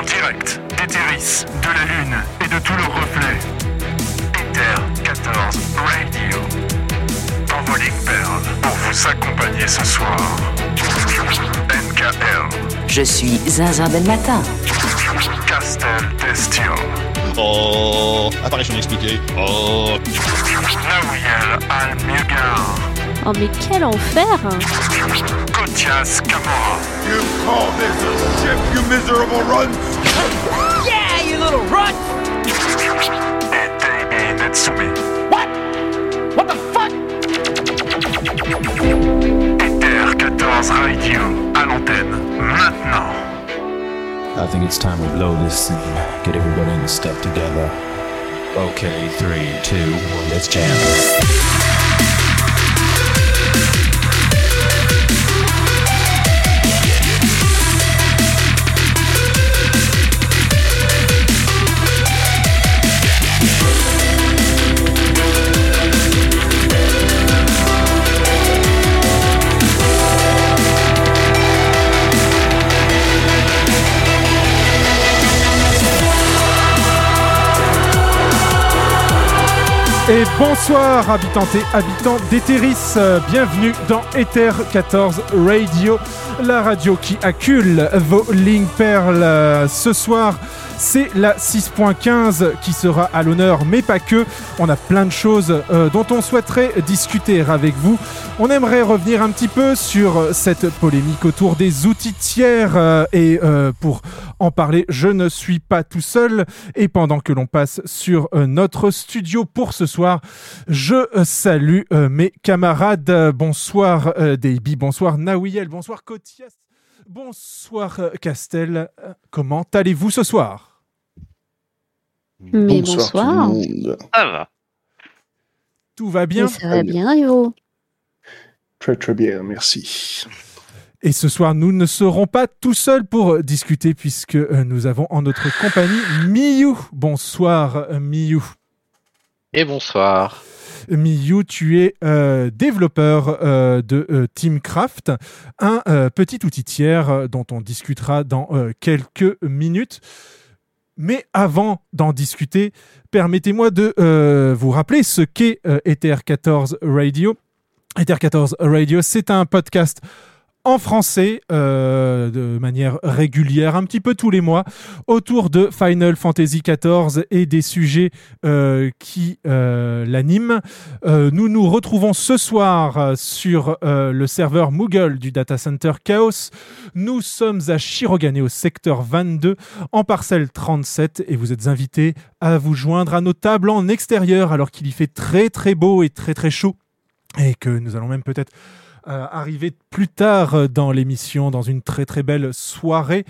En direct d'Eteris, de la Lune et de tous leurs reflets. Ether 14 Radio. Envoling Pearl pour vous accompagner ce soir. NKL. Je suis Zinzin Ben Matin. Castel Testio. Oh, apparition expliquée. Oh, Nawiel Al-Mugar. Oh mais quel enfer Kotias Kamora. You call this a ship, you miserable runt! Et Davey Netsumi. Ether 14 Radio à l'antenne maintenant. I think it's time we blow this thing. Get everybody in the step together. Okay, three, two, one, let's jam. Et bonsoir habitantes et habitants Euh, bienvenue dans Ether 14 Radio, la radio qui accule vos lignes perles. Ce soir, c'est la 6.15 qui sera à l'honneur, mais pas que. On a plein de choses euh, dont on souhaiterait discuter avec vous. On aimerait revenir un petit peu sur cette polémique autour des outils tiers euh, et euh, pour en parler, je ne suis pas tout seul. Et pendant que l'on passe sur euh, notre studio pour ce soir, je euh, salue euh, mes camarades. Euh, Bonsoir euh, Davy, bonsoir Nawiel, bonsoir Kotias, bonsoir euh, Castel. Euh, Comment allez-vous ce soir? Mais bonsoir, tout le monde. Ça va. Tout va bien Mais ça va bien vous Très très bien, merci. Et ce soir, nous ne serons pas tout seuls pour euh, discuter puisque euh, nous avons en notre compagnie Miyu. Bonsoir euh, Miyu. Et bonsoir. Miyu, tu es euh, développeur euh, de euh, Teamcraft, un euh, petit outil tiers euh, dont on discutera dans euh, quelques minutes. Mais avant d'en discuter, permettez-moi de euh, vous rappeler ce qu'est euh, Ether 14 Radio. Ether 14 Radio, c'est un podcast en français euh, de manière régulière, un petit peu tous les mois, autour de Final Fantasy XIV et des sujets euh, qui euh, l'animent. Nous nous retrouvons ce soir sur le serveur Moogle du data center Chaos. Nous sommes à Shirogane au secteur 22 en parcelle 37 et vous êtes invités à vous joindre à nos tables en extérieur alors qu'il y fait très très beau et très très chaud et que nous allons même peut-être euh, arriver plus tard euh, dans l'émission, dans une très très belle soirée.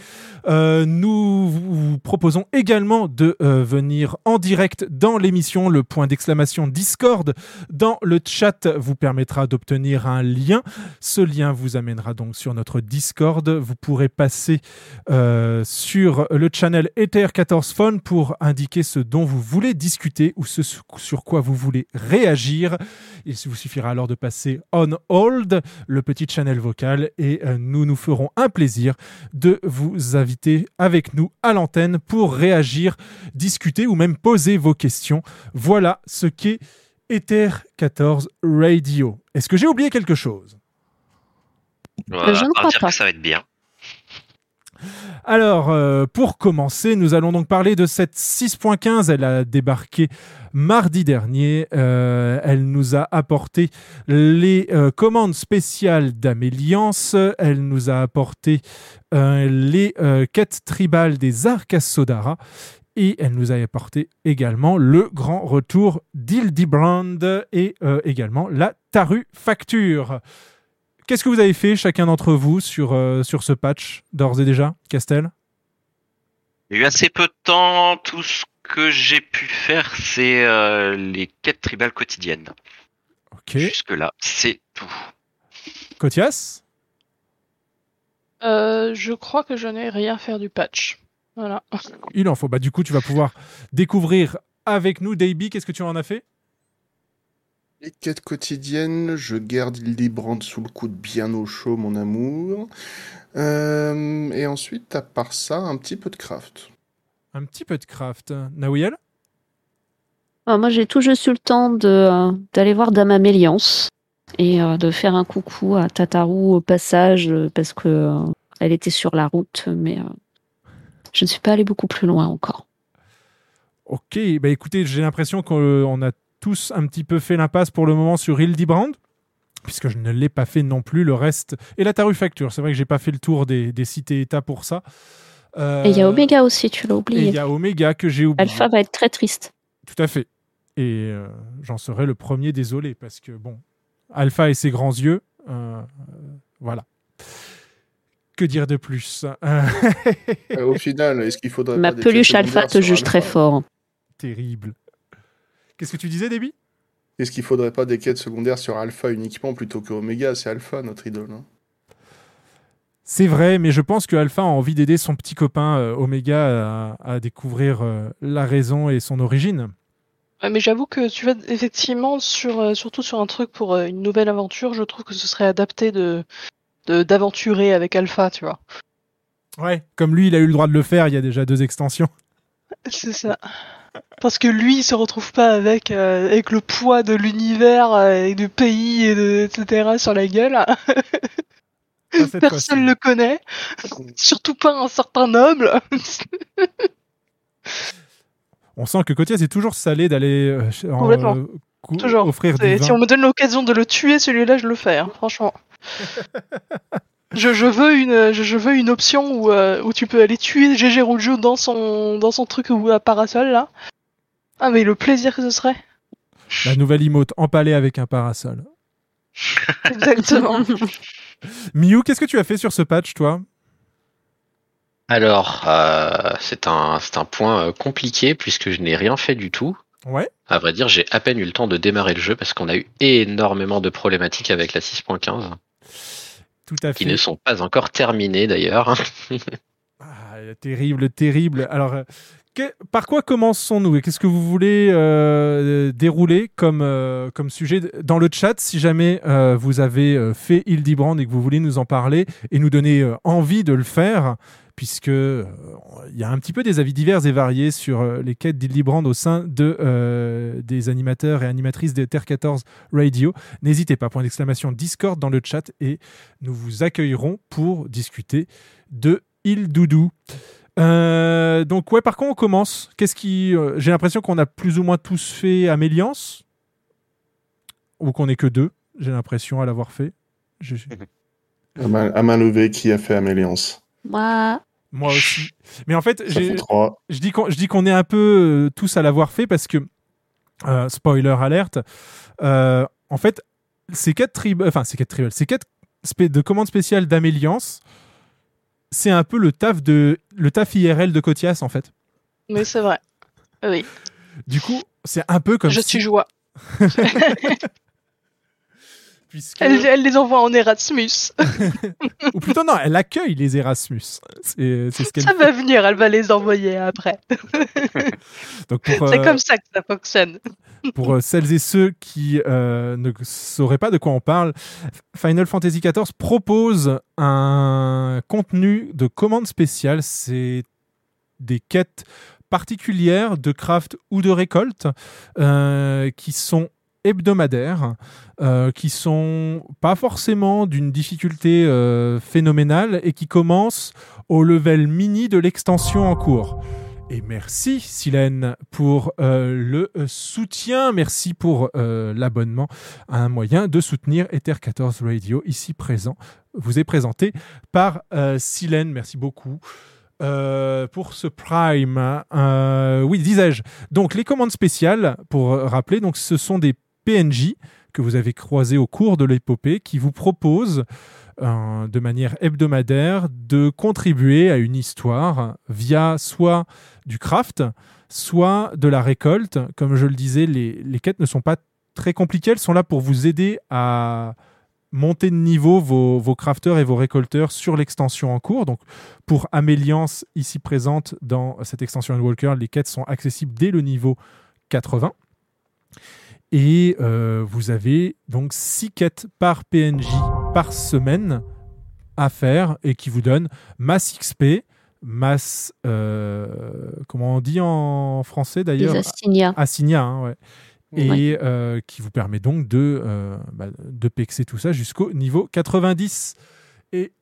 Euh, nous vous proposons également de euh, venir en direct dans l'émission. Le point d'exclamation Discord dans le chat vous permettra d'obtenir un lien. Ce lien vous amènera donc sur notre Discord. Vous pourrez passer sur le channel Ether14 Phone pour indiquer ce dont vous voulez discuter ou ce sur quoi vous voulez réagir. Il vous suffira alors de passer on hold, le petit channel vocal, et euh, nous nous ferons un plaisir de vous inviter avec nous à l'antenne pour réagir, discuter ou même poser vos questions. Voilà ce qu'est Ether 14 Radio. Est-ce que j'ai oublié quelque chose? Voilà, je ne crois pas. que ça va être bien. Alors, euh, pour commencer, nous allons donc parler de cette 6.15. Elle a débarqué mardi dernier. Euh, elle nous a apporté les euh, commandes spéciales d'Améliance. Elle nous a apporté les quêtes tribales des Arcas Sodara. Et elle nous a apporté également le grand retour d'Ildibrand et également la Taru Facture. Qu'est-ce que vous avez fait chacun d'entre vous sur, euh, sur ce patch d'ores et déjà, Castel? J'ai eu assez peu de temps. Tout ce que j'ai pu faire, c'est euh, les quêtes tribales quotidiennes. Ok. Jusque-là, c'est tout. Kotias Euh, je crois que je n'ai rien faire du patch. Voilà. Il en faut. Bah, du coup, tu vas pouvoir découvrir avec nous, Davey, qu'est-ce que tu en as fait? Les quêtes quotidiennes, je garde Hildebrand sous le coude bien au chaud, mon amour. Euh, et ensuite, à part ça, un petit peu de craft. Un petit peu de craft. Nawiel? Ah, moi, j'ai tout juste eu le temps de, euh, d'aller voir Dame Améliance et euh, de faire un coucou à Tatarou au passage euh, parce que euh, elle était sur la route, mais euh, je ne suis pas allée beaucoup plus loin encore. Ok, bah écoutez, j'ai l'impression qu'on a tous un petit peu fait l'impasse pour le moment sur Hildebrand, puisque je ne l'ai pas fait non plus le reste. Et la Tarufacture, c'est vrai que j'ai pas fait le tour des, des cités-états pour ça. Euh, Et il y a Omega aussi, tu l'as Et oublié. il y a Omega que j'ai oublié. Alpha va être très triste. Tout à fait. Et euh, j'en serai le premier désolé, parce que bon, Alpha et ses grands yeux, euh, euh, voilà. Que dire de plus? Au final, est-ce qu'il faudrait Ma pas peluche Alpha te juge très fort. Terrible. Qu'est-ce que tu disais, Déby Est-ce qu'il faudrait pas des quêtes secondaires sur Alpha uniquement plutôt que Omega? C'est Alpha notre idole. hein. C'est vrai, mais je pense que Alpha a envie d'aider son petit copain euh, Omega à, à découvrir euh, la raison et son origine. Ouais, mais j'avoue que tu vas effectivement sur euh, surtout sur un truc pour euh, une nouvelle aventure, je trouve que ce serait adapté de de- d'aventurer avec Alpha, tu vois. Ouais. Comme lui, il a eu le droit de le faire il y a déjà deux extensions. C'est ça. Parce que lui, il se retrouve pas avec euh, avec le poids de l'univers euh, et du pays et de, etc. sur la gueule. Personne le connaît. Surtout pas un certain noble. On sent que Cotia, c'est toujours salé d'aller euh, euh, Toujours. offrir vin. Si on me donne l'occasion de le tuer, celui-là, je le fais, hein, franchement. je, je veux une, je, je veux une option où, euh, où tu peux aller tuer GG Rougeau dans son, dans son truc ou à parasol, là. Ah, mais le plaisir que ce serait. La nouvelle emote empalée avec un parasol. Exactement. Miyu, qu'est-ce que tu as fait sur ce patch, toi? Alors, euh, c'est un, c'est un point euh, compliqué puisque je n'ai rien fait du tout. Ouais. À vrai dire, j'ai à peine eu le temps de démarrer le jeu parce qu'on a eu énormément de problématiques avec la 6.15 Tout à qui fait. ne sont pas encore terminées d'ailleurs. Ah, terrible, terrible. Alors, euh, que- par quoi commençons-nous et qu'est-ce que vous voulez euh, dérouler comme, euh, comme sujet dans le chat si jamais euh, vous avez fait Hildebrand et que vous voulez nous en parler et nous donner envie de le faire? Puisque euh, il y a un petit peu des avis divers et variés sur euh, les quêtes d'Hildebrand au sein de, euh, des animateurs et animatrices de Terre 14 Radio. N'hésitez pas, point d'exclamation Discord dans le chat et nous vous accueillerons pour discuter de Il Doudou. Euh, donc ouais, par contre on commence. Qu'est-ce qui euh, J'ai l'impression qu'on a plus ou moins tous fait Améliance ou qu'on est que deux. J'ai l'impression à l'avoir fait. Je- À main, à main levée, qui a fait Améliance Moi, Moi aussi. Mais en fait, je dis qu'on je dis qu'on est un peu euh, tous à l'avoir fait parce que euh, spoiler alerte. euh, en fait, ces quatre tribales, enfin ces quatre tribales, ces quatre de commandes spéciales d'Améliance, c'est un peu le taf de le taf IRL de Cotias en fait. mais c'est vrai. Oui, Du coup, c'est un peu comme je si, suis joie. puisque Elle, elle les envoie en Erasmus. ou plutôt non, elle accueille les Erasmus. C'est c'est ce qu'elle Ça va venir, elle va les envoyer après. donc pour C'est euh, comme ça que ça fonctionne. pour euh, celles et ceux qui euh, ne sauraient pas de quoi on parle, Final Fantasy XIV propose un contenu de commande spéciale. C'est des quêtes particulières de craft ou de récolte qui sont hebdomadaires, euh, qui sont pas forcément d'une difficulté euh, phénoménale et qui commencent au level mini de l'extension en cours. Et merci Silène pour euh, le euh, soutien, merci pour l'abonnement à un moyen de soutenir Ether 14 Radio ici présent. Vous est présenté par Silène, merci beaucoup. pour ce Prime, Euh, oui, disais-je. Donc, les commandes spéciales, pour rappeler, donc ce sont des PNJ que vous avez croisés au cours de l'épopée qui vous proposent euh, de manière hebdomadaire de contribuer à une histoire via soit du craft, soit de la récolte. Comme je le disais, les, les quêtes ne sont pas très compliquées, elles sont là pour vous aider à monter de niveau vos, vos crafters et vos récolteurs sur l'extension en cours. Donc, pour Améliance, ici présente dans cette extension Walker, les quêtes sont accessibles dès le niveau 80. Et euh, vous avez donc 6 quêtes par PNJ par semaine à faire et qui vous donnent masse XP, masse. euh, comment on dit en français d'ailleurs? Les assignats. Assigna, hein, ouais. Et Ouais. euh, qui vous permet donc de, bah, de pexer tout ça jusqu'au niveau 90. Et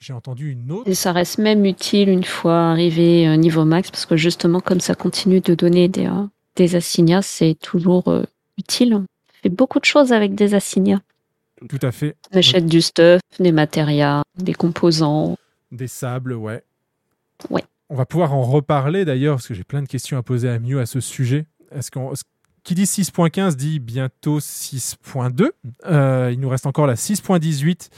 j'ai entendu une autre. Et ça reste même utile une fois arrivé niveau max, parce que justement, comme ça continue de donner des, des assignats, c'est toujours euh, utile. On fait beaucoup de choses avec des assignats. Tout à fait. On achète du stuff, des matérias, des composants. Des sables, ouais. Ouais. On va pouvoir en reparler d'ailleurs, parce que j'ai plein de questions à poser à Mew à ce sujet. Est-ce qu'on. Qui dit 6.15 dit bientôt 6.2. Euh, il nous reste encore la 6.18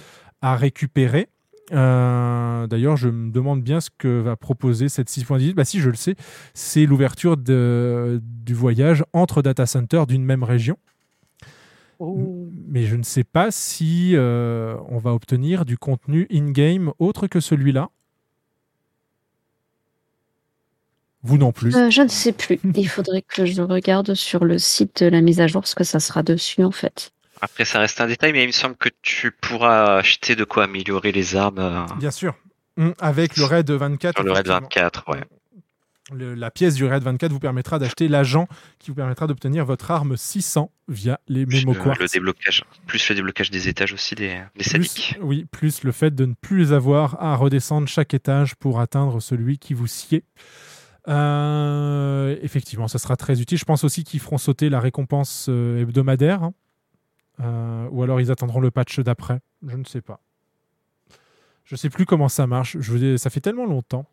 à récupérer. Euh, D'ailleurs, je me demande bien ce que va proposer cette 6.18. Bah, si je le sais, c'est l'ouverture du voyage entre data centers d'une même région. Mais je ne sais pas si euh, on va obtenir du contenu in-game autre que celui-là. Vous non plus. Euh, je ne sais plus. Il faudrait que je regarde sur le site de la mise à jour, parce que ça sera dessus en fait. Après, ça reste un détail, mais il me semble que tu pourras acheter de quoi améliorer les armes euh, Bien sûr. Hum, Avec le RAID 24. sur le effectivement. 24. Ouais. Le- la pièce du RAID 24 vous permettra d'acheter l'agent qui vous permettra d'obtenir votre arme 600 via les mémo le, déblocage, plus le déblocage des étages aussi des, des Plus, oui, plus le fait de ne plus avoir à redescendre chaque étage pour atteindre celui qui vous sied. Euh, effectivement, ça sera très utile. Je pense aussi qu'ils feront sauter la récompense euh, hebdomadaire. hein. Euh, ou alors ils attendront le patch d'après. Je ne sais pas. Je ne sais plus comment ça marche. Je vous dis, ça fait tellement longtemps.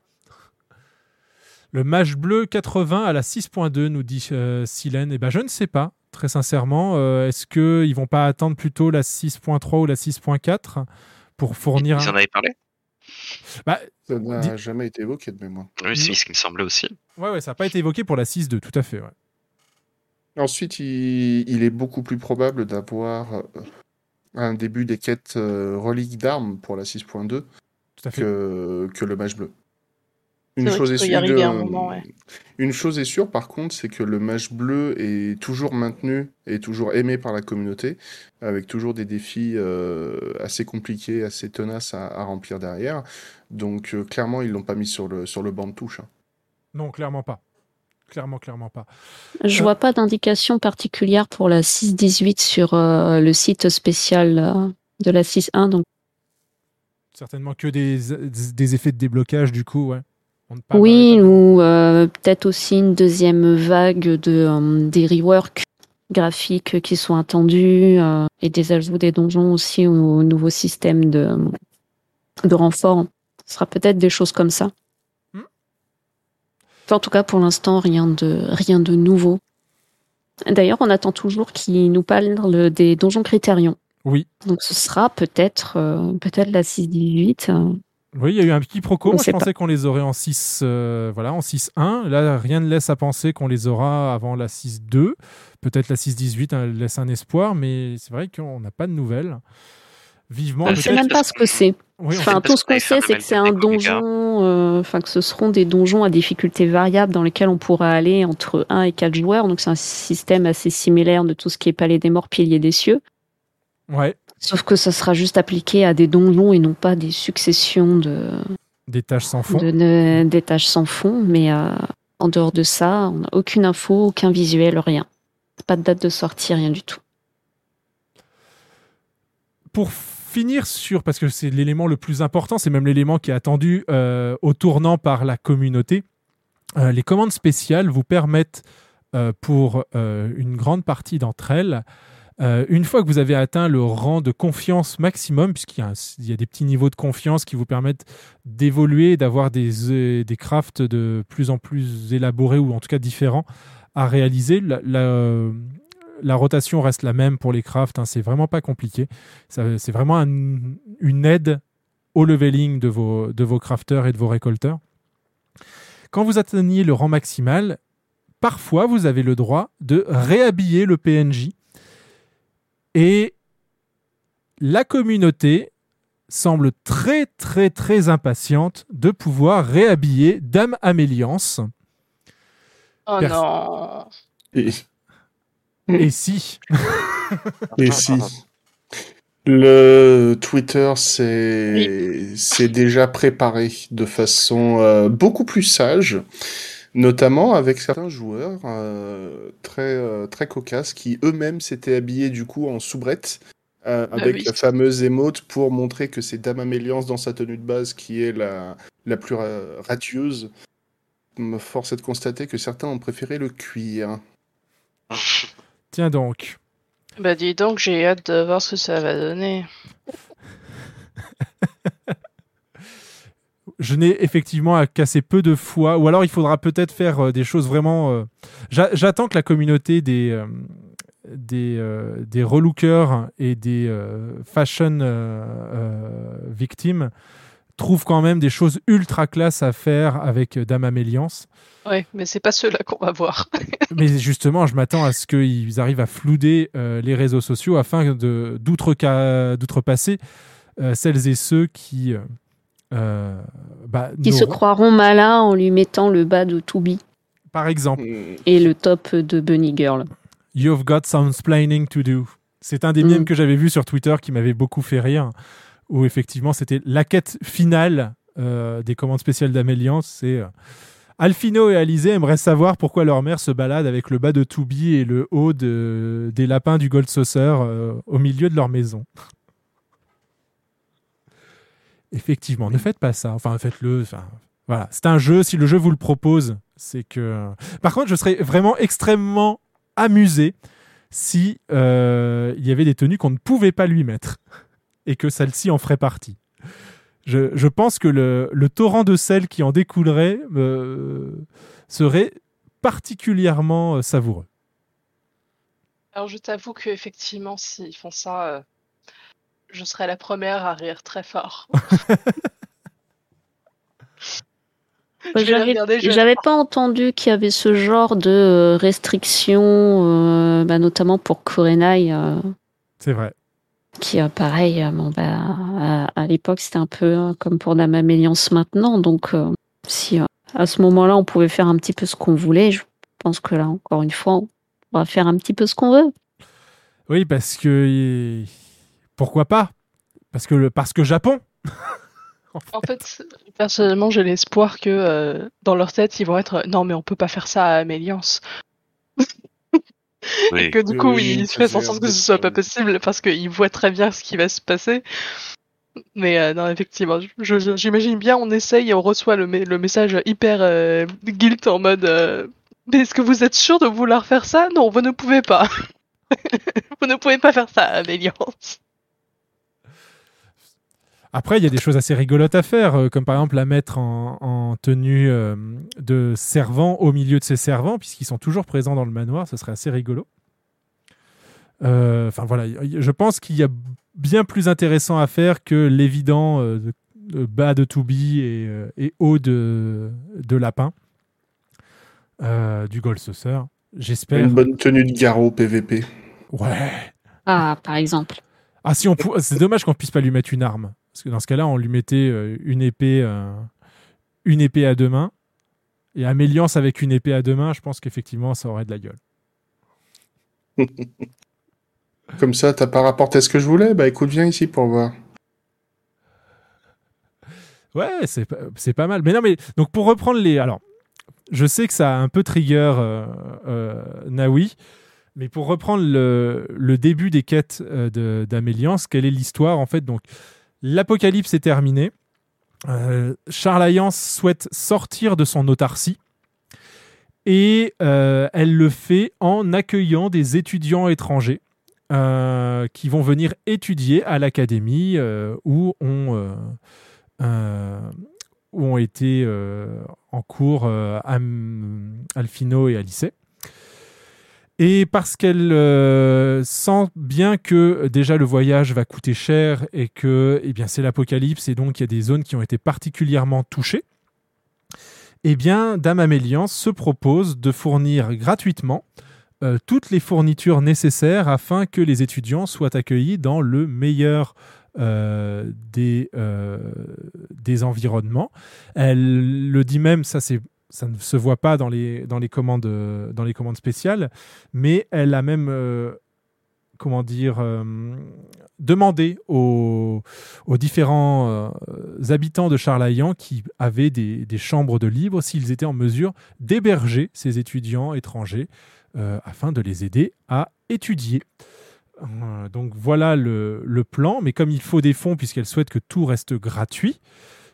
Le mage bleu 80 à la 6.2, nous dit euh, Silène. Eh ben, je ne sais pas, très sincèrement. Euh, Est-ce qu'ils vont pas attendre plutôt la 6.3 ou la 6.4 pour fournir Ils un- en avaient parlé? Bah, Ça n'a jamais été évoqué de mémoire. Oui, c'est ce qui me semblait aussi. Ouais, ouais, ça n'a pas été évoqué pour la 6.2, tout à fait. ouais. Ensuite, il, il est beaucoup plus probable d'avoir euh, un début des quêtes euh, reliques d'armes pour la 6.2 Tout à fait. que, que le mage bleu. Une chose, est sûre, un euh, moment, ouais. une chose est sûre, par contre, c'est que le mage bleu est toujours maintenu et toujours aimé par la communauté, avec toujours des défis euh, assez compliqués, assez tenaces à, à remplir derrière. Donc, euh, clairement, ils l'ont pas mis sur le, sur le banc de touche. hein. Non, clairement pas. Clairement, clairement pas. Je Euh. vois pas d'indication particulière pour la 6.18 sur euh, le site spécial euh, de la 6.1, donc Certainement que des, des effets de déblocage, du coup, ouais. On Oui, ou euh, peut-être aussi une deuxième vague de des reworks graphiques qui sont attendus et des ajouts des donjons aussi au nouveau système de, de renfort. Ce sera peut-être des choses comme ça. Enfin, en tout cas, pour l'instant, rien de rien de nouveau. D'ailleurs, on attend toujours qu'ils nous parlent des donjons critérions. Oui. Donc, ce sera peut-être euh, peut-être la 6-18. euh, Oui, il y a eu un petit proco. On Moi, je pensais qu'on les aurait en 6, euh, voilà, en 6.1. Là, rien ne laisse à penser qu'on les aura avant la 6.2. Peut-être la 6.18 hein, laisse un espoir, mais c'est vrai qu'on n'a pas de nouvelles. Vivement. Euh, On peut-être- sait même pas ce que c'est. Oui, Enfin, tout ce qu'on sait, c'est que c'est un Omega. donjon, euh, enfin que ce seront des donjons à difficulté variable dans lesquels on pourra aller entre 1 et 4 joueurs. Donc c'est un système assez similaire de tout ce qui est Palais des Morts, Piliers des Cieux. Ouais, Sauf que ça sera juste appliqué à des donjons et non pas des successions de, des tâches sans fond. de, de- d'étages sans fond. Mais euh, en dehors de ça, on n'a aucune info, aucun visuel, rien. Pas de date de sortie, rien du tout. pour finir sur, parce que c'est l'élément le plus important, c'est même l'élément qui est attendu euh, au tournant par la communauté, euh, les commandes spéciales vous permettent, euh, pour une grande partie d'entre elles, une fois que vous avez atteint le rang de confiance maximum, puisqu'il y, a des petits niveaux de confiance qui vous permettent d'évoluer, d'avoir des, des crafts de plus en plus élaborés ou en tout cas différents à réaliser, la rotation reste la même pour les crafts, hein, c'est vraiment pas compliqué. Ça- C'est vraiment un- une aide au leveling de vos, de vos crafters et de vos récolteurs. Quand vous atteignez le rang maximal, parfois vous avez le droit de réhabiller le PNJ. Et la communauté semble très très très impatiente de pouvoir réhabiller Dame Améliance. Oh Pers- non. Et Et si Et si Le Twitter s'est s'est déjà préparé de façon euh, beaucoup plus sage, notamment avec certains joueurs euh, très euh, très cocasses qui eux-mêmes s'étaient habillés du coup en soubrette euh, avec oui. la fameuse émote pour montrer que c'est Dame Améliance dans sa tenue de base qui est la la plus ra- radieuse. Me force est de constater que certains ont préféré le cuir. Tiens donc. Bah dis donc, j'ai hâte de voir ce que ça va donner. Je n'ai effectivement qu'assez peu de fois, ou alors il faudra peut-être faire euh, des choses vraiment. euh, j'a- J'attends que la communauté des euh, des, des relookers et des fashion victimes trouve quand même des choses ultra classe à faire avec euh, Dame Améliance. Ouais, mais c'est pas ceux-là qu'on va voir. Mais justement, je m'attends à ce qu'ils arrivent à flouder euh, les réseaux sociaux afin d'outrepasser euh, celles et ceux qui euh, bah, Qui se croiront malins en lui mettant le bas de Toubi Par exemple, et le top de Bunny Girl. You've got some splaining to do. C'est un des Mm. mimes que j'avais vu sur Twitter qui m'avait beaucoup fait rire, où effectivement c'était la quête finale euh, des commandes spéciales d'Améliance. C'est euh, Alfino et Alizé aimeraient savoir pourquoi leur mère se balade avec le bas de Toubi et le haut de- des lapins du Gold Saucer euh, au milieu de leur maison. Effectivement, ne faites pas ça. Enfin, faites-le. Enfin, voilà, c'est un jeu. Si le jeu vous le propose, c'est que. Par contre, je serais vraiment extrêmement amusé si il y avait des tenues qu'on ne pouvait pas lui mettre et que celle-ci en ferait partie. Je, je pense que le, le torrent de sel qui en découlerait euh, serait particulièrement euh, savoureux. Alors je t'avoue que effectivement, s'ils font ça, euh, je serai la première à rire très fort. J'avais pas entendu qu'il y avait ce genre de restrictions, euh, bah, notamment pour Korenai, euh, C'est vrai. Qui euh, pareil, euh, bon, bah, à, à l'époque c'était un peu euh, comme pour Dame Améliance maintenant, donc euh, si euh, à ce moment-là on pouvait faire un petit peu ce qu'on voulait, je pense que là encore une fois on va faire un petit peu ce qu'on veut. Oui, parce que. Pourquoi pas? Parce que, le, parce que Japon En fait, personnellement, j'ai l'espoir que euh, dans leur tête, ils vont être non, mais on peut pas faire ça à Améliance. Oui. Et que du coup, oui, ils ça fassent en fait sorte que ce soit pas possible parce qu'ils voient très bien ce qui va se passer. Mais euh, non, effectivement, j'imagine bien, on essaye et on reçoit le, me- le message hyper euh, guilt en mode euh, Mais est-ce que vous êtes sûr de vouloir faire ça? Non, vous ne pouvez pas. vous ne pouvez pas faire ça à Améliance. Après, il y a des choses assez rigolotes à faire, euh, comme par exemple la mettre en, en tenue euh, de servant au milieu de ses servants, puisqu'ils sont toujours présents dans le manoir, ce serait assez rigolo. Euh, Enfin voilà, je pense qu'il y a bien plus intéressant à faire que l'évident euh, de, de bas de Toubi et, et haut de, de lapin euh, du Gold Saucer. J'espère. Une bonne tenue de garrot PVP. Ouais. Ah, par exemple. Ah si on pou- c'est dommage qu'on puisse pas lui mettre une arme parce que dans ce cas-là on lui mettait euh, une épée euh, une épée à deux mains et Améliance avec une épée à deux mains je pense qu'effectivement ça aurait de la gueule. Comme ça, t'as pas rapporté ce que je voulais? Bah écoute, viens ici pour voir. Ouais, c'est pas, c'est pas mal. Mais non mais donc pour reprendre les alors je sais que ça a un peu trigger euh, euh, Naoui mais pour reprendre le, le début des quêtes euh, de- d'Améliance, quelle est l'histoire en fait? Donc l'apocalypse est terminé. Euh, Charles Alliance souhaite sortir de son autarcie et euh, elle le fait en accueillant des étudiants étrangers euh, qui vont venir étudier à l'académie où ont, été en cours Alfino et Alice. Et parce qu'elle euh, sent bien que déjà le voyage va coûter cher et que eh bien, c'est l'apocalypse et donc il y a des zones qui ont été particulièrement touchées, eh bien Dame Améliance se propose de fournir gratuitement euh, toutes les fournitures nécessaires afin que les étudiants soient accueillis dans le meilleur euh, des, des environnements. Elle le dit même, ça c'est ça ne se voit pas dans les, dans les, commandes, euh, dans les commandes spéciales, mais elle a même, euh, comment dire, euh, demandé aux, aux différents habitants de Charlayan qui avaient des, des chambres de libre s'ils étaient en mesure d'héberger ces étudiants étrangers afin de les aider à étudier. Donc voilà le, le plan, mais comme il faut des fonds puisqu'elle souhaite que tout reste gratuit,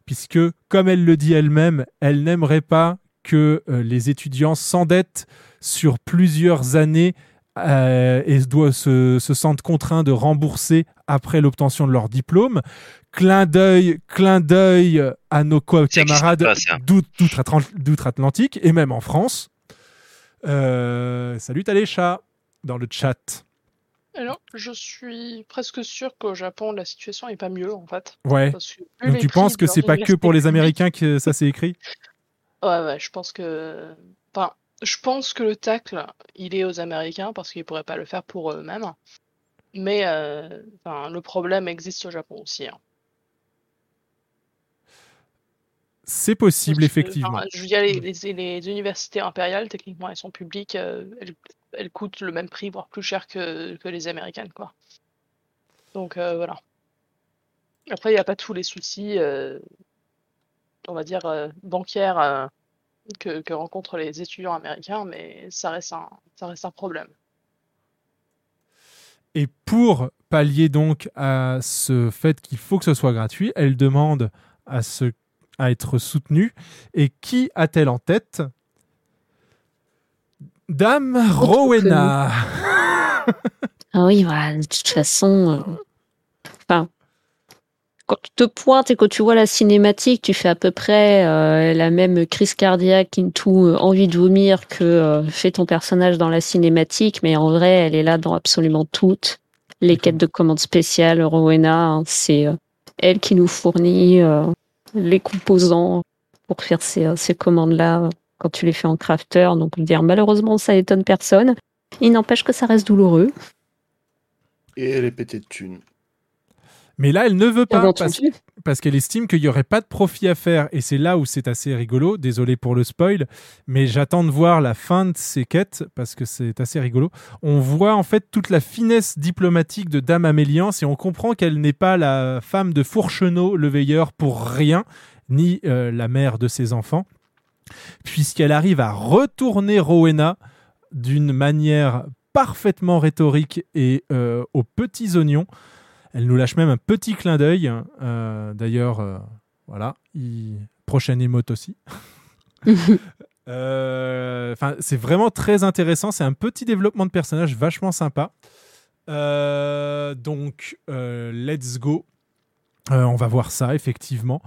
puisque comme elle le dit elle-même, elle n'aimerait pas que euh, les étudiants s'endettent sur plusieurs années euh, et doivent se, se sentent contraints de rembourser après l'obtention de leur diplôme. Clin d'œil, clin d'œil à nos camarades d'outre-Atlantique et même en France. Euh, salut Talécha dans le chat. Alors, je suis presque sûr qu'au Japon, la situation est pas mieux, en fait. Ouais. Parce que Donc les tu penses que c'est pas que pour les Américains que ça s'est écrit? Ouais, ouais, je pense que... Enfin, je pense que le tacle, il est aux Américains parce qu'ils pourraient pas le faire pour eux-mêmes. Mais euh, enfin, le problème existe au Japon aussi. hein. C'est possible, Parce que, effectivement. enfin, je veux dire, les, les- les universités impériales, techniquement, elles sont publiques, euh, elles, elles coûtent le même prix, voire plus cher que, que les américaines, quoi. Donc euh, voilà. Après, il n'y a pas tous les soucis, on va dire, euh, bancaires euh, que, que rencontrent les étudiants américains, mais ça reste un, ça reste un problème. Et pour pallier donc à ce fait qu'il faut que ce soit gratuit, elle demande à, ce, à être soutenue. Et qui a-t-elle en tête? Dame Rowena. Ah oui, voilà, de toute façon. euh, Enfin. Quand tu te pointes et que tu vois la cinématique, tu fais à peu près euh, la même crise cardiaque into envie de vomir que euh, fait ton personnage dans la cinématique, mais en vrai, elle est là dans absolument toutes les quêtes de commandes spéciales. Rowena, hein, c'est euh, elle qui nous fournit les composants pour faire ces, commandes-là quand tu les fais en crafter. Donc, dire malheureusement, ça étonne personne. Il n'empêche que ça reste douloureux. Et elle est pétée de thunes. Mais là, elle ne veut pas parce qu'elle estime qu'il n'y aurait pas de profit à faire. Et c'est là où c'est assez rigolo. Désolé pour le spoil, mais j'attends de voir la fin de ces quêtes parce que c'est assez rigolo. On voit en fait toute la finesse diplomatique de Dame Améliance et on comprend qu'elle n'est pas la femme de Fourchenot, le veilleur, pour rien, ni euh, la mère de ses enfants, puisqu'elle arrive à retourner Rowena d'une manière parfaitement rhétorique et euh, aux petits oignons. Elle nous lâche même un petit clin d'œil. Euh, D'ailleurs, euh, voilà, il... prochaine émote aussi. Euh, Enfin, c'est vraiment très intéressant. C'est un petit développement de personnage vachement sympa. Donc, let's go. On va voir ça, effectivement.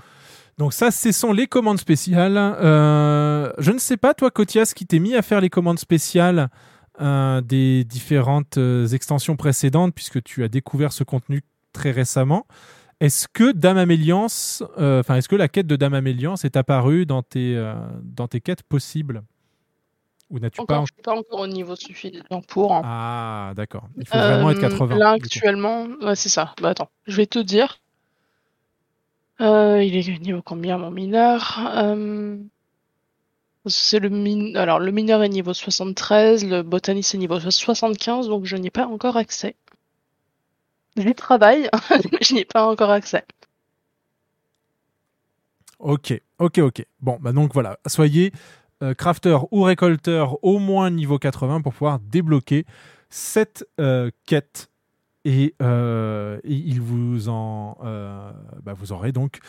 Donc ça, ce sont les commandes spéciales. Euh, je ne sais pas, toi, Kotias, qui t'es mis à faire les commandes spéciales euh, des différentes euh, extensions précédentes, puisque tu as découvert ce contenu très récemment. Est-ce que Dame Améliance, euh, enfin, est-ce que la quête de Dame Améliance est apparue dans tes, euh, dans tes quêtes possibles? Ou n'as-tu pas suis pas encore au niveau suffisant pour. hein. Ah, d'accord. Il faut vraiment être Euh, 80. Là, du coup. actuellement, ouais, c'est ça. Bah attends, je vais te dire. Euh, il est niveau combien mon mineur? Euh, C'est le min... Alors, le mineur est niveau 73, le botaniste est niveau 75, donc je n'y ai pas encore accès. J'y travaille, je n'y ai pas encore accès. Ok, ok, ok. Bon, bah donc voilà, soyez euh, crafter ou récolteur au moins niveau 80 pour pouvoir débloquer cette euh, quête. Et, euh, et il vous en, bah, vous aurez donc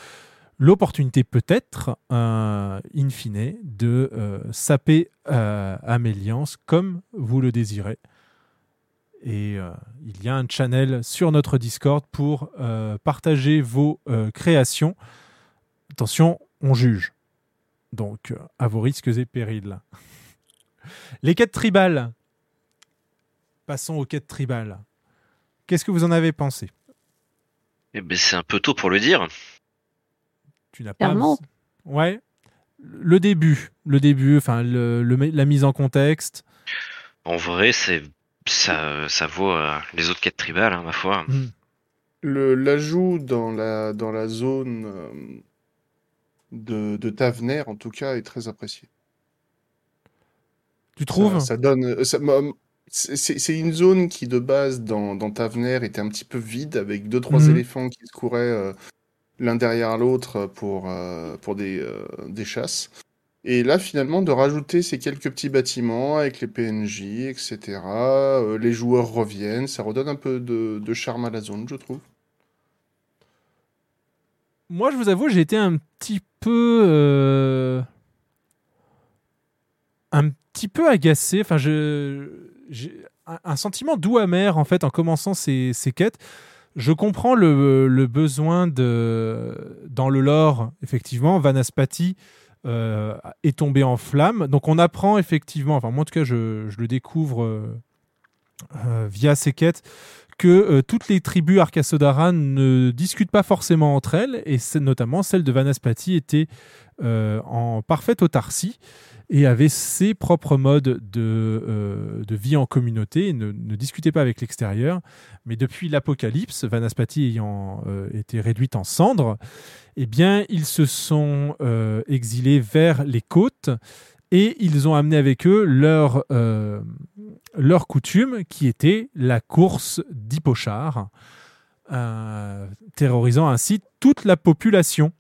l'opportunité peut-être, in fine, de saper Améliance comme vous le désirez. Et euh, il y a un channel sur notre Discord pour euh, partager vos euh, créations. Attention, on juge. Donc, euh, à vos risques et périls. Les quêtes tribales. Passons aux quêtes tribales. Qu'est-ce que vous en avez pensé? Eh ben, c'est un peu tôt pour le dire. Tu n'as pas. Clairement. Ouais. Le début, le début, enfin le, le- la mise en contexte. En vrai, c'est ça, ça vaut euh, les autres quêtes tribales, hein, ma foi. Le- L'ajout dans la, dans la zone euh, de, de Tavener, en tout cas, est très apprécié. Tu trouves? Ça, ça donne. ça- c'est c'est une zone qui, de base, dans, dans Tavener, était un petit peu vide, avec deux, trois Mhm. éléphants qui se couraient euh, l'un derrière l'autre pour, euh, pour des, euh, des chasses. Et là, finalement, de rajouter ces quelques petits bâtiments avec les PNJ, etc., euh, les joueurs reviennent, ça redonne un peu de, charme à la zone, je trouve. Moi, je vous avoue, j'ai été un petit peu. euh, un petit peu agacé. Enfin. J'ai un, sentiment doux amer, en fait, en commençant ces, quêtes. Je comprends le, le besoin de. Dans le lore, effectivement, Vanaspati est tombé en flamme. Donc, on apprend effectivement. Enfin, moi, en tout cas, je, le découvre euh, euh, via ces quêtes que euh, toutes les tribus Arcasodaran ne discutent pas forcément entre elles, et notamment celle de Vanaspati était euh, en parfaite autarcie et avait ses propres modes de, euh, de vie en communauté ne, ne discutait pas avec l'extérieur. Mais depuis l'Apocalypse, Vanaspati ayant euh, été réduite en cendres, eh bien, ils se sont euh, exilés vers les côtes et ils ont amené avec eux leur, coutume qui était la course d'Hippochar, terrorisant ainsi toute la population.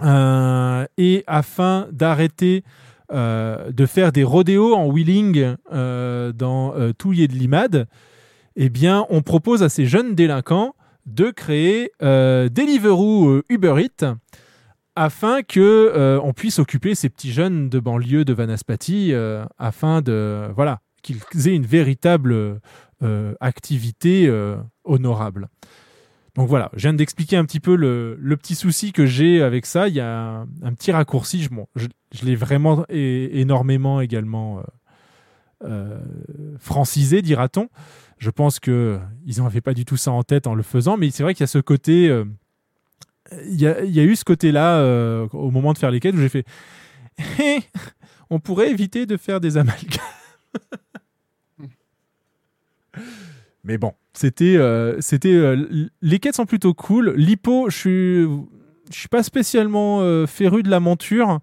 Euh, et afin d'arrêter euh, de faire des rodéos en wheeling euh, dans Touillet de Limade, eh on propose à ces jeunes délinquants de créer Deliveroo Uber Eats afin que on puisse occuper ces petits jeunes de banlieue de Vanaspati afin de voilà qu'ils aient une véritable activité honorable. Donc voilà, je viens d'expliquer un petit peu le, petit souci que j'ai avec ça. Il y a un, petit raccourci, je, l'ai vraiment énormément également euh, euh, francisé, dira-t-on. Je pense que ils n'avaient pas du tout ça en tête en le faisant, mais c'est vrai qu'il y a ce côté euh, il y, a, eu ce côté-là euh, au moment de faire les quêtes où j'ai fait Eh, on pourrait éviter de faire des amalgames. Mais bon, c'était, euh, c'était, euh, les quêtes sont plutôt cool. L'hippo, je suis, je suis pas spécialement euh, féru de la monture.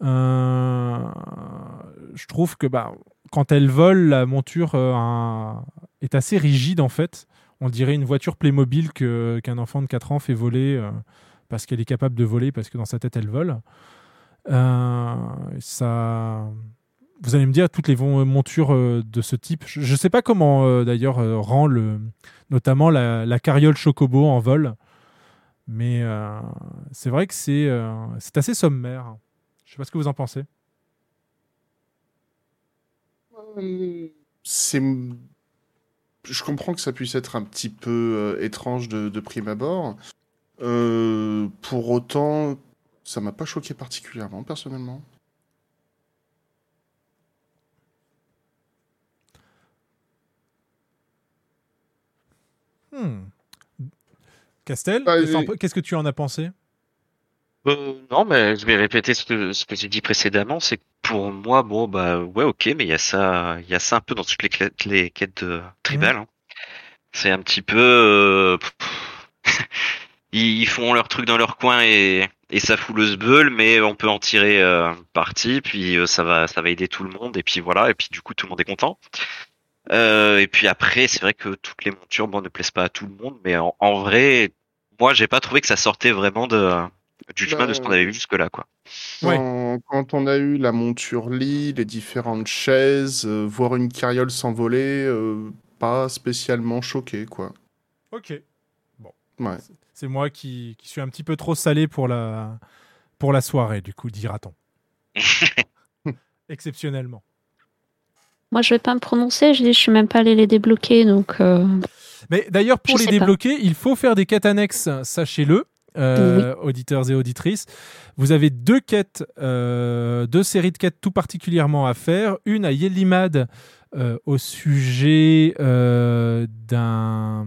Je trouve que bah, quand elle vole, la monture est assez rigide en fait. On dirait une voiture Playmobil que, qu'un enfant de 4 ans fait voler parce qu'elle est capable de voler, parce que dans sa tête elle vole. Ça... Vous allez me dire, toutes les montures euh, de ce type, je ne sais pas comment euh, d'ailleurs euh, rend le, notamment la, carriole chocobo en vol, mais c'est vrai que c'est assez sommaire. Je sais pas ce que vous en pensez. Je comprends que ça puisse être un petit peu étrange de, prime abord. Pour autant, ça m'a pas choqué particulièrement, personnellement. Hmm. Castel, Bah, qu'est-ce que- qu'est-ce que tu en as pensé? Euh, non, mais je vais répéter ce que, ce que j'ai dit précédemment, c'est que pour moi, bon, bah, ouais, ok, mais il y a ça, il y a ça un peu dans toutes les, les quêtes de tribales. hein. C'est un petit peu, euh, ils, ils font leur truc dans leur coin et, et ça fout le sbeul, mais on peut en tirer euh, parti, puis euh, ça va, ça va aider tout le monde, et puis voilà, et puis du coup tout le monde est content. Euh, et puis après, c'est vrai que toutes les montures, bon, ne plaisent pas à tout le monde, mais en, en vrai, moi, j'ai pas trouvé que ça sortait vraiment de du chemin de ce qu'on avait vu jusque-là, quoi. Ouais. Quand, quand on a eu la monture lit, les différentes chaises, euh, voir une carriole s'envoler, euh, pas spécialement choqué, quoi. Ok. Ouais. C'est moi qui, qui suis un petit peu trop salé pour la, pour la soirée, du coup, dira-t-on. Exceptionnellement. Moi, je vais pas me prononcer. Je dis, je suis même pas allé les débloquer, donc. euh, Mais d'ailleurs, pour Je les pas. débloquer, il faut faire des quêtes annexes, sachez-le, euh, auditeurs et auditrices. Vous avez deux quêtes, euh, deux séries de quêtes tout particulièrement à faire. Une à Yellimad euh, au sujet d'un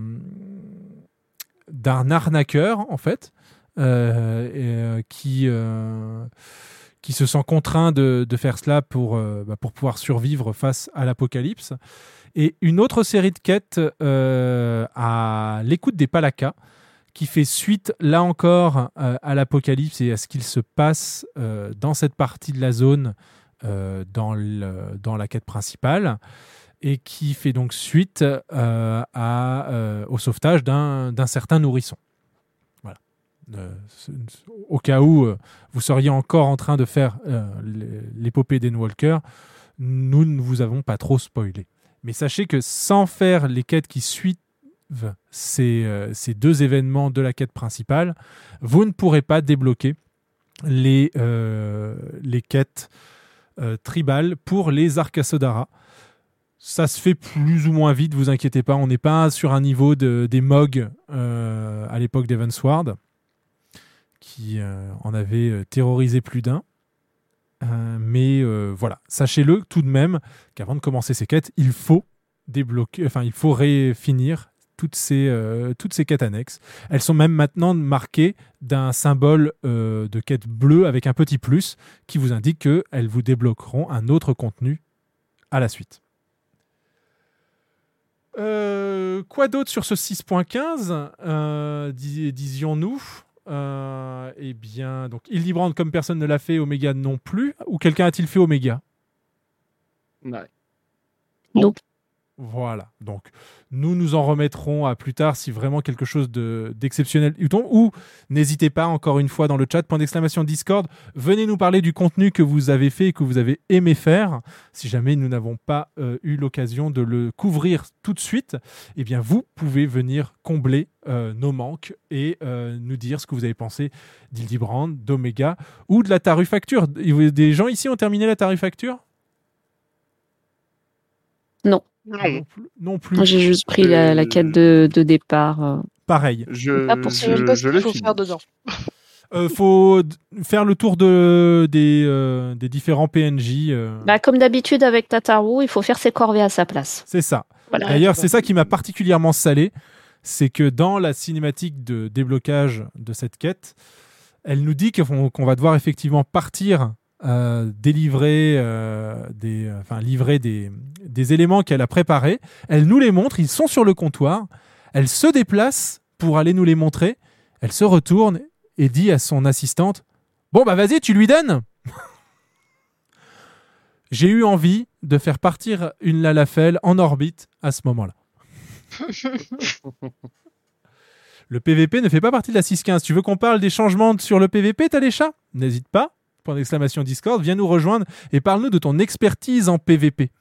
d'un arnaqueur, en fait, et, qui, qui se sent contraint de, faire cela pour, euh, bah, pour pouvoir survivre face à l'apocalypse. Et une autre série de quêtes euh, à l'écoute des Palakas, qui fait suite, là encore, euh, à l'apocalypse et à ce qu'il se passe dans cette partie de la zone dans, la quête principale et qui fait donc suite au sauvetage d'un certain nourrisson. Euh, au cas où euh, vous seriez encore en train de faire euh, l'épopée d'Enwalker, nous ne vous avons pas trop spoilé. Mais sachez que sans faire les quêtes qui suivent ces, ces deux événements de la quête principale, vous ne pourrez pas débloquer les, les quêtes tribales pour les Arkasodara. Ça se fait plus ou moins vite, vous inquiétez pas. On n'est pas sur un niveau de, des MOG à l'époque d'Evansward, qui euh, en avait euh, terrorisé plus d'un. Euh, mais voilà, sachez-le tout de même qu'avant de commencer ces quêtes, il faut débloquer, enfin il faut ré- finir toutes ces, toutes ces quêtes annexes. Elles sont même maintenant marquées d'un symbole de quête bleue avec un petit plus qui vous indique qu'elles vous débloqueront un autre contenu à la suite. Quoi d'autre sur ce 6.15 euh, dis- disions-nous Euh, Eh bien, donc Hildebrand, comme personne ne l'a fait, Omega non plus. Ou quelqu'un a-t-il fait Omega? Ouais. Non. Voilà. Donc, nous nous en remettrons à plus tard si vraiment quelque chose de- d'exceptionnel tombe. Ou n'hésitez pas, encore une fois, dans le chat, point d'exclamation Discord, venez nous parler du contenu que vous avez fait et que vous avez aimé faire. Si jamais nous n'avons pas euh, eu l'occasion de le couvrir tout de suite, eh bien, vous pouvez venir combler euh, nos manques et euh, nous dire ce que vous avez pensé d'Ildibrand, d'Omega ou de la tarifacture. Des gens ici ont terminé la tarifacture Non. Non plus. Non plus. Moi, j'ai juste pris la, la quête de, de départ. euh. Pareil. Je, Là, pour je, je l'ai faut faire dedans. Euh, faut faire le tour de, des, euh, des différents PNJ. euh, Bah, comme d'habitude avec Tataru, il faut faire ses corvées à sa place. c'est ça. Voilà. D'ailleurs, c'est ça qui m'a particulièrement salé. C'est que dans la cinématique de déblocage de cette quête, elle nous dit qu'on qu'on va devoir effectivement partir euh, délivrer euh, des, euh, enfin, livrer des, des éléments qu'elle a préparés. Elle nous les montre, ils sont sur le comptoir. Elle se déplace pour aller nous les montrer. Elle se retourne et dit à son assistante Bon, bah vas-y, tu lui donnes J'ai eu envie de faire partir une Lalafell en orbite à ce moment-là. Le PVP ne fait pas partie de la 6.15. Tu veux qu'on parle des changements sur le PVP, Talécha N'hésite pas. Point d'exclamation Discord, viens nous rejoindre et parle-nous de ton expertise en PVP.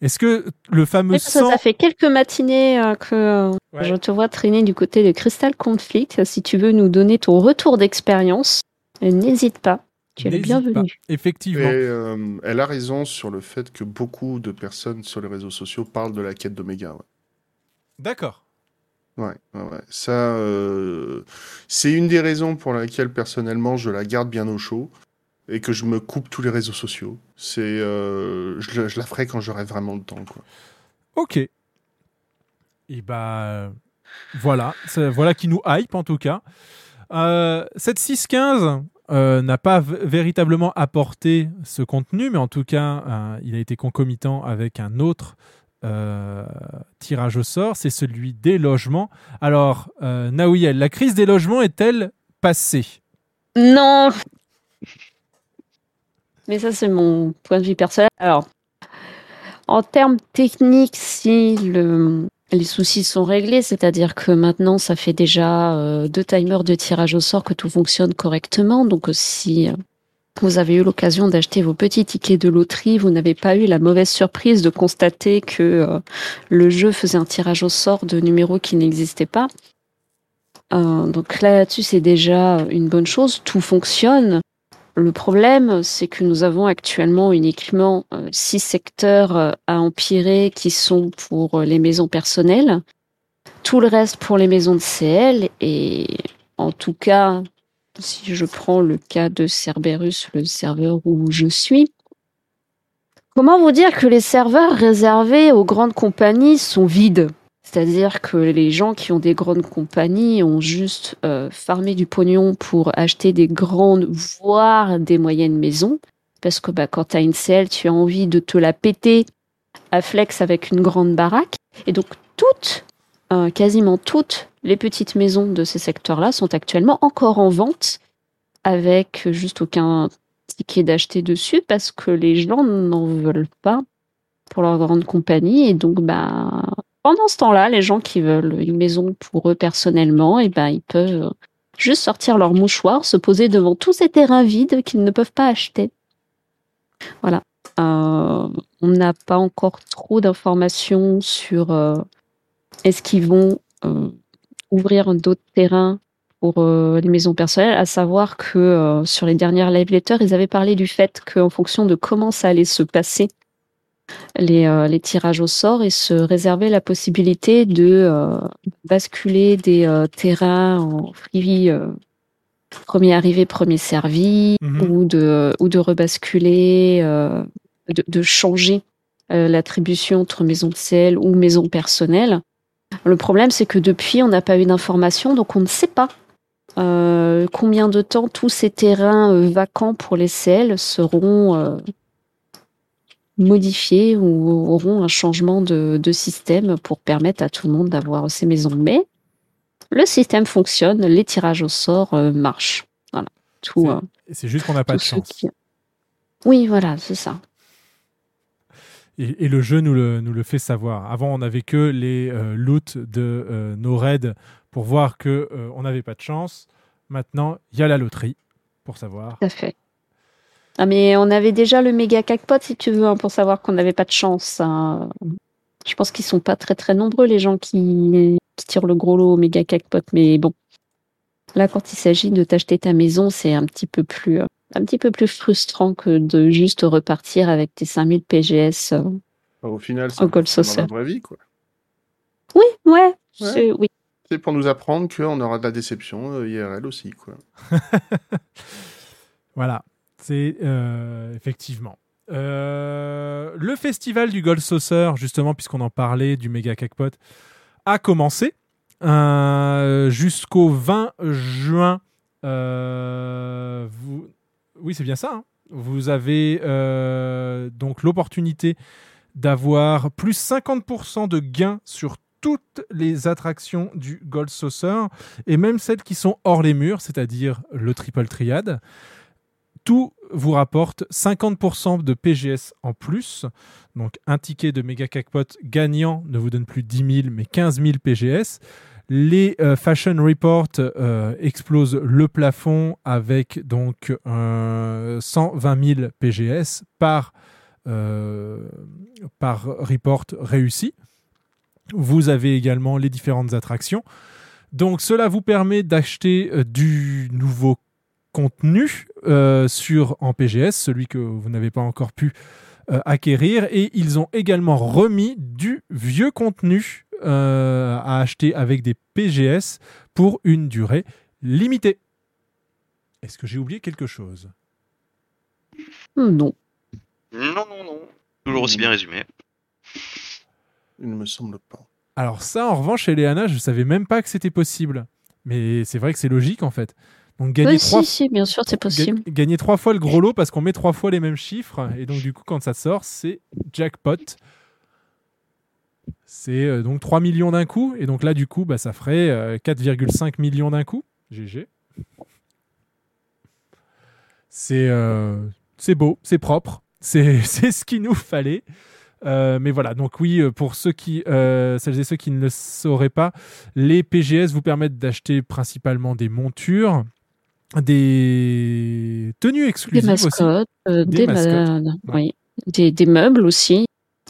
Est-ce que le fameux sang... ça fait quelques matinées euh, que euh, Ouais. je te vois traîner du côté de Crystal Conflict. Si tu veux nous donner ton retour d'expérience, n'hésite pas. Tu es le bienvenu. pas. Et Effectivement. euh, elle a raison sur le fait que beaucoup de personnes sur les réseaux sociaux parlent de la quête d'Omega. Ouais. D'accord. Ouais, ouais, ouais. Ça, euh, c'est une des raisons pour laquelle personnellement je la garde bien au chaud et que je me coupe tous les réseaux sociaux. C'est, euh, je, la- je la ferai quand j'aurai vraiment le temps. Quoi. Ok. Et bah euh, voilà, voilà qui nous hype en tout cas. Euh, cette 6.15 euh, n'a pas v- véritablement apporté ce contenu, mais en tout cas, euh, il a été concomitant avec un autre euh, tirage au sort, c'est celui des logements. Alors, euh, Naouiel, la crise des logements est-elle passée? Non Mais ça, c'est mon point de vue personnel. Alors, en termes techniques, si le- les soucis sont réglés, c'est-à-dire que maintenant, ça fait déjà euh, deux timers de tirage au sort que tout fonctionne correctement. Donc, euh, si vous avez eu l'occasion d'acheter vos petits tickets de loterie, vous n'avez pas eu la mauvaise surprise de constater que euh, le jeu faisait un tirage au sort de numéros qui n'existaient pas. Donc là, là-dessus, c'est déjà une bonne chose. Tout fonctionne. Le problème, c'est que nous avons actuellement uniquement euh, six secteurs euh, à empirer qui sont pour euh, les maisons personnelles. Tout le reste pour les maisons de CL. Et en tout cas, si je prends le cas de Cerberus, le serveur où je suis, comment vous dire que les serveurs réservés aux grandes compagnies sont vides? C'est-à-dire que les gens qui ont des grandes compagnies ont juste euh, farmé du pognon pour acheter des grandes, voire des moyennes maisons. Parce que bah, quand tu as une CL, tu as envie de te la péter à flex avec une grande baraque. Et donc toutes, euh, quasiment toutes les petites maisons de ces secteurs-là sont actuellement encore en vente avec juste aucun tickets d'acheter dessus parce que les gens n'en veulent pas pour leur grande compagnie. Et donc, bah, pendant ce temps-là, les gens qui veulent une maison pour eux personnellement, et ben, ils peuvent juste sortir leur mouchoir, se poser devant tous ces terrains vides qu'ils ne peuvent pas acheter. Voilà. Euh, on n'a pas encore trop d'informations sur euh, est-ce qu'ils vont euh, ouvrir d'autres terrains pour les maisons personnelles, à savoir que sur les dernières live letters, ils avaient parlé du fait qu'en fonction de comment ça allait se passer, les, les, tirages au sort, et se réserver la possibilité de basculer des terrains en free premier arrivé, premier servi, Mhm. ou de ou de rebasculer, euh, de, de changer euh, l'attribution entre maison de sel ou maison personnelle. Le problème, c'est que depuis, on n'a pas eu d'informations, donc on ne sait pas euh, combien de temps tous ces terrains euh, vacants pour les CL seront modifiés ou auront un changement de, de système pour permettre à tout le monde d'avoir ces maisons. Mais le système fonctionne, les tirages au sort euh, marchent. Voilà. Tout, C'est- euh, c'est juste qu'on n'a pas de chance. qui- Oui, voilà, c'est ça. Et, et le jeu nous le, nous le fait savoir. Avant, on n'avait que les euh, loots de euh, nos raids pour voir que on n'avait pas de chance. Maintenant, il y a la loterie pour savoir. Tout à fait. Ah, mais on avait déjà le méga jackpot, si tu veux, hein, pour savoir qu'on n'avait pas de chance. hein. Je pense qu'ils sont pas très très nombreux, les gens qui, qui tirent le gros lot au méga jackpot. Mais bon, là, quand il s'agit de t'acheter ta maison, c'est un petit peu plus, euh, un petit peu plus frustrant que de juste repartir avec tes 5000 PGS. euh. Au final, c'est dans la vraie vie, quoi. Oui, ouais, Ouais. c'est- oui. C'est pour nous apprendre qu'on aura de la déception euh, IRL aussi, quoi. Voilà, c'est euh, effectivement. Euh, le festival du Gold Saucer, justement, puisqu'on en parlait du méga jackpot, a commencé euh, jusqu'au 20 juin. vous... Oui, c'est bien ça. hein. Vous avez donc l'opportunité d'avoir plus 50% de gains sur toutes les attractions du Gold Saucer et même celles qui sont hors les murs, c'est-à-dire le Triple Triad. Tout vous rapporte 50% de PGS en plus. Donc un ticket de méga jackpot gagnant ne vous donne plus 10 000 mais 15 000 PGS. Les euh, Fashion Report euh, explosent le plafond avec donc euh, 120 000 PGS par, euh, par report réussi. Vous avez également les différentes attractions. Donc cela vous permet d'acheter du nouveau contenu euh, sur en PGS, celui que vous n'avez pas encore pu euh, acquérir. Et ils ont également remis du vieux contenu euh, à acheter avec des PGS pour une durée limitée. Est-ce que j'ai oublié quelque chose? Non. Non, non, non. Toujours aussi bien résumé. Il ne me semble pas. Alors ça, en revanche, chez Léana, je savais même pas que c'était possible. Mais c'est vrai que c'est logique en fait. Donc gagner Oui, trois si, si, bien sûr, c'est possible. Ga- Gagner trois fois le gros lot parce qu'on met trois fois les mêmes chiffres. Et donc, du coup, quand ça sort, c'est jackpot. C'est euh, donc 3 millions d'un coup. Et donc là, du coup, bah, ça ferait euh, 4,5 millions d'un coup. GG. C'est euh, c'est beau, c'est propre. C'est ce qu'il nous fallait. Euh, mais voilà, donc oui, euh, pour ceux qui, euh, celles et ceux qui ne le sauraient pas, les PGS vous permettent d'acheter principalement des montures, des tenues Des exclusives aussi. mascottes, euh, Des des, mascottes, ma- oui, des, des meubles aussi.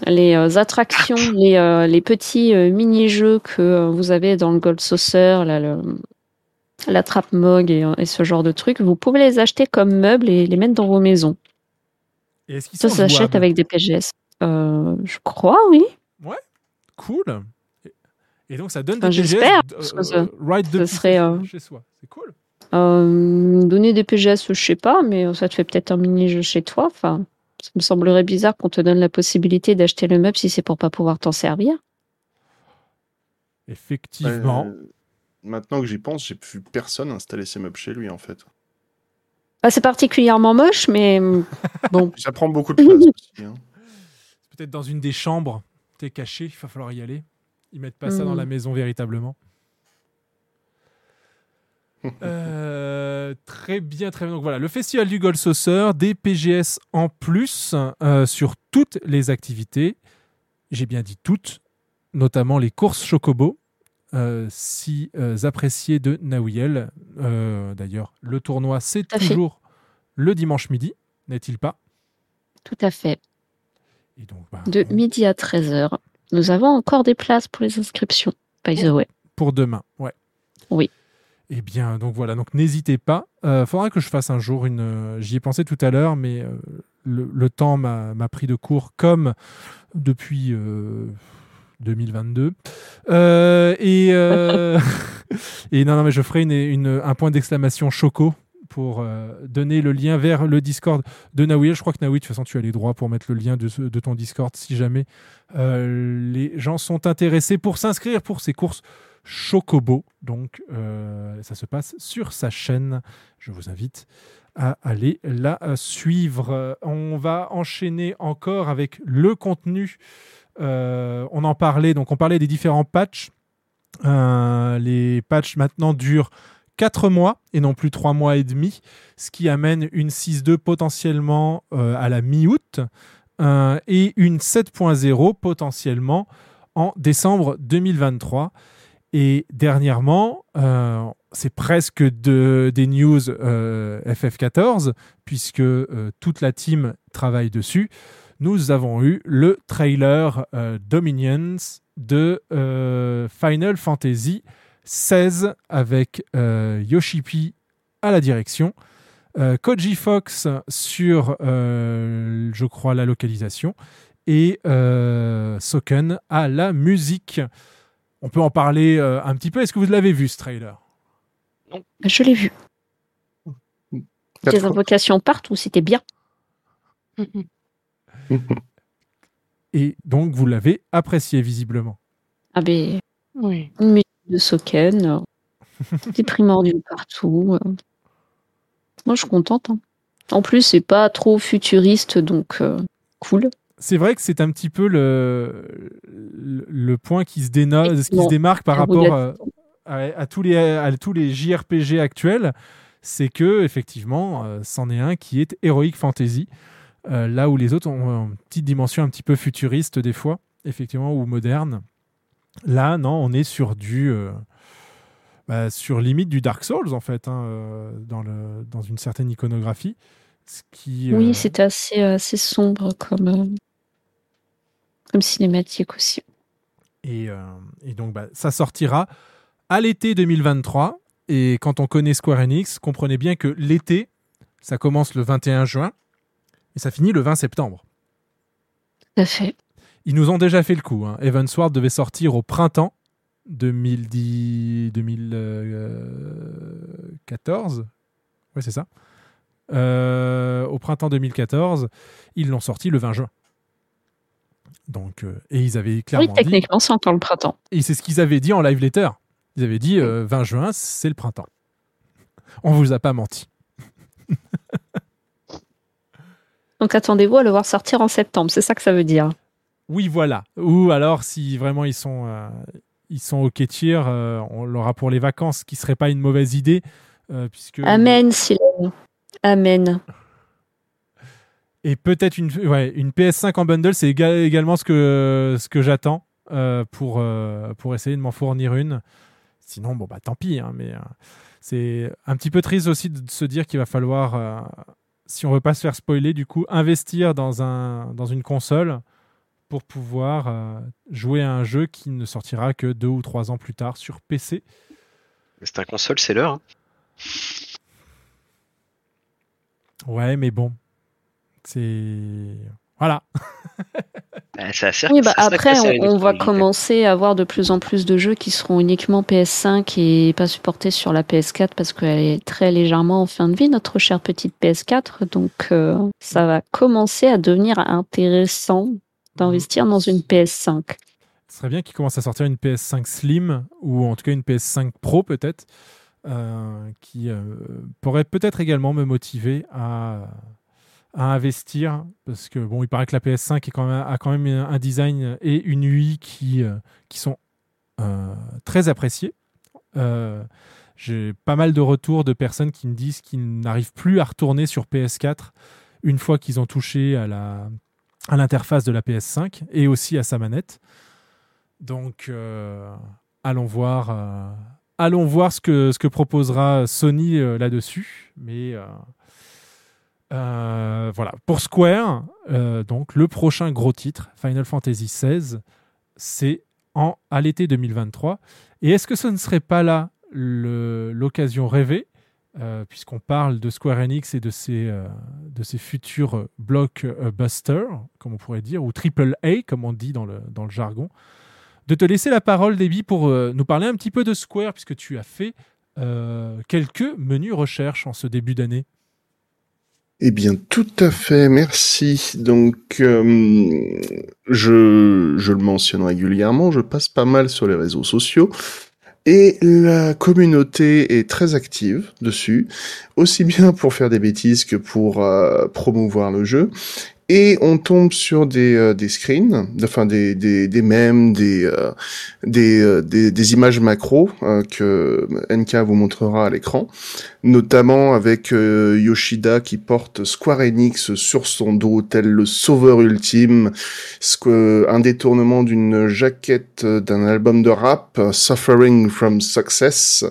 Les euh, attractions, les, euh, les petits mini-jeux que vous avez dans le Gold Saucer, là, le, la trappe Mog et, et ce genre de trucs, vous pouvez les acheter comme meubles et les mettre dans vos maisons. Et est-ce qu'ils Ça s'achète avec des PGS. Je crois, oui. Cool. Et- donc ça donne Enfin, des PGS j'espère, ça depuis serait, chez soi. C'est cool. Euh, donner des PGS, je sais pas, mais ça te fait peut-être un mini-jeu chez toi. Enfin, ça me semblerait bizarre qu'on te donne la possibilité d'acheter le meuble si c'est pour pas pouvoir t'en servir. Effectivement. Euh, maintenant que j'y pense, j'ai vu personne installer ses meubles chez lui, en fait. Bah, c'est particulièrement moche, mais bon. Ça prend beaucoup de place aussi. hein. Peut-être dans une des chambres, t'es caché, il va falloir y aller. Ils mettent pas ça dans Mhm. la maison véritablement. Euh, Très bien, très bien. Donc voilà, le Festival du Gold Saucer, des PGS en plus euh, sur toutes les activités. J'ai bien dit toutes, notamment les courses Chocobo, euh, si appréciées de Nawiel. D'ailleurs, le tournoi, c'est fait. toujours le dimanche midi, n'est-il pas? Tout à fait. Et donc, bah, De midi à 13h. Nous avons encore des places pour les inscriptions, by the way. pour demain, ouais. Oui. Eh bien, donc voilà, donc n'hésitez pas. Euh, faudra que je fasse un jour une. euh, J'y ai pensé tout à l'heure, mais euh, le, temps m'a pris de court, comme depuis euh, 2022. Euh, et, et non, non, mais je ferai un point d'exclamation choco pour donner le lien vers le Discord de Naouil. Je crois que Naoui, de toute façon, tu as les droits pour mettre le lien de, de ton Discord si jamais les gens sont intéressés pour s'inscrire pour ces courses Chocobo. Donc, euh, ça se passe sur sa chaîne. Je vous invite à aller la suivre. On va enchaîner encore avec le contenu. Euh, on en parlait, donc on parlait des différents patchs. Euh, les patchs maintenant durent 4 mois et non plus 3 mois et demi, ce qui amène une 6.2 potentiellement à la mi-août et une 7.0 potentiellement en décembre 2023. Et dernièrement, euh, c'est presque de, des news euh, FF14, puisque euh, toute la team travaille dessus. Nous avons eu le trailer Dominions de Final Fantasy XVI avec Yoshipi à la direction, Koji Fox sur, je crois, la localisation, et Soken à la musique. On peut en parler euh, un petit peu. Est-ce que vous l'avez vu ce trailer? Je l'ai vu. Des invocations partout, c'était bien. Et donc vous l'avez apprécié visiblement. Ah ben, Oui. une musique de Soken, euh, des primordiaux partout. euh. Moi, je suis contente. hein. En plus, c'est pas trop futuriste, donc euh, cool. C'est vrai que c'est un petit peu le, le, le point qui se, déno- qui se démarque par rapport euh, à, à tous les, à tous les JRPG actuels. C'est que, effectivement, euh, c'en est un qui est Heroic Fantasy. euh, là où les autres ont une petite dimension un petit peu futuriste, des fois, effectivement, ou moderne. Là, non, on est sur du. euh, bah, sur limite du Dark Souls, en fait, hein, dans, le, dans une certaine iconographie. Ce qui, Oui, c'était assez, assez sombre comme, comme cinématique aussi. Et, euh, et donc, bah, ça sortira à l'été 2023. Et quand on connaît Square Enix, comprenez bien que l'été, ça commence le 21 juin et ça finit le 20 septembre. Tout à fait. Ils nous ont déjà fait le coup. Hein. Evansward devait sortir au printemps 2010, 2014. Ouais, c'est ça. Euh, au printemps 2014, ils l'ont sorti le 20 juin. Donc, euh, et ils avaient Oui, clairement dit. techniquement, c'est encore le printemps. Et c'est ce qu'ils avaient dit en live letter. Ils avaient dit euh, 20 juin, c'est le printemps. On vous a pas menti. Donc attendez-vous à le voir sortir en septembre, c'est ça que ça veut dire. Oui, voilà. Ou alors, si vraiment ils sont, euh, ils sont au euh, on l'aura pour les vacances, ce qui serait pas une mauvaise idée. euh, puisque Amen, Silène. Amen. Et peut-être une, ouais, une PS5 en bundle, c'est éga- également ce que, ce que j'attends euh, pour, euh, pour essayer de m'en fournir une. Sinon, bon, bah tant pis. hein, mais euh, c'est un petit peu triste aussi de se dire qu'il va falloir, si on veut pas se faire spoiler, du coup, investir dans, un, dans une console pour pouvoir jouer à un jeu qui ne sortira que deux ou trois ans plus tard sur PC. C'est un console, c'est l'heure. hein. Ouais, mais bon, c'est voilà. Bah, c'est assez- Oui, bah après, ça, on, va commencer à avoir de plus en plus de jeux qui seront uniquement PS5 et pas supportés sur la PS4 parce qu'elle est très légèrement en fin de vie, notre chère petite PS4. Donc, euh, ça va commencer à devenir intéressant d'investir dans une PS5. Ce serait bien qu'ils commencent à sortir une PS5 Slim ou en tout cas une PS5 Pro peut-être, euh, qui euh, pourrait peut-être également me motiver à, à investir parce que bon, il paraît que la PS5 est quand même, a quand même un design et une UI qui, euh, qui sont euh, très appréciés. Euh, J'ai pas mal de retours de personnes qui me disent qu'ils n'arrivent plus à retourner sur PS4 une fois qu'ils ont touché à la à l'interface de la PS5 et aussi à sa manette. Donc, allons voir, allons voir ce que, ce que proposera Sony là-dessus. Mais voilà, pour Square, donc le prochain gros titre, Final Fantasy XVI, c'est en à l'été 2023. Et est-ce que ce ne serait pas là l'occasion rêvée euh, puisqu'on parle de Square Enix et de ses, euh, futurs blockbusters, comme on pourrait dire, ou triple A, comme on dit dans le, jargon, de te laisser la parole, Déby, pour euh, nous parler un petit peu de Square, puisque tu as fait quelques menus recherches en ce début d'année? Eh bien, tout à fait, merci. Donc, je, je le mentionne régulièrement, je passe pas mal sur les réseaux sociaux. Et la communauté est très active dessus, aussi bien pour faire des bêtises que pour euh, promouvoir le jeu et on tombe sur des, euh, screens, enfin des, des, des mèmes, des, euh, des, des, des, images macro que NK vous montrera à l'écran, notamment avec Yoshida qui porte Square Enix sur son dos tel le sauveur ultime, un détournement d'une jaquette d'un album de rap, Suffering from Success,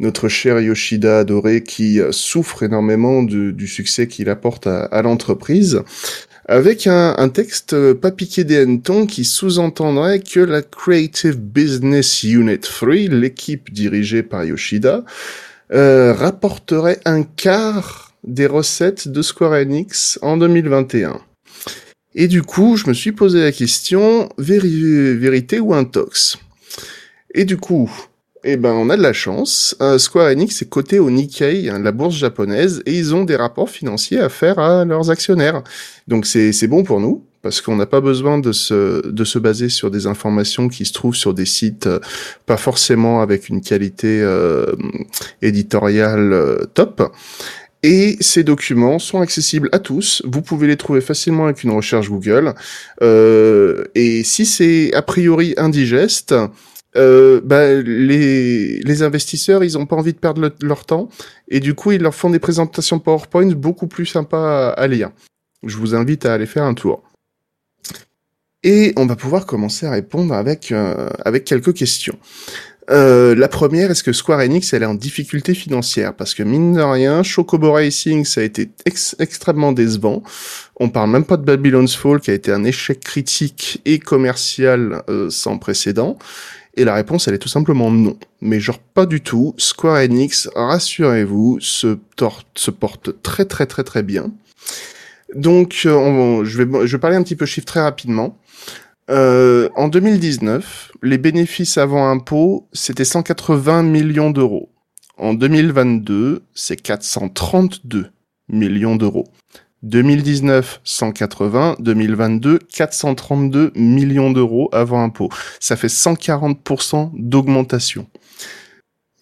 notre cher Yoshida adoré qui souffre énormément du succès qu'il apporte à l'entreprise, avec un, texte pas piqué des hannetons qui sous-entendrait que la Creative Business Unit 3, l'équipe dirigée par Yoshida, euh, rapporterait un quart des recettes de Square Enix en 2021. Et du coup, je me suis posé la question, vérité ou intox Et du coup, eh ben, on a de la chance. Euh, Square Enix est coté au Nikkei, hein, la bourse japonaise, et ils ont des rapports financiers à faire à leurs actionnaires. Donc c'est bon pour nous, parce qu'on n'a pas besoin de se, de se baser sur des informations qui se trouvent sur des sites euh, pas forcément avec une qualité euh, éditoriale euh, top. Et ces documents sont accessibles à tous. Vous pouvez les trouver facilement avec une recherche Google. Et si c'est a priori indigeste, euh, bah, les, les investisseurs, ils ont pas envie de perdre leur temps et du coup, ils leur font des présentations PowerPoint beaucoup plus sympas à, lire. Je vous invite à aller faire un tour. Et on va pouvoir commencer à répondre avec, euh, avec quelques questions. Euh, la première, est-ce que Square Enix elle est en difficulté financière? Parce que mine de rien, Chocobo Racing, ça a été extrêmement décevant. On parle même pas de Babylon's Fall, qui a été un échec critique et commercial euh, sans précédent. Et la réponse, elle est tout simplement non. Mais genre pas du tout. Square Enix, rassurez-vous, se, se porte très très très très bien. Donc, euh, je, vais, je vais parler un petit peu chiffre très rapidement. Euh, en 2019, les bénéfices avant impôt, c'était 180 millions d'euros. En 2022, c'est 432 millions d'euros. 2019, 180, 2022, 432 millions d'euros avant impôt. Ça fait 140% d'augmentation.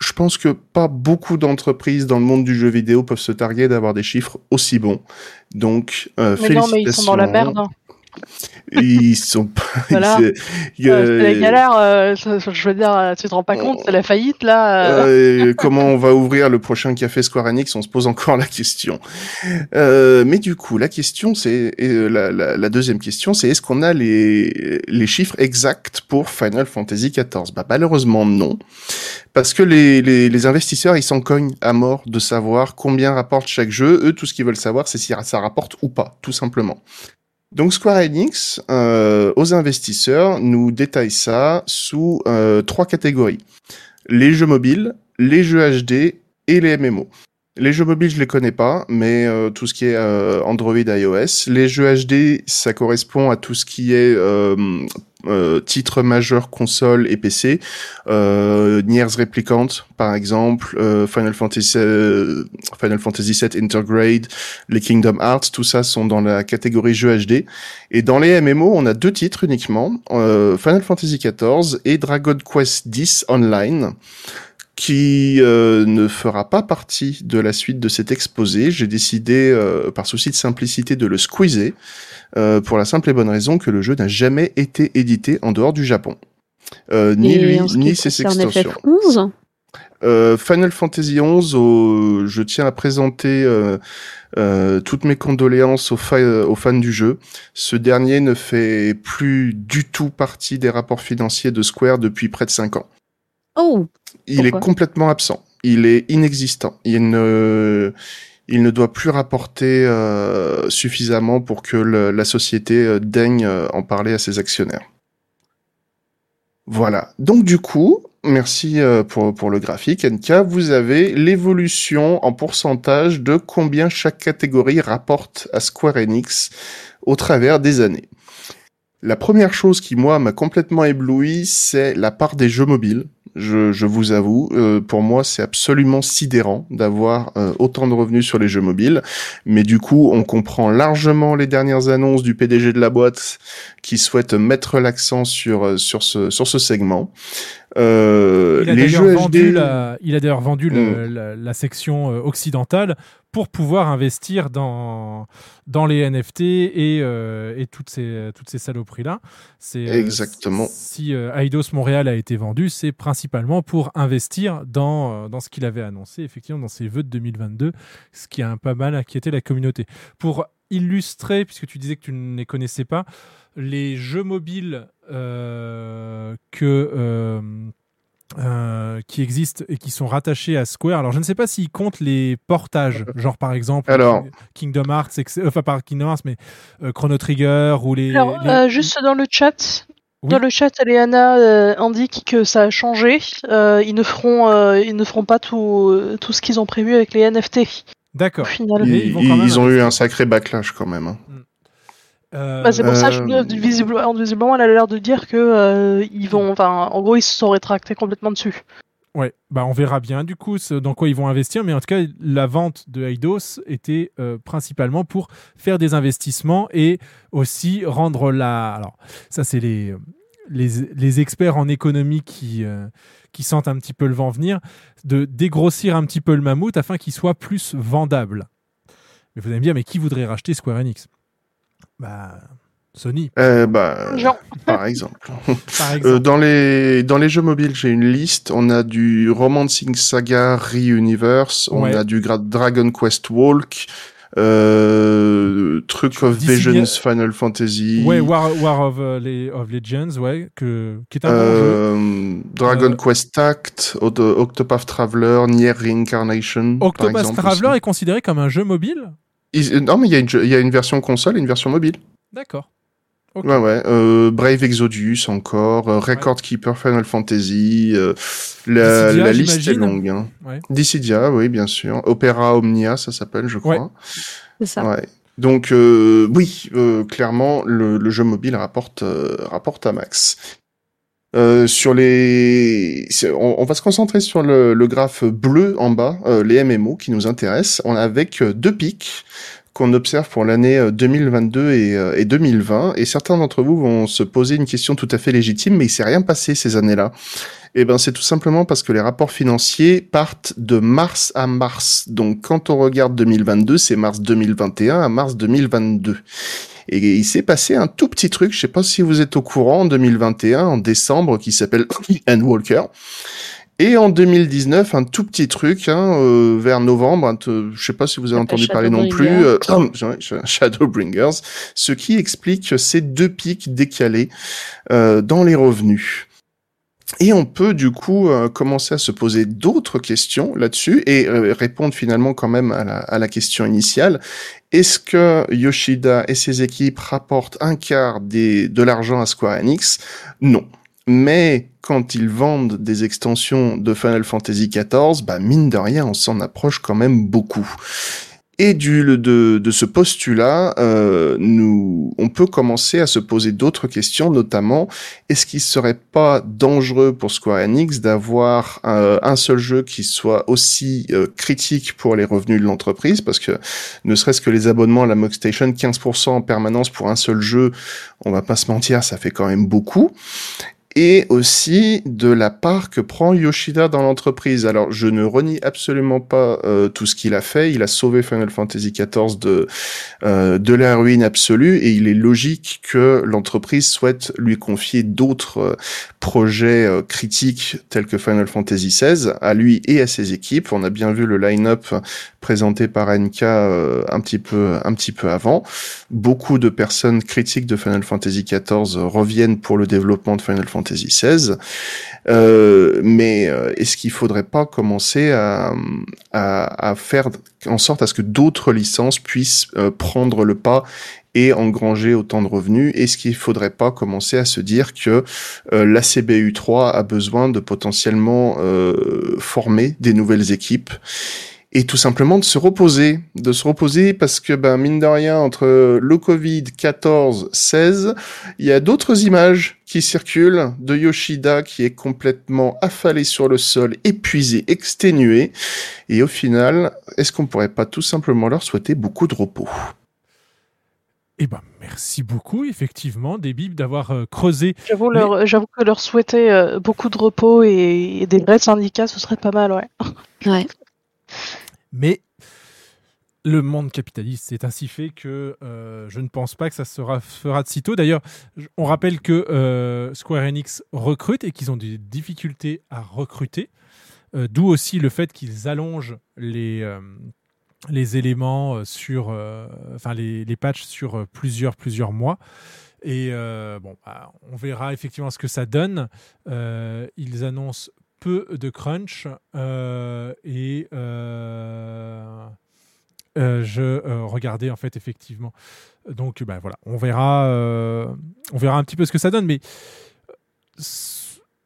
Je pense que pas beaucoup d'entreprises dans le monde du jeu vidéo peuvent se targuer d'avoir des chiffres aussi bons. Donc, euh, mais félicitations. Non, mais ils sont dans la merde. Hein ils sont pas. Voilà. Euh, la galère, euh, je veux dire, tu te rends pas compte, c'est la faillite là. Euh. comment on va ouvrir le prochain café Square Enix? On se pose encore la question. mais du coup, la question, c'est la, la, la, deuxième question, c'est est-ce qu'on a les, les chiffres exacts pour Final Fantasy XIV Bah malheureusement non, parce que les, les, les investisseurs ils s'en cognent à mort de savoir combien rapporte chaque jeu. Eux, tout ce qu'ils veulent savoir, c'est si ça rapporte ou pas, tout simplement. Donc Square Enix, euh, aux investisseurs, nous détaille ça sous euh, trois catégories. Les jeux mobiles, les jeux HD et les MMO. Les jeux mobiles, je les connais pas, mais euh, tout ce qui est euh, Android, iOS. Les jeux HD, ça correspond à tout ce qui est euh, euh, titres majeurs console et PC. Euh, Replicant, par exemple, euh, Final Fantasy Final Fantasy VII Intergrade, les Kingdom Hearts, tout ça sont dans la catégorie jeux HD. Et dans les MMO, on a deux titres uniquement, Final Fantasy XIV et Dragon Quest X Online qui euh, ne fera pas partie de la suite de cet exposé. J'ai décidé, euh, par souci de simplicité, de le squeezer, euh, pour la simple et bonne raison que le jeu n'a jamais été édité en dehors du Japon. ni lui, ni ses extensions. FF11 Euh, Final Fantasy XI, je tiens à présenter toutes mes condoléances aux, fa- aux fans du jeu. Ce dernier ne fait plus du tout partie des rapports financiers de Square depuis près de 5 ans. Oh, Il est complètement absent. Il est inexistant. Il ne, il ne doit plus rapporter euh, suffisamment pour que le- la société euh, daigne euh, en parler à ses actionnaires. Voilà. Donc du coup, merci pour, pour le graphique. NK, vous avez l'évolution en pourcentage de combien chaque catégorie rapporte à Square Enix au travers des années. La première chose qui, moi, m'a complètement ébloui, c'est la part des jeux mobiles. Je, je vous avoue, euh, pour moi, c'est absolument sidérant d'avoir euh, autant de revenus sur les jeux mobiles. Mais du coup, on comprend largement les dernières annonces du PDG de la boîte qui souhaite mettre l'accent sur, euh, sur, ce, sur ce segment. Euh, Il a les jeux vendu, HD... la, il a d'ailleurs vendu le- Mm. la, la section euh, occidentale pour pouvoir investir dans, dans les NFT et, euh, et toutes ces, toutes ces saloperies-là. C'est, euh, Exactement. Si euh, Eidos Montréal a été vendu, c'est principalement pour investir dans, euh, dans ce qu'il avait annoncé, effectivement, dans ses vœux de 2022, ce qui a un pas mal inquiété la communauté. Pour illustrer, puisque tu disais que tu ne les connaissais pas, les jeux mobiles que, euh, qui existent et qui sont rattachés à Square. Alors, je ne sais pas s'ils comptent les portages, genre par exemple Alors. Kingdom Hearts, enfin pas Kingdom Hearts, mais euh, Chrono Trigger ou les. Alors, les- euh, juste dans le chat, Oui. dans le chat, euh, indique que ça a changé. Euh, ils ne feront, euh, ils ne feront pas tout, tout ce qu'ils ont prévu avec les NFT D'accord. Ils, ont eu un sacré backlash quand même. hein. Euh, Bah, c'est pour ça que Euh, je- visiblement, visiblement, elle a l'air de dire que euh, ils vont, enfin, en gros, ils se sont rétractés complètement dessus. Ouais, bah on verra bien du coup ce- dans quoi ils vont investir, mais en tout cas la vente de Eidos était euh, principalement pour faire des investissements et aussi rendre la. Alors ça c'est les, les les experts en économie qui euh, qui sentent un petit peu le vent venir, de dégrossir un petit peu le mammouth afin qu'il soit plus vendable. Mais vous allez me dire, mais qui voudrait racheter Square Enix? Bah Sony, Euh, bah, Jean. par exemple. par Euh, dans les dans les jeux mobiles, j'ai une liste. On a du Romancing Saga Re-Universe, on Ouais. a du Dragon Quest Walk, euh, Truc of Visions Final Fantasy, ouais, War, War of, les- of Legends, ouais, que, qui est un bon jeu. euh, Dragon Euh, Quest Tact, Oct- Octopath Traveler, Nier Reincarnation. par Octopath exemple, Traveler aussi. est considéré comme un jeu mobile? Ils- euh, non, mais il y, a une jeu- il y a une version console et une version mobile. D'accord. Ok. Ouais, ouais. Euh, Brave Exodus encore, euh, Record Keeper Final Fantasy. euh, la Dissidia, la liste est longue. Hein. Ouais. Dissidia, oui, bien sûr. Opera Omnia, ça s'appelle, je crois. Ouais. c'est ça. Ouais. Donc, euh, oui, euh, clairement, le, le jeu mobile rapporte, euh, rapporte à max. Euh, sur les, on, va se concentrer sur le, le graphe bleu en bas, euh, les MMO qui nous intéressent. On a avec euh, deux pics qu'on observe pour l'année euh, 2022 et, et 2020. Et certains d'entre vous vont se poser une question tout à fait légitime, mais il s'est rien passé ces années-là. Eh ben, c'est tout simplement parce que les rapports financiers partent de mars à mars. Donc, quand on regarde 2022, c'est mars 2021 à mars 2022. Et il s'est passé un tout petit truc, je sais pas si vous êtes au courant, en 2021, en décembre, qui s'appelle Ann Walker. Et en 2019, un tout petit truc, hein, euh, vers novembre, un t- je sais pas si vous avez entendu parler non plus, euh, Shadowbringers, ce qui explique ces deux pics décalés euh, dans les revenus. Et on peut du coup euh, commencer à se poser d'autres questions là-dessus et euh, répondre finalement quand même à la, question initiale. Est-ce que Yoshida et ses équipes rapportent un quart de l'argent à Square Enix? Non. Mais quand ils vendent des extensions de Final Fantasy XIV, bah mine de rien, on s'en approche quand même beaucoup. Et du, de, de ce postulat, euh, nous, on peut commencer à se poser d'autres questions, notamment est-ce qu'il serait pas dangereux pour Square Enix d'avoir euh, un seul jeu qui soit aussi euh, critique pour les revenus de l'entreprise? Parce que ne serait-ce que les abonnements à la Mog Station, 15% en permanence pour un seul jeu, on va pas se mentir, ça fait quand même beaucoup. Et aussi de la part que prend Yoshida dans l'entreprise. Alors, je ne renie absolument pas euh, tout ce qu'il a fait. Il a sauvé Final Fantasy XIV de euh, de la ruine absolue, et il est logique que l'entreprise souhaite lui confier d'autres euh, projets euh, critiques tels que Final Fantasy XVI à lui et à ses équipes. On a bien vu le line-up présenté par NK euh, un petit peu un petit peu avant. Beaucoup de personnes critiques de Final Fantasy XIV reviennent pour le développement de Final Fantasy Euh, mais euh, est-ce qu'il faudrait pas commencer à, faire en sorte à ce que d'autres licences puissent euh, prendre le pas et engranger autant de revenus? Est-ce qu'il faudrait pas commencer à se dire que la CBU3 a besoin de potentiellement former des nouvelles équipes et tout simplement de se reposer, de se reposer parce que ben mine de rien entre le Covid 14 16, il y a d'autres images qui circulent de Yoshida qui est complètement affalé sur le sol, épuisé, exténué et au final, est-ce qu'on pourrait pas tout simplement leur souhaiter beaucoup de repos? Eh ben, merci beaucoup, effectivement, des bibles d'avoir euh, creusé. J'avoue, leur, j'avoue que leur souhaiter euh, beaucoup de repos et, et, des vrais syndicats, ce serait pas mal, ouais. Ouais. Mais le monde capitaliste c'est ainsi fait que euh, je ne pense pas que ça sera fera de sitôt. D'ailleurs, on rappelle que euh, Square Enix recrute et qu'ils ont des difficultés à recruter. Euh, D'où aussi le fait qu'ils allongent les, les éléments sur, enfin les, les, patchs sur plusieurs, plusieurs mois. Et bon, bah, on verra effectivement ce que ça donne. ils annoncent peu de crunch euh, et euh, euh, je regardais en fait effectivement. Donc bah, voilà, on verra, on verra un petit peu ce que ça donne, mais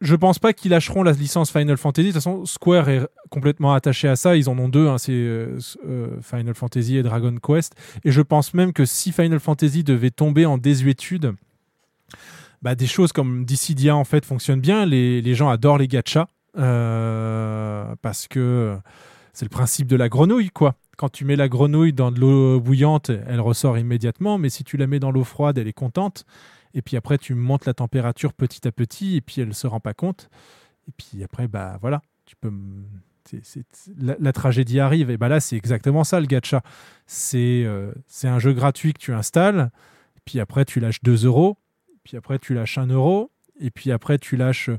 je pense pas qu'ils lâcheront la licence Final Fantasy. De toute façon, Square est complètement attaché à ça. Ils en ont deux, hein, c'est Final Fantasy et Dragon Quest. Et je pense même que si Final Fantasy devait tomber en désuétude, bah, des choses comme Dissidia en fait fonctionnent bien. Les, les gens adorent les gachas. Euh, parce que c'est le principe de la grenouille, quoi. Quand tu mets la grenouille dans de l'eau bouillante, elle ressort immédiatement, mais si tu la mets dans l'eau froide, elle est contente. Et puis après, tu montes la température petit à petit, et puis elle se rend pas compte. Et puis après, bah voilà, tu peux. La, tragédie arrive. Et bah là, c'est exactement ça le gacha. C'est euh, un jeu gratuit que tu installes, puis après, tu lâches 2 euros, puis après, tu lâches 1 euro, et puis après tu lâches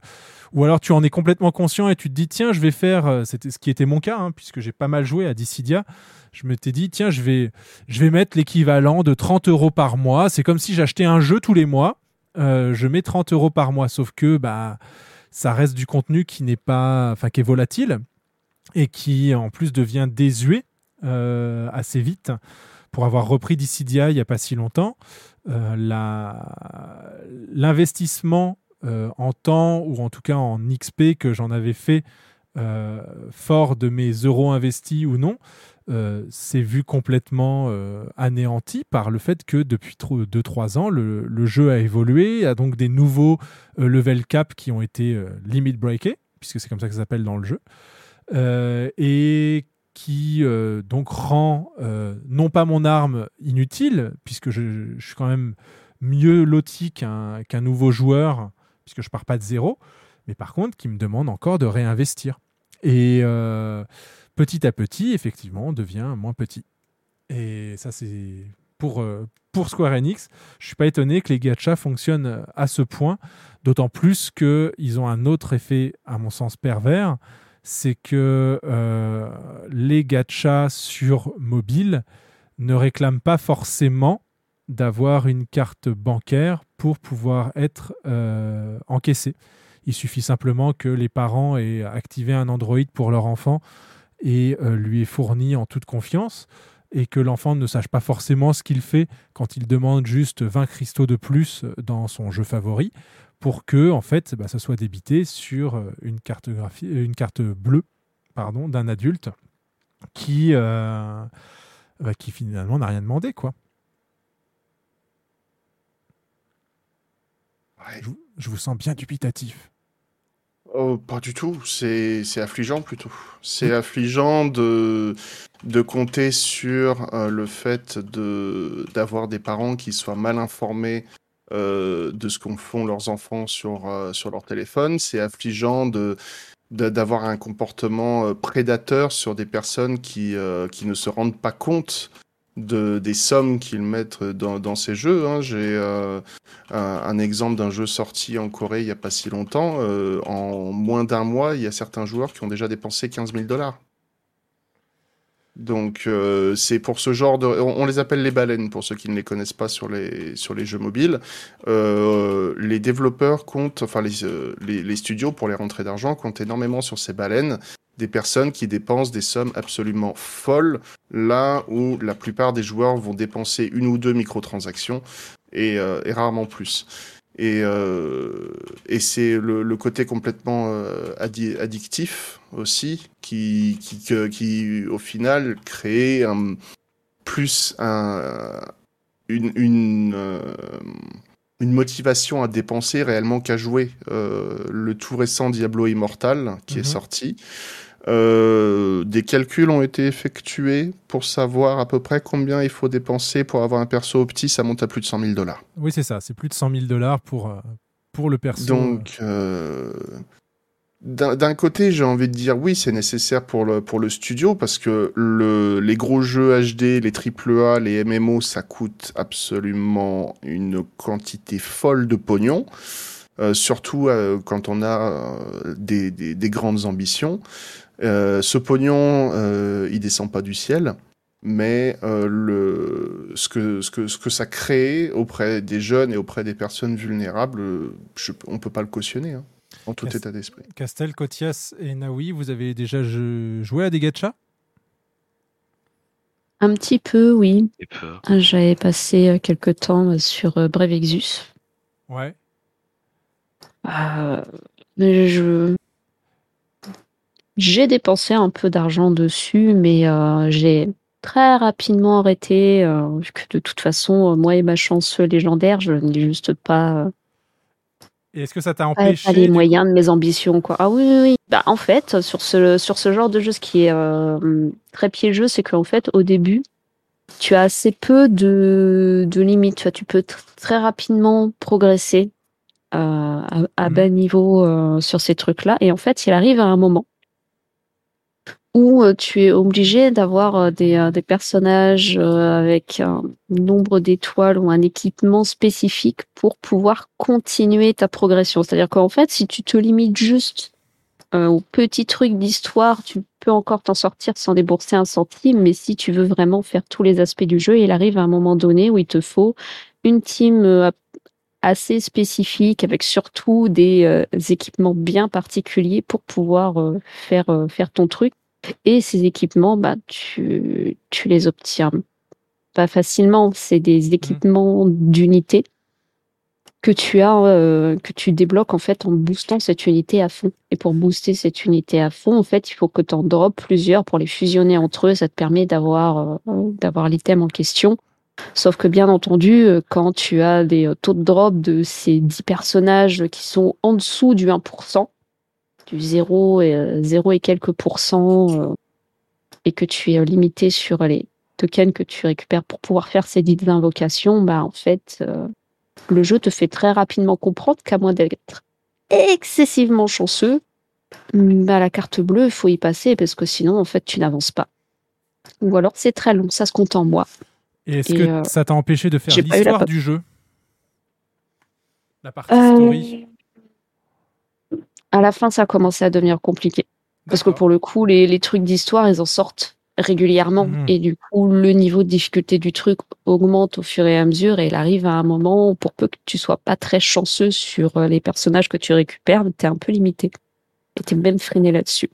ou alors tu en es complètement conscient et tu te dis tiens je vais faire c'était ce qui était mon cas hein, puisque j'ai pas mal joué à Dissidia. Je me t'ai dit tiens je vais je vais mettre l'équivalent de 30 euros par mois. C'est comme si j'achetais un jeu tous les mois. Euh, je mets 30 euros par mois. Sauf que bah ça reste du contenu qui n'est pas enfin qui est volatile et qui en plus devient désuet euh, assez vite. Pour avoir repris Dissidia il y a pas si longtemps euh, l'investissement euh, en temps ou en tout cas en XP que j'en avais fait euh, fort de mes euros investis ou non, euh, c'est vu complètement euh, anéanti par le fait que depuis 2-3 ans, le, jeu a évolué, a donc des nouveaux euh, level cap qui ont été limit breakés, puisque c'est comme ça que ça s'appelle dans le jeu, et qui donc rend non pas mon arme inutile, puisque je, je suis quand même mieux loti qu'un qu nouveau joueur puisque je pars pas de zéro, mais par contre qui me demande encore de réinvestir. Et euh, petit à petit, effectivement, on devient moins petit. Et ça, c'est pour, euh, Square Enix. Je suis pas étonné que les gachas fonctionnent à ce point, d'autant plus qu'ils ont un autre effet, à mon sens, pervers. C'est que euh, les gachas sur mobile ne réclament pas forcément d'avoir une carte bancaire pour pouvoir être euh, encaissé. Il suffit simplement que les parents aient activé un Android pour leur enfant et euh, lui aient fourni en toute confiance et que l'enfant ne sache pas forcément ce qu'il fait quand il demande juste 20 cristaux de plus dans son jeu favori pour que en fait bah, ça soit débité sur euh, une carte, une carte bleue pardon d'un adulte qui, bah, qui finalement n'a rien demandé quoi. Ouais. Je, je, vous sens bien dubitatif. Oh, pas du tout, c'est affligeant plutôt. C'est affligeant de, de compter sur euh, le fait d'avoir des parents qui soient mal informés euh, de ce qu'en font leurs enfants sur, euh, sur leur téléphone. C'est affligeant de d'avoir un comportement prédateur sur des personnes qui, qui ne se rendent pas compte de, des sommes qu'ils mettent dans, dans ces jeux. hein. J'ai euh, un, exemple d'un jeu sorti en Corée il n'y a pas si longtemps. Euh, en moins d'un mois, il y a certains joueurs qui ont déjà dépensé 15 000 dollars. Donc euh, c'est pour ce genre de... On, les appelle les baleines pour ceux qui ne les connaissent pas sur les, sur les jeux mobiles. Euh, les développeurs comptent, enfin les, euh, les, les studios pour les rentrées d'argent comptent énormément sur ces baleines, des personnes qui dépensent des sommes absolument folles, là où la plupart des joueurs vont dépenser une ou deux microtransactions et, et rarement plus. Et, euh, et c'est le, le côté complètement euh, addi- addictif aussi qui, qui, qui, au final, crée un, plus un, une, une, euh, une motivation à dépenser réellement qu'à jouer. Le tout récent Diablo Immortal qui Mhm. est sorti. Euh, des calculs ont été effectués pour savoir à peu près combien il faut dépenser pour avoir un perso opti, ça monte à plus de 100 000 dollars. Oui, c'est ça. C'est plus de 100 000 dollars pour, euh, pour le perso. Donc, euh, d'un d'un côté, j'ai envie de dire oui, c'est nécessaire pour le, pour le studio parce que le, les gros jeux HD, les AAA, les MMO, ça coûte absolument une quantité folle de pognon. Euh, surtout euh, quand on a euh, des, des, des grandes ambitions. Euh, ce pognon, euh, il descend pas du ciel, mais euh, le, ce, que, ce, que, ce que ça crée auprès des jeunes et auprès des personnes vulnérables, je, on peut pas le cautionner, hein, en tout état d'esprit. Castel, Kotias et Naoui, vous avez déjà joué à des gachas? Un petit peu, oui. Peu. J'avais passé euh, quelque temps sur Brave Exus. Ouais. Euh, mais je j'ai dépensé un peu d'argent dessus, mais euh, j'ai très rapidement arrêté euh, vu que de toute façon, euh, moi et ma chance légendaire, je n'ai juste pas, euh, Et est-ce que ça t'a empêché les moyens de mes ambitions, quoi? Ah oui, oui, oui. Bah, en fait, sur ce sur ce genre de jeu, ce qui est euh, très piégeux, c'est qu'en fait, au début, tu as assez peu de, de limites. Tu, vois, tu peux tr- très rapidement progresser euh, à, à Mhm. bas niveau euh, sur ces trucs-là. Et en fait, il arrive à un moment où euh, tu es obligé d'avoir euh, des, euh, des personnages avec un nombre d'étoiles ou un équipement spécifique pour pouvoir continuer ta progression. C'est-à-dire qu'en fait, si tu te limites juste aux petits trucs d'histoire, tu peux encore t'en sortir sans débourser un centime, mais si tu veux vraiment faire tous les aspects du jeu, il arrive à un moment donné où il te faut une team assez spécifique avec surtout des équipements bien particuliers pour pouvoir faire, faire ton truc. Et ces équipements, bah, tu, tu les obtiens pas facilement. C'est des équipements d'unité que tu as, euh, que tu débloques en fait en boostant cette unité à fond. Et pour booster cette unité à fond, en fait, il faut que tu en droppes plusieurs pour les fusionner entre eux. Ça te permet d'avoir euh, d'avoir l'item en question. Sauf que bien entendu, euh, quand tu as des euh, taux de drop de ces 10 personnages qui sont en dessous du 1%, du 0 et, euh, 0 et quelques pourcents, euh, et que tu es euh, limité sur les tokens que tu récupères pour pouvoir faire ces dites invocations, bah en fait, euh, le jeu te fait très rapidement comprendre qu'à moins d'être excessivement chanceux, bah, la carte bleue, il faut y passer parce que sinon, en fait, tu n'avances pas. Ou alors, c'est très long, ça se compte en mois. Et est-ce Et, que euh, ça t'a empêché de faire l'histoire du jeu? La partie Euh, story? À la fin, ça a commencé à devenir compliqué. Parce que pour le coup, les, les trucs d'histoire, ils en sortent régulièrement. Mhm. Et du coup, le niveau de difficulté du truc augmente au fur et à mesure. Et il arrive à un moment où, pour peu que tu sois pas très chanceux sur euh, les personnages que tu récupères, t'es un peu limité. Et t'es même freiné là-dessus.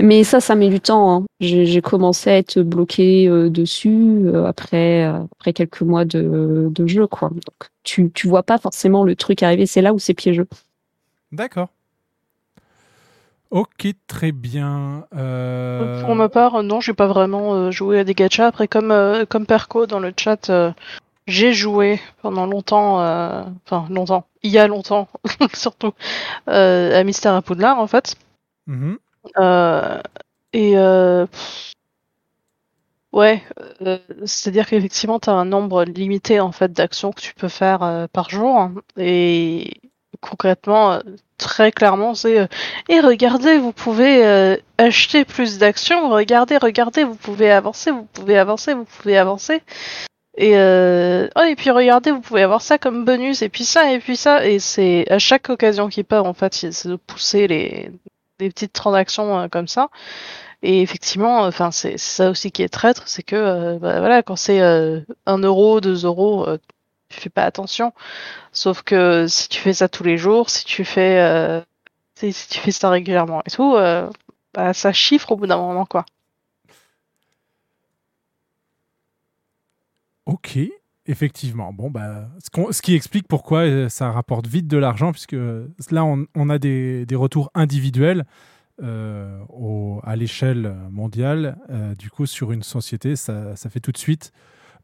Mais ça, ça met du temps. hein. J'ai j'ai commencé à être bloqué euh, dessus euh, après, euh, après quelques mois de, de jeu. Quoi. Donc, tu, tu vois pas forcément le truc arriver. C'est là où c'est piégeux. D'accord. Ok, très bien. Euh, Pour ma part, euh, non, j'ai pas vraiment euh, joué à des gachas. Après, comme, comme Perco dans le chat, j'ai joué pendant longtemps, euh, enfin longtemps, il y a longtemps surtout, euh, à Mystère à Poudlard en fait. mhm. Euh, et pff, Ouais, c'est-à-dire qu'effectivement, tu as un nombre limité en fait d'actions que tu peux faire par jour. Et concrètement, euh, très clairement, c'est euh, et regardez, vous pouvez euh, acheter plus d'actions. Regardez, regardez, vous pouvez avancer, vous pouvez avancer, vous pouvez avancer. Et euh, oh, et puis regardez, vous pouvez avoir ça comme bonus, et puis ça, et puis ça. Et c'est à chaque occasion qui part, en fait, c'est de pousser les, les petites transactions euh, comme ça. Et effectivement, enfin, c'est ça aussi qui est traître, c'est que euh, bah, voilà, quand c'est euh, 1 euro, 2 euros, tu fais pas attention. Sauf que si tu fais ça tous les jours, si tu fais, euh, si tu fais ça régulièrement et tout, euh, bah, ça chiffre au bout d'un moment, quoi. Ok, effectivement. Bon, bah, ce, qui explique pourquoi euh, ça rapporte vite de l'argent, puisque là, on, a des, retours individuels à l'échelle mondiale. Du coup, sur une société, ça, ça fait tout de suite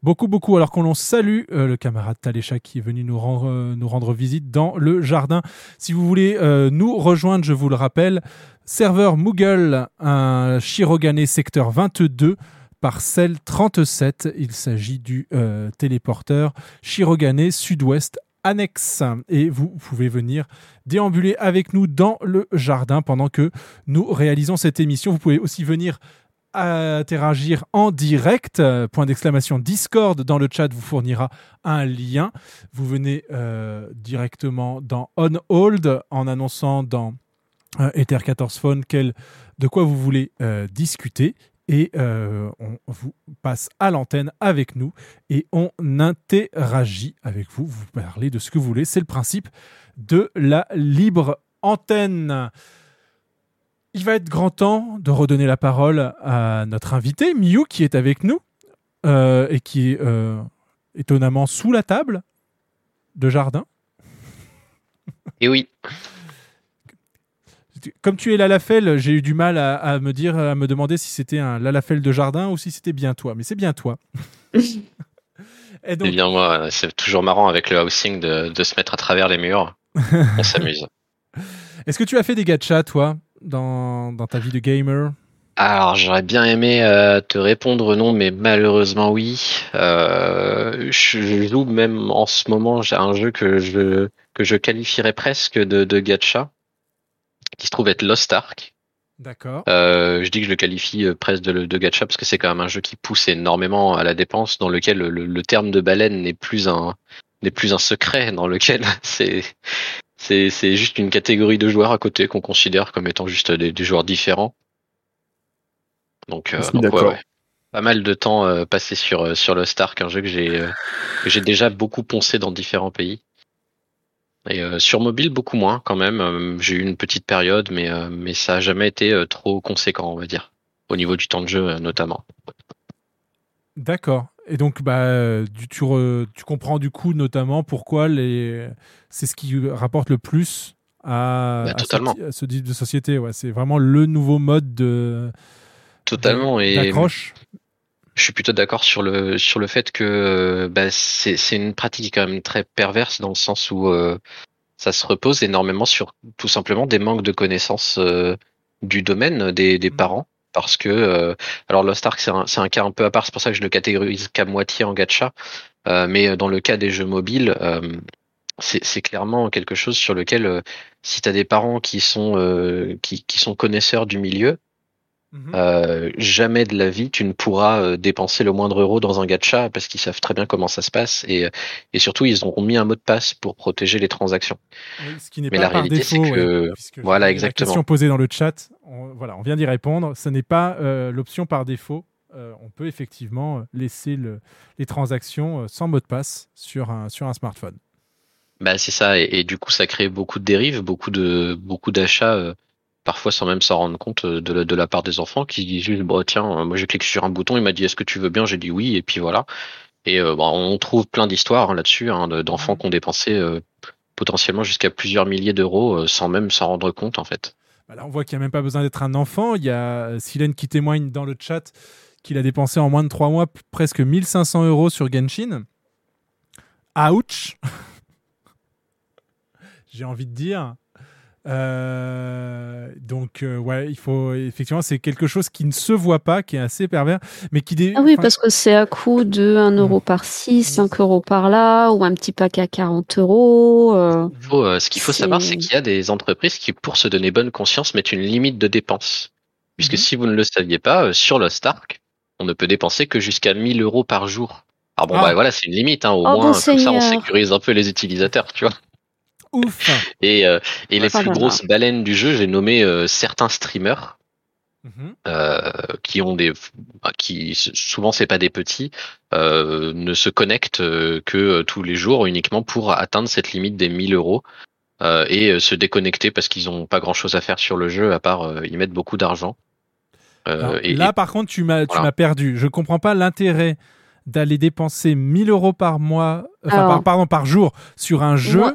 beaucoup, beaucoup. Alors qu'on salue euh, le camarade Talécha qui est venu nous rendre, euh, nous rendre visite dans le jardin. Si vous voulez euh, nous rejoindre, je vous le rappelle, serveur Moogle, un Shirogane secteur 22 parcelle 37. Il s'agit du téléporteur Shirogane Sud-Ouest annexe. Et vous pouvez venir déambuler avec nous dans le jardin pendant que nous réalisons cette émission. Vous pouvez aussi venir interagir en direct. Euh, Point d'exclamation Discord dans le chat vous fournira un lien. Vous venez euh, directement dans On Hold en annonçant dans euh, Ether 14 Phone quel, de quoi vous voulez discuter et on vous passe à l'antenne avec nous et on interagit avec vous. Vous parlez de ce que vous voulez. C'est le principe de la libre antenne. Il va être grand temps de redonner la parole à notre invité, Miu, qui est avec nous euh, et qui est euh, étonnamment sous la table de jardin. Et oui, Comme tu es Lalafel, j'ai eu du mal à, à me dire, à me demander si c'était un Lalafel de jardin ou si c'était bien toi. Mais c'est bien toi. Et c'est donc, bien moi. C'est toujours marrant avec le housing de, de se mettre à travers les murs. On s'amuse. est-ce que tu as fait des gachas, toi, dans, dans ta vie de gamer Alors, j'aurais bien aimé euh, te répondre non, mais malheureusement oui. Euh, je je joue même en ce moment, j'ai un jeu que je que je qualifierais presque de, de gacha, qui se trouve être Lost Ark. D'accord. Euh, je dis que je le qualifie presque de, de gacha parce que c'est quand même un jeu qui pousse énormément à la dépense, dans lequel le, le terme de baleine n'est plus un n'est plus un secret, dans lequel c'est c'est c'est juste une catégorie de joueurs à côté qu'on considère comme étant juste des, des joueurs différents. Donc, euh, donc, ouais, ouais. pas mal de temps euh, passé sur euh, sur Lost Ark, un jeu que j'ai euh, que j'ai déjà beaucoup poncé dans différents pays. Et euh, sur mobile, beaucoup moins quand même. J'ai eu une petite période, mais, euh, mais ça a jamais été euh, trop conséquent, on va dire, au niveau du temps de jeu euh, notamment. D'accord. Et donc, bah, du- tu, re- tu comprends du coup notamment pourquoi les... c'est ce qui rapporte le plus à, Bah, à ce à type de société. Ouais. C'est vraiment le nouveau mode de Totalement. Et je suis plutôt d'accord sur le sur le fait que bah, c'est c'est une pratique quand même très perverse dans le sens où euh, ça se repose énormément sur tout simplement des manques de connaissances euh, du domaine des, des Mhm. parents. Parce que, euh, alors Lost Ark, c'est un, cas un peu à part, c'est pour ça que je le catégorise qu'à moitié en gacha. Euh, mais dans le cas des jeux mobiles, euh, c'est clairement quelque chose sur lequel, euh, si tu as des parents qui sont, euh, qui sont connaisseurs du milieu, Mhm. euh, jamais de la vie tu ne pourras euh, dépenser le moindre euro dans un gacha parce qu'ils savent très bien comment ça se passe et, et surtout ils auront mis un mot de passe pour protéger les transactions. Oui, ce qui n'est mais pas la par réalité, défaut. c'est que- ouais, voilà, la exactement. question posée dans le chat, on, voilà, on vient d'y répondre. Ce n'est pas euh, l'option par défaut. On peut effectivement laisser le- les transactions sans mot de passe sur un, sur un smartphone. Bah c'est ça et, et du coup ça crée beaucoup de dérives, beaucoup de beaucoup d'achats parfois sans même s'en rendre compte euh, de la, part des enfants qui disent tiens euh, moi j'ai cliqué sur un bouton il m'a dit est-ce que tu veux bien? J'ai dit oui et puis voilà et euh, bah, on trouve plein d'histoires hein, là-dessus hein, de- d'enfants qui ont dépensé potentiellement jusqu'à plusieurs milliers d'euros sans même s'en rendre compte en fait. Bah on voit qu'il n'y a même pas besoin d'être un enfant. Il y a Silène qui témoigne dans le chat qu'il a dépensé en moins de 3 mois presque 1500 euros sur Genshin. Ouch J'ai envie de dire. Euh, donc euh, ouais, il faut effectivement c'est quelque chose qui ne se voit pas, qui est assez pervers, mais qui dé... Ah oui, enfin, parce que c'est à coût de 1 euro par-ci, 5 euros par-là, ou un petit pack à 40 euros. euh, ce qu'il faut savoir, c'est qu'il y a des entreprises qui, pour se donner bonne conscience, mettent une limite de dépenses. Puisque Mhm. si vous ne le saviez pas, euh, sur Lost Ark, on ne peut dépenser que jusqu'à 1000 euros par jour. Alors bon, Ah. bah voilà, c'est une limite, hein, au Oh, moins, bon comme ça, on sécurise un peu les utilisateurs, tu vois. Ouf. Et, euh, et les plus là. grosses baleines du jeu, j'ai nommé euh, certains streamers Mhm. euh, qui ont des, bah, qui souvent c'est pas des petits, euh, ne se connectent que tous les jours uniquement pour atteindre cette limite des 1000 euros euh, et euh, se déconnecter parce qu'ils ont pas grand chose à faire sur le jeu à part euh, y mettre beaucoup d'argent. Euh, Alors, et, là, et- par contre, tu m'as tu voilà. m'as perdu. Je comprends pas l'intérêt d'aller dépenser 1000 euros par mois, enfin Alors. par, pardon, par jour sur un jeu. Moi,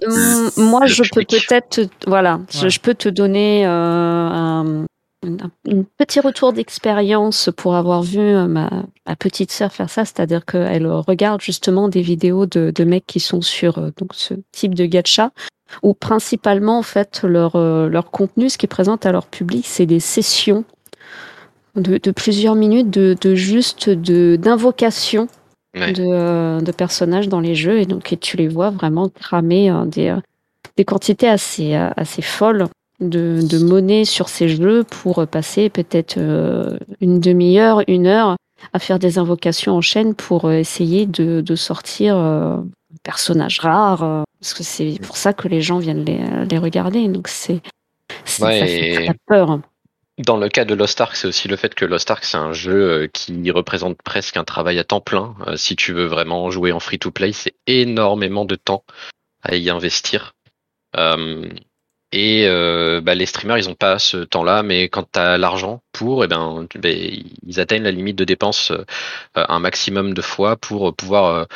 moi, le je peux peut-être, te- voilà, je- Ouais. je, peux te donner euh, un, un- un petit retour d'expérience pour avoir vu euh, ma, ma petite sœur faire ça, c'est-à-dire qu'elle regarde justement des vidéos de, de mecs qui sont sur euh, donc ce type de gacha, où principalement en fait leur leur contenu, ce qu'ils présentent à leur public, c'est des sessions de, de plusieurs minutes de, de juste de d'invocation Ouais. de, euh, de personnages dans les jeux et donc et tu les vois vraiment cramer des, euh, des quantités assez, euh, assez folles de, de monnaie sur ces jeux pour passer peut-être une demi-heure, une heure à faire des invocations en chaîne pour essayer de, de sortir un personnage rare parce que c'est pour ça que les gens viennent les, les regarder. Donc c'est c'est- Ouais, ça fait et- très peur Dans le cas de Lost Ark, c'est aussi le fait que Lost Ark, c'est un jeu euh, qui représente presque un travail à temps plein. Euh, si tu veux vraiment jouer en free-to-play, c'est énormément de temps à y investir. Euh, et bah, les streamers, ils ont pas ce temps-là, mais quand tu as l'argent pour, eh ben, ben, ils atteignent la limite de dépenses un maximum de fois pour pouvoir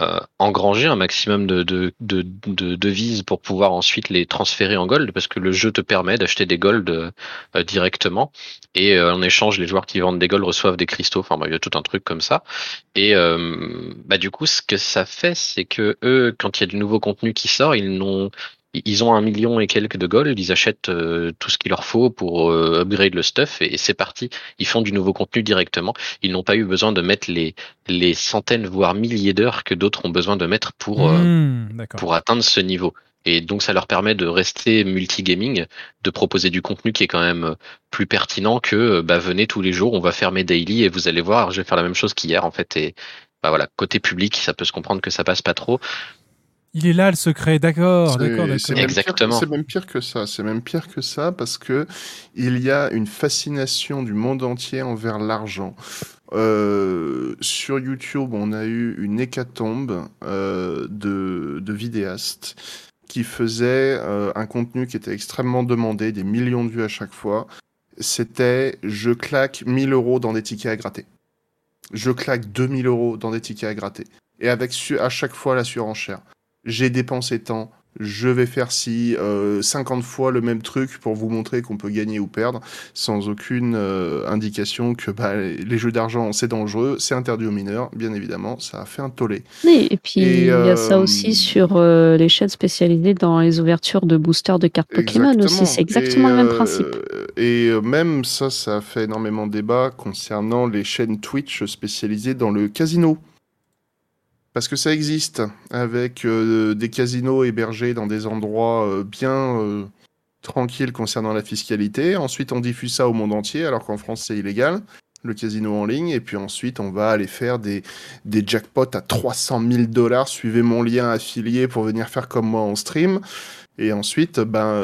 euh, engranger un maximum de, de, de, de devises pour pouvoir ensuite les transférer en gold, parce que le jeu te permet d'acheter des gold euh, directement, et euh, en échange, les joueurs qui vendent des gold reçoivent des cristaux, enfin bah, il y a tout un truc comme ça. Et euh, bah, du coup, ce que ça fait, c'est que eux, quand il y a du nouveau contenu qui sort, ils n'ont ils ont un million et quelques de gold, ils achètent euh, tout ce qu'il leur faut pour euh, upgrade le stuff et, et c'est parti. Ils font du nouveau contenu directement. Ils n'ont pas eu besoin de mettre les, les centaines voire milliers d'heures que d'autres ont besoin de mettre pour, euh, Hmm, pour atteindre ce niveau. Et donc ça leur permet de rester multigaming, de proposer du contenu qui est quand même euh, plus pertinent que euh, bah venez tous les jours, on va faire mes daily et vous allez voir, je vais faire la même chose qu'hier en fait. Et bah voilà, côté public, ça peut se comprendre que ça passe pas trop. Il est là le secret, d'accord, C'est- d'accord, c'est d'accord. même pire- Exactement. C'est même pire que ça. C'est même pire que ça parce que il y a une fascination du monde entier envers l'argent. Euh, sur YouTube, on a eu une hécatombe euh, de, de vidéastes qui faisaient euh, un contenu qui était extrêmement demandé, des millions de vues à chaque fois. C'était je claque 1000 euros dans des tickets à gratter. Je claque 2000 euros dans des tickets à gratter. Et avec su- à chaque fois la surenchère j'ai dépensé tant, je vais faire si euh, 50 fois le même truc pour vous montrer qu'on peut gagner ou perdre, sans aucune euh, indication que bah, les jeux d'argent c'est dangereux, c'est interdit aux mineurs, bien évidemment, ça a fait un tollé. Oui, et puis il y a ça euh, aussi sur euh, les chaînes spécialisées dans les ouvertures de boosters de cartes Pokémon aussi. C'est exactement Et, le même euh, principe. Et euh, même ça, ça a fait énormément de débat concernant les chaînes Twitch spécialisées dans le casino. Parce que ça existe, avec euh, des casinos hébergés dans des endroits euh, bien euh, tranquilles concernant la fiscalité. Ensuite, on diffuse ça au monde entier, alors qu'en France, c'est illégal, le casino en ligne. Et puis ensuite, on va aller faire des, des jackpots à 300 000 dollars. Suivez mon lien affilié pour venir faire comme moi en stream. Et ensuite, ben,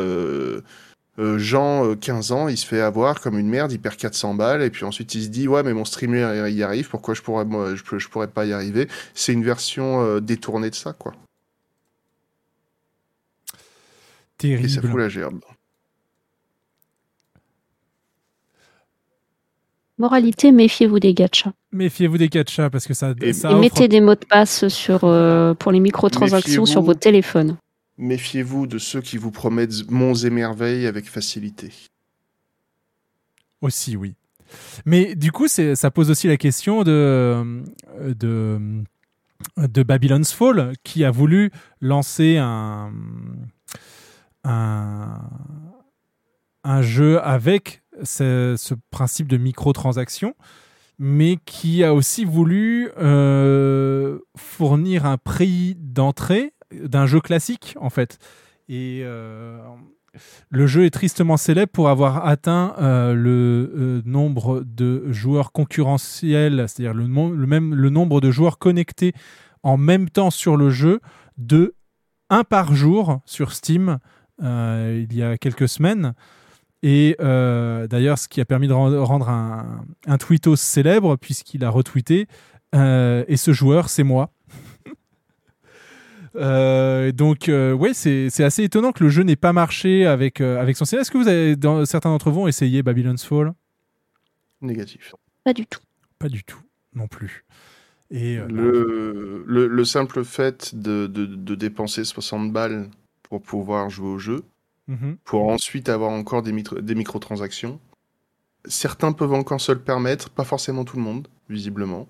euh, euh, Jean, euh, 15 ans, il se fait avoir comme une merde, il perd 400 balles, et puis ensuite il se dit ouais mais mon streamer il y arrive, pourquoi je pourrais moi je, je pourrais pas y arriver? C'est une version euh, détournée de ça quoi. Et ça fout Terrible. la gerbe. Moralité, méfiez-vous des gachas. Méfiez-vous des gachas parce que ça, Et- ça Et offre- mettez des mots de passe sur, euh, pour les microtransactions sur vos téléphones. Méfiez-vous de ceux qui vous promettent monts et merveilles avec facilité. aussi, oui. Mais du coup, ça pose aussi la question de, de, Babylon's Fall, qui a voulu lancer un, jeu avec ce, ce principe de microtransaction, mais qui a aussi voulu euh, fournir un prix d'entrée d'un jeu classique, en fait. Et euh, le jeu est tristement célèbre pour avoir atteint euh, le euh, nombre de joueurs concurrentiels, c'est-à-dire le, même le nombre de joueurs connectés en même temps sur le jeu de 1 par jour sur Steam il y a quelques semaines. Et d'ailleurs, ce qui a permis de ren- rendre un, un tweetos célèbre, puisqu'il a retweeté. et ce joueur, c'est moi. Euh, donc, euh, ouais, c'est assez étonnant que le jeu n'ait pas marché avec, euh, avec son scénario. Est-ce que vous avez, dans, certains d'entre vous ont essayé Babylon's Fall? Négatif. Pas du tout. Pas du tout, non plus. Et euh, Le, le, le simple fait de, de, de dépenser 60 balles pour pouvoir jouer au jeu, mhm. pour ensuite avoir encore des, des microtransactions, certains peuvent encore se le permettre, pas forcément tout le monde, visiblement.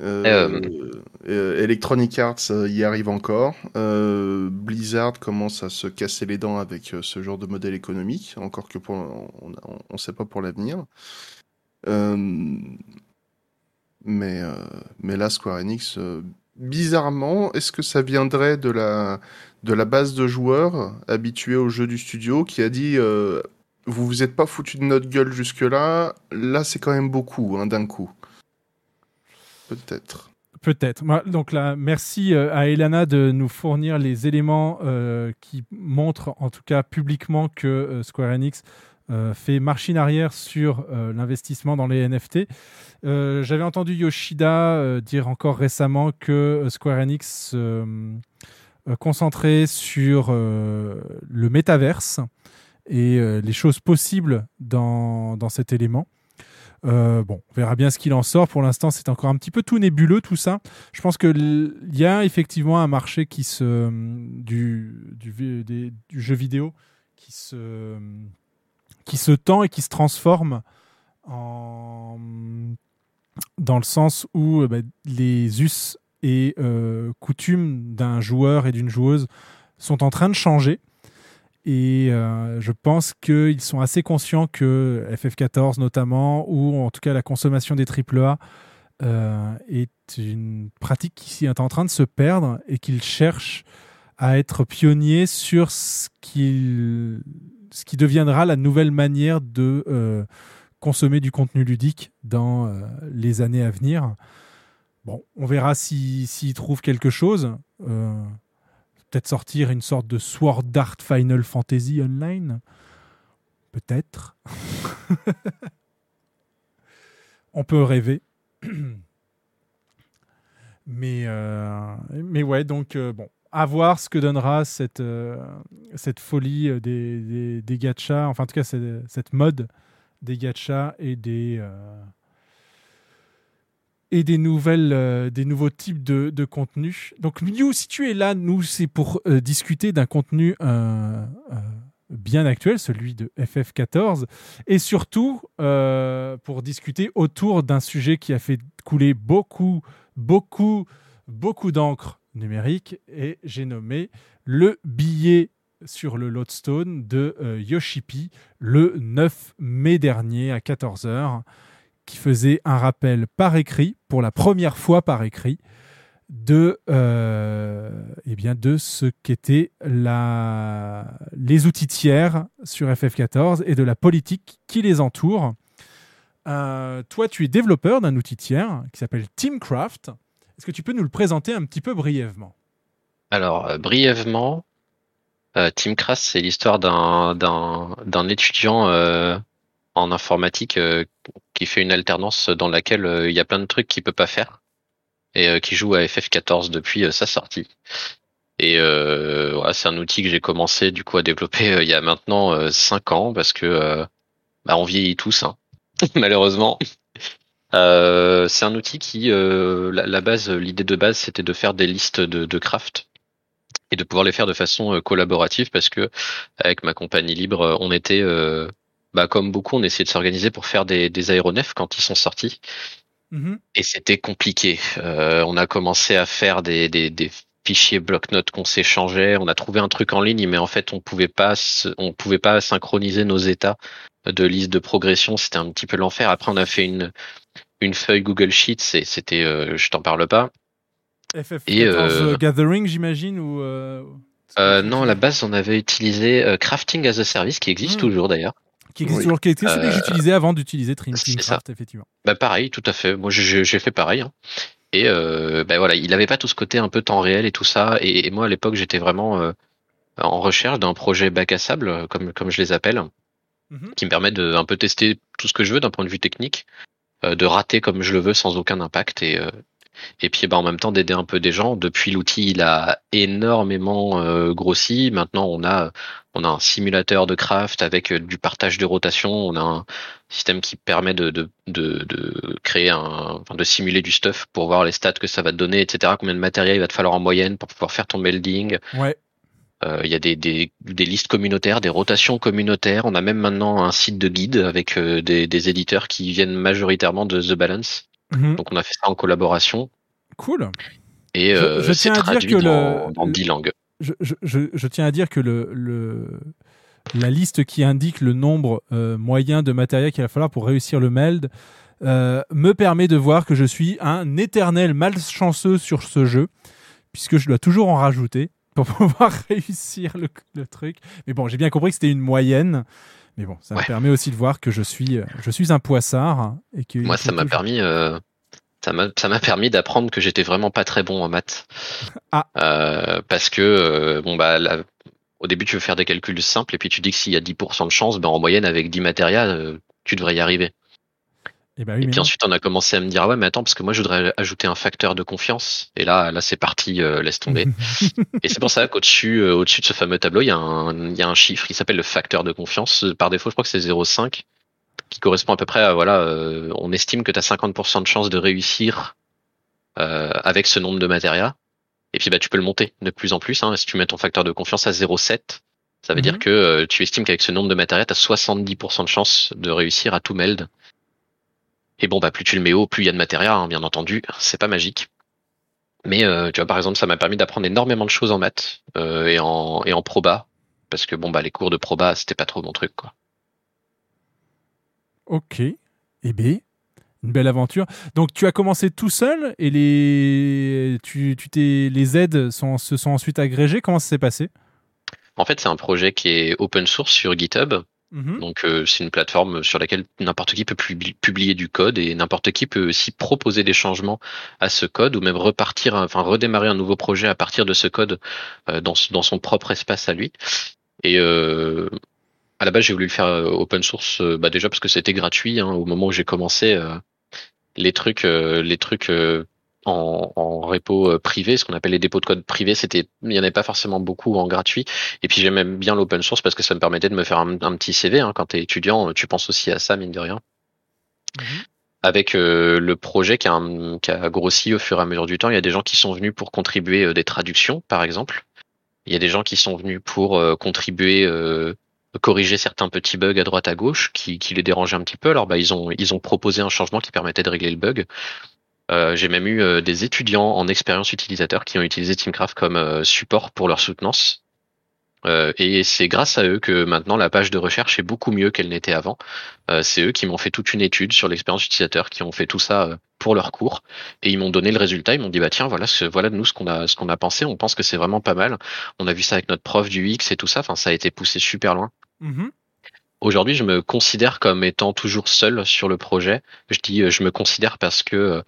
Euh, Euh. euh, Electronic Arts y arrive encore. Euh, Blizzard commence à se casser les dents avec ce genre de modèle économique, encore que pour, on ne sait pas pour l'avenir. Mais, mais là, Square Enix, bizarrement, est-ce que ça viendrait de la, de la base de joueurs habitués au jeu du studio qui a dit Vous vous êtes pas foutu de notre gueule jusque-là, là c'est quand même beaucoup hein, d'un coup. Peut-être. Peut-être. Donc là, merci euh, à Elana de nous fournir les éléments euh, qui montrent, en tout cas publiquement, que euh, Square Enix fait machine arrière sur l'investissement dans les NFT. J'avais entendu Yoshida dire encore récemment que Square Enix concentrait sur le métaverse et les choses possibles dans, dans cet élément. Euh, on verra bien ce qu'il en sort. Pour l'instant, c'est encore un petit peu tout nébuleux tout ça. Je pense qu'il y a effectivement un marché qui se du, du, jeu vidéo qui se qui se tend et qui se transforme dans le sens où euh, bah, les us et euh, coutumes d'un joueur et d'une joueuse sont en train de changer. Et euh, je pense qu'ils sont assez conscients que FF14 notamment, ou en tout cas la consommation des AAA, euh, est une pratique qui est en train de se perdre et qu'ils cherchent à être pionniers sur ce qui, deviendra la nouvelle manière de euh, consommer du contenu ludique dans les années à venir. Bon, on verra s'ils s'ils trouvent quelque chose. Peut-être sortir une sorte de Sword Art Final Fantasy Online? Peut-être. on peut rêver. mais, euh, mais ouais, donc euh, bon, à voir ce que donnera cette, euh, cette folie des, des, gachas, enfin en tout cas cette, cette mode des gachas et des, et des, nouvelles, euh, des nouveaux types de, de contenus. Donc Mew, si tu es là, nous, c'est pour euh, discuter d'un contenu euh, bien actuel, celui de FF14, et surtout pour discuter autour d'un sujet qui a fait couler beaucoup, beaucoup, beaucoup d'encre numérique, et j'ai nommé le billet sur le Lodestone de Yoshipi le 9 mai dernier à 14h qui faisait un rappel par écrit, pour la première fois par écrit, de, euh, eh ce qu'étaient les outils tiers sur FF14 et de la politique qui les entoure. Euh, toi, tu es développeur d'un outil tiers qui s'appelle Teamcraft. Est-ce que tu peux nous le présenter un petit peu brièvement? Alors, euh, brièvement, Teamcraft, c'est l'histoire d'un étudiant en informatique euh, qui fait une alternance dans laquelle euh, il y a plein de trucs qu'il peut pas faire et euh, qui joue à FF14 depuis sa sortie. Et euh, c'est un outil que j'ai commencé du coup à développer euh, il y a maintenant euh, cinq ans parce que bah, on vieillit tous, hein, malheureusement. C'est un outil qui, la, la base, l'idée de base, c'était de faire des listes de, de craft et de pouvoir les faire de façon collaborative parce que avec ma compagnie libre, on était, bah, comme beaucoup, on essayait de s'organiser pour faire des, des aéronefs quand ils sont sortis Mhm. et c'était compliqué. Euh, on a commencé à faire des, des, des fichiers bloc-notes qu'on s'échangeait. On a trouvé un truc en ligne, mais en fait, on pouvait pas, on pouvait pas synchroniser nos états de liste de progression. C'était un petit peu l'enfer. Après, on a fait une une feuille Google Sheets et c'était, euh, je t'en parle pas. FF14 Et, euh, Gathering, j'imagine ou euh, Euh, non, à la base, on avait utilisé euh, Crafting as a Service, qui existe Hmm. toujours d'ailleurs. Qui existe Oui. toujours, qui était celui que Euh, j'utilisais avant d'utiliser Teamcraft, effectivement. Bah pareil, tout à fait. Moi, j'ai fait pareil. hein. Et euh, bah voilà, il avait pas tout ce côté un peu temps réel et tout ça. Et, et moi, à l'époque, j'étais vraiment euh, en recherche d'un projet bac à sable, comme comme je les appelle, Mhm. qui me permet de un peu tester tout ce que je veux d'un point de vue technique, euh, de rater comme je le veux sans aucun impact et et puis bah, en même temps d'aider un peu des gens. Depuis l'outil, il a énormément euh, grossi. Maintenant, on a on a un simulateur de craft avec euh, du partage de rotation. On a un système qui permet de de de, de créer un enfin, de simuler du stuff pour voir les stats que ça va te donner, etc. Combien de matériel il va te falloir en moyenne pour pouvoir faire ton building. Ouais. Euh, Il y a des, des, des listes communautaires, des rotations communautaires. On a même maintenant un site de guide avec euh, des, des éditeurs qui viennent majoritairement de The Balance. Mhm. Donc on a fait ça en collaboration Cool. et Je- euh, je c'est tiens à dire traduit que le- dans, dans le- 10 langues. je, je- je- je tiens à dire que le, le- la liste qui indique le nombre euh, moyen de matériel qu'il va falloir pour réussir le meld euh, me permet de voir que je suis un éternel malchanceux sur ce jeu, puisque je dois toujours en rajouter pour pouvoir réussir le, le truc. Mais bon, j'ai bien compris que c'était une moyenne. Mais bon, ça me permet aussi de voir que je suis, euh, je suis un poissard. Et que Moi, faut ça m'a permis, euh, ça m'a, permis d'apprendre que j'étais vraiment pas très bon en maths. Ah. Euh, parce que euh, bon bah là, au début tu veux faire des calculs simples et puis tu dis que s'il y a 10% de chance, ben en moyenne avec 10 matérias, euh, tu devrais y arriver. Eh ben oui, Et puis non. ensuite on a commencé à me dire ouais mais attends parce que moi je voudrais ajouter un facteur de confiance et là là c'est parti euh, laisse tomber. et c'est pour ça qu'au-dessus euh, au-dessus de ce fameux tableau il y a un il y a un chiffre qui s'appelle le facteur de confiance par défaut je crois que c'est 0,5 qui correspond à peu près à voilà euh, on estime que tu as 50% de chance de réussir euh, avec ce nombre de matérias et puis bah tu peux le monter de plus en plus hein. si tu mets ton facteur de confiance à 0,7 ça veut Mhm. dire que euh, tu estimes qu'avec ce nombre de matérias tu as 70% de chance de réussir à tout meld et bon, bah, plus tu le mets haut, plus il y a de matériel, hein, bien entendu. C'est pas magique. Mais euh, tu vois, par exemple, ça m'a permis d'apprendre énormément de choses en maths euh, et en et en proba, parce que bon, bah, les cours de proba, c'était pas trop mon truc, quoi. Ok. Eh bien, une belle aventure. Donc, tu as commencé tout seul et les, tu, tu t'es, les aides sont, se sont ensuite agrégées. Comment ça s'est passé? En fait, c'est un projet qui est open source sur GitHub. Mhm. Donc, euh, c'est une plateforme sur laquelle n'importe qui peut publi- publier du code et n'importe qui peut aussi proposer des changements à ce code ou même repartir, enfin redémarrer un nouveau projet à partir de ce code euh, dans, son propre espace à lui. Et euh, à la base, j'ai voulu le faire euh, open source, bah déjà parce que c'était gratuit. hein, au moment où j'ai commencé, les trucs, les trucs en, en repo euh, privé, ce qu'on appelle les dépôts de code privés, c'était, il y en avait pas forcément beaucoup en gratuit. Et puis j'aimais bien l'open source parce que ça me permettait de me faire un, un petit CV. Hein, quand t'es étudiant, tu penses aussi à ça mine de rien. Avec euh, le projet qui a, un- qui a grossi au fur et à mesure du temps, il y a des gens qui sont venus pour contribuer euh, des traductions, par exemple. Il y a des gens qui sont venus pour euh, contribuer, euh, corriger certains petits bugs à droite à gauche qui, qui les dérangeaient un petit peu. Alors bah ils ont ils ont proposé un changement qui permettait de régler le bug. Euh, J'ai même eu euh, des étudiants en expérience utilisateur qui ont utilisé Teamcraft comme euh, support pour leur soutenance. Euh, et c'est grâce à eux que maintenant la page de recherche est beaucoup mieux qu'elle n'était avant. Euh, c'est eux qui m'ont fait toute une étude sur l'expérience utilisateur, qui ont fait tout ça euh, pour leur cours, et ils m'ont donné le résultat. Ils m'ont dit bah tiens voilà ce, voilà de nous ce qu'on a ce qu'on a pensé. On pense que c'est vraiment pas mal. On a vu ça avec notre prof du X et tout ça. Enfin ça a été poussé super loin. Mhm. Aujourd'hui, je me considère comme étant toujours seul sur le projet. Je dis je me considère parce que euh,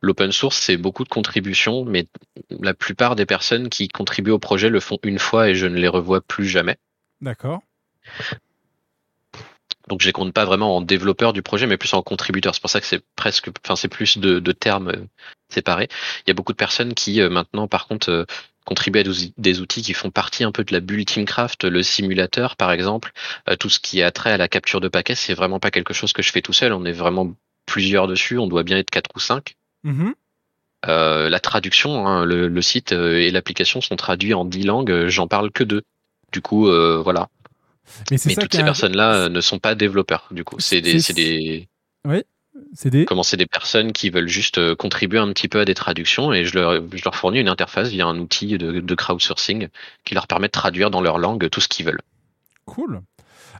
l'open source, c'est beaucoup de contributions, mais la plupart des personnes qui contribuent au projet le font une fois et je ne les revois plus jamais. D'accord. Donc je les compte pas vraiment en développeur du projet, mais plus en contributeur. C'est pour ça que c'est presque, enfin c'est plus de, de termes euh, séparés. Il y a beaucoup de personnes qui euh, maintenant, par contre, euh, contribuent à des outils- qui font partie un peu de la bulle Teamcraft, le simulateur par exemple, tout ce qui a trait à la capture de paquets, c'est vraiment pas quelque chose que je fais tout seul. On est vraiment plusieurs dessus. On doit bien être quatre ou cinq. Mhm. Euh, la traduction, hein, le, le site euh, et l'application sont traduits en dix langues. euh, J'en parle que deux. Du coup, euh, voilà. Mais toutes ces un- personnes-là ne sont pas développeurs. Du coup, c'est des, C'est- des, Oui. C'est des... Comment c'est des personnes qui veulent juste contribuer un petit peu à des traductions et je leur, je leur fournis une interface via un outil de, de crowdsourcing qui leur permet de traduire dans leur langue tout ce qu'ils veulent. Cool.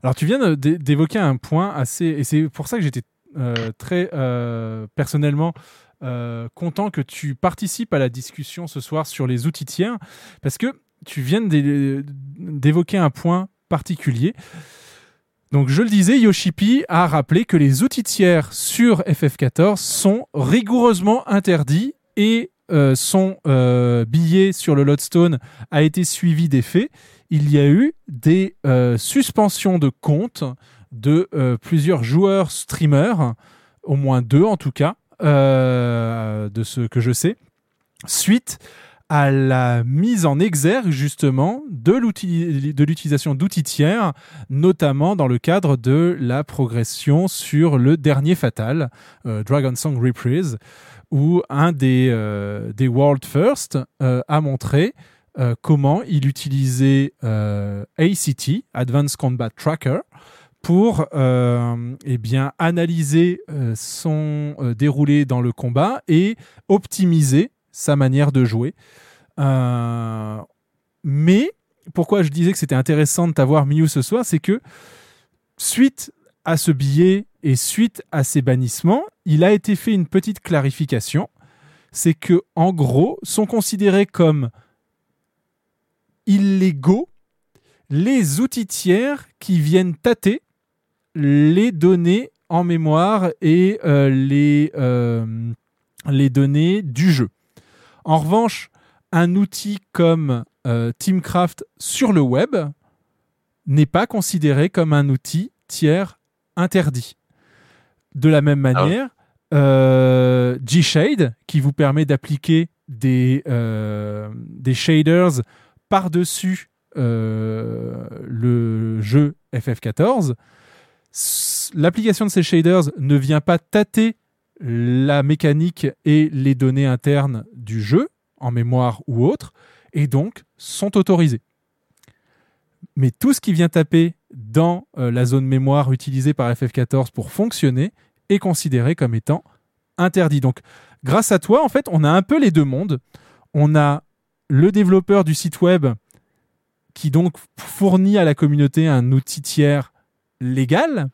Alors tu viens d'évoquer un point assez, et c'est pour ça que j'étais euh, très euh, personnellement euh, content que tu participes à la discussion ce soir sur les outils tiers, parce que tu viens d'é- d'évoquer un point particulier. Donc je le disais, Yoshipi a rappelé que les outils tiers sur FF14 sont rigoureusement interdits et euh, son euh, billet sur le Lodestone a été suivi des faits. Il y a eu des suspensions de comptes de plusieurs joueurs streamers, au moins deux en tout cas, euh, de ce que je sais, suite à la mise en exergue justement de l'utilisation d'outils tiers, notamment dans le cadre de la progression sur le dernier Fatal, euh, Dragon Song Reprise, où un des, euh, World First a montré comment il utilisait ACT, Advanced Combat Tracker, pour euh, eh bien, analyser euh, son euh, déroulé dans le combat et optimiser sa manière de jouer. Mais pourquoi je disais que c'était intéressant de t'avoir Miu ce soir, c'est que suite à ce billet et suite à ces bannissements, il a été fait une petite clarification. C'est que en gros, sont considérés comme illégaux les outils tiers qui viennent tâter les données en mémoire et euh, les, euh, les données du jeu. En revanche, un outil comme euh, Teamcraft sur le web n'est pas considéré comme un outil tiers interdit. De la même manière, euh, G-Shade, qui vous permet d'appliquer des, des shaders par-dessus le jeu FF14, s- l'application de ces shaders ne vient pas tâter la mécanique et les données internes du jeu, en mémoire ou autre, et donc sont autorisés. Mais tout ce qui vient taper dans euh, la zone mémoire utilisée par FF14 pour fonctionner est considéré comme étant interdit. Donc, grâce à toi, en fait, on a un peu les deux mondes. On a le développeur du site web qui donc fournit à la communauté un outil tiers légal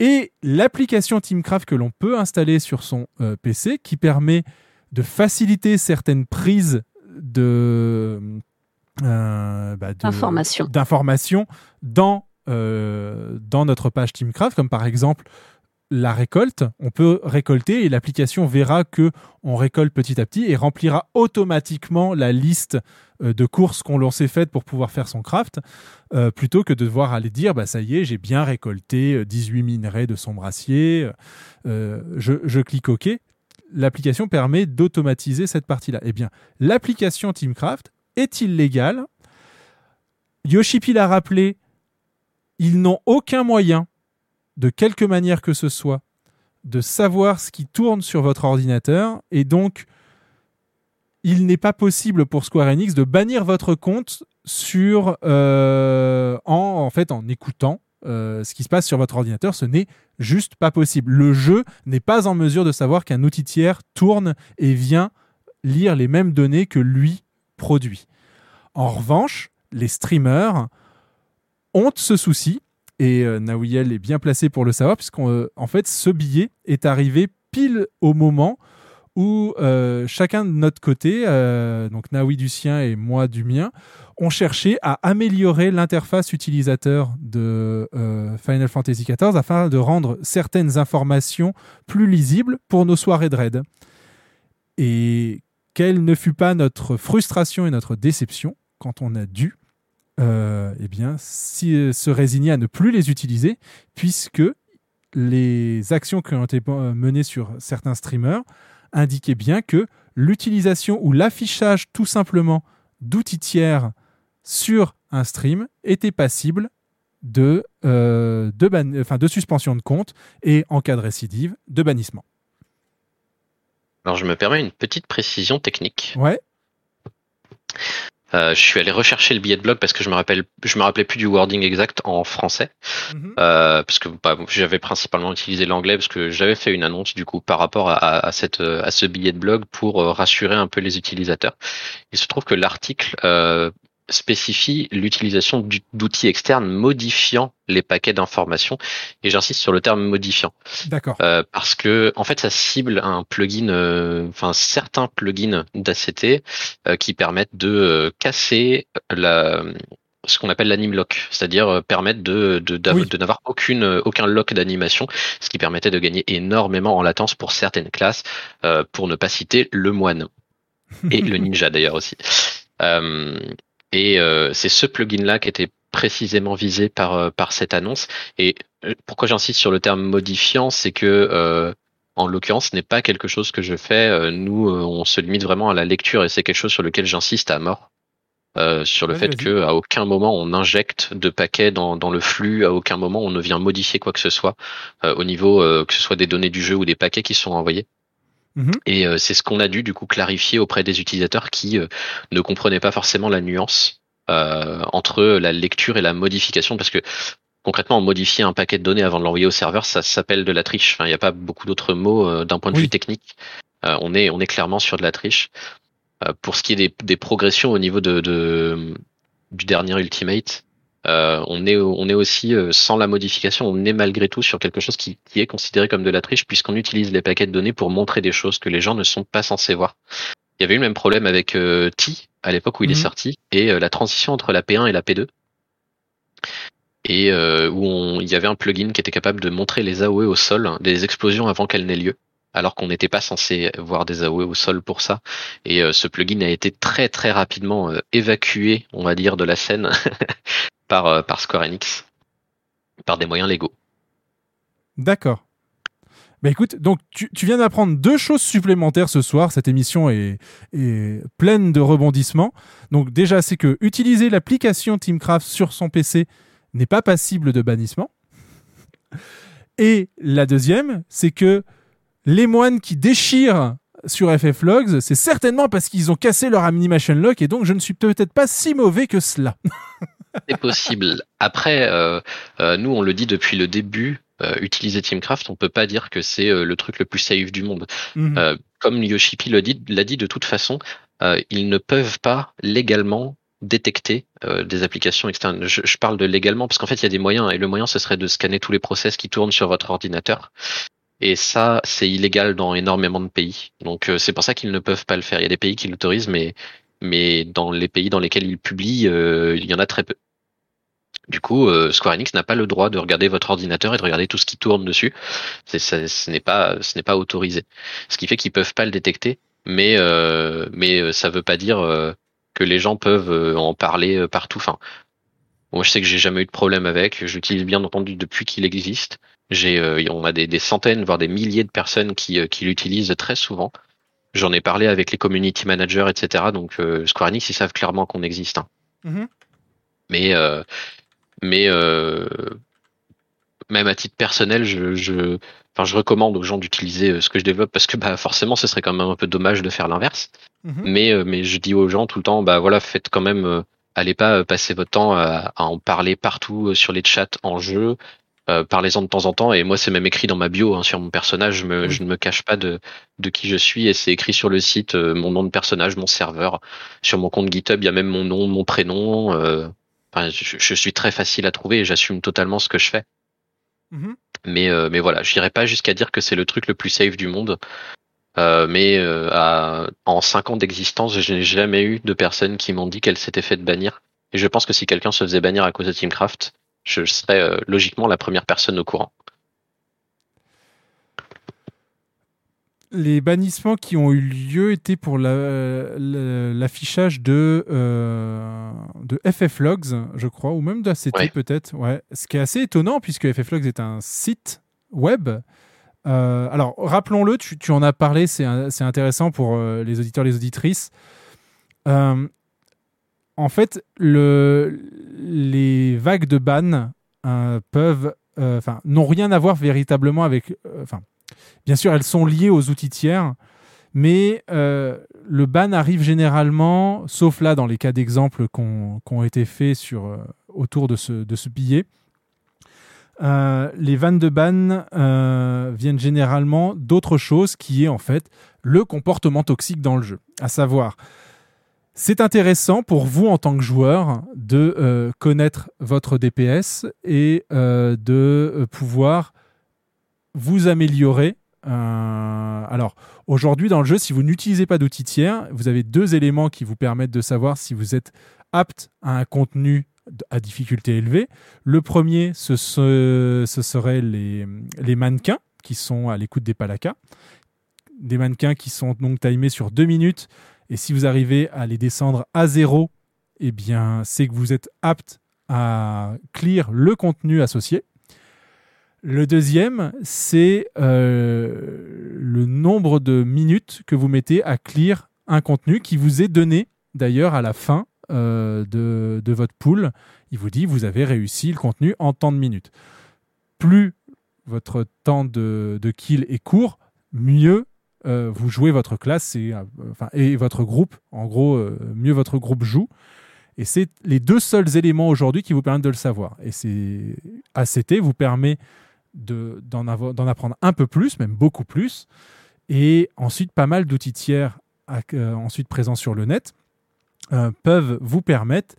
et l'application Teamcraft que l'on peut installer sur son euh, PC qui permet de faciliter certaines prises de euh, bah, d'informations dans, euh, dans notre page Teamcraft, comme par exemple la récolte. On peut récolter et l'application verra que on récolte petit à petit et remplira automatiquement la liste euh, de courses qu'on l'on s'est faites pour pouvoir faire son craft, euh, plutôt que de devoir aller dire bah ça y est, j'ai bien récolté euh, 18 minerais de son brassier, euh, je, je clique OK. L'application permet d'automatiser cette partie-là. Eh bien, l'application Teamcraft est illégale. Yoshipi l'a rappelé, ils n'ont aucun moyen, de quelque manière que ce soit, de savoir ce qui tourne sur votre ordinateur et donc il n'est pas possible pour Square Enix de bannir votre compte sur euh, en, fait en écoutant euh, ce qui se passe sur votre ordinateur, ce n'est juste pas possible. Le jeu n'est pas en mesure de savoir qu'un outil tiers tourne et vient lire les mêmes données que lui produit. En revanche, les streamers ont ce souci et euh, est bien placé pour le savoir puisqu'en euh, en fait ce billet est arrivé pile au moment où euh, chacun de notre côté, euh, donc Naoui du sien et moi du mien, ont cherché à améliorer l'interface utilisateur de Final Fantasy XIV afin de rendre certaines informations plus lisibles pour nos soirées de raid. Et quelle ne fut pas notre frustration et notre déception quand on a dû euh, eh bien, si, se résigner à ne plus les utiliser, puisque les actions qui ont été euh, menées sur certains streamers indiquaient bien que l'utilisation ou l'affichage tout simplement d'outils tiers sur un stream était passible de, euh, de, ban- enfin, de suspension de compte et en cas de récidive, de bannissement. Alors je me permets une petite précision technique. Ouais. Euh, je suis allé rechercher le billet de blog parce que je me rappelle, je me rappelais plus du wording exact en français, Mhm. euh, parce que bah, j'avais principalement utilisé l'anglais parce que j'avais fait une annonce du coup par rapport à, à, cette euh, à ce billet de blog pour euh, rassurer un peu les utilisateurs. Il se trouve que l'article euh, spécifie l'utilisation d'outils externes modifiant les paquets d'informations et j'insiste sur le terme modifiant. D'accord. Euh, parce que en fait ça cible un plugin, euh, enfin certains plugins d'ACT euh, qui permettent de euh, casser la ce qu'on appelle l'anim lock, c'est-à-dire euh, permettre de, de, Oui. de n'avoir aucune aucun lock d'animation, ce qui permettait de gagner énormément en latence pour certaines classes, euh, pour ne pas citer le moine et le ninja d'ailleurs aussi. Euh, et euh, c'est ce plugin-là qui était précisément visé par euh, par cette annonce. Et euh, pourquoi j'insiste sur le terme modifiant, c'est que euh, en l'occurrence, ce n'est pas quelque chose que je fais. Nous, on se limite vraiment à la lecture et c'est quelque chose sur lequel j'insiste à mort. Euh, sur le fait que à aucun moment on injecte de paquets dans, dans le flux, à aucun moment on ne vient modifier quoi que ce soit euh, au niveau euh, que ce soit des données du jeu ou des paquets qui sont envoyés. Mhm. Et euh, c'est ce qu'on a dû du coup clarifier auprès des utilisateurs qui euh, ne comprenaient pas forcément la nuance euh, entre la lecture et la modification, parce que concrètement, modifier un paquet de données avant de l'envoyer au serveur, ça s'appelle de la triche. Enfin, il n'y a pas beaucoup d'autres mots euh, d'un point de Oui. vue technique. Euh, on est on est clairement sur de la triche. Euh, pour ce qui est des, des progressions au niveau de, de du dernier Ultimate, euh, on est on est aussi euh, sans la modification, on est malgré tout sur quelque chose qui, qui est considéré comme de la triche puisqu'on utilise les paquets de données pour montrer des choses que les gens ne sont pas censés voir. Il y avait eu le même problème avec euh, T à l'époque où il Mhm. est sorti et euh, la transition entre la P1 et la P2 et euh, où on, il y avait un plugin qui était capable de montrer les AOE au sol, hein, des explosions avant qu'elles n'aient lieu, alors qu'on n'était pas censé voir des AOE au sol pour ça. Et euh, ce plugin a été très très rapidement euh, évacué, on va dire, de la scène par, euh, par Square par des moyens légaux. D'accord. Bah écoute, donc tu, tu viens d'apprendre deux choses supplémentaires ce soir. Cette émission est, est pleine de rebondissements. Donc déjà, c'est que utiliser l'application Teamcraft sur son PC n'est pas passible de bannissement. Et la deuxième, c'est que les moines qui déchirent sur FFlogs, c'est certainement parce qu'ils ont cassé leur animation lock et donc je ne suis peut-être pas si mauvais que cela. C'est possible. Après, euh, euh, nous, on le dit depuis le début, euh, utiliser Teamcraft, on peut pas dire que c'est euh, le truc le plus safe du monde. Euh, comme Yoshipi l'a dit, l'a dit de toute façon, euh, ils ne peuvent pas légalement détecter euh, des applications externes. Je, je parle de légalement parce qu'en fait, il y a des moyens et le moyen, ce serait de scanner tous les process qui tournent sur votre ordinateur. Et ça, c'est illégal dans énormément de pays. Donc, euh, c'est pour ça qu'ils ne peuvent pas le faire. Il y a des pays qui l'autorisent, mais mais dans les pays dans lesquels ils publient, euh, il y en a très peu. Du coup, euh, Square Enix n'a pas le droit de regarder votre ordinateur et de regarder tout ce qui tourne dessus. Ce n'est pas, ce n'est pas autorisé. Ce qui fait qu'ils peuvent pas le détecter, mais euh, mais euh, ça veut pas dire euh, que les gens peuvent euh, en parler partout. Enfin, moi je sais que j'ai jamais eu de problème avec. J'utilise bien entendu depuis qu'il existe. J'ai, on a des, des centaines, voire des milliers de personnes qui, qui l'utilisent très souvent. J'en ai parlé avec les community managers, etc. Donc euh, Square Enix, ils savent clairement qu'on existe. hein. Mhm. Mais euh, mais euh, même à titre personnel, je, je, enfin, je recommande aux gens d'utiliser euh, ce que je développe parce que bah, forcément, ce serait quand même un peu dommage de faire l'inverse. Mhm. Mais, euh, mais je dis aux gens tout le temps, bah voilà, faites quand même, euh, allez pas passer votre temps à, à en parler partout sur les chats en jeu. Euh, Parlez-en de temps en temps. Et moi, c'est même écrit dans ma bio hein, sur mon personnage. Je, me, je ne me cache pas de, de qui je suis et c'est écrit sur le site euh, mon nom de personnage, mon serveur. Sur mon compte GitHub, il y a même mon nom, mon prénom. euh, Enfin, je, je suis très facile à trouver et j'assume totalement ce que je fais. Mhm. Mais, euh, mais voilà, je n'irai pas jusqu'à dire que c'est le truc le plus safe du monde. Euh, mais euh, à- en cinq ans d'existence, je n'ai jamais eu de personnes qui m'ont dit qu'elles s'étaient fait bannir. Et je pense que si quelqu'un se faisait bannir à cause de Teamcraft, je serais euh, logiquement la première personne au courant. les bannissements qui ont eu lieu étaient pour la- la- l'affichage de, euh, de FFlogs, je crois, ou même d'ACT Ouais. peut-être. Ouais. Ce qui est assez étonnant puisque FFlogs est un site web. Euh, alors, rappelons-le, tu, tu en as parlé, c'est intéressant pour euh, les auditeurs les auditrices. En fait, le, les vagues de ban euh, peuvent, euh, enfin, n'ont rien à voir véritablement avec, euh, enfin, Bien sûr, elles sont liées aux outils tiers, mais le ban arrive généralement, sauf là dans les cas d'exemple qui ont été faits sur, autour de ce, billet. Les vannes de ban viennent généralement d'autre chose qui est en fait le comportement toxique dans le jeu. À savoir, c'est intéressant pour vous en tant que joueur de euh, connaître votre DPS et de pouvoir vous améliorer. alors aujourd'hui dans le jeu, si vous n'utilisez pas d'outils tiers, vous avez deux éléments qui vous permettent de savoir si vous êtes apte à un contenu à difficulté élevée. Le premier, ce, ce, serait les, les, mannequins qui sont à l'écoute des palacas. Des mannequins qui sont donc timés sur deux minutes. Et si vous arrivez à les descendre à zéro, eh bien, c'est que vous êtes apte à clear le contenu associé. Le deuxième, c'est euh, le nombre de minutes que vous mettez à clear un contenu qui vous est donné d'ailleurs à la fin euh, de, votre pool, il vous dit vous avez réussi le contenu en tant de minutes. Plus votre temps de, kill est court, mieux euh, vous jouez votre classe et, euh, et votre groupe. En gros, mieux votre groupe joue. Et c'est les deux seuls éléments aujourd'hui qui vous permettent de le savoir. Et c'est ACT vous permet d'en apprendre un peu plus, même beaucoup plus. Et ensuite, pas mal d'outils tiers ensuite présents sur le net euh, peuvent vous permettre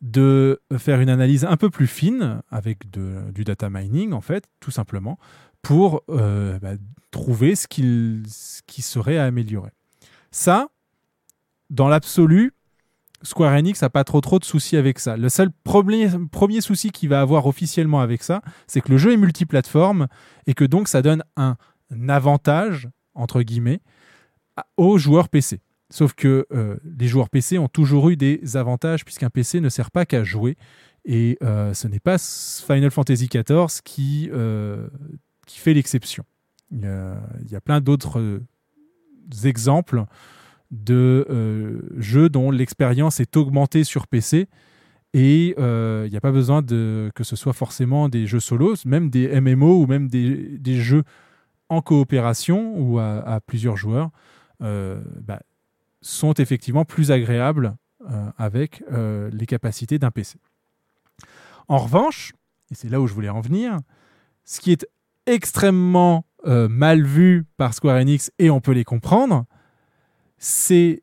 de faire une analyse un peu plus fine avec du data mining, en fait, tout simplement, pour euh, bah, trouver ce, qui serait à améliorer. Ça, dans l'absolu, Square Enix n'a pas trop trop de soucis avec ça. Le seul premier, premier souci qu'il va avoir officiellement avec ça, c'est que le jeu est multiplateforme et que donc ça donne un avantage, entre guillemets, aux joueurs PC. Sauf que euh, les joueurs PC ont toujours eu des avantages puisqu'un PC ne sert pas qu'à jouer. Et euh, ce n'est pas Final Fantasy XIV qui, euh, qui fait l'exception. Il, y a plein d'autres exemples de jeux dont l'expérience est augmentée sur PC. Et il n'y a pas besoin que ce soit forcément des jeux solos, même des MMO ou même des, jeux en coopération ou à, plusieurs joueurs. Bah, sont effectivement plus agréables euh, avec euh, les capacités d'un PC. En revanche, et c'est là où je voulais en venir, ce qui est extrêmement euh, mal vu par Square Enix, et on peut les comprendre, c'est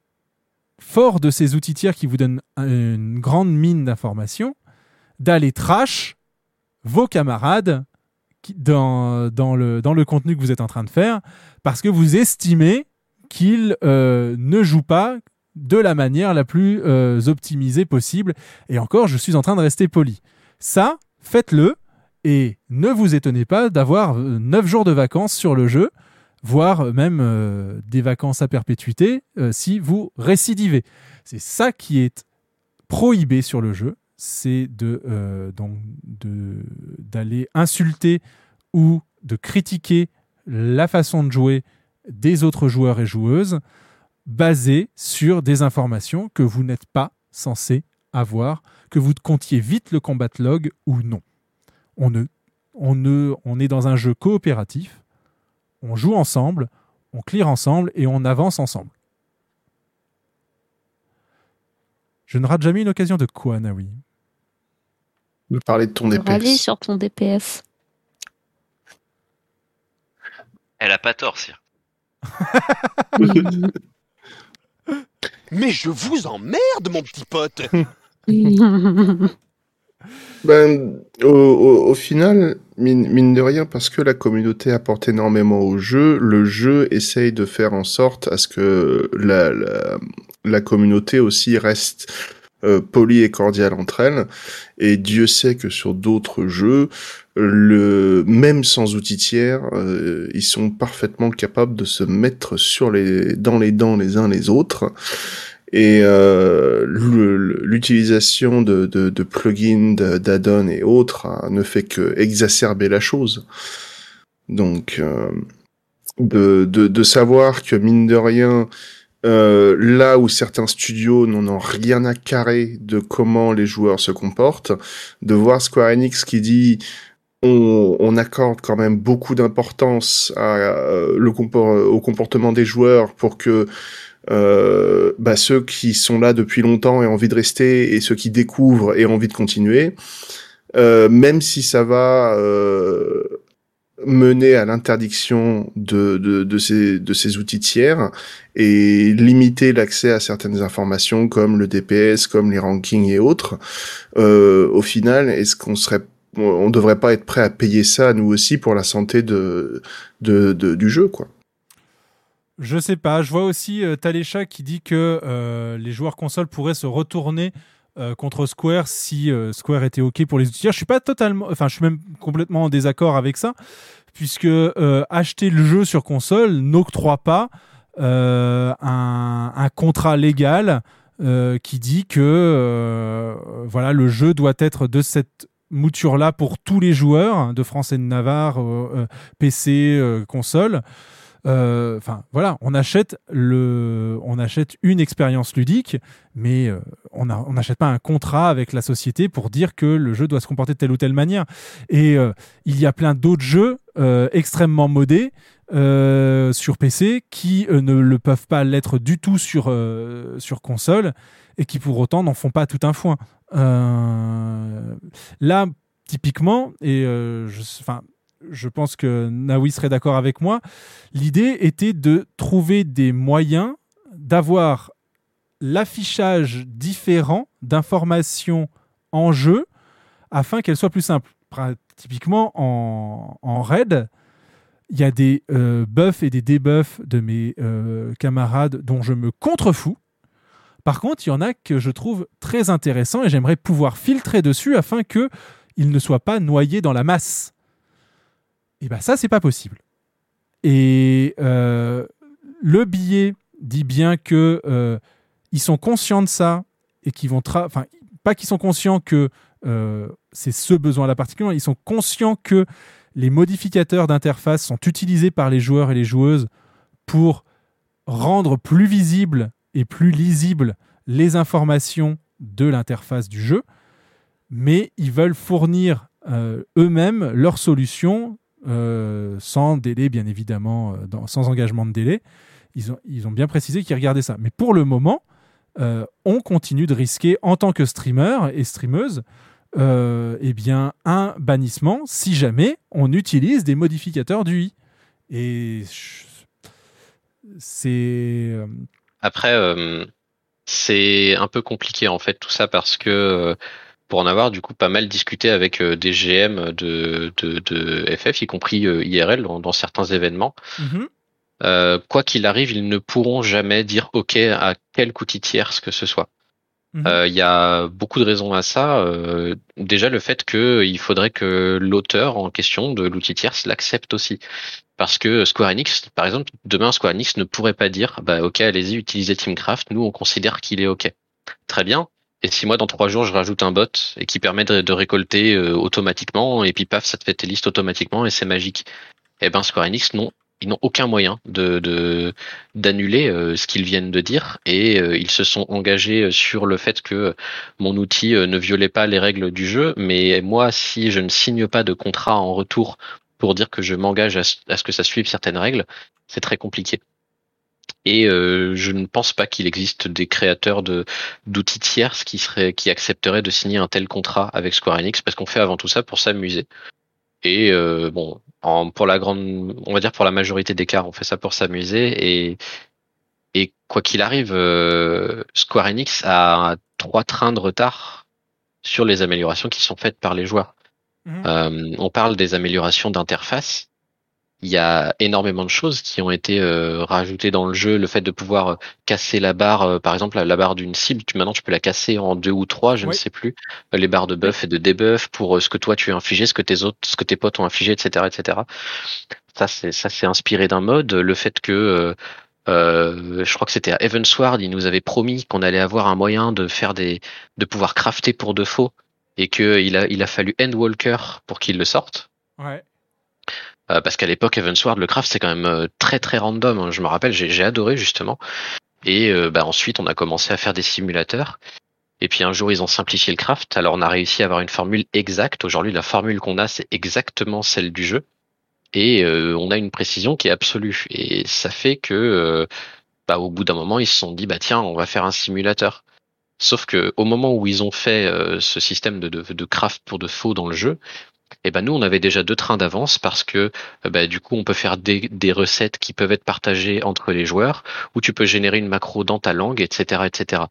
fort de ces outils tiers qui vous donnent une grande mine d'informations, d'aller trash vos camarades dans, dans, le, dans le contenu que vous êtes en train de faire, parce que vous estimez qu'il euh, ne joue pas de la manière la plus euh, optimisée possible. Et encore, je suis en train de rester poli. Ça, faites-le et ne vous étonnez pas d'avoir 9 euh, jours de vacances sur le jeu, voire même des vacances à perpétuité si vous récidivez. C'est ça qui est prohibé sur le jeu, c'est d'aller insulter ou de critiquer la façon de jouer des autres joueurs et joueuses basées sur des informations que vous n'êtes pas censé avoir, que vous comptiez vite le combat log ou non. On, ne, on, ne, on est dans un jeu coopératif, on joue ensemble, on clear ensemble et on avance ensemble. Je ne rate jamais une occasion de quoi, Naoui De parler de ton DPS. Sur ton DPS. Elle a pas tort, Sire. Mais je vous emmerde, mon petit pote Ben, au, final, mine, de rien, parce que la communauté apporte énormément au jeu, le jeu essaye de faire en sorte à ce que la, la communauté aussi reste euh, poli et cordial entre elles. Et Dieu sait que sur d'autres jeux, le même sans outils tiers, euh, ils sont parfaitement capables de se mettre sur les dans les dents les uns les autres. Et euh, l'utilisation de, plugins, d'add-ons et autres ne fait que exacerber la chose. Donc, de, de, de savoir que mine de rien, euh, là où certains studios n'en ont rien à carrer de comment les joueurs se comportent, de voir Square Enix qui dit on, on accorde quand même beaucoup d'importance à, euh, le compor- au comportement des joueurs pour que euh, bah, ceux qui sont là depuis longtemps aient envie de rester et ceux qui découvrent aient envie de continuer. Euh, même si ça va euh, mener à l'interdiction de, de, de, ces, de ces outils tiers et limiter l'accès à certaines informations comme le DPS, comme les rankings et autres, euh, au final, est-ce qu'on serait on devrait pas être prêt à payer ça nous aussi pour la santé de, de, de du jeu quoi? Je sais pas. Je vois aussi euh, Talécha qui dit que euh, les joueurs console pourraient se retourner euh, contre Square si euh, Square était ok pour les outils. Je suis pas totalement, je suis même complètement en désaccord avec ça, puisque acheter le jeu sur console n'octroie pas un, contrat légal qui dit que voilà le jeu doit être de cette mouture là pour tous les joueurs de France et de Navarre, PC, console. Euh, Enfin voilà, on achète le, on achète une expérience ludique, mais euh, on n'achète pas un contrat avec la société pour dire que le jeu doit se comporter de telle ou telle manière. Et euh, il y a plein d'autres jeux extrêmement modés sur PC qui ne le peuvent pas l'être du tout sur sur console et qui pour autant n'en font pas tout un foin. Là, typiquement, et je, je pense que Naoui serait d'accord avec moi, l'idée était de trouver des moyens d'avoir l'affichage différent d'informations en jeu afin qu'elles soient plus simples. Typiquement, en, en raid, il y a des euh, buffs et des debuffs de mes euh, camarades dont je me contrefous. Par contre, il y en a que je trouve très intéressants et j'aimerais pouvoir filtrer dessus afin que ils ne soient pas noyés dans la masse. Et bien ça, c'est pas possible. Et euh, le billet dit bien que euh, ils sont conscients de ça et qu'ils vont, enfin, pas qu'ils sont conscients que euh, c'est ce besoin-là particulièrement, ils sont conscients que les modificateurs d'interface sont utilisés par les joueurs et les joueuses pour rendre plus visible et plus lisible les informations de l'interface du jeu, mais ils veulent fournir eux-mêmes leurs solutions euh, sans délai, bien évidemment, euh, sans engagement de délai. Ils ont, ils ont bien précisé qu'ils regardaient ça. Mais pour le moment, euh, on continue de risquer en tant que streamer et streameuse euh, eh bien, un bannissement si jamais on utilise des modificateurs du i. Et c'est. Après, c'est un peu compliqué en fait tout ça parce que pour en avoir du coup pas mal discuté avec euh, des GM de, de, de FF, y compris euh, IRL dans, dans certains événements. mhm. Euh, quoi qu'il arrive, ils ne pourront jamais dire OK à quelque outil tierce que ce soit. Mhm. Euh, Il y a beaucoup de raisons à ça. Euh, déjà le fait que il faudrait que l'auteur en question de l'outil tierce l'accepte aussi. Parce que Square Enix, par exemple, demain Square Enix ne pourrait pas dire bah ok allez-y utilisez Teamcraft, nous on considère qu'il est ok. Très bien. Et si moi dans trois jours je rajoute un bot et qui permet de, récolter euh, automatiquement et puis paf ça te fait tes listes automatiquement et c'est magique. Eh ben Square Enix non, ils n'ont aucun moyen de d'annuler euh, ce qu'ils viennent de dire et euh, ils se sont engagés sur le fait que mon outil ne violait pas les règles du jeu. Mais moi si je ne signe pas de contrat en retour pour dire que je m'engage à ce que ça suive certaines règles, c'est très compliqué. Et euh, je ne pense pas qu'il existe des créateurs de d'outils tierces qui seraient qui accepteraient de signer un tel contrat avec Square Enix parce qu'on fait avant tout ça pour s'amuser. Et euh, bon, en, pour la grande, on va dire pour la majorité des cas, on fait ça pour s'amuser et et quoi qu'il arrive, euh, Square Enix a trois trains de retard sur les améliorations qui sont faites par les joueurs. Mhm. Euh, on parle des améliorations d'interface. Il y a énormément de choses qui ont été euh, rajoutées dans le jeu. Le fait de pouvoir euh, casser la barre, euh, par exemple la, barre d'une cible, tu, maintenant tu peux la casser en deux ou trois, je Oui. ne sais plus. Les barres de buff et de debuff pour euh, ce que toi tu as infligé, ce que tes autres, ce que tes potes ont infligé, etc., etc. Ça c'est ça c'est inspiré d'un mode. Le fait que euh, je crois que c'était à Evansward, il nous avait promis qu'on allait avoir un moyen de faire des, de pouvoir crafter pour de faux, et que il a, il a fallu Endwalker pour qu'il le sorte. Ouais. Euh, parce qu'à l'époque, Evansward, le craft, c'est quand même euh, très très random. hein. Je me rappelle, j'ai adoré justement. Et euh, bah, ensuite, on a commencé à faire des simulateurs. Et puis un jour, ils ont simplifié le craft. Alors on a réussi à avoir une formule exacte. Aujourd'hui, la formule qu'on a, c'est exactement celle du jeu. Et euh, on a une précision qui est absolue. Et ça fait que, euh, bah, au bout d'un moment, ils se sont dit, bah tiens, on va faire un simulateur. Sauf que au moment où ils ont fait euh, ce système de, de, de craft pour de faux dans le jeu, et ben nous on avait déjà deux trains d'avance parce que euh, bah, du coup on peut faire des, des recettes qui peuvent être partagées entre les joueurs ou tu peux générer une macro dans ta langue etc etc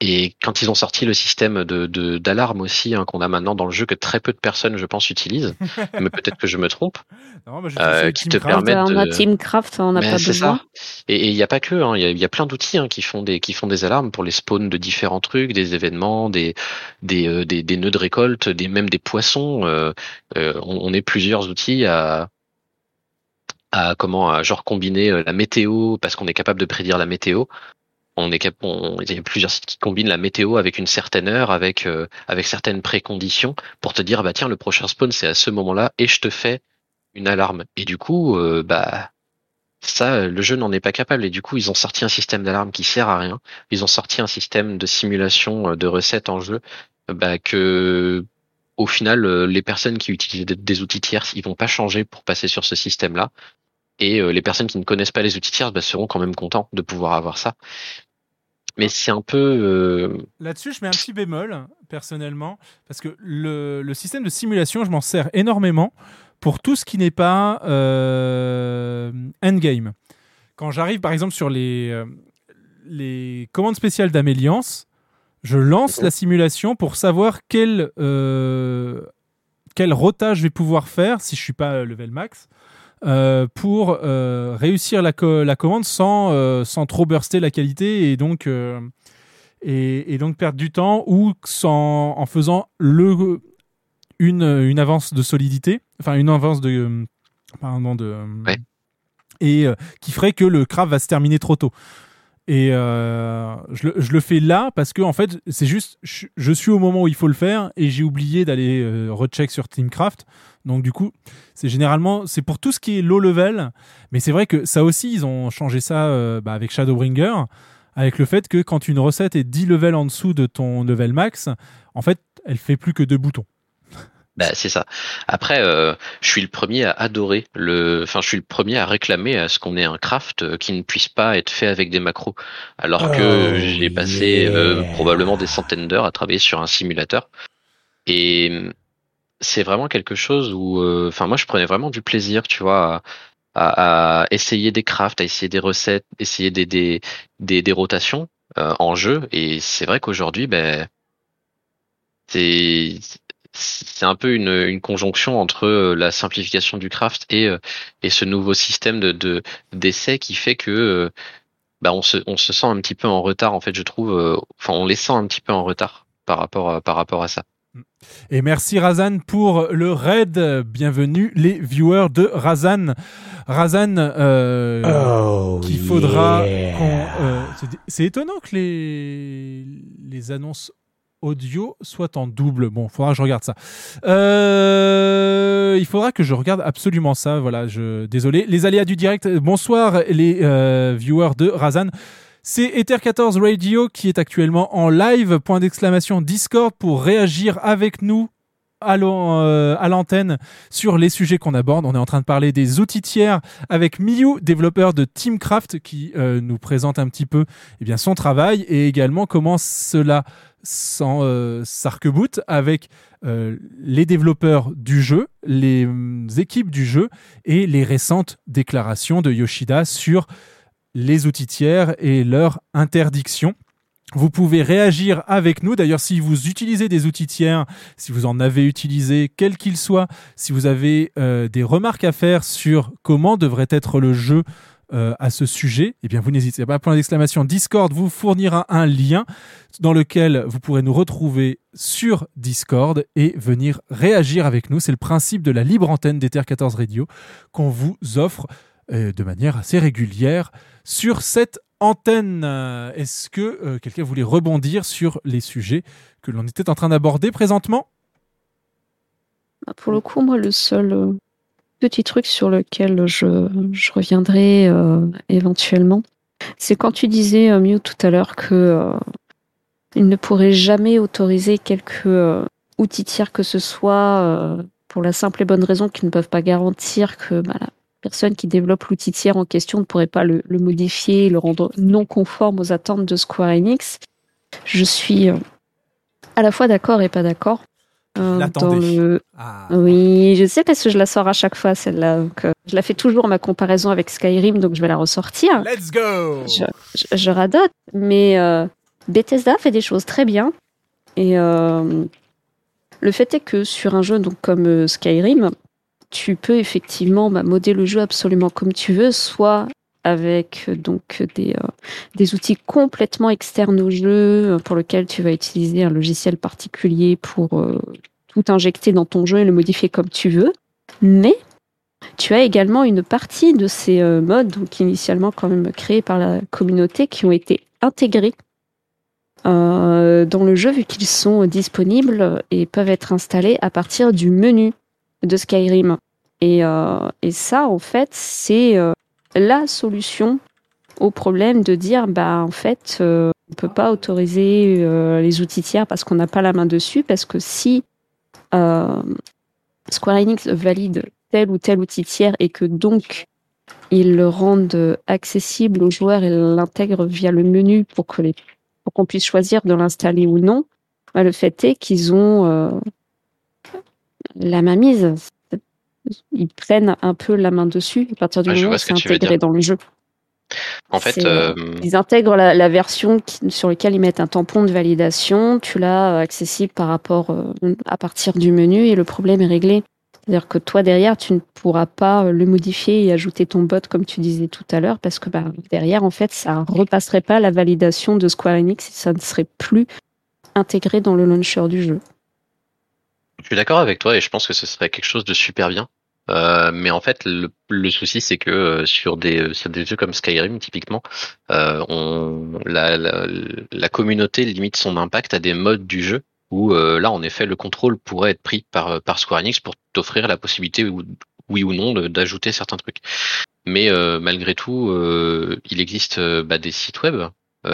et quand ils ont sorti le système de de- d'alarme aussi hein, qu'on a maintenant dans le jeu que très peu de personnes je pense utilisent mais peut-être que je me trompe Non, j'ai euh, qui te permettent on a de Teamcraft, on n'a mais pas c'est besoin. ça. Et il n'y a pas que, hein, il y, a, y a plein d'outils hein, qui font des qui font des alarmes pour les spawns de différents trucs, des événements, des des, euh, des, des nœuds de récolte, des même des poissons. euh, euh, on, on est plusieurs outils à à comment à genre combiner euh, la météo parce qu'on est capable de prédire la météo. On est on- il y a plusieurs sites qui combinent la météo avec une certaine heure, avec euh, avec certaines préconditions pour te dire bah tiens le prochain spawn c'est à ce moment-là et je te fais une alarme. Et du coup euh, bah ça, le jeu n'en est pas capable et du coup, ils ont sorti un système d'alarme qui sert à rien. Ils ont sorti un système de simulation euh, de recettes en jeu, bah, que au final, euh, les personnes qui utilisent des- outils tierces, ils vont pas changer pour passer sur ce système-là. Et euh, les personnes qui ne connaissent pas les outils tierces bah, seront quand même contents de pouvoir avoir ça. Mais c'est un peu euh, Là-dessus, je mets un petit bémol, personnellement, parce que le, système de simulation, je m'en sers énormément pour tout ce qui n'est pas euh, endgame. Quand j'arrive, par exemple, sur les, euh, commandes spéciales d'Améliance, je lance la simulation pour savoir quel, quel rotage je vais pouvoir faire si je suis pas level max. Euh, pour euh, réussir la, co- la commande sans, euh, sans trop burster la qualité et donc, euh, et, et donc perdre du temps ou sans, en faisant le, une, une avance de solidité, enfin une avance de. Pardon, de et euh, qui ferait que le craft va se terminer trop tôt. Et euh, je, le, fais là parce que en fait, c'est juste, je, je suis au moment où il faut le faire et j'ai oublié d'aller euh, recheck sur Teamcraft. Donc du coup, c'est généralement, c'est pour tout ce qui est low level. Mais c'est vrai que ça aussi, ils ont changé ça euh, bah, avec Shadowbringer, avec le fait que quand une recette est 10 levels en dessous de ton level max, en fait, elle fait plus que deux boutons. Bah, c'est ça. Après, euh, je suis le premier à adorer le, enfin, je suis le premier à réclamer à ce qu'on ait un craft euh, qui ne puisse pas être fait avec des macros. Alors que Oh, j'ai passé euh, probablement des centaines d'heures à travailler sur un simulateur. Et c'est vraiment quelque chose où, euh, enfin, moi, je prenais vraiment du plaisir, tu vois, à, à- à essayer des crafts, à essayer des recettes, essayer des, des, des, des rotations euh, en jeu. Et c'est vrai qu'aujourd'hui, ben, c'est c'est un peu une, une conjonction entre euh, la simplification du craft et euh, et ce nouveau système de de d'essai qui fait que euh, bah on se on se sent un petit peu en retard en fait je trouve enfin on les sent un petit peu en retard par rapport à, par rapport à ça. Et merci Razan pour le raid. Bienvenue les viewers de Razan. Razan, euh, Oh, qu'il faudra yeah. qu'on. euh, c'est- c'est étonnant que les les annonces audio soient en double. Bon, faudra que je regarde ça. Euh, il faudra que je regarde absolument ça. Voilà, je désolé. Les aléas du direct. Bonsoir les euh, viewers de Razan. C'est Ether14 Radio qui est actuellement en live, point d'exclamation Discord pour réagir avec nous euh, à l'antenne sur les sujets qu'on aborde. On est en train de parler des outils tiers avec Miyu, développeur de Teamcraft, qui euh, nous présente un petit peu eh bien, son travail et également comment cela euh, s'arc-boute avec les développeurs du jeu, les hum, équipes du jeu et les récentes déclarations de Yoshida sur les outils tiers et leur interdiction. Vous pouvez réagir avec nous. D'ailleurs, si vous utilisez des outils tiers, si vous en avez utilisé, quels qu'ils soient, si vous avez euh, des remarques à faire sur comment devrait être le jeu euh, à ce sujet, eh bien, vous n'hésitez pas. Point d'exclamation Discord vous fournira un lien dans lequel vous pourrez nous retrouver sur Discord et venir réagir avec nous. C'est le principe de la libre antenne d'Ether 14 Radio qu'on vous offre euh, de manière assez régulière sur cette antenne. Euh, Est-ce que euh, quelqu'un voulait rebondir sur les sujets que l'on était en train d'aborder présentement? Bah, Pour le coup, moi, le seul euh, petit truc sur lequel je, je reviendrai éventuellement, c'est quand tu disais, Mew, tout à l'heure que il ne pourrait jamais autoriser quelques euh, outils tiers que ce soit pour la simple et bonne raison qu'ils ne peuvent pas garantir que bah, personne qui développe l'outil tiers en question ne pourrait pas le, le modifier et le rendre non conforme aux attentes de Square Enix. Je suis euh, à la fois d'accord et pas d'accord. Euh, dans le- Ah. Oui, je sais parce que je la sors à chaque fois celle-là. Donc, euh, je la fais toujours ma comparaison avec Skyrim, donc je vais la ressortir. Let's go Je, je- je radote, mais euh, Bethesda fait des choses très bien. Et le fait est que sur un jeu donc comme Skyrim, tu peux effectivement bah, modder le jeu absolument comme tu veux, soit avec euh, euh, des outils complètement externes au jeu, euh, pour lequel tu vas utiliser un logiciel particulier pour tout injecter dans ton jeu et le modifier comme tu veux. Mais tu as également une partie de ces modes, donc initialement quand même créés par la communauté, qui ont été intégrés dans le jeu vu qu'ils sont disponibles et peuvent être installés à partir du menu de Skyrim. Et, euh, et ça, en fait, c'est euh, la solution au problème de dire, bah en fait, euh, on peut pas autoriser les outils tiers parce qu'on n'a pas la main dessus, parce que si Square Enix valide tel ou tel outil tiers et que donc ils le rendent accessible aux joueurs et l'intègrent via le menu pour que les qu'on puisse choisir de l'installer ou non, bah, le fait est qu'ils ont la main mise. Ils prennent un peu la main dessus à partir du je moment où ce c'est intégré dans le jeu. En fait, euh, euh, Ils intègrent la, la version qui- sur laquelle ils mettent un tampon de validation. Tu l'as accessible par rapport euh, à partir du menu et le problème est réglé. C'est-à-dire que toi derrière, tu ne pourras pas le modifier et ajouter ton bot comme tu disais tout à l'heure parce que bah, derrière, en fait, ça repasserait pas la validation de Square Enix et ça ne serait plus intégré dans le launcher du jeu. Je suis d'accord avec toi et je pense que ce serait quelque chose de super bien. Euh, mais en fait, le, le souci, c'est que euh, sur des euh, sur des jeux comme Skyrim, typiquement, euh, on la, la, la communauté limite son impact à des modes du jeu où euh, là, en effet, le contrôle pourrait être pris par par Square Enix pour t'offrir la possibilité, ou- oui ou non, d'ajouter certains trucs. Mais malgré tout, il existe bah, des sites web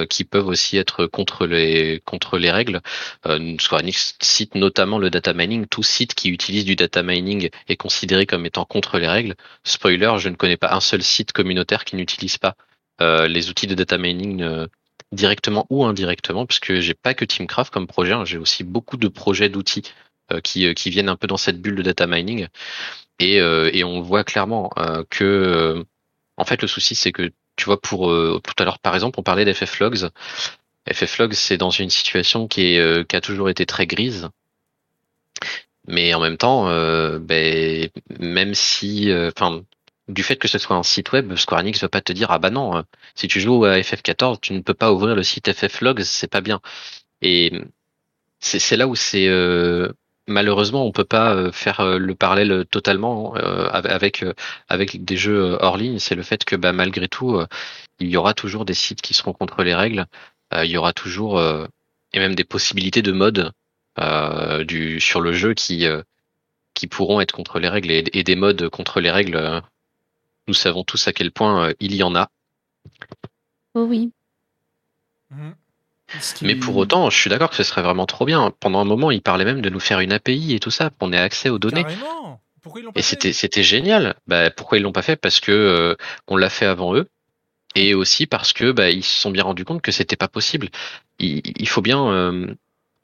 qui peuvent aussi être contre les contre les règles. Euh, Square Enix cite notamment le data mining. Tout site qui utilise du data mining est considéré comme étant contre les règles. Spoiler, je ne connais pas un seul site communautaire qui n'utilise pas euh, les outils de data mining euh, directement ou indirectement, puisque j'ai pas que Teamcraft comme projet, hein, j'ai aussi beaucoup de projets d'outils euh, qui, euh, qui viennent un peu dans cette bulle de data mining. Et, euh, on voit clairement euh, que, euh, en fait, le souci, c'est que, tu vois, pour euh, tout à l'heure, par exemple, on parlait d'FFlogs. FFlogs, c'est dans une situation qui, est, euh, qui a toujours été très grise. Mais en même temps, euh, ben, même si, euh, enfin, du fait que ce soit un site web, Square Enix veut pas te dire ah bah non, si tu joues à FF14, tu ne peux pas ouvrir le site FFlogs, c'est pas bien. Et c'est là où c'est malheureusement on peut pas euh, faire euh, le parallèle totalement euh, avec euh, avec des jeux hors ligne. C'est le fait que bah malgré tout, euh, il y aura toujours des sites qui seront contre les règles. Euh, il y aura toujours euh, et même des possibilités de mode euh, du sur le jeu qui euh, qui pourront être contre les règles et, et des modes contre les règles. nous savons tous à quel point il y en a. Oh oui. Mais pour autant, je suis d'accord que ce serait vraiment trop bien. Pendant un moment, ils parlaient même de nous faire une API et tout ça, pour qu'on ait accès aux données. Carrément Pourquoi ils l'ont pas Et fait c'était c'était génial. Bah, pourquoi ils l'ont pas fait? Parce que euh, on l'a fait avant eux, et aussi parce que bah, ils se sont bien rendus compte que c'était pas possible. Il, il faut bien. euh,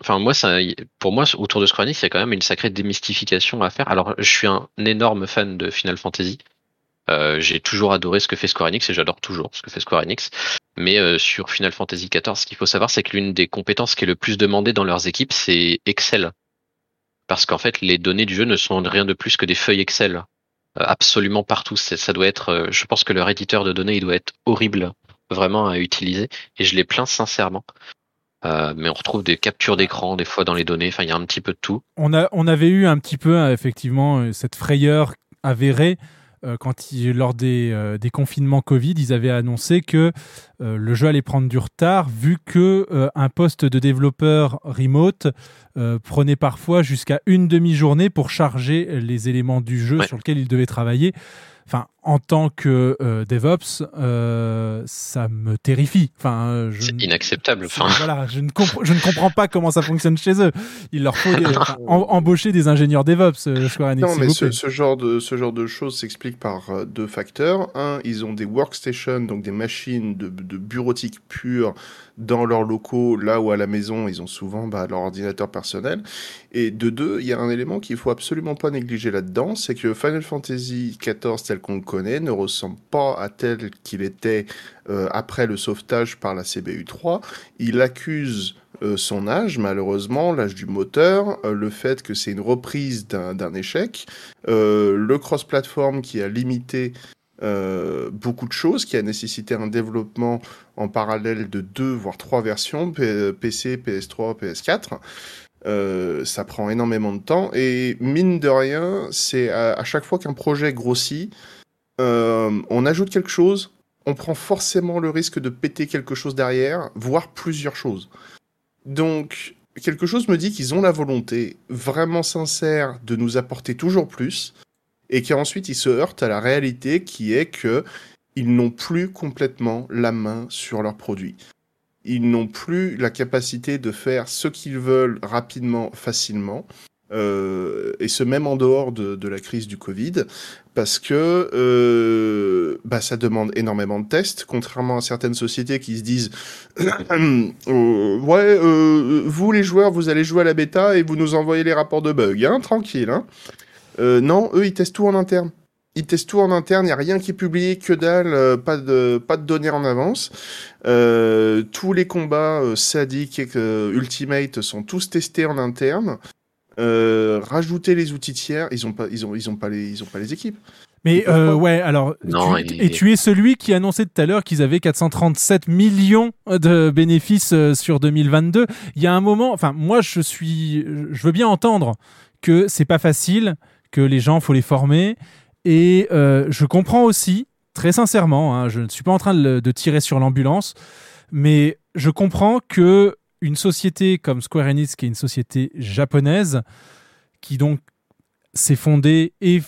Enfin moi, ça, pour moi, autour de Square Enix, il y a quand même une sacrée démystification à faire. Alors, je suis un énorme fan de Final Fantasy. Euh, j'ai toujours adoré ce que fait Square Enix et j'adore toujours ce que fait Square Enix. Mais euh, sur Final Fantasy XIV, ce qu'il faut savoir, c'est que l'une des compétences qui est le plus demandée dans leurs équipes, c'est Excel. Parce qu'en fait, les données du jeu ne sont rien de plus que des feuilles Excel. Euh, absolument partout. Ça doit être, je pense que leur éditeur de données, il doit être horrible, vraiment à utiliser. Et je les plains sincèrement. Mais on retrouve des captures d'écran des fois dans les données. Enfin, il y a un petit peu de tout. on, a, on avait eu un petit peu, effectivement, cette frayeur avérée euh, quand, il- lors des, euh, des confinements Covid, ils avaient annoncé que euh, le jeu allait prendre du retard vu que un poste de développeur remote prenait parfois jusqu'à une demi-journée pour charger les éléments du jeu sur lequel il devait travailler. Enfin, en tant que euh, DevOps, euh, ça me terrifie. Enfin, euh, je, C'est inacceptable. Enfin, voilà, je ne, compre- je ne comprends pas comment ça fonctionne chez eux. Il leur faut des- enfin, em- embaucher des ingénieurs DevOps, euh, Square Enix. Non, mais ce, genre de, ce genre de choses s'explique par deux facteurs. Un, ils ont des workstations, donc des machines de, de bureautique pure dans leurs locaux, là où à la maison, ils ont souvent bah, leur ordinateur personnel. Et de deux, il y a un élément qu'il faut absolument pas négliger là-dedans, c'est que Final Fantasy XIV tel qu'on le ne ressemble pas à tel qu'il était euh, après le sauvetage par la CBU3. Il accuse euh, son âge, malheureusement, l'âge du moteur, euh, le fait que c'est une reprise d'un échec, le cross-platform qui a limité beaucoup de choses, qui a nécessité un développement en parallèle de deux voire trois versions, PC, PS3, PS4. Euh, ça prend énormément de temps et mine de rien, c'est à, chaque fois qu'un projet grossit, on ajoute quelque chose, on prend forcément le risque de péter quelque chose derrière, voire plusieurs choses. Donc, quelque chose me dit qu'ils ont la volonté vraiment sincère de nous apporter toujours plus, et qu'ensuite ils se heurtent à la réalité qui est que ils n'ont plus complètement la main sur leurs produits. Ils n'ont plus la capacité de faire ce qu'ils veulent rapidement, facilement, euh, et ce même en dehors de, de la crise du Covid, parce que euh, bah, ça demande énormément de tests, contrairement à certaines sociétés qui se disent euh, ouais, euh, vous les joueurs, vous allez jouer à la bêta et vous nous envoyez les rapports de bugs, hein, tranquille. Hein. Euh, non, eux, ils testent tout en interne. Ils testent tout en interne, il n'y a rien qui est publié, que dalle, euh, pas, de, pas de données en avance. Tous les combats sadiques et Ultimate sont tous testés en interne. Euh, rajouter les outils tiers, ils n'ont pas, ils ont, ils ont pas, les, ils ont pas les équipes. Mais euh, ouais, alors, Non, tu, et- et tu es celui qui annonçait tout à l'heure qu'ils avaient 437 millions de bénéfices euh, sur 2022. Il y a un moment, enfin, moi, je suis, je veux bien entendre que c'est pas facile, que les gens, faut les former, et euh, je comprends aussi, très sincèrement, hein, je ne suis pas en train de tirer sur l'ambulance, mais je comprends que une société comme Square Enix, qui est une société japonaise, qui donc s'est fondée et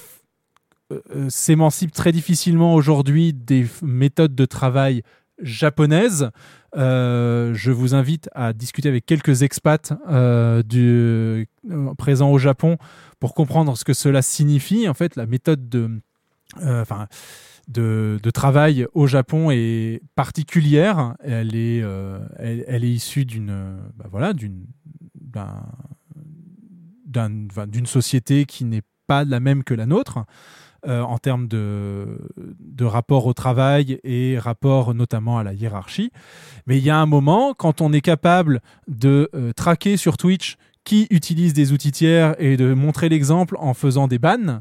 euh, euh, s'émancipe très difficilement aujourd'hui des méthodes de travail japonaises. Euh, je vous invite à discuter avec quelques expats présents au Japon pour comprendre ce que cela signifie. En fait, la méthode de, de, travail au Japon est particulière. Elle est, euh, elle, est issue d'une, bah voilà, d'une, société qui n'est pas la même que la nôtre euh, en termes de, de rapport au travail et rapport notamment à la hiérarchie. Mais il y a un moment, quand on est capable de euh, traquer sur Twitch qui utilise des outils tiers et de montrer l'exemple en faisant des bans,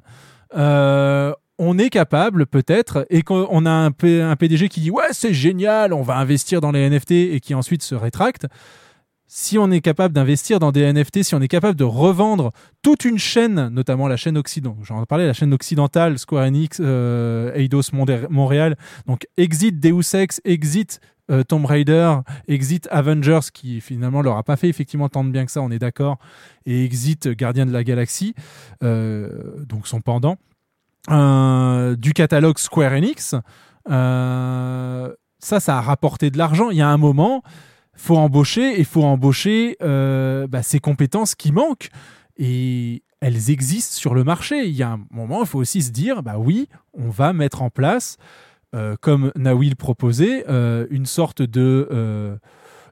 euh, on est capable peut-être, et qu'on a un, PDG qui dit ouais c'est génial, on va investir dans les NFT et qui ensuite se rétracte. Si on est capable d'investir dans des NFT, si on est capable de revendre toute une chaîne, notamment la chaîne occidentale, j'en parlais, la chaîne occidentale, Square Enix, euh, Eidos Montréal, donc exit Deus Ex, exit euh, Tomb Raider, exit Avengers, qui finalement leur a pas fait effectivement tant de bien que ça, on est d'accord, et exit Gardien de la Galaxie, euh, donc son pendant, du catalogue Square Enix. Euh, ça, ça a rapporté de l'argent. Il y a un moment, faut embaucher et faut embaucher euh, bah, ces compétences qui manquent et elles existent sur le marché. Il y a un moment, il faut aussi se dire, bah oui, on va mettre en place, euh, comme Nawil proposait, euh, une sorte de euh,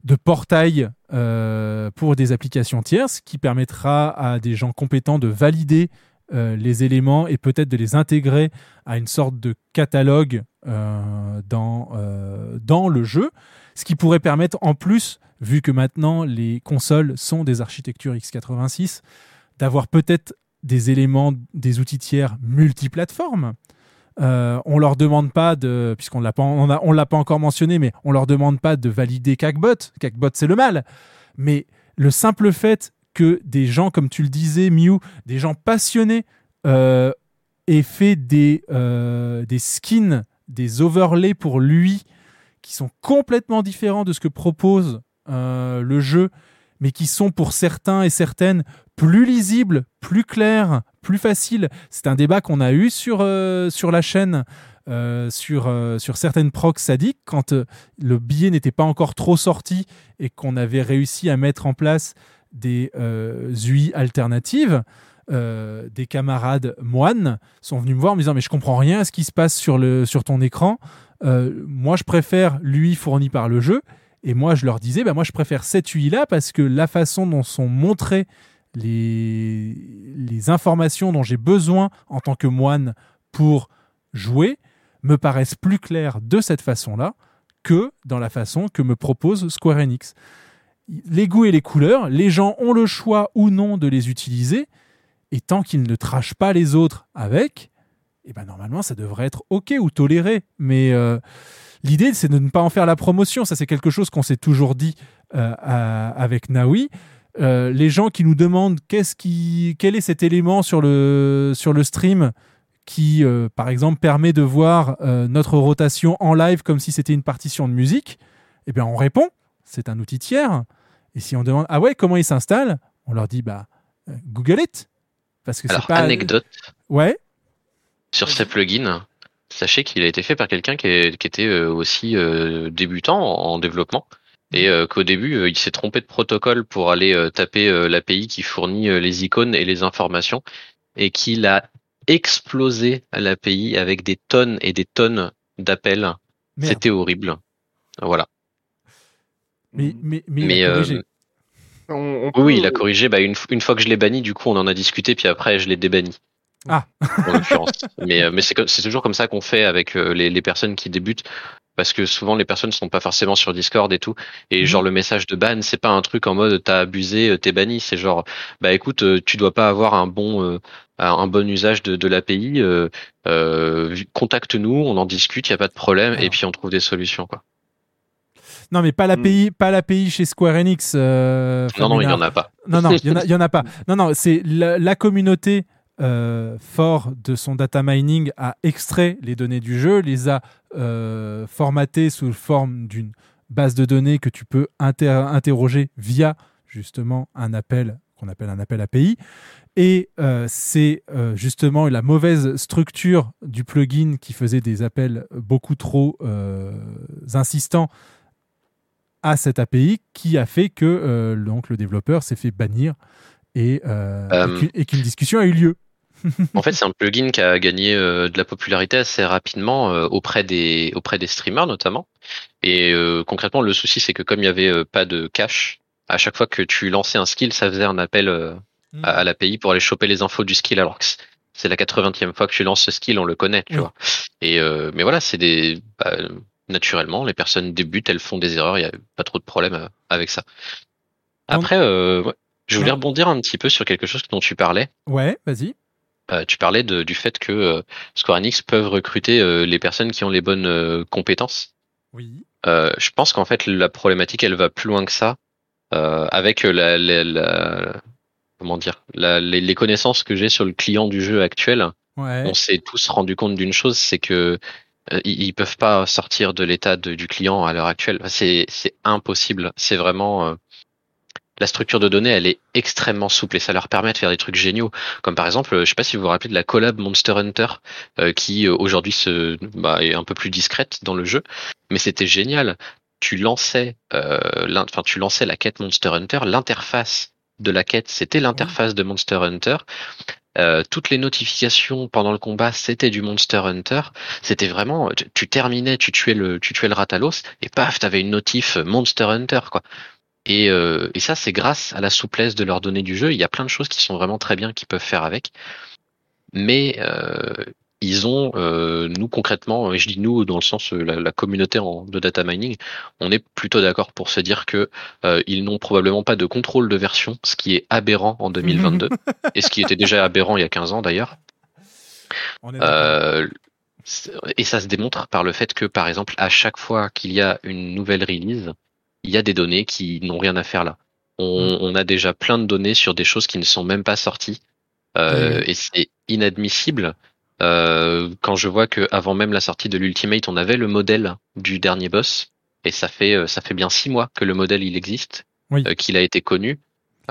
de portail euh, pour des applications tierces qui permettra à des gens compétents de valider euh, les éléments et peut-être de les intégrer à une sorte de catalogue euh, dans, euh, dans le jeu, ce qui pourrait permettre en plus, vu que maintenant les consoles sont des architectures x86, d'avoir peut-être des éléments, des outils tiers multiplateformes. Euh, on leur demande pas de, puisqu'on l'a pas, on, l'a pas encore mentionné, mais on leur demande pas de valider Cackbot. Cackbot c'est le mal, mais le simple fait que des gens, comme tu le disais, Mew, des gens passionnés euh, aient fait des, euh, des skins, des overlays pour lui qui sont complètement différents de ce que propose euh, le jeu, mais qui sont pour certains et certaines plus lisibles, plus clairs, plus faciles. C'est un débat qu'on a eu sur, sur la chaîne. sur, sur certaines procs sadiques, quand le billet n'était pas encore trop sorti et qu'on avait réussi à mettre en place des euh, UI alternatives, euh, des camarades moines sont venus me voir en me disant mais je comprends rien à ce qui se passe sur, le, sur ton écran. Euh, moi je préfère l'UI fourni par le jeu. Et moi je leur disais bah, moi je préfère cette UI là parce que la façon dont sont montrées les, les informations dont j'ai besoin en tant que moine pour jouer me paraissent plus claires de cette façon-là que dans la façon que me propose Square Enix. Les goûts et les couleurs, les gens ont le choix ou non de les utiliser, et tant qu'ils ne trachent pas les autres avec, eh ben normalement ça devrait être ok ou toléré. Mais euh, l'idée c'est de ne pas en faire la promotion. Ça c'est quelque chose qu'on s'est toujours dit euh, avec Naoui. Euh, les gens qui nous demandent qu'est-ce qui, quel est cet élément sur le, sur le stream qui, par exemple, permet de voir notre rotation en live comme si c'était une partition de musique, eh bien, on répond, c'est un outil tiers. Et si on demande, ah ouais, comment il s'installe? On leur dit, bah, euh, Google it. Parce que c'est Alors, pas. anecdote Ouais. sur ces plugins, sachez qu'il a été fait par quelqu'un qui, était euh, aussi euh, débutant en, en développement. Et euh, qu'au début, euh, il s'est trompé de protocole pour aller euh, taper euh, l'API qui fournit euh, les icônes et les informations, et qu'il a explosé l'API avec des tonnes et des tonnes d'appels. C'était horrible. Voilà. Mais, mais, mais, Mais, il a euh, corrigé. On- on Oui, peut- oui, il a corrigé. Bah, une, une fois que je l'ai banni, du coup, on en a discuté, puis après, je l'ai débanni. Ah. En l'occurrence. mais euh, mais c'est comme- c'est toujours comme ça qu'on fait avec euh, les, les personnes qui débutent. Parce que souvent les personnes sont pas forcément sur Discord et tout. Et Mhm. genre le message de ban, c'est pas un truc en mode t'as abusé, euh, t'es banni. C'est genre bah écoute, tu dois pas avoir un bon euh, un bon usage de, de l'API. Euh, euh, contacte-nous, on en discute, y a pas de problème. Et puis on trouve des solutions quoi. Non, mais pas Hmm. l'API, pas l'API chez Square Enix. euh, Non non, il y Famina. en a pas. Non, non, il y en a, en pas. Non, non, c'est la, la communauté euh, fort de son data mining a extrait les données du jeu, les a euh, formatées sous forme d'une base de données que tu peux inter- interroger via justement un appel qu'on appelle un appel API. Et euh, c'est euh, justement la mauvaise structure du plugin qui faisait des appels beaucoup trop euh, insistants à cette API qui a fait que euh, donc, le développeur s'est fait bannir et, euh, Euh. et qu'une- discussion a eu lieu. En fait, c'est un plugin qui a gagné euh, de la popularité assez rapidement euh, auprès des auprès des streamers notamment. Et euh, concrètement, le souci c'est que comme il y avait pas de cache, à chaque fois que tu lançais un skill, ça faisait un appel Hmm. à, à l'API pour aller choper les infos du skill. Alors que c'est la 80e fois que tu lances ce skill, on le connaît, tu Oui. vois. Et mais voilà, c'est des bah, naturellement les personnes débutent, elles font des erreurs, il y a pas trop de problème euh, avec ça. Après, euh, ouais, je voulais Ouais. rebondir un petit peu sur quelque chose dont tu parlais. Ouais, vas-y. Euh, tu parlais de- du fait que euh, Square Enix peuvent recruter les personnes qui ont les bonnes compétences. Oui. Je pense qu'en fait la problématique elle va plus loin que ça avec la, la- la- comment dire les, les connaissances que j'ai sur le client du jeu actuel. Ouais. On s'est tous rendu compte d'une chose, c'est que ils, ils peuvent pas sortir de l'état du client à l'heure actuelle. C'est c'est impossible. C'est vraiment euh, la structure de données, elle est extrêmement souple et ça leur permet de faire des trucs géniaux. Comme par exemple, euh, je sais pas si vous vous rappelez de la collab Monster Hunter euh, qui euh, aujourd'hui se bah, est un peu plus discrète dans le jeu, mais c'était génial. Tu lançais, euh, enfin tu lançais la quête Monster Hunter, l'interface de la quête, c'était l'interface de Monster Hunter. Euh, toutes les notifications pendant le combat, c'était du Monster Hunter. C'était vraiment, tu, terminais, tu tuais le, tu tuais le Ratalos et paf, t'avais une notif Monster Hunter quoi. Et, euh, et ça, c'est grâce à la souplesse de leur données du jeu. Il y a plein de choses qui sont vraiment très bien qu'ils peuvent faire avec. Mais euh, ils ont, euh, nous concrètement, et je dis nous dans le sens euh, la, la communauté en, de data mining, on est plutôt d'accord pour se dire que euh, ils n'ont probablement pas de contrôle de version, ce qui est aberrant en 2022 et ce qui était déjà aberrant il y a 15 ans d'ailleurs. Euh, et ça se démontre par le fait que, par exemple, à chaque fois qu'il y a une nouvelle release, il y a des données qui n'ont rien à faire là. On, on a déjà plein de données sur des choses qui ne sont même pas sorties. Euh, Oui. Et c'est inadmissible. Euh, quand je vois que avant même la sortie de l'Ultimate, on avait le modèle du dernier boss, et ça fait euh, ça fait bien six mois que le modèle il existe, Oui. euh, qu'il a été connu.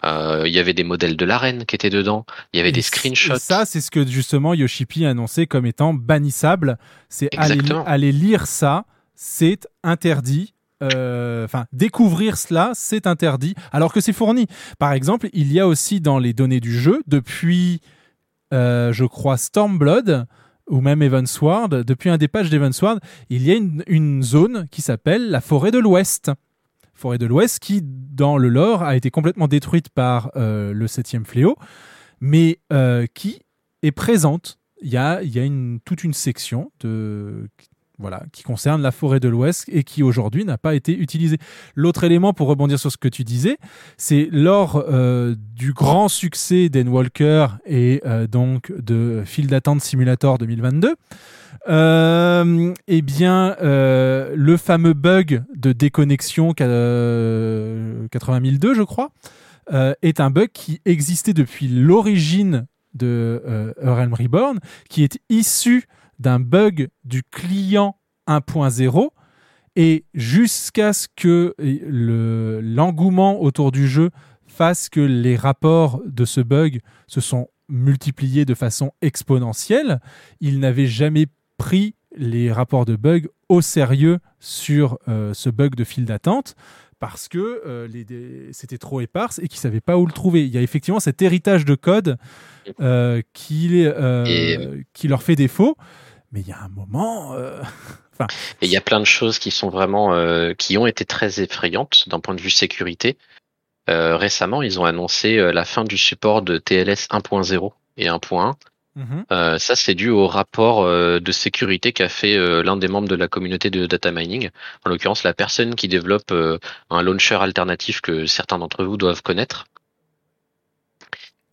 Euh, Il y avait des modèles de l'arène qui étaient dedans. Il y avait Et des screenshots. ça, c'est ce que justement Yoshipi a annoncé comme étant bannissable. C'est aller, aller lire ça, c'est interdit. Enfin, découvrir cela, c'est interdit, alors que c'est fourni. Par exemple, il y a aussi dans les données du jeu, depuis, euh, je crois, Stormblood ou même Evansward, depuis un des pages d'Evansward, il y a une, zone qui s'appelle la forêt de l'Ouest. Forêt de l'Ouest qui, dans le lore, a été complètement détruite par euh, le septième fléau, mais euh, qui est présente. Il y a, toute une section de, voilà, qui concerne la forêt de l'Ouest et qui aujourd'hui n'a pas été utilisée. L'autre élément, pour rebondir sur ce que tu disais, c'est lors euh, du grand succès d'Enwalker et euh, donc de File d'attente Simulator 2022, euh, eh bien, le fameux bug de déconnexion euh, 80002, je crois, est un bug qui existait depuis l'origine de Realm Reborn, qui est issu d'un bug du client 1.0 et jusqu'à ce que le- l'engouement autour du jeu fasse que les rapports de ce bug se sont multipliés de façon exponentielle, il n'avait jamais pris les rapports de bug au sérieux sur euh, ce bug de file d'attente parce que euh, c'était trop éparse et qu'ils ne savaient pas où le trouver. Il y a effectivement cet héritage de code euh, qui leur fait défaut, mais il y a un moment... euh, Enfin, Et il y a plein de choses qui sont vraiment, euh, qui ont été très effrayantes d'un point de vue sécurité. Euh, récemment, ils ont annoncé euh, la fin du support de TLS 1.0 et 1.1. mhm. Euh, ça, c'est dû au rapport euh, de sécurité qu'a fait l'un des membres de la communauté de data mining. En l'occurrence, la personne qui développe un launcher alternatif que certains d'entre vous doivent connaître.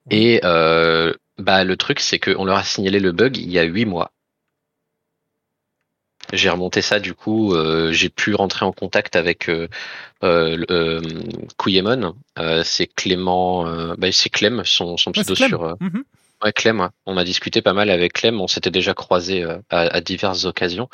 Et euh, bah, le truc, c'est qu'on leur a signalé le bug il y a huit mois. J'ai remonté ça, du coup, euh, j'ai pu rentrer en contact avec euh, euh, le- euh, Kouyemon. Euh, c'est Clément, euh, bah, c'est Clem, son, son pseudo sur. euh, Mhm. Ouais, Clem, ouais. on a discuté pas mal avec Clem, on s'était déjà croisé euh, à, à diverses occasions.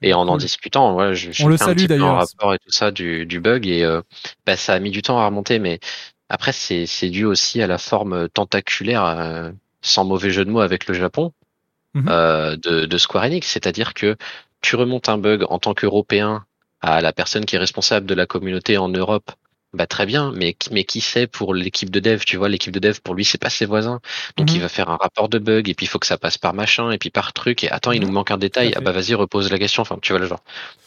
Et en en discutant, ouais, je, j'ai On le fait un salue petit peu un d'ailleurs. rapport et tout ça du, du bug et euh, bah, ça a mis du temps à remonter, mais après c'est c'est dû aussi à la forme tentaculaire, euh, sans mauvais jeu de mots avec le Japon, Mhm. euh, de, de Square Enix, c'est-à-dire que tu remontes un bug en tant qu'Européen à la personne qui est responsable de la communauté en Europe. Bah très bien, mais qui- mais qui sait pour l'équipe de dev, tu vois, l'équipe de dev pour lui c'est pas ses voisins, donc Mhm. il va faire un rapport de bug et puis il faut que ça passe par machin et puis par truc et attends il nous manque un détail, ah bah vas-y repose la question, enfin tu vois le genre,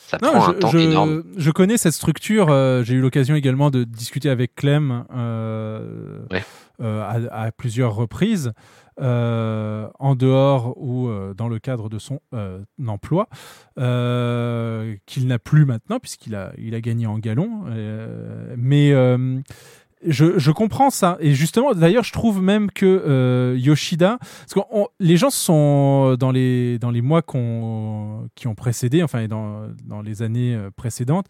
ça Non, prend je, un temps je- énorme. je connais cette structure. euh, J'ai eu l'occasion également de discuter avec Clem euh, Ouais. euh, à, à plusieurs reprises, euh, en dehors ou euh, dans le cadre de son euh, emploi, qu'il n'a plus maintenant puisqu'il a, a gagné en galon. mais je, comprends ça. Et justement, d'ailleurs, je trouve même que euh, Yoshida, parce que les gens sont dans les, dans les mois qui ont précédé, enfin, dans, dans les années euh, précédentes,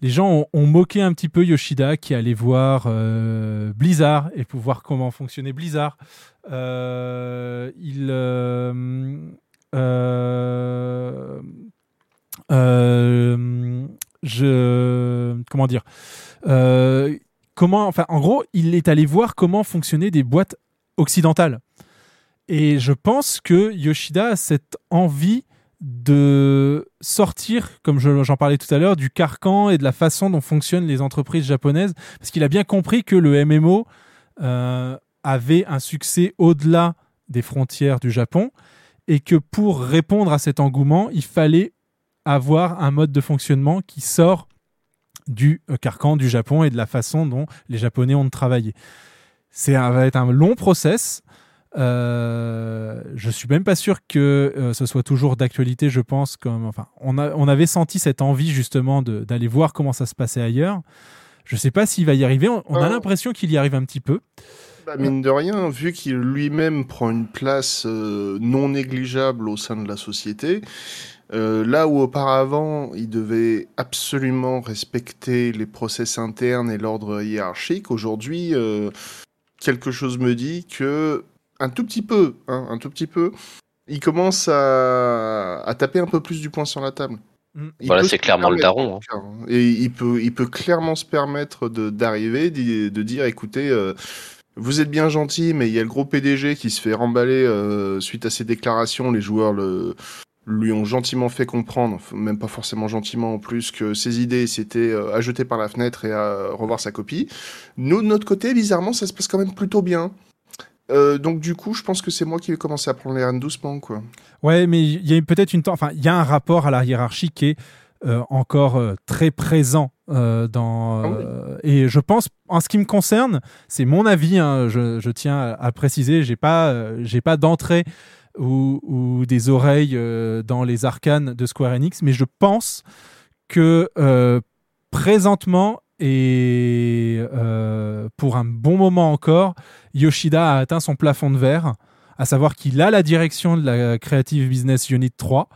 les gens ont, moqué un petit peu Yoshida qui allait voir euh, Blizzard et pour voir comment fonctionnait Blizzard. Il. Comment dire comment, enfin, en gros, il est allé voir comment fonctionnaient des boîtes occidentales. Et je pense que Yoshida a cette envie de sortir, comme je- j'en parlais tout à l'heure, du carcan et de la façon dont fonctionnent les entreprises japonaises, parce qu'il a bien compris que le MMO euh, avait un succès au-delà des frontières du Japon, et que pour répondre à cet engouement, il fallait avoir un mode de fonctionnement qui sort du euh, carcan du Japon et de la façon dont les Japonais ont de travailler. C'est un- va être un long process. Euh, je suis même pas sûr que euh, ce soit toujours d'actualité, je pense. Comme, enfin, on, a- on avait senti cette envie justement d'aller voir comment ça se passait ailleurs. Je sais pas s'il va y arriver. On, on a Oh. l'impression qu'il y arrive un petit peu. Bah, mine de rien, vu qu'il lui-même prend une place euh, non négligeable au sein de la société, euh, là où auparavant il devait absolument respecter les process internes et l'ordre hiérarchique, aujourd'hui, euh, quelque chose me dit que un tout petit peu, hein, un tout petit peu, il commence à, à taper un peu plus du poing sur la table. Il Voilà, peut c'est se clairement le daron, cas, hein. Et il peut, il peut clairement se permettre de- d'arriver, d'y- de dire, écoutez, euh, vous êtes bien gentil, mais il y a le gros PDG qui se fait remballer euh, suite à ses déclarations. Les joueurs le, lui ont gentiment fait comprendre, même pas forcément gentiment en plus, que ses idées c'était euh, à jeter par la fenêtre et à revoir sa copie. Nous, de notre côté, bizarrement, ça se passe quand même plutôt bien. Euh, donc du coup, je pense que c'est moi qui vais commencer à prendre les rênes doucement, quoi. Ouais, mais il y a peut-être une. Enfin, il y a un rapport à la hiérarchie qui est euh, encore euh, très présent euh, dans. Ah oui. euh, et je pense, en ce qui me concerne, c'est mon avis. hein, je, je tiens à, à préciser, j'ai pas, euh, j'ai pas d'entrée ou, ou des oreilles euh, dans les arcanes de Square Enix, mais je pense que euh, présentement et euh, pour un bon moment encore, Yoshida a atteint son plafond de verre, à savoir qu'il a la direction de la Creative Business Unit 3,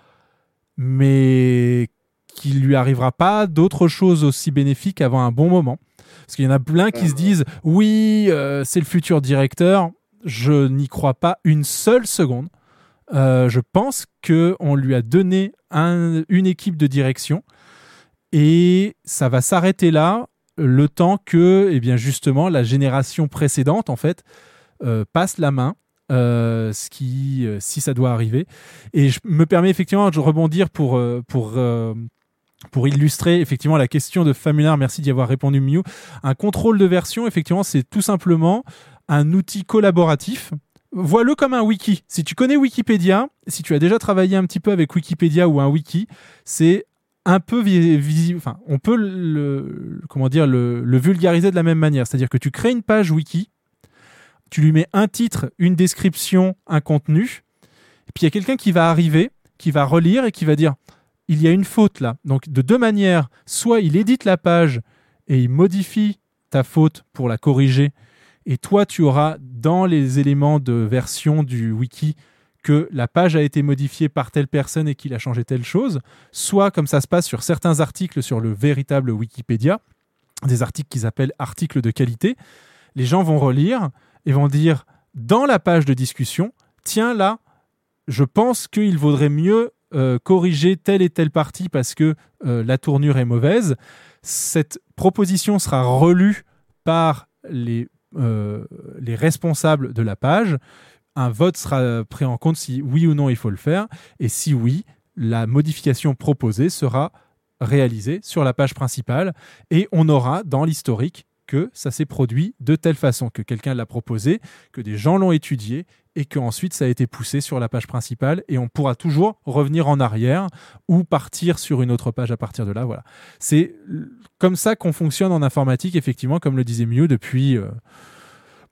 mais qu'il lui arrivera pas d'autre chose aussi bénéfique avant un bon moment. Parce qu'il y en a plein qui se disent oui, euh, c'est le futur directeur. Je n'y crois pas une seule seconde. Euh, je pense que on lui a donné un- une équipe de direction et ça va s'arrêter là le temps que, eh bien justement, la génération précédente en fait euh, passe la main. euh, ce qui, si ça doit arriver. Et je me permets effectivement de rebondir pour, pour, pour illustrer effectivement la question de Familiar. Merci d'y avoir répondu, Miu. Un contrôle de version, effectivement, c'est tout simplement un outil collaboratif. Vois-le comme un wiki. Si tu connais Wikipédia, si tu as déjà travaillé un petit peu avec Wikipédia ou un wiki, c'est un peu vi- visible. Enfin, on peut le, comment dire, le vulgariser de la même manière. C'est-à-dire que tu crées une page wiki, tu lui mets un titre, une description, un contenu, et puis il y a quelqu'un qui va arriver, qui va relire et qui va dire il y a une faute là. Donc de deux manières, soit il édite la page et il modifie ta faute pour la corriger, et toi tu auras dans les éléments de version du wiki que la page a été modifiée par telle personne et qu'il a changé telle chose, soit comme ça se passe sur certains articles sur le véritable Wikipédia, des articles qu'ils appellent articles de qualité, les gens vont relire et vont dire dans la page de discussion, tiens là, je pense qu'il vaudrait mieux euh, corriger telle et telle partie parce que euh, la tournure est mauvaise. Cette proposition sera relue par les, euh, les responsables de la page. Un vote sera pris en compte si oui ou non il faut le faire. Et si oui, la modification proposée sera réalisée sur la page principale et on aura dans l'historique que ça s'est produit de telle façon, que quelqu'un l'a proposé, que des gens l'ont étudié et qu'ensuite ça a été poussé sur la page principale et on pourra toujours revenir en arrière ou partir sur une autre page à partir de là. Voilà. C'est comme ça qu'on fonctionne en informatique, effectivement, comme le disait Mieux depuis euh,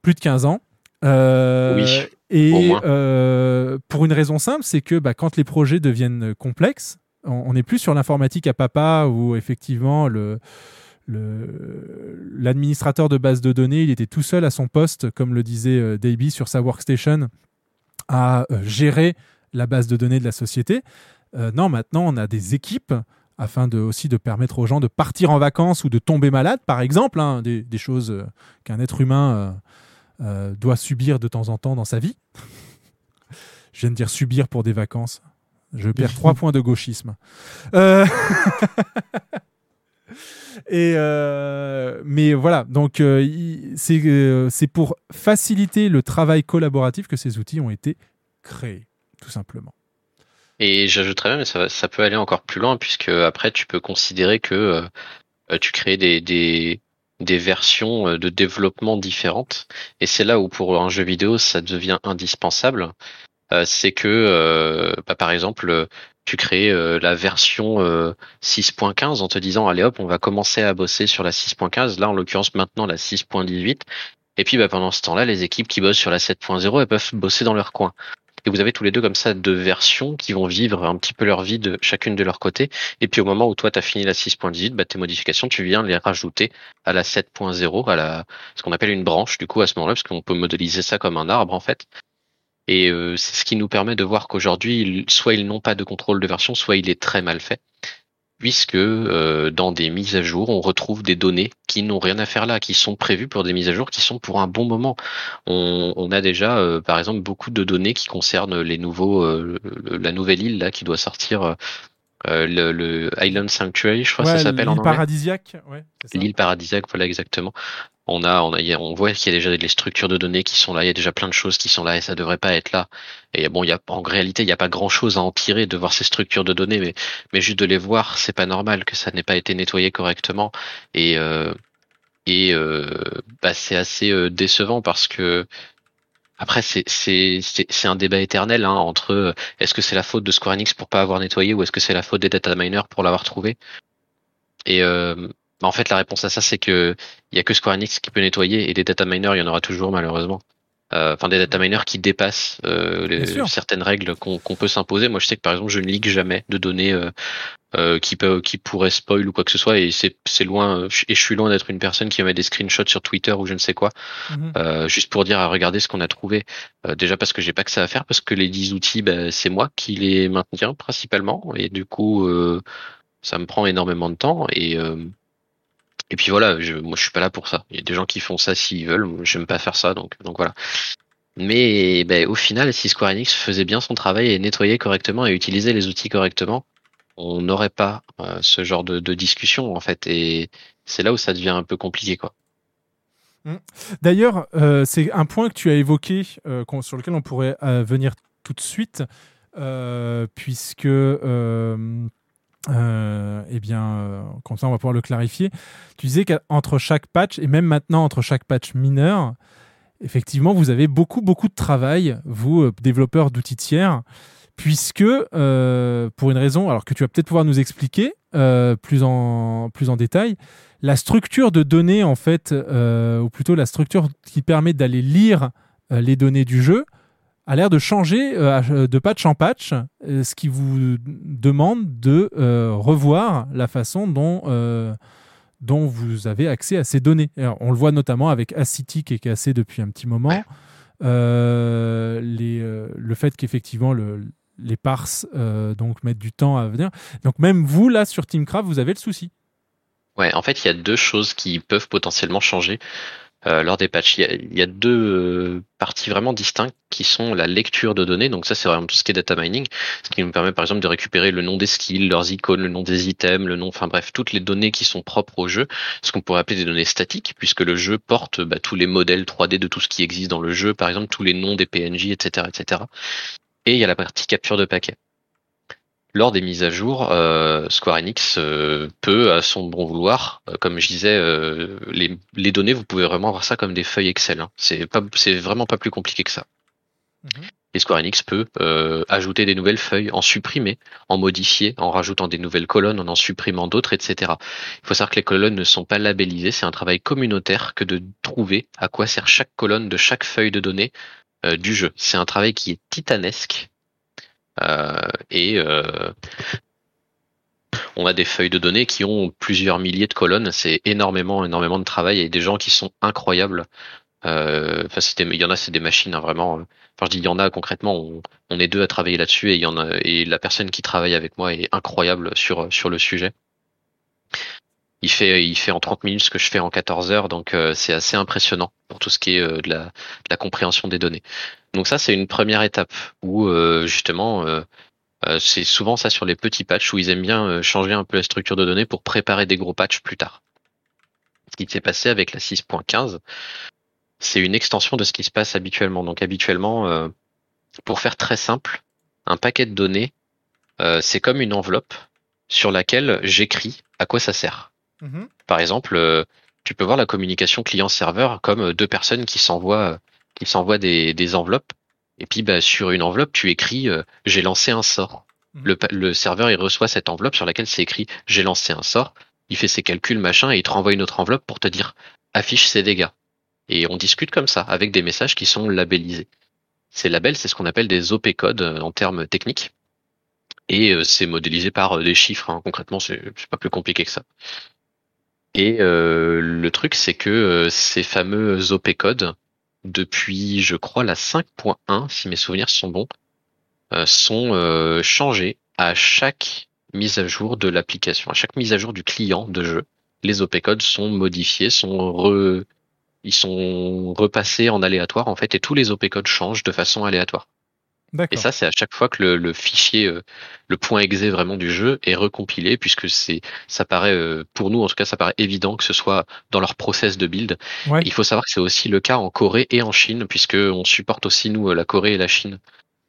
plus de 15 ans. Euh, Oui, et euh, pour une raison simple, c'est que bah, quand les projets deviennent complexes, on n'est plus sur l'informatique à papa où effectivement le- l'administrateur de base de données, il était tout seul à son poste, comme le disait euh, Davey sur sa workstation, à euh, gérer la base de données de la société. Euh, non, maintenant, on a des équipes afin de, aussi de permettre aux gens de partir en vacances ou de tomber malade, par exemple, hein, des, des choses qu'un être humain euh, euh, doit subir de temps en temps dans sa vie. Je viens de dire subir pour des vacances. Je perds trois points de gauchisme. Et euh, mais voilà, donc euh, c'est euh, c'est pour faciliter le travail collaboratif que ces outils ont été créés, tout simplement. Et j'ajouterais même, ça, ça peut aller encore plus loin, puisque après, tu peux considérer que tu crées des, des, versions de développement différentes. Et c'est là où, pour un jeu vidéo, ça devient indispensable. C'est que, bah, par exemple, tu crées euh, la version euh, 6.15 en te disant, allez hop, on va commencer à bosser sur la 6.15. Là, en l'occurrence, maintenant, la 6.18. Et puis, bah, pendant ce temps-là, les équipes qui bossent sur la 7.0, elles peuvent bosser dans leur coin. Et vous avez tous les deux comme ça deux versions qui vont vivre un petit peu leur vie de chacune de leur côté. Et puis au moment où toi tu as fini la 6.18, bah, tes modifications, tu viens les rajouter à la 7.0, à la ce qu'on appelle une branche du coup à ce moment-là, parce qu'on peut modéliser ça comme un arbre en fait. Et euh, c'est ce qui nous permet de voir qu'aujourd'hui, soit ils n'ont pas de contrôle de version, soit il est très mal fait, puisque euh, dans des mises à jour, on retrouve des données qui n'ont rien à faire là, qui sont prévues pour des mises à jour qui sont pour un bon moment. On, on a déjà, euh, par exemple, beaucoup de données qui concernent les nouveaux, euh, la nouvelle île là qui doit sortir euh, Euh, le, le Island Sanctuary, je crois que ça s'appelle en anglais. paradisiaque. Ouais. L'île paradisiaque, voilà exactement. On a, on a, on voit qu'il y a déjà des structures de données qui sont là. Il y a déjà plein de choses qui sont là et ça devrait pas être là. Et bon, en réalité, il n'y a pas grand chose à en tirer de voir ces structures de données, mais, mais juste de les voir, c'est pas normal que ça n'ait pas été nettoyé correctement. Et, euh, et euh, bah, c'est assez euh, décevant parce que après, c'est un débat éternel hein, entre euh, est-ce que c'est la faute de Square Enix pour pas avoir nettoyé ou est-ce que c'est la faute des data miners pour l'avoir trouvé. Et euh, bah, en fait, la réponse à ça, c'est que il y a que Square Enix qui peut nettoyer et des data miners, il y en aura toujours malheureusement. Euh, Enfin, des data miners qui dépassent euh, les- certaines règles qu'on peut s'imposer. Moi, je sais que par exemple, je ne ligue jamais de données euh, euh, qui peut, qui pourraient spoil ou quoi que ce soit. Et c'est c'est loin. Et je suis loin d'être une personne qui met des screenshots sur Twitter ou je ne sais quoi Mhm. euh, juste pour dire à regarder ce qu'on a trouvé. Euh, déjà parce que j'ai pas que ça à faire, parce que les 10 outils, bah, c'est moi qui les maintiens principalement, et du coup, euh, ça me prend énormément de temps. Et euh, et puis voilà, moi je suis pas là pour ça. Il y a des gens qui font ça s'ils veulent, j'aime pas faire ça, donc voilà. Mais ben, au final, si Square Enix faisait bien son travail et nettoyait correctement et utilisait les outils correctement, on n'aurait pas euh, ce genre de, discussion en fait. Et c'est là où ça devient un peu compliqué quoi. D'ailleurs, euh, c'est un point que tu as évoqué, euh, sur lequel on pourrait venir tout de suite, puisque, euh, eh bien, euh, comme ça, on va pouvoir le clarifier. Tu disais qu'entre chaque patch, et même maintenant entre chaque patch mineur, effectivement, vous avez beaucoup, beaucoup de travail, vous, euh, développeurs d'outils tiers, puisque, euh, pour une raison, alors que tu vas peut-être pouvoir nous expliquer plus, en, plus en détail, la structure de données, en fait, ou plutôt la structure qui permet d'aller lire les données du jeu, a l'air de changer euh, de patch en patch, euh, ce qui vous demande de euh, revoir la façon dont, dont vous avez accès à ces données. Alors, on le voit notamment avec Acity qui est cassé depuis un petit moment. Euh, les, euh, le fait qu'effectivement le- les parses euh, donc mettent du temps à venir. Donc même vous là sur Teamcraft, vous avez le souci. Ouais, en fait, il y a deux choses qui peuvent potentiellement changer euh, lors des patchs. Il y a, deux euh, parties vraiment distinctes qui sont la lecture de données. Donc ça, c'est vraiment tout ce qui est data mining, ce qui nous permet par exemple de récupérer le nom des skills, leurs icônes, le nom des items, le nom, enfin bref, toutes les données qui sont propres au jeu, ce qu'on pourrait appeler des données statiques, puisque le jeu porte bah, tous les modèles 3D de tout ce qui existe dans le jeu, par exemple tous les noms des PNJ, etc., etc. Et il y a la partie capture de paquets lors des mises à jour, euh, Square Enix euh, peut, à son bon vouloir, euh, comme je disais, euh, les, les données, vous pouvez vraiment voir ça comme des feuilles Excel. hein. C'est pas, c'est vraiment pas plus compliqué que ça. Et Square Enix peut euh, ajouter des nouvelles feuilles, en supprimer, en modifier, en rajoutant des nouvelles colonnes, en en supprimant d'autres, etc. Il faut savoir que les colonnes ne sont pas labellisées. C'est un travail communautaire que de trouver à quoi sert chaque colonne de chaque feuille de données euh, du jeu. C'est un travail qui est titanesque. Euh, et euh, on a des feuilles de données qui ont plusieurs milliers de colonnes. C'est énormément, énormément de travail et des gens qui sont incroyables. Euh, il y en a, c'est des machines hein, vraiment. Enfin, je dis il y en a concrètement. On, est deux à travailler là-dessus et et la personne qui travaille avec moi est incroyable sur sur le sujet. Il fait il fait en 30 minutes ce que je fais en 14 heures, donc euh, c'est assez impressionnant pour tout ce qui est euh, de la de la compréhension des données. Donc ça, c'est une première étape où euh, justement, euh, euh, c'est souvent ça sur les petits patchs où ils aiment bien euh, changer un peu la structure de données pour préparer des gros patchs plus tard. Ce qui s'est passé avec la 6.15, c'est une extension de ce qui se passe habituellement. Donc habituellement, pour faire très simple, un paquet de données, c'est comme une enveloppe sur laquelle j'écris à quoi ça sert. Par exemple, euh, tu peux voir la communication client-serveur comme euh, deux personnes qui s'envoient euh, qui s'envoient des, des enveloppes. Et puis bah, sur une enveloppe, tu écris euh, j'ai lancé un sort. Le, pa- le serveur il reçoit cette enveloppe sur laquelle c'est écrit j'ai lancé un sort. Il fait ses calculs machin et il te renvoie une autre enveloppe pour te dire affiche ses dégâts. Et on discute comme ça avec des messages qui sont labellisés. Ces labels, c'est ce qu'on appelle des OP codes en termes techniques. Et euh, c'est modélisé par euh, des chiffres. hein. Concrètement, c'est c'est pas plus compliqué que ça. Et euh, le truc, c'est que euh, ces fameux OP codes, depuis, je crois, la 5.1, si mes souvenirs sont bons, euh, sont changés à chaque mise à jour de l'application, à chaque mise à jour du client de jeu. Les OP codes sont modifiés, sont ils sont repassés en aléatoire en fait, et tous les OP codes changent de façon aléatoire. Et ça, c'est à chaque fois que le, le fichier, euh, le point exe vraiment du jeu est recompilé, puisque c'est, ça paraît, euh, pour nous en tout cas, ça paraît évident que ce soit dans leur process de build. Ouais. Il faut savoir que c'est aussi le cas en Corée et en Chine, puisque on supporte aussi nous la Corée et la Chine,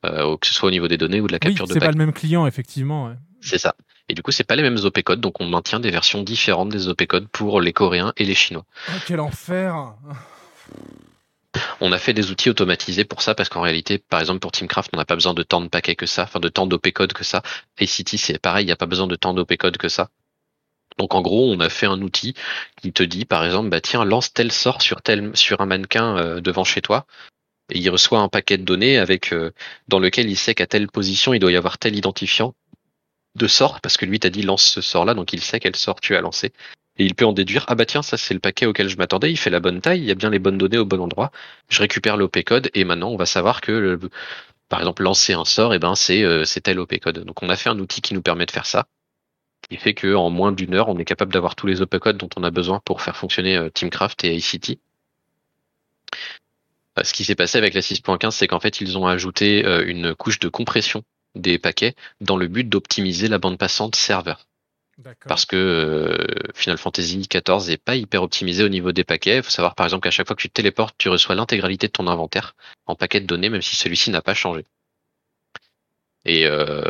euh, que ce soit au niveau des données ou de la Oui, capture de c'est pas le même client, effectivement. ouais. C'est ça. Et du coup, c'est pas les mêmes OP codes, donc on maintient des versions différentes des OP codes pour les Coréens et les Chinois. Oh, quel enfer On a fait des outils automatisés pour ça parce qu'en réalité, par exemple pour Teamcraft, on n'a pas besoin de tant de paquets que ça, enfin de tant d'OP codes que ça. ACT, c'est pareil, il n'y a pas besoin de tant d'OP codes que ça. Donc en gros, on a fait un outil qui te dit, par exemple, bah tiens, lance tel sort sur tel sur un mannequin euh, devant chez toi, et il reçoit un paquet de données avec euh, dans lequel il sait qu'à telle position il doit y avoir tel identifiant de sort parce que lui t'a dit lance ce sort là, donc il sait quel sort tu as lancé. Et il peut en déduire, ah bah tiens, ça c'est le paquet auquel je m'attendais, il fait la bonne taille, il y a bien les bonnes données au bon endroit. Je récupère l'OP code et maintenant on va savoir que, par exemple, lancer un sort, et ben c'est euh, tel OP code. Donc on a fait un outil qui nous permet de faire ça, qui fait que en moins d'une heure, on est capable d'avoir tous les OP codes dont on a besoin pour faire fonctionner euh, Teamcraft et ICT. Euh, Ce qui s'est passé avec la 6.15, c'est qu'en fait ils ont ajouté euh, une couche de compression des paquets dans le but d'optimiser la bande passante serveur. Parce que euh, Final Fantasy XIV est pas hyper optimisé au niveau des paquets. Il faut savoir par exemple qu'à chaque fois que tu te téléportes, tu reçois l'intégralité de ton inventaire en paquet de données, même si celui-ci n'a pas changé. Et euh,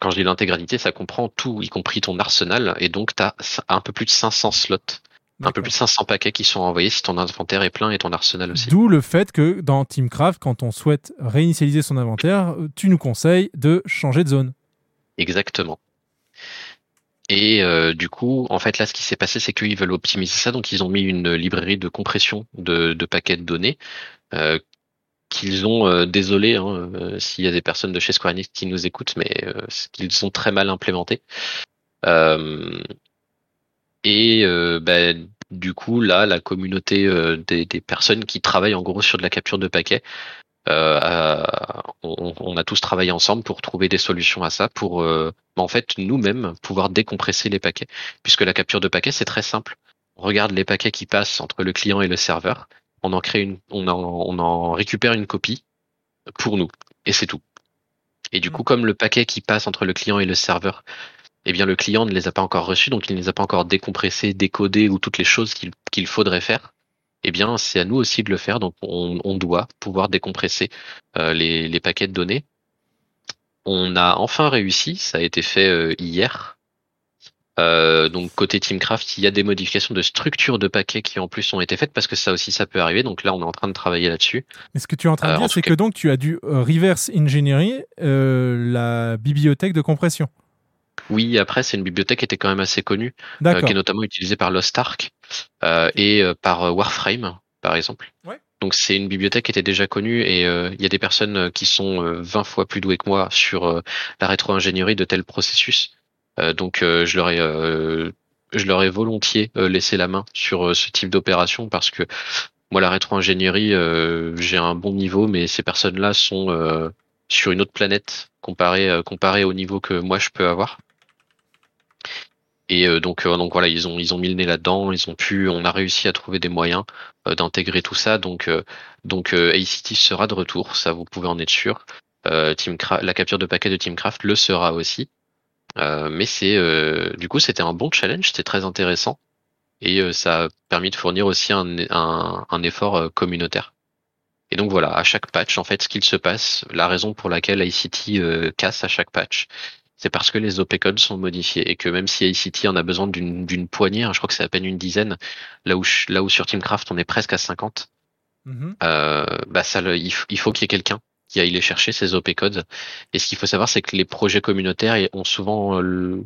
quand je dis l'intégralité, ça comprend tout, y compris ton arsenal, et donc tu as un peu plus de 500 slots, un peu plus de 500 paquets qui sont envoyés si ton inventaire est plein et ton arsenal aussi. D'où le fait que dans Teamcraft, quand on souhaite réinitialiser son inventaire, tu nous conseilles de changer de zone. Exactement. Et euh, du coup, en fait, là, ce qui s'est passé, c'est qu'ils veulent optimiser ça, donc ils ont mis une librairie de compression de, paquets de données euh, qu'ils ont, euh, désolé hein, s'il y a des personnes de chez Square qui nous écoutent, mais qu'ils ont très mal implémenté. Et bah, du coup, là, la communauté des personnes qui travaillent en gros sur de la capture de paquets euh, on, a tous travaillé ensemble pour trouver des solutions à ça, pour euh, en fait nous-mêmes pouvoir décompresser les paquets, puisque la capture de paquets c'est très simple. On regarde les paquets qui passent entre le client et le serveur, on en récupère une copie pour nous, et c'est tout. Et du coup, comme le paquet qui passe entre le client et le serveur, eh bien le client ne les a pas encore reçus, donc il ne les a pas encore décompressés, décodés ou toutes les choses qu'il faudrait faire eh bien, c'est à nous aussi de le faire. Donc, on, on doit pouvoir décompresser euh, les, les paquets de données. On a enfin réussi. Ça a été fait euh, hier. Euh, donc, côté Teamcraft, il y a des modifications de structure de paquets qui en plus ont été faites parce que ça aussi, ça peut arriver. Donc là, on est en train de travailler là-dessus. Mais ce que tu es en train de dire, c'est que donc tu as dû reverse engineering euh, la bibliothèque de compression. Oui, après, c'est une bibliothèque qui était quand même assez connue, euh, qui est notamment utilisée par Lost Ark euh, et euh, par Warframe, par exemple. Ouais. Donc c'est une bibliothèque qui était déjà connue et il y a des personnes qui sont euh, 20 fois plus douées que moi sur la rétro-ingénierie de tels processus. Euh, donc euh, je leur ai euh, je leur ai volontiers laissé la main sur ce type d'opération parce que moi la rétro-ingénierie euh, j'ai un bon niveau mais ces personnes-là sont euh, sur une autre planète comparé comparé au niveau que moi je peux avoir. Et euh, donc, euh, donc voilà, ils ont ils ont mis le nez là-dedans, ils ont pu, on a réussi à trouver des moyens euh, d'intégrer tout ça. Donc donc ACT sera de retour, ça vous pouvez en être sûr. La capture de paquet de Teamcraft le sera aussi. Mais c'est du coup c'était un bon challenge, c'était très intéressant et ça a permis de fournir aussi un, effort communautaire. Et donc voilà, à chaque patch, en fait, ce qu'il se passe, la raison pour laquelle ICT casse à chaque patch, c'est parce que les OP codes sont modifiés et que même si ICT en a besoin d'une poignée, hein, je crois que c'est à peine une dizaine, là où je- là où sur Teamcraft on est presque à 50, Mhm. euh, bah ça le- il, faut qu'il y ait quelqu'un qui aille les chercher ces OP codes. Et ce qu'il faut savoir, c'est que les projets communautaires ont souvent, euh, le-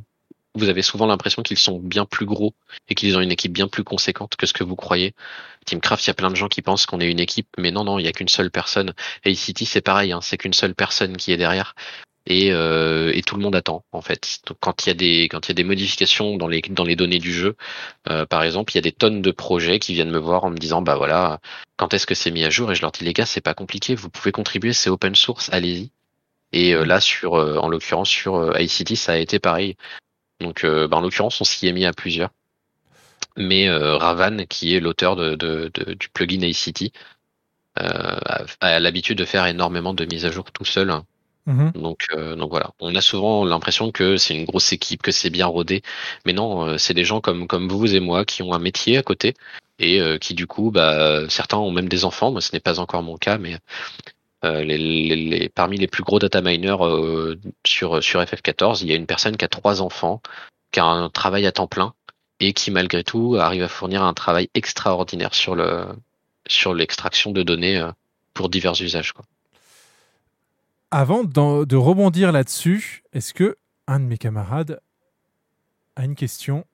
vous avez souvent l'impression qu'ils sont bien plus gros et qu'ils ont une équipe bien plus conséquente que ce que vous croyez. Teamcraft, il y a plein de gens qui pensent qu'on est une équipe, mais non, non, il y a qu'une seule personne. Et c'est pareil, hein, c'est qu'une seule personne qui est derrière. Et, euh, et tout le monde attend en fait. Donc, quand il y a des quand il y a des modifications dans les dans les données du jeu, euh, par exemple, il y a des tonnes de projets qui viennent me voir en me disant bah voilà quand est-ce que c'est mis à jour? Et je leur dis les gars c'est pas compliqué, vous pouvez contribuer, c'est open source, allez-y. Et euh, là sur euh, en l'occurrence sur euh, ICT ça a été pareil. Donc euh, bah, en l'occurrence on s'y est mis à plusieurs. Mais euh, Ravan qui est l'auteur de, de- de- du plugin ICT euh, a, a l'habitude de faire énormément de mises à jour tout seul Mhm. Donc, euh, donc voilà, on a souvent l'impression que c'est une grosse équipe, que c'est bien rodé, mais non, euh, c'est des gens comme comme vous et moi qui ont un métier à côté et euh, qui du coup, bah, certains ont même des enfants. Moi, ce n'est pas encore mon cas, mais euh, les, les- les- parmi les plus gros data miners euh, sur sur FF14, il y a une personne qui a trois enfants, qui a un travail à temps plein et qui malgré tout arrive à fournir un travail extraordinaire sur le sur l'extraction de données euh, pour divers usages. Quoi. Avant de rebondir là-dessus, est-ce que un de mes camarades a une question?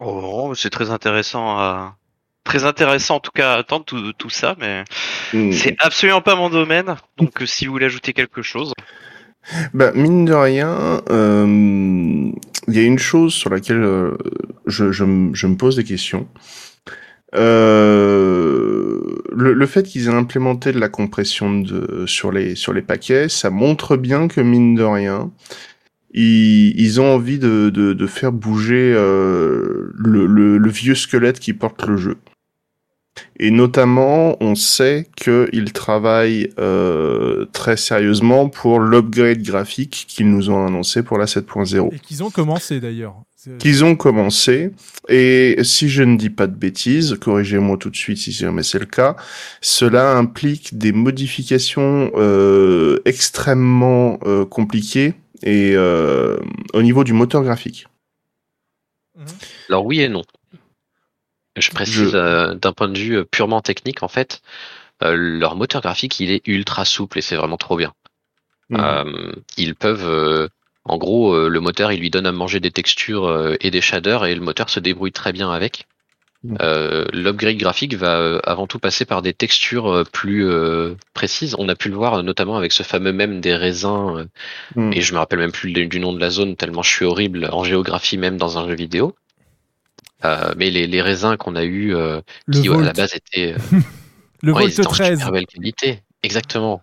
Oh, c'est très intéressant à... Très intéressant en tout cas à attendre tout, tout ça, mais Hmm. c'est absolument pas mon domaine. Donc euh, si vous voulez ajouter quelque chose. Bah, mine de rien, euh, il y a une chose sur laquelle euh, je, je, me- je me pose des questions. Euh, le, fait qu'ils aient implémenté de la compression sur, les, paquets, ça montre bien que mine de rien, ils, ont envie de, faire bouger euh, le vieux squelette qui porte le jeu. Et notamment, on sait qu'ils travaillent euh, très sérieusement pour l'upgrade graphique qu'ils nous ont annoncé pour la 7.0 et qu'ils ont commencé d'ailleurs. Qu'ils ont commencé. Et si je ne dis pas de bêtises, corrigez-moi tout de suite si jamais c'est le cas, cela implique des modifications euh, extrêmement euh, compliquées et euh, au niveau du moteur graphique. Alors oui et non. Je précise Je- euh, d'un point de vue purement technique, en fait, euh, leur moteur graphique, il est ultra souple et c'est vraiment trop bien. Mhm. Euh, ils peuvent, euh, en gros, euh, le moteur, il lui donne à manger des textures euh, et des shaders et le moteur se débrouille très bien avec. Euh, L'upgrade graphique va euh, avant tout passer par des textures euh, plus euh, précises. On a pu le voir notamment avec ce fameux même des raisins euh, Mhm. et je me rappelle même plus du nom de la zone tellement je suis horrible en géographie même dans un jeu vidéo. Euh, mais les, les raisins qu'on a eu euh, qui à la base étaient euh, Le ouais, Volt étaient en 13. super belle qualité, exactement.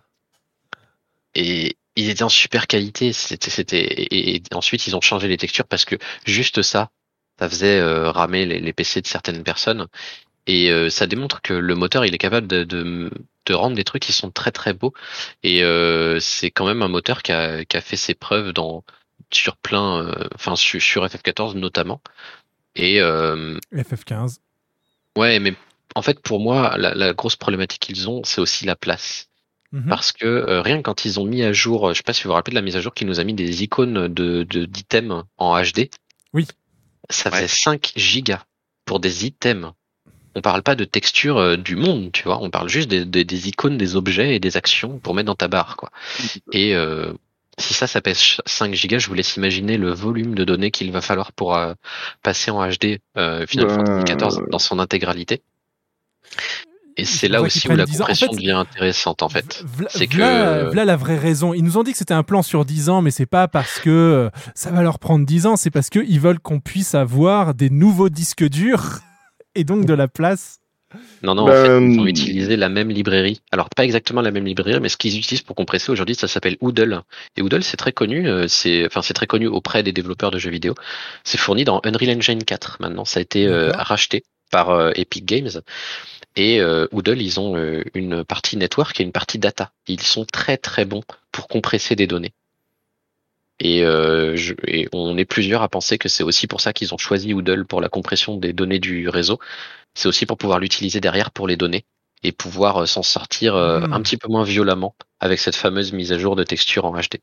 Et ils étaient en super qualité. C'était, c'était, et, et ensuite ils ont changé les textures parce que juste ça, ça faisait euh, ramer les, les PC de certaines personnes. Et euh, ça démontre que le moteur, il est capable de, de, de rendre des trucs qui sont très très beaux. Et euh, c'est quand même un moteur qui a, qui a fait ses preuves dans sur plein, euh, enfin sur, sur FF14 notamment. Et euh, FF15. Ouais, mais en fait, pour moi, la, la grosse problématique qu'ils ont, c'est aussi la place. Mhm. Parce que euh, rien que quand ils ont mis à jour, euh, je sais pas si vous vous rappelez de la mise à jour qui nous a mis des icônes de de- d'items en HD. Oui. Ça faisait 5 gigas pour des items. On parle pas de texture euh, du monde, tu vois. On parle juste des, des, des icônes, des objets et des actions pour mettre dans ta barre, quoi. Et euh, si ça, ça pèse 5 gigas, je vous laisse imaginer le volume de données qu'il va falloir pour euh, passer en HD euh, Final Bah, Fantasy XIV dans son intégralité. Et c'est là aussi où la prennent 10 ans. En compression fait, devient intéressante en fait. C'est que v'là la vraie raison. Ils nous ont dit que c'était un plan sur 10 ans, mais c'est pas parce que euh, ça va leur prendre 10 ans, c'est parce qu'ils veulent qu'on puisse avoir des nouveaux disques durs et donc de la place. non non, Bah, en fait, ils ont hum. utilisé la même librairie. Alors pas exactement la même librairie, mais ce qu'ils utilisent pour compresser aujourd'hui, ça s'appelle Oodle. Et Oodle, c'est très connu. euh, C'est enfin c'est très connu auprès des développeurs de jeux vidéo. C'est fourni dans Unreal Engine 4 maintenant. Ça a été euh, racheté par euh, Epic Games. Et euh, Oodle, ils ont euh, une partie network et une partie data. Ils sont très très bons pour compresser des données. Et, euh, je- et on est plusieurs à penser que c'est aussi pour ça qu'ils ont choisi Oodle pour la compression des données du réseau. C'est aussi pour pouvoir l'utiliser derrière pour les données et pouvoir euh, s'en sortir euh, Mhm. un petit peu moins violemment avec cette fameuse mise à jour de texture en HD.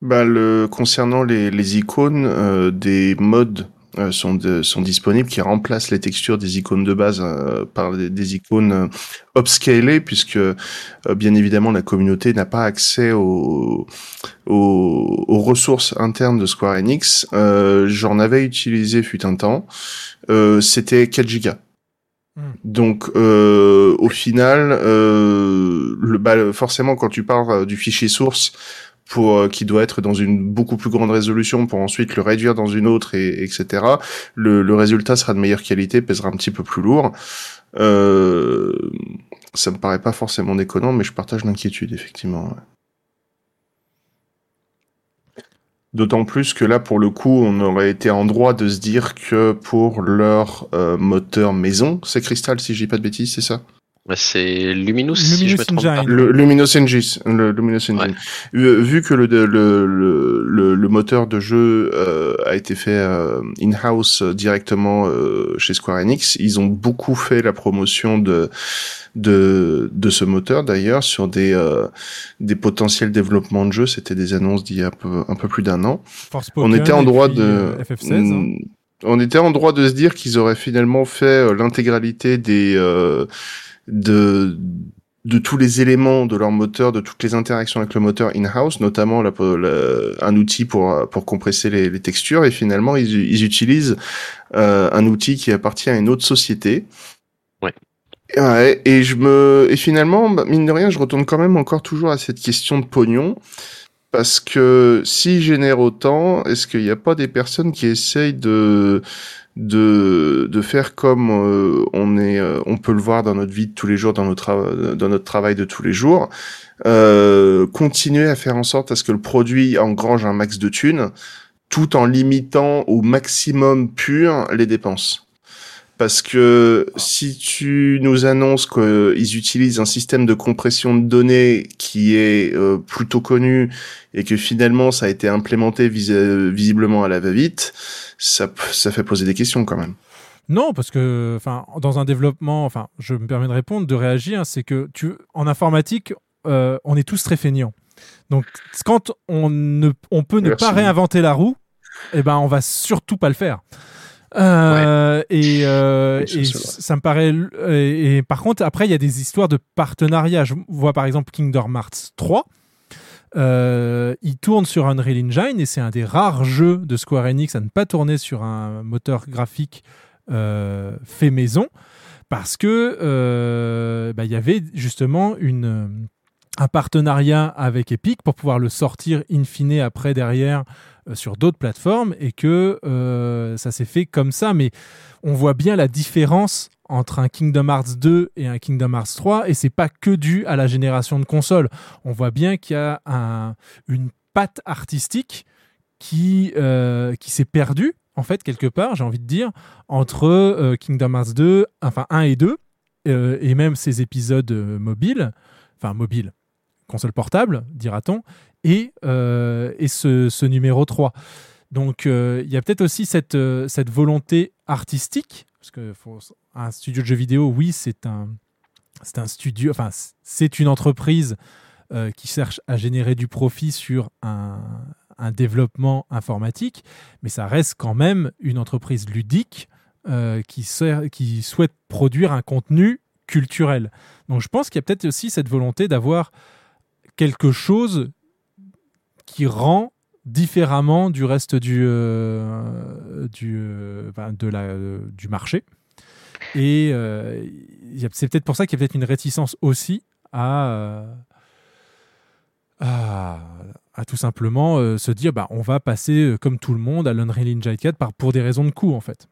Bah, le, concernant les, les icônes, euh, des modes sont, de- sont disponibles qui remplacent les textures des icônes de base euh, par des, des icônes euh, upscalées, puisque euh, bien évidemment la communauté n'a pas accès aux, aux, aux ressources internes de Square Enix. Euh, J'en avais utilisé fut un temps. Euh, C'était 4 gigas. Donc, euh, au final, euh, le, bah, forcément, quand tu pars euh, du fichier source pour euh, qui doit être dans une beaucoup plus grande résolution pour ensuite le réduire dans une autre et etc. Le, le résultat sera de meilleure qualité, pèsera un petit peu plus lourd. Euh, ça me paraît pas forcément déconnant, mais je partage l'inquiétude effectivement. D'autant plus que là, pour le coup, on aurait été en droit de se dire que pour leur euh, moteur maison, c'est Crystal, si je dis pas de bêtises, c'est ça? C'est Luminous, si je me trompe pas. Le Luminous Engine. Le Luminous Engine. Euh, Vu que le, le, le, le, le moteur de jeu euh, a été fait euh, in-house euh, directement euh, chez Square Enix, ils ont beaucoup fait la promotion de de, de ce moteur d'ailleurs sur des euh, des potentiels développements de jeux. C'était des annonces d'il y a un peu, un peu plus d'un an. Forspoken On était en droit de euh, FF16, hein. Mm, on était en droit de se dire qu'ils auraient finalement fait l'intégralité des euh, de de tous les éléments de leur moteur, de toutes les interactions avec le moteur in-house, notamment la- la- un outil pour pour compresser les, les textures. Et finalement, ils, ils utilisent euh, un outil qui appartient à une autre société. Ouais. Et Ouais, et je me et finalement bah, mine de rien je retourne quand même encore toujours à cette question de pognon parce que s'ils génèrent autant est-ce qu'il n'y a pas des personnes qui essayent de de de faire comme euh, on est euh, on peut le voir dans notre vie de tous les jours dans notre dans notre travail de tous les jours euh, continuer à faire en sorte à ce que le produit engrange un max de thunes tout en limitant au maximum pur les dépenses parce que si tu nous annonces qu'ils utilisent un système de compression de données qui est euh, plutôt connu et que finalement ça a été implémenté vis- euh, visiblement à la va-vite, ça, fait poser des questions quand même. Non, parce que, enfin, dans un développement, enfin, je me permets de répondre, de réagir, c'est que tu, en informatique, euh, on est tous très feignants. Donc, quand on ne, on peut ne Merci. pas réinventer la roue, eh ben, on va surtout pas le faire. Euh, Et, euh, ça, et me paraît. Et, et par contre, après, il y a des histoires de partenariat. Je vois par exemple Kingdom Hearts 3. Euh, il tourne sur Unreal Engine et c'est un des rares jeux de Square Enix à ne pas tourner sur un moteur graphique fait maison parce que bah, il y avait justement une, un partenariat avec Epic pour pouvoir le sortir in fine après derrière sur d'autres plateformes et que euh, ça s'est fait comme ça. Mais on voit bien la différence entre un Kingdom Hearts 2 et un Kingdom Hearts 3 et c'est pas que dû à la génération de consoles. On voit bien qu'il y a un- une patte artistique qui, euh, qui s'est perdue en fait quelque part j'ai envie de dire entre euh, Kingdom Hearts 2 enfin 1 et 2 euh, et même ces épisodes euh, mobiles enfin mobiles console portable dira-t-on et, euh, et ce, ce numéro 3 donc euh, il y a peut-être aussi cette, euh, cette volonté artistique parce que un studio de jeux vidéo oui c'est un un studio enfin c'est une entreprise qui cherche à générer du profit sur un, un développement informatique, mais ça reste quand même une entreprise ludique qui, sert- qui souhaite produire un contenu culturel. Donc je pense qu'il y a peut-être aussi cette volonté d'avoir quelque chose qui rend différemment du reste du, euh, du, euh, enfin, de la, euh, du marché. Et c'est peut-être pour ça qu'il y a peut-être une réticence aussi à, à, tout simplement se dire bah, on va passer comme tout le monde à l'Unreal Engine 4 par, pour des raisons de coût en fait.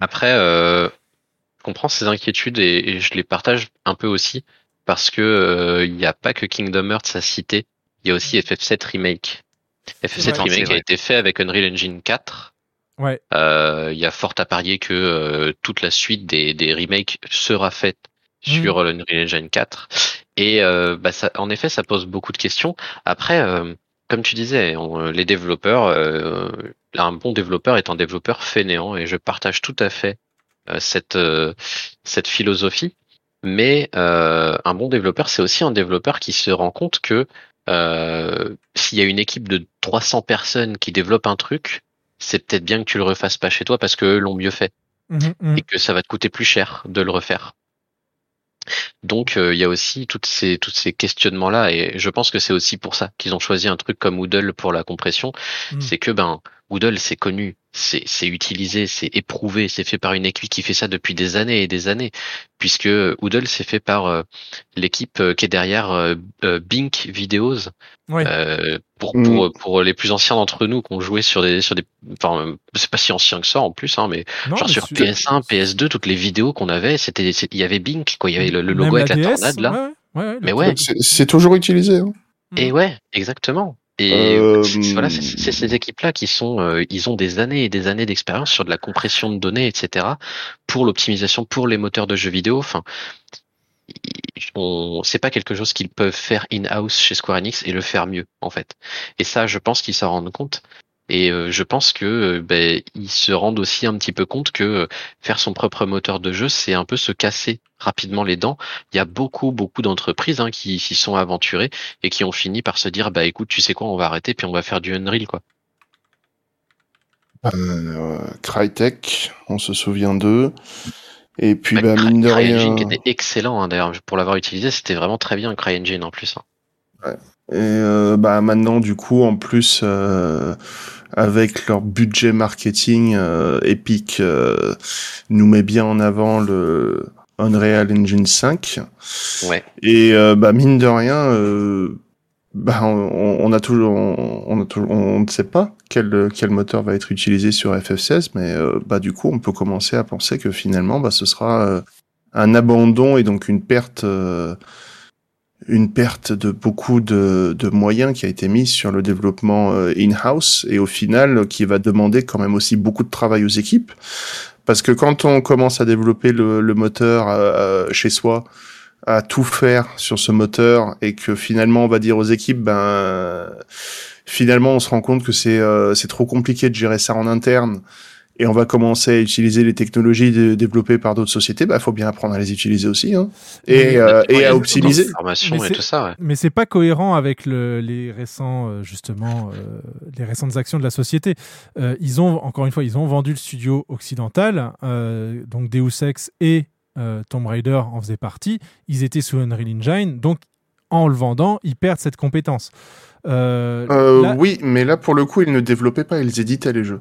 Après, je comprends ces inquiétudes et, je les partage un peu aussi parce que il n'y a pas que Kingdom Hearts à citer, il y a aussi FF7 Remake. FF7 vrai. Remake a été fait avec Unreal Engine 4. Ouais. Euh, Il y a fort à parier que euh, toute la suite des, des remakes sera faite sur l'Unreal Engine 4. Et euh, bah, ça, en effet, ça pose beaucoup de questions. Après, euh, comme tu disais, on- les développeurs, euh, un bon développeur est un développeur fainéant, et je partage tout à fait euh, cette euh, cette philosophie. Mais euh, un bon développeur, c'est aussi un développeur qui se rend compte que euh, s'il y a une équipe de 300 personnes qui développe un truc, c'est peut-être bien que tu le refasses pas chez toi parce que eux l'ont mieux fait Mhm, mhm. et que ça va te coûter plus cher de le refaire. Donc euh, il y a aussi toutes ces tous ces questionnements là et je pense que c'est aussi pour ça qu'ils ont choisi un truc comme Moodle pour la compression, c'est que ben Moodle c'est connu, c'est c'est utilisé, c'est éprouvé, c'est fait par une équipe qui fait ça depuis des années et des années puisque Moodle c'est fait par euh, l'équipe euh, qui est derrière euh, euh, Bink Videos Ouais. euh, pour, Mm. pour pour les plus anciens d'entre nous qui ont joué sur des sur des enfin c'est pas si ancien que ça en plus hein mais Non, genre mais sur su- PS1, PS2, toutes les vidéos qu'on avait, c'était, c'est- il y avait Bink, quoi. Il y avait le, logo la avec la DS, tornade, là. ouais, ouais, ouais, Mais ouais. C'est c'est toujours utilisé. hein. Et ouais, exactement. Et Euh, c'est- voilà, c'est c'est ces équipes-là qui sont, euh, ils ont des années et des années d'expérience sur de la compression de données, etc. Pour l'optimisation, pour les moteurs de jeux vidéo. Enfin, c'est pas quelque chose qu'ils peuvent faire in-house chez Square Enix et le faire mieux en fait. Et ça, je pense qu'ils s'en rendent compte. Et euh, je pense que euh, ben, ils se rendent aussi un petit peu compte que euh, faire son propre moteur de jeu, c'est un peu se casser rapidement les dents. Il y a beaucoup, beaucoup d'entreprises hein, qui s'y sont aventurées et qui ont fini par se dire, bah écoute, tu sais quoi, on va arrêter puis on va faire du Unreal quoi. Euh, Crytek, on se souvient d'eux. Et puis, Ouais, bah, mine de CryEngine rien. qui était excellent hein, d'ailleurs pour l'avoir utilisé, c'était vraiment très bien CryEngine en plus. hein. Et euh, bah maintenant, du coup, en plus, euh, avec leur budget marketing, euh, Epic euh, nous met bien en avant le Unreal Engine 5. Ouais. Et euh, bah mine de rien, euh, bah on, on a toujours, on, on a toujours, on ne sait pas quel quel moteur va être utilisé sur FF16, mais euh, bah du coup, on peut commencer à penser que finalement, bah ce sera euh, un abandon et donc une perte. Euh, une perte de beaucoup de, de moyens qui a été mise sur le développement euh, in-house et au final euh, qui va demander quand même aussi beaucoup de travail aux équipes. Parce que quand on commence à développer le, le moteur euh, chez soi à tout faire sur ce moteur et que finalement on va dire aux équipes ben finalement on se rend compte que c'est euh, c'est trop compliqué de gérer ça en interne et on va commencer à utiliser les technologies de- développées par d'autres sociétés, bah faut bien apprendre à les utiliser aussi, hein. et, euh, et à optimiser. Formation Mais et c'est- tout ça, ouais. Mais c'est pas cohérent avec le- les récents euh, justement euh, les récentes actions de la société. Euh, ils ont encore une fois ils ont vendu le studio occidental, euh, donc Deus Ex et euh, Tomb Raider en faisaient partie. Ils étaient sous Unreal Engine, donc en le vendant, ils perdent cette compétence. Euh, Euh, là- Oui, mais là pour le coup, ils ne développaient pas, ils éditaient les jeux.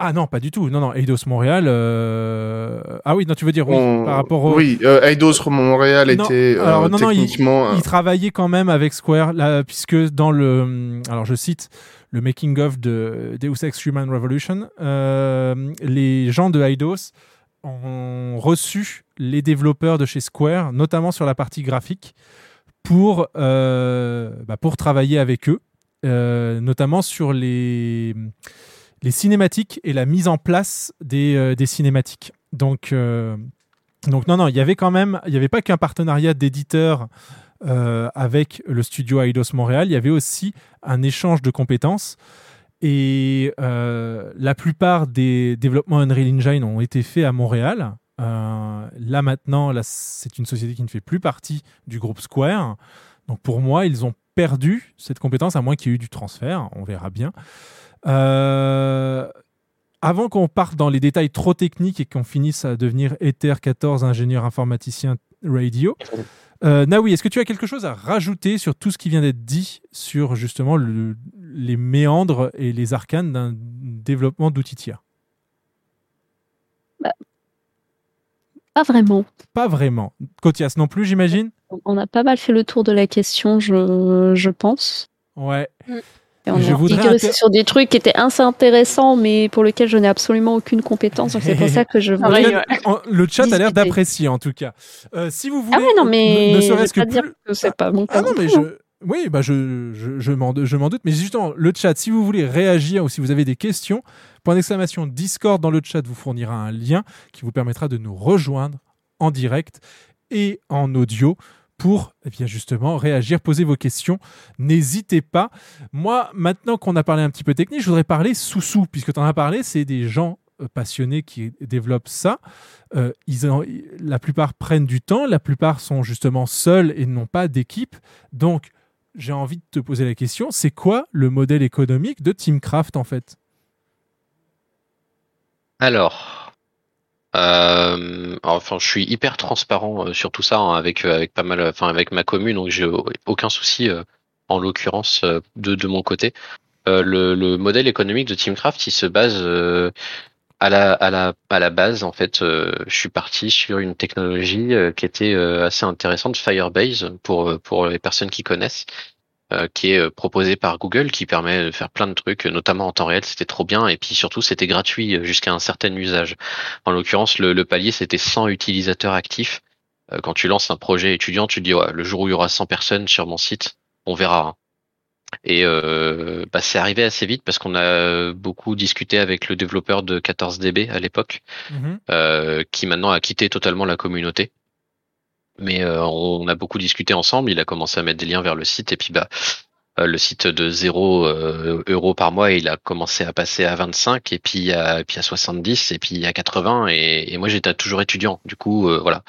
Ah non, pas du tout. Non, non, Eidos Montréal. euh, Ah oui, non, tu veux dire oui, On- par rapport au. Oui, euh, Eidos Montréal Non, était euh, alors, non, non, il- techniquement. il, travaillait quand même avec Square, là, puisque dans le, alors je cite le making of de Deus Ex Human Revolution, les gens de Eidos ont reçu les développeurs de chez Square, notamment sur la partie graphique, pour bah, pour travailler avec eux, notamment sur les les cinématiques et la mise en place des, euh, cinématiques. Donc, euh, donc non, non, il y avait quand même, il n'y avait pas qu'un partenariat d'éditeurs euh, avec le studio Eidos Montréal, il y avait aussi un échange de compétences. Et la plupart des développements Unreal Engine ont été faits à Montréal. Là maintenant, c'est une société qui ne fait plus partie du groupe Square. Donc pour moi, ils ont perdu cette compétence, à moins qu'il y ait eu du transfert. On verra bien. Euh, avant qu'on parte dans les détails trop techniques et qu'on finisse à devenir Ether 14 ingénieur informaticien radio, euh, Naoui, est-ce que tu as quelque chose à rajouter sur tout ce qui vient d'être dit sur justement le- les méandres et les arcanes d'un développement d'outils tiers? Pas vraiment. Pas vraiment. Cotias non plus, j'imagine? On a pas mal fait le tour de la question, je, je pense. Ouais. Et on Je a voudrais sur des trucs qui étaient assez intéressants, mais pour lesquels je n'ai absolument aucune compétence. Donc c'est pour ça que je En voulais. cas, en- le chat a l'air d'apprécier en tout cas. Euh, si vous voulez, Ah ouais, non, mais ne, serait-ce que pas dire plus- que c'est pas mon cas Ah non, mais je, oui, bah je, je, je m'en je m'en doute. Mais justement, le chat, si vous voulez réagir ou si vous avez des questions, point d'exclamation Discord dans le chat vous fournira un lien qui vous permettra de nous rejoindre en direct et en audio pour eh justement réagir, poser vos questions. N'hésitez pas. Moi, maintenant qu'on a parlé un petit peu technique, je voudrais parler sous-sous, puisque tu en as parlé, c'est des gens euh, passionnés qui développent ça. Euh, ils la plupart prennent du temps, la plupart sont justement seuls et n'ont pas d'équipe. Donc, j'ai envie de te poser la question, c'est quoi le modèle économique de Teamcraft en fait? Alors, euh, enfin, je suis hyper transparent euh, sur tout ça hein, avec euh, avec pas mal, enfin avec ma commune, donc j'ai au- aucun souci en l'occurrence de de mon côté. Le, le modèle économique de Teamcraft, il se base à la à la à la base en fait. je suis parti sur une technologie qui était assez intéressante, Firebase pour pour les personnes qui connaissent qui est euh, proposé par Google, qui permet de faire plein de trucs, euh, notamment en temps réel, c'était trop bien, et puis surtout c'était gratuit euh, jusqu'à un certain usage. En l'occurrence, le, le palier c'était 100 utilisateurs actifs. Euh, Quand tu lances un projet étudiant, tu te dis ouais, le jour où il y aura 100 personnes sur mon site, on verra. hein. Et euh, bah, c'est arrivé assez vite parce qu'on a beaucoup discuté avec le développeur de 14DB à l'époque, euh, qui maintenant a quitté totalement la communauté. Mais euh, on a beaucoup discuté ensemble. Il a commencé à mettre des liens vers le site et puis bah euh, le site de 0 euh, euros par mois, il a commencé à passer à 25 et puis à, puis à 70 et puis à 80 et, et moi j'étais toujours étudiant. Du coup, euh, voilà.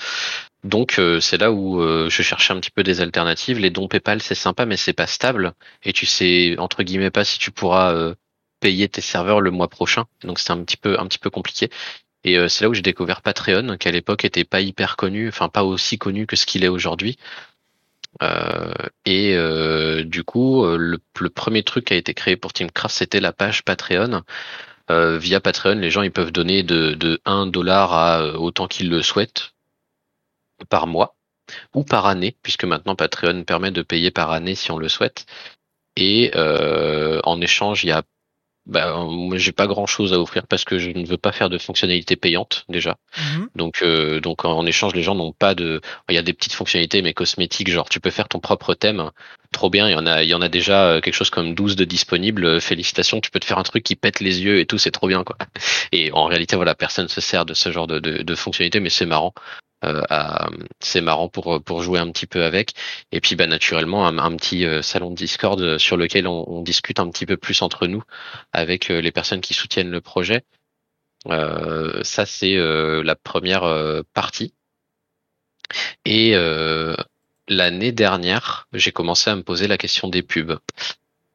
Donc c'est là où je cherchais un petit peu des alternatives. Les dons PayPal c'est sympa mais c'est pas stable et tu sais entre guillemets pas si tu pourras payer tes serveurs le mois prochain. Donc c'est un petit peu un petit peu compliqué. Et c'est là où j'ai découvert Patreon, qui à l'époque était pas hyper connu, enfin pas aussi connu que ce qu'il est aujourd'hui. Euh, et euh, du coup, le, le, premier truc qui a été créé pour Teamcraft, c'était la page Patreon. Euh, via Patreon, les gens ils peuvent donner de, de 1 dollar à autant qu'ils le souhaitent par mois ou par année, puisque maintenant Patreon permet de payer par année si on le souhaite. Et en échange, il y a bah, moi j'ai pas grand chose à offrir parce que je ne veux pas faire de fonctionnalités payantes déjà. Mhm. Donc euh, donc en échange les gens n'ont pas de il y a des petites fonctionnalités mais cosmétiques genre tu peux faire ton propre thème. Trop bien, il y en a il y en a déjà euh, quelque chose comme 12 de disponibles. Félicitations, tu peux te faire un truc qui pète les yeux et tout, c'est trop bien quoi. Et en réalité voilà, personne se sert de ce genre de de, de fonctionnalités mais c'est marrant. Euh, c'est marrant pour jouer un petit peu avec. Et puis bah naturellement un, petit euh, salon de Discord euh, sur lequel on, discute un petit peu plus entre nous avec les personnes qui soutiennent le projet. Ça c'est la première partie. Et l'année dernière j'ai commencé à me poser la question des pubs.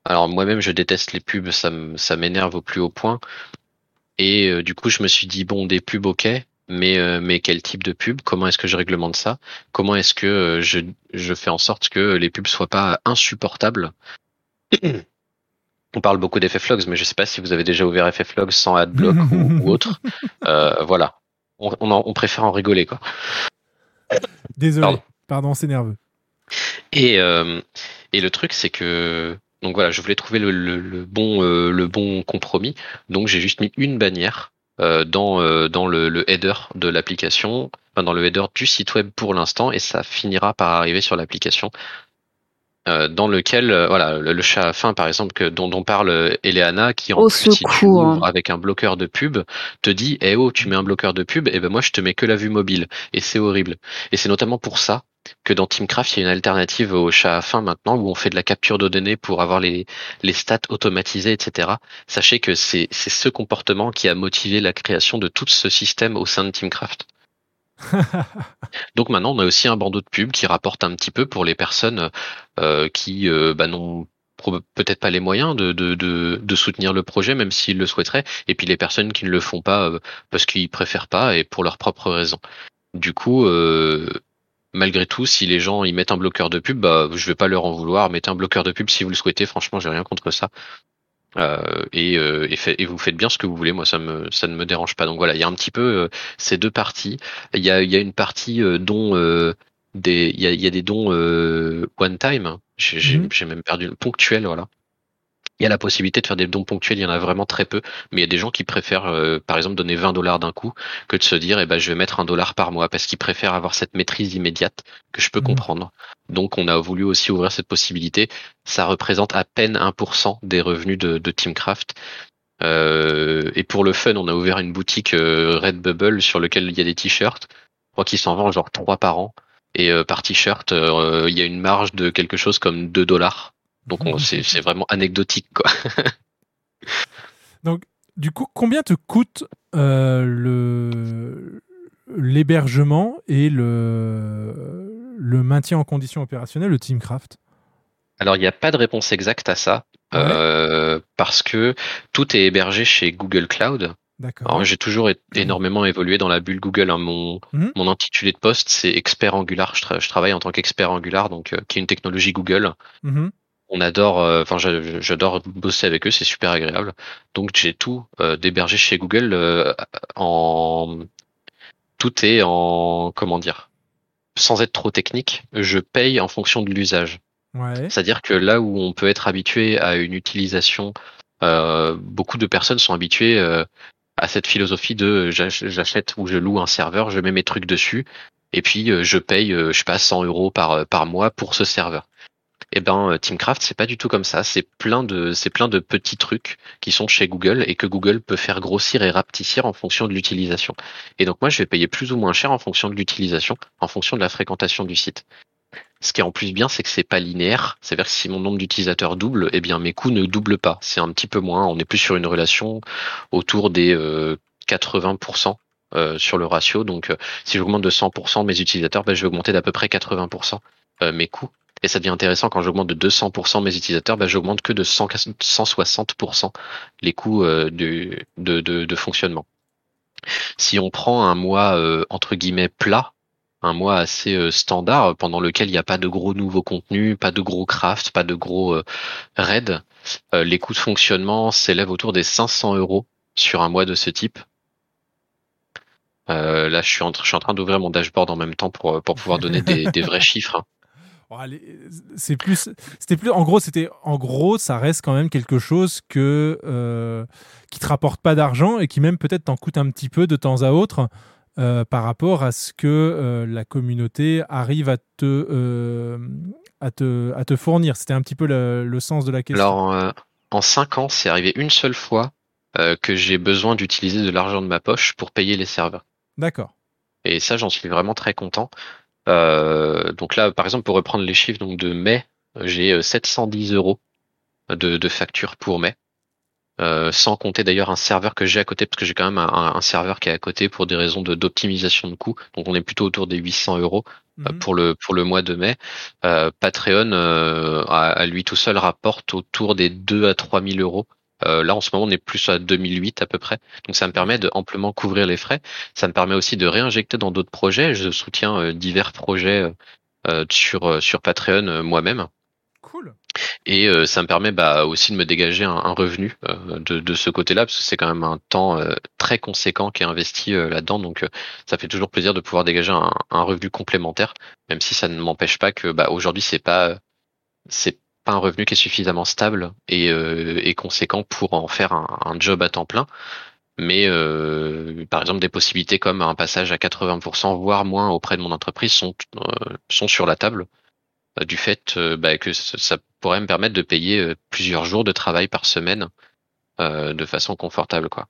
Alors moi-même je déteste les pubs ça m'énerve au plus haut point. Et du coup je me suis dit bon des pubs ok mais euh, mais quel type de pub? Comment est-ce que je réglemente ça? Comment est-ce que euh, je, je fais en sorte que les pubs soient pas insupportables? On parle beaucoup d'FFlogs, mais je sais pas si vous avez déjà ouvert FFlogs sans adblock ou, ou autre. Euh, voilà, on, on, on, préfère en rigoler quoi. Désolé, pardon, pardon c'est nerveux. Et euh, et le truc c'est que donc voilà, je voulais trouver le, le, le bon euh, le bon compromis. Donc j'ai juste mis une bannière euh, dans, euh, dans le, le, header de l'application, enfin, dans le header du site web pour l'instant, et ça finira par arriver sur l'application. Euh, dans lequel, voilà, le, le, chat à fin, par exemple, que, dont, dont parle Eleana, qui en Au plus, si tu secours. ouvres avec un bloqueur de pub, te dit, eh oh, tu mets un bloqueur de pub, et ben moi je te mets que la vue mobile, et c'est horrible. Et c'est notamment pour ça que dans Teamcraft, il y a une alternative au chat à fin maintenant où on fait de la capture de données pour avoir les, les stats automatisées, etc. Sachez que c'est ce comportement qui a motivé la création de tout ce système au sein de Teamcraft. Donc maintenant, on a aussi un bandeau de pub qui rapporte un petit peu pour les personnes euh, qui euh, bah, n'ont peut-être pas les moyens de, de, de, de, soutenir le projet, même s'ils le souhaiteraient, et puis les personnes qui ne le font pas euh, parce qu'ils préfèrent pas et pour leurs propres raisons. Du coup, euh, malgré tout, si les gens y mettent un bloqueur de pub, bah, je vais pas leur en vouloir. Mettez un bloqueur de pub si vous le souhaitez. Franchement, j'ai rien contre ça. Euh, et, euh, et, fait, et, vous faites bien ce que vous voulez. Moi, ça me, ça ne me dérange pas. Donc voilà, il y a un petit peu euh, ces deux parties. Il y a, il y a une partie euh, dont euh, des, il y a, il y a des dons one time. J'ai mmh. même perdu le ponctuel, voilà. Il y a la possibilité de faire des dons ponctuels, il y en a vraiment très peu, mais il y a des gens qui préfèrent, euh, par exemple, donner 20 dollars d'un coup que de se dire, eh ben, je vais mettre un dollar par mois parce qu'ils préfèrent avoir cette maîtrise immédiate que je peux mmh. comprendre. Donc, on a voulu aussi ouvrir cette possibilité. Ça représente à peine 1% des revenus de, de Teamcraft. Euh, et pour le fun, on a ouvert une boutique euh, Redbubble sur lequel il y a des t-shirts. Je crois qu'ils s'en vendent genre 3 par an. Et euh, par t-shirt, euh, il y a une marge de quelque chose comme 2 dollars. Donc c'est vraiment anecdotique quoi. Donc du coup, combien te coûte euh, le l'hébergement et le le maintien en condition opérationnelle de Teamcraft Alors il n'y a pas de réponse exacte à ça ouais? euh, parce que tout est hébergé chez Google Cloud. J'ai toujours énormément évolué dans la bulle Google. Hein. Mon, mmh. mon intitulé de poste, c'est expert Angular. Je, tra je, travaille en tant qu'expert Angular, donc euh, qui est une technologie Google. Mmh on adore, enfin euh, j'adore bosser avec eux, c'est super agréable. Donc j'ai tout euh, d'hébergé chez Google euh, en tout est en comment dire, sans être trop technique, je paye en fonction de l'usage. Ouais. C'est-à-dire que là où on peut être habitué à une utilisation, euh, beaucoup de personnes sont habituées à cette philosophie de j'achète ou je loue un serveur, je mets mes trucs dessus et puis je paye, je sais pas, 100 euros par par mois pour ce serveur. Eh ben, euh, Teamcraft, c'est pas du tout comme ça. C'est plein de, c'est plein de petits trucs qui sont chez Google et que Google peut faire grossir et rapetissir en fonction de l'utilisation. Et donc moi, je vais payer plus ou moins cher en fonction de l'utilisation, en fonction de la fréquentation du site. Ce qui est en plus bien, c'est que c'est pas linéaire. C'est-à-dire que si mon nombre d'utilisateurs double, eh bien mes coûts ne doublent pas. C'est un petit peu moins. On est plus sur une relation autour des euh, 80% euh, sur le ratio. Donc euh, si j'augmente de 100% mes utilisateurs, ben, je vais augmenter d'à peu près 80% euh, mes coûts. Et ça devient intéressant quand j'augmente de 200% mes utilisateurs, ben, j'augmente que de 100 160% les coûts euh, du- de, de, de fonctionnement. Si on prend un mois euh, entre guillemets plat, un mois assez euh, standard euh, pendant lequel il n'y a pas de gros nouveaux contenus, pas de gros craft, pas de gros euh, raids, euh, les coûts de fonctionnement s'élèvent autour des 500 euros sur un mois de ce type. Euh, là, je suis en, je suis en train d'ouvrir mon dashboard en même temps pour, pour pouvoir donner des, des vrais chiffres. Oh, c'est plus, c'était plus, en gros, c'était, en gros, ça reste quand même quelque chose que euh, qui te rapporte pas d'argent et qui même peut-être t'en coûte un petit peu de temps à autre euh, par rapport à ce que euh, la communauté arrive à te, euh, à te, à te fournir. C'était un petit peu le, le sens de la question. Alors, en 5 ans, c'est arrivé une seule fois que j'ai besoin d'utiliser de l'argent de ma poche pour payer les serveurs. D'accord. Et ça, j'en suis vraiment très content. Euh, donc là, par exemple, pour reprendre les chiffres donc de mai, j'ai euh, 710 euros de, de facture pour mai. Euh, sans compter d'ailleurs un serveur que j'ai à côté, parce que j'ai quand même un, serveur qui est à côté pour des raisons d'optimisation de coûts. Donc on est plutôt autour des 800 euros euh, Mhm. pour le pour le mois de mai. Euh, Patreon euh, à, à lui tout seul rapporte autour des 2 à 3 000 euros. Euh, là en ce moment on est plus à 2008 à peu près. Donc ça me permet de amplement couvrir les frais. Ça me permet aussi de réinjecter dans d'autres projets. Je soutiens euh, divers projets euh, sur sur Patreon moi-même. Cool. Et euh, ça me permet bah, aussi de me dégager un, un revenu euh, de, de ce côté-là, parce que c'est quand même un temps euh, très conséquent qui est investi euh, là-dedans. Donc euh, ça fait toujours plaisir de pouvoir dégager un, un revenu complémentaire, même si ça ne m'empêche pas que bah, aujourd'hui c'est pas c'est pas un revenu qui est suffisamment stable et, euh, et conséquent pour en faire un, un job à temps plein. Mais euh, par exemple des possibilités comme un passage à 80%, voire moins auprès de mon entreprise sont euh, sont sur la table du fait bah, que ça pourrait me permettre de payer plusieurs jours de travail par semaine de façon confortable quoi.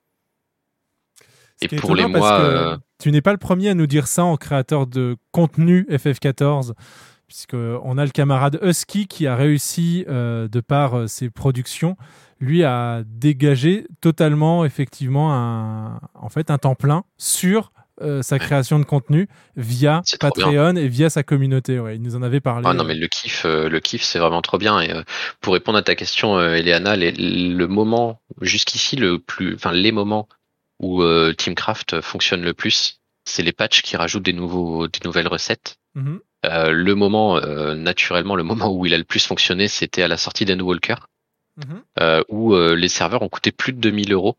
Ce Et pour les mois, tu n'es pas le premier à nous dire ça en créateur de contenu FF14, puisqu'on a le camarade Husky qui a réussi, euh, de par euh, ses productions, lui à dégager totalement, effectivement, un, en fait, un temps plein sur euh, sa création de contenu via bien. Patreon et via sa communauté. Ouais, il nous en avait parlé. Ah non mais le kiff, euh, le kiff c'est vraiment trop bien et euh, pour répondre à ta question, Eleana, les- le moment jusqu'ici le plus, enfin les moments où Teamcraft fonctionne le plus, c'est les patchs qui rajoutent des nouveaux, des nouvelles recettes. Mhm. Euh, le moment, euh, naturellement, le moment où il a le plus fonctionné, c'était à la sortie d'Endwalker, Mhm. euh, où euh, les serveurs ont coûté plus de 2000 euros.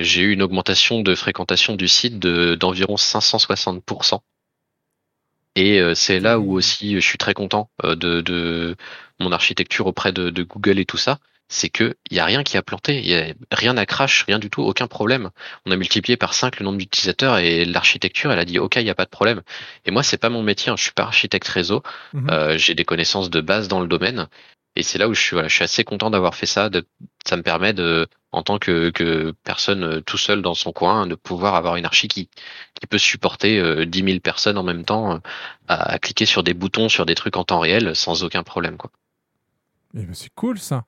J'ai eu une augmentation de fréquentation du site de d'environ 560%. Et c'est là où aussi je suis très content de, de mon architecture auprès de, de Google et tout ça. C'est que il y a rien qui a planté, il y a rien à crash, rien du tout, aucun problème. On a multiplié par 5 le nombre d'utilisateurs et l'architecture, elle a dit OK, il y a pas de problème. Et moi, c'est pas mon métier, hein, je suis pas architecte réseau, Mhm. euh, j'ai des connaissances de base dans le domaine. Et c'est là où je suis, voilà, je suis assez content d'avoir fait ça. De, ça me permet de, en tant que, que personne euh, tout seul dans son coin, de pouvoir avoir une archi qui, qui peut supporter euh, 10 000 personnes en même temps euh, à, à cliquer sur des boutons, sur des trucs en temps réel sans aucun problème. Quoi. Eh ben, c'est cool ça.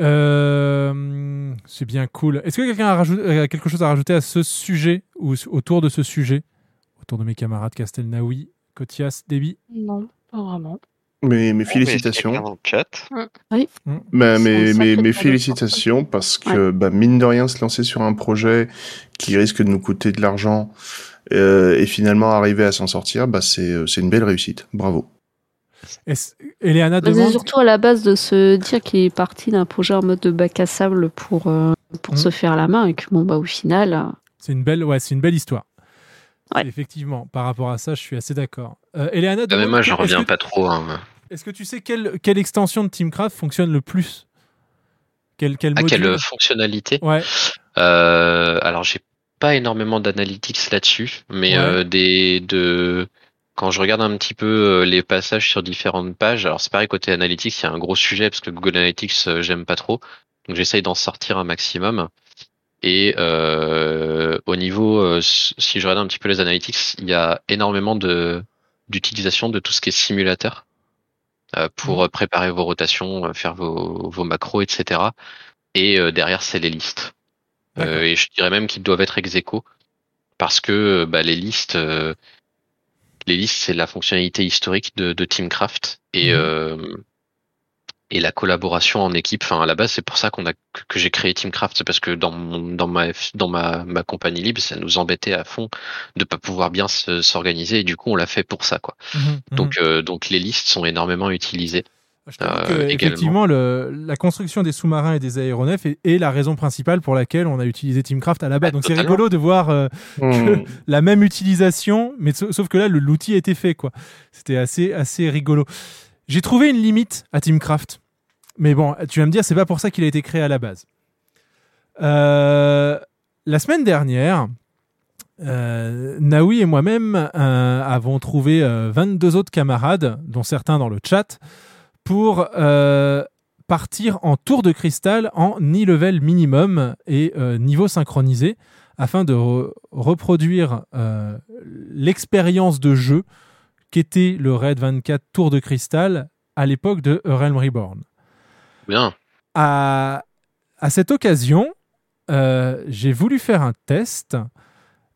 Euh, c'est bien cool. Est-ce que quelqu'un a, rajouté- a quelque chose à rajouter à ce sujet ou autour de ce sujet? Autour de mes camarades Castelnaoui, Cotias, Déby Non, pas vraiment. Mais mes mais félicitations. dans le chat. Oui. Bah, C'est mes, mes, mes félicitations parce que bah, mine de rien se lancer sur un projet qui risque de nous coûter de l'argent euh, et finalement arriver à s'en sortir, bah, c'est euh, c'est une belle réussite. Bravo. Eleana Bah, c'est demande. surtout à la base de se dire qu'il est parti d'un projet en mode de bac à sable pour, euh, pour Mhm. se faire la main et que bon bah au final euh, C'est une belle, ouais, c'est une belle histoire. Ouais. Effectivement, par rapport à ça, je suis assez d'accord. Euh, Eleana Ah, mais demande moi, j'en reviens que- pas trop. hein. Est-ce que tu sais quelle, quelle extension de Teamcraft fonctionne le plus? Quel, quel À module? quelle fonctionnalité? Ouais. Euh, alors j'ai pas énormément d'analytics là-dessus, mais Ouais. euh, des de quand je regarde un petit peu euh, les passages sur différentes pages, alors c'est pareil côté analytics, il y a un gros sujet parce que Google Analytics euh, j'aime pas trop, donc j'essaye d'en sortir un maximum. Et euh, au niveau, euh, si je regarde un petit peu les analytics, il y a énormément de d'utilisation de tout ce qui est simulateur euh, pour euh, préparer vos rotations, faire vos, vos macros, etc. Et derrière, c'est les listes. Et je dirais même qu'ils doivent être ex aequo, parce que bah, les listes, les listes, c'est la fonctionnalité historique de, de Teamcraft et Mhm. euh, et la collaboration en équipe. Enfin, à la base, c'est pour ça qu'on a que, j'ai créé Teamcraft, c'est parce que dans mon, dans ma dans ma ma compagnie libre, ça nous embêtait à fond de pas pouvoir bien se- s'organiser et du coup, on l'a fait pour ça, quoi. Mhm, Donc euh, donc les listes sont énormément utilisées. Que, euh, effectivement, le- la construction des sous-marins et des aéronefs est, est la raison principale pour laquelle on a utilisé Teamcraft à la base. Donc c'est rigolo de voir euh, que Hmm. la même utilisation, mais sa- sauf que là, l'outil a été fait. quoi. C'était assez, assez rigolo. J'ai trouvé une limite à Teamcraft. Mais bon, tu vas me dire, c'est pas pour ça qu'il a été créé à la base. Euh, la semaine dernière, euh, Naoui et moi-même euh, avons trouvé euh, 22 autres camarades, dont certains dans le chat, pour euh, partir en tour de cristal en e-level minimum et euh, niveau synchronisé afin de re- reproduire euh, l'expérience de jeu qu'était le Raid 24 Tour de Cristal à l'époque de Realm Reborn. Bien. À, à cette occasion, euh, j'ai voulu faire un test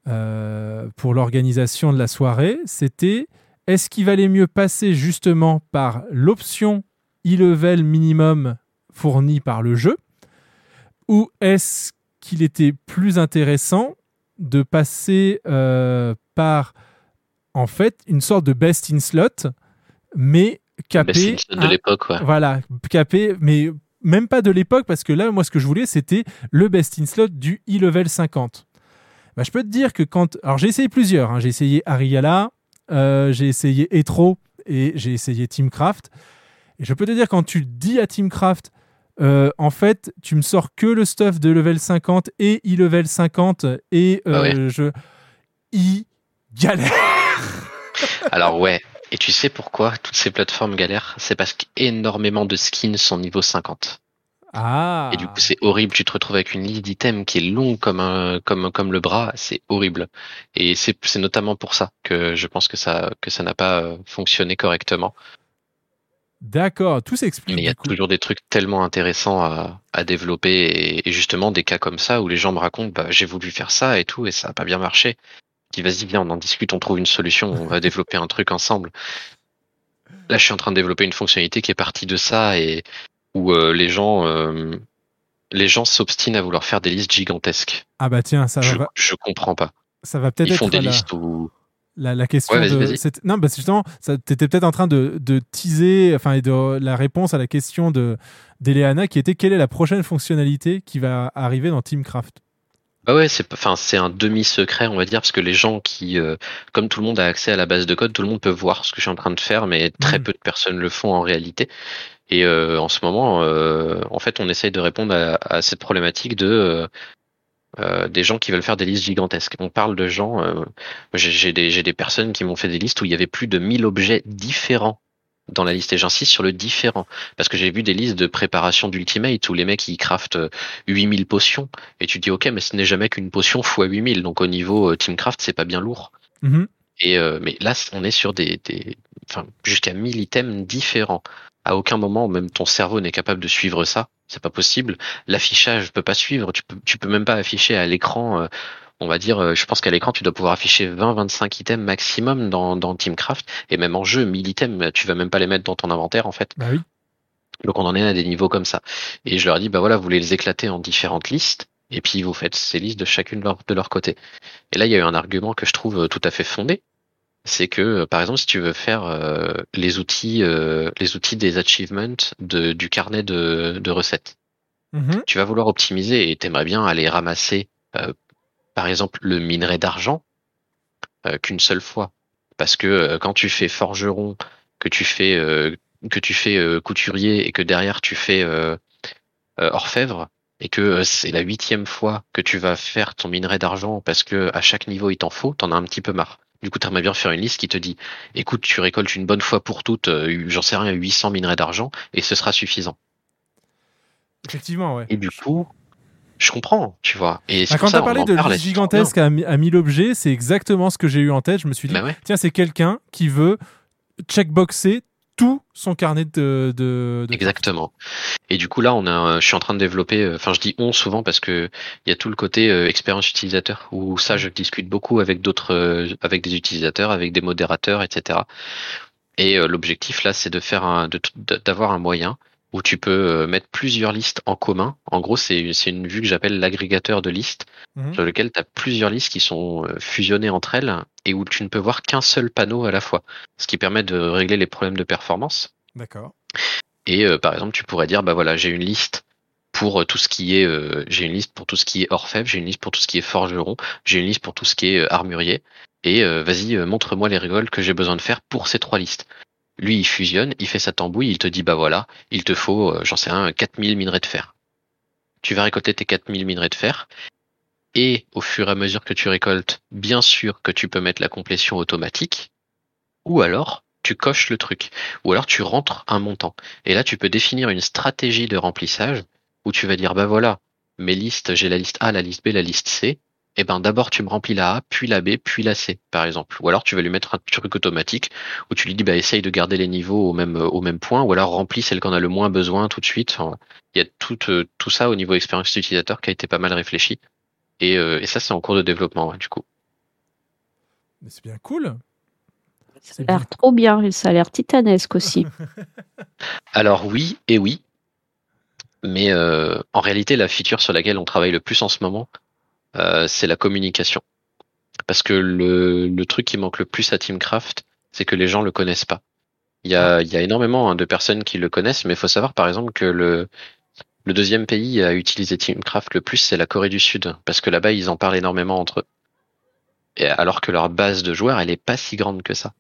euh, pour l'organisation de la soirée. C'était est-ce qu'il valait mieux passer justement par l'option e-level minimum fournie par le jeu ou est-ce qu'il était plus intéressant de passer euh, par en fait une sorte de best in slot mais capé Best in slot de l'époque, ouais. voilà capé mais même pas de l'époque parce que là moi ce que je voulais c'était le best in slot du e-level 50 bah, je peux te dire que quand alors j'ai essayé plusieurs hein. j'ai essayé Ariala euh, j'ai essayé Etro et j'ai essayé Teamcraft et je peux te dire quand tu dis à Teamcraft euh, en fait, tu me sors que le stuff de level 50 et e-level 50 et euh, Ah ouais. je y galère. Alors ouais. Et tu sais pourquoi toutes ces plateformes galèrent? C'est parce qu'énormément de skins sont niveau 50. Ah. Et du coup, c'est horrible. Tu te retrouves avec une liste d'items qui est longue comme un, comme, comme le bras. C'est horrible. Et c'est, c'est notamment pour ça que je pense que ça, que ça n'a pas euh, fonctionné correctement. D'accord, tout s'explique. Mais il y a toujours des trucs tellement intéressants à, à développer et, et justement des cas comme ça où les gens me racontent, bah, j'ai voulu faire ça et tout et ça n'a pas bien marché. Dis, vas-y, viens, on en discute, on trouve une solution, on va développer un truc ensemble. Là, je suis en train de développer une fonctionnalité qui est partie de ça et où euh, les gens, euh, les gens s'obstinent à vouloir faire des listes gigantesques. Ah bah tiens, ça Je, va, je comprends pas. ça va peut-être Ils font être des la, listes où la, la question Ouais, de. cette- Non, que justement, t'étais peut-être en train de, de teaser, enfin, et de la réponse à la question de d'Eleana qui était quelle est la prochaine fonctionnalité qui va arriver dans Teamcraft? Bah ouais, c'est enfin c'est un demi-secret, on va dire, parce que les gens qui, euh, comme tout le monde a accès à la base de code, tout le monde peut voir ce que je suis en train de faire, mais très Mhm. peu de personnes le font en réalité. Et euh, en ce moment, euh, en fait, on essaye de répondre à, à cette problématique de euh, euh, des gens qui veulent faire des listes gigantesques. On parle de gens, euh, j'ai j'ai des, j'ai des personnes qui m'ont fait des listes où il y avait plus de 1000 objets différents dans la liste. Et j'insiste sur le différent. Parce que j'ai vu des listes de préparation d'Ultimate où les mecs ils craftent euh, 8000 potions. Et tu te dis, ok, mais ce n'est jamais qu'une potion fois 8000. Donc au niveau euh, Teamcraft, c'est pas bien lourd. Mhm. Et euh, mais là, on est sur des, des enfin, jusqu'à 1000 items différents. À aucun moment, même ton cerveau n'est capable de suivre ça. C'est pas possible. L'affichage peut pas suivre. Tu peux, tu peux même pas afficher à l'écran. euh, on va dire, euh, je pense qu'à l'écran, tu dois pouvoir afficher 20-25 items maximum dans, dans Teamcraft. Et même en jeu, 1000 items, tu vas même pas les mettre dans ton inventaire, en fait. Bah oui. Donc on en est à des niveaux comme ça. Et je leur dis, bah voilà, vous voulez les éclater en différentes listes, et puis vous faites ces listes de chacune de leur, de leur côté. Et là, il y a eu un argument que je trouve euh, tout à fait fondé. C'est que, euh, par exemple, si tu veux faire euh, les outils, euh, les outils des achievements de, du carnet de, de recettes, Mhm. tu vas vouloir optimiser et t'aimerais bien aller ramasser, euh, par exemple, le minerai d'argent euh, qu'une seule fois. Parce que euh, quand tu fais forgeron, que tu fais euh, que tu fais euh, couturier et que derrière tu fais euh, euh, orfèvre et que c'est la huitième fois que tu vas faire ton minerai d'argent parce que à chaque niveau il t'en faut, t'en as un petit peu marre. Du coup, tu aimerais bien faire une liste qui te dit, écoute, tu récoltes une bonne fois pour toutes, euh, j'en sais rien, 800 minerais d'argent, et ce sera suffisant. Effectivement, ouais. Et du coup, je comprends, tu vois. Et Ah, pour quand tu as parlé de liste gigantesque à, à 1000 objets, c'est exactement ce que j'ai eu en tête. Je me suis dit, Bah ouais. tiens, c'est quelqu'un qui veut checkboxer tout son carnet de. de, de- Exactement. Et du coup là, on a, un- je suis en train de développer. euh, Enfin, je dis on souvent parce que il y a tout le côté euh, expérience utilisateur où ça, je discute beaucoup avec d'autres, euh, avec des utilisateurs, avec des modérateurs, etc. Et euh, l'objectif là, c'est de faire un, d'avoir un moyen où tu peux euh, mettre plusieurs listes en commun. En gros, c'est une vue que j'appelle l'agrégateur de listes, Mhm. sur lequel tu as plusieurs listes qui sont euh, fusionnées entre elles et où tu ne peux voir qu'un seul panneau à la fois, ce qui permet de régler les problèmes de performance. D'accord. Et euh, par exemple, tu pourrais dire, bah voilà, j'ai une liste pour tout ce qui est, euh, j'ai une liste pour tout ce qui est orfèvre, j'ai une liste pour tout ce qui est forgeron, j'ai une liste pour tout ce qui est euh, armurier. Et vas-y, montre-moi les récoltes que j'ai besoin de faire pour ces trois listes. Lui, il fusionne, il fait sa tambouille, il te dit, bah voilà, il te faut, euh, j'en sais un, 4000 minerais de fer. Tu vas récolter tes 4000 minerais de fer. Et au fur et à mesure que tu récoltes, bien sûr que tu peux mettre la complétion automatique. Ou alors, tu coches le truc. Ou alors, tu rentres un montant. Et là, tu peux définir une stratégie de remplissage où tu vas dire, bah voilà, mes listes, j'ai la liste A, la liste B, la liste C. Et ben, d'abord, tu me remplis la A, puis la B, puis la C, par exemple. Ou alors, tu vas lui mettre un truc automatique où tu lui dis, bah, essaye de garder les niveaux au même, au même point, ou alors remplis celle qu'on a le moins besoin tout de suite. Il y a tout, euh, tout ça au niveau expérience utilisateur qui a été pas mal réfléchi. Et, euh, et ça, c'est en cours de développement, ouais, du coup. Mais c'est bien cool. Ça a l'air trop bien et ça a l'air titanesque aussi. Alors oui et oui, mais euh, en réalité la feature sur laquelle on travaille le plus en ce moment, euh, c'est la communication. Parce que le, le truc qui manque le plus à Teamcraft, c'est que les gens le connaissent pas. Il y a, il y a énormément hein, de personnes qui le connaissent, mais il faut savoir par exemple que le, le deuxième pays à utiliser Teamcraft le plus, c'est la Corée du Sud, parce que là-bas ils en parlent énormément entre eux. Et alors que leur base de joueurs, elle est pas si grande que ça.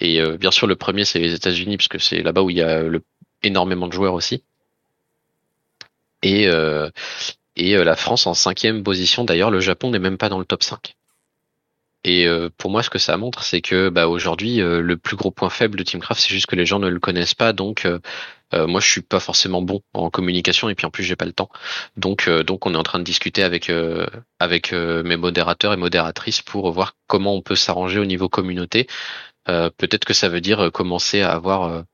Et euh, bien sûr, le premier, c'est les États-Unis, parce que c'est là-bas où il y a le, énormément de joueurs aussi. Et, euh, et euh, la France en cinquième position. D'ailleurs, le Japon n'est même pas dans le top 5. Et euh, pour moi, ce que ça montre, c'est que bah, aujourd'hui, euh, le plus gros point faible de Teamcraft, c'est juste que les gens ne le connaissent pas. Donc, moi, je suis pas forcément bon en communication, et puis en plus, j'ai pas le temps. Donc, on est en train de discuter avec mes modérateurs et modératrices pour voir comment on peut s'arranger au niveau communauté. Peut-être que ça veut dire commencer à avoir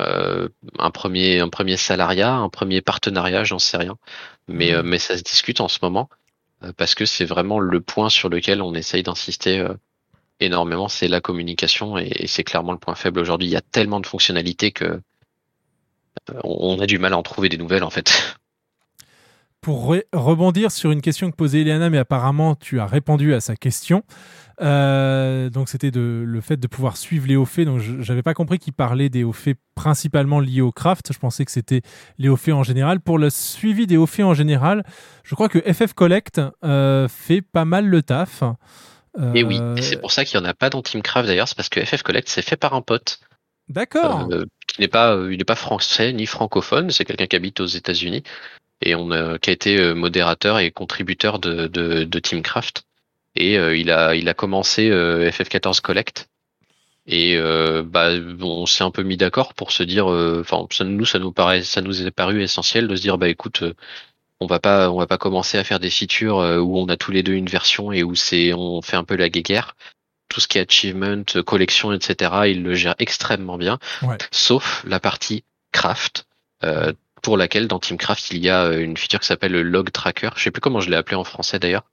euh, un premier un premier salariat, un premier partenariat, j'en sais rien. Mais euh, mais ça se discute en ce moment euh, parce que c'est vraiment le point sur lequel on essaye d'insister euh, énormément, c'est la communication et, et c'est clairement le point faible aujourd'hui. Il y a tellement de fonctionnalités que euh, on a du mal à en trouver des nouvelles en fait. Pour re- rebondir sur une question que posait Eliana, mais apparemment tu as répondu à sa question. Euh, donc c'était le fait de pouvoir suivre les hauts faits. Donc je n'avais pas compris qu'il parlait des hauts faits principalement liés au craft. Je pensais que c'était les hauts faits en général. Pour le suivi des hauts faits en général, je crois que FF Collect euh, fait pas mal le taf. Et oui, Euh, et c'est pour ça qu'il n'y en a pas dans Teamcraft d'ailleurs, c'est parce que FF Collect c'est fait par un pote. D'accord. Qui n'est pas, il n'est pas français ni francophone, c'est quelqu'un qui habite aux États-Unis et on a, qui a été euh, modérateur et contributeur de, de, de Teamcraft. Et euh, il a, il a commencé euh, FF14 Collect. Et euh, bah, on s'est un peu mis d'accord pour se dire, euh, enfin, ça, nous, ça nous paraît, ça nous est paru essentiel de se dire, bah écoute, euh, on va pas, on va pas commencer à faire des features où on a tous les deux une version et où c'est, on fait un peu la guéguerre. Tout ce qui est achievement, collection, etc., il le gère extrêmement bien Ouais. sauf la partie craft, euh, pour laquelle dans Teamcraft il y a euh, une feature qui s'appelle le log tracker. Je sais plus comment je l'ai appelé en français d'ailleurs,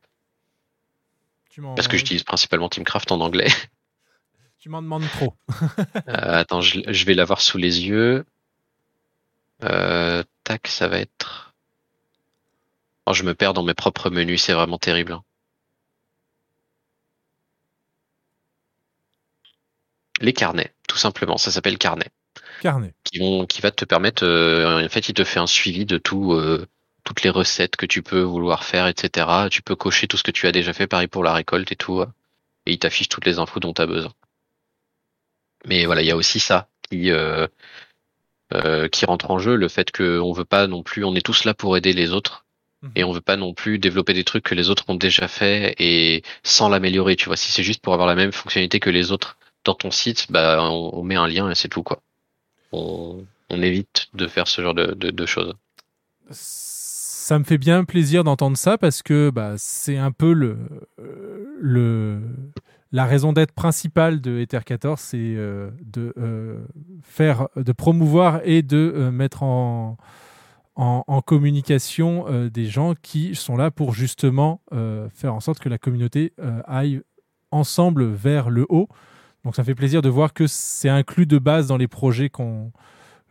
parce que j'utilise principalement Teamcraft en anglais. Tu m'en demandes trop. Euh, attends, je, je vais l'avoir sous les yeux. Euh, tac, ça va être. Oh, je me perds dans mes propres menus, c'est vraiment terrible. hein. Les carnets, tout simplement, ça s'appelle carnet. Carnet. qui vont qui va te permettre euh, en fait il te fait un suivi de tout euh, toutes les recettes que tu peux vouloir faire etc tu peux cocher tout ce que tu as déjà fait pareil pour la récolte et tout euh, et il t'affiche toutes les infos dont tu as besoin mais voilà il y a aussi ça qui euh, euh, qui rentre en jeu le fait que on veut pas non plus on est tous là pour aider les autres Et on veut pas non plus développer des trucs que les autres ont déjà fait et sans l'améliorer, tu vois. Si c'est juste pour avoir la même fonctionnalité que les autres dans ton site, bah on, on met un lien et c'est tout quoi. On, évite de faire ce genre de, choses. Ça me fait bien plaisir d'entendre ça parce que bah, c'est un peu le, la raison d'être principale de Ether 14, c'est euh, de euh, faire, de promouvoir et de euh, mettre en, en, communication des gens qui sont là pour justement faire en sorte que la communauté aille ensemble vers le haut. Donc ça fait plaisir de voir que c'est inclus de base dans les projets qu'on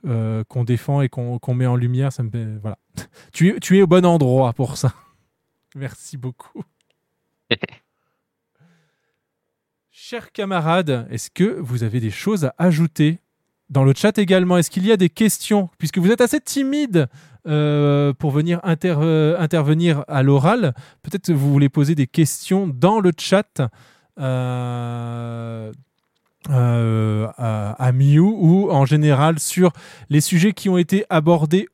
euh, qu'on défend et qu'on qu'on met en lumière. Ça me fait, voilà. tu, es, tu es au bon endroit pour ça. Merci beaucoup. Chers camarades, est-ce que vous avez des choses à ajouter dans le chat également? Est-ce qu'il y a des questions? Puisque vous êtes assez timide euh, pour venir inter- euh, intervenir à l'oral, peut-être vous voulez poser des questions dans le chat euh, euh, à, à Miu ou en général sur les sujets qui ont été abordés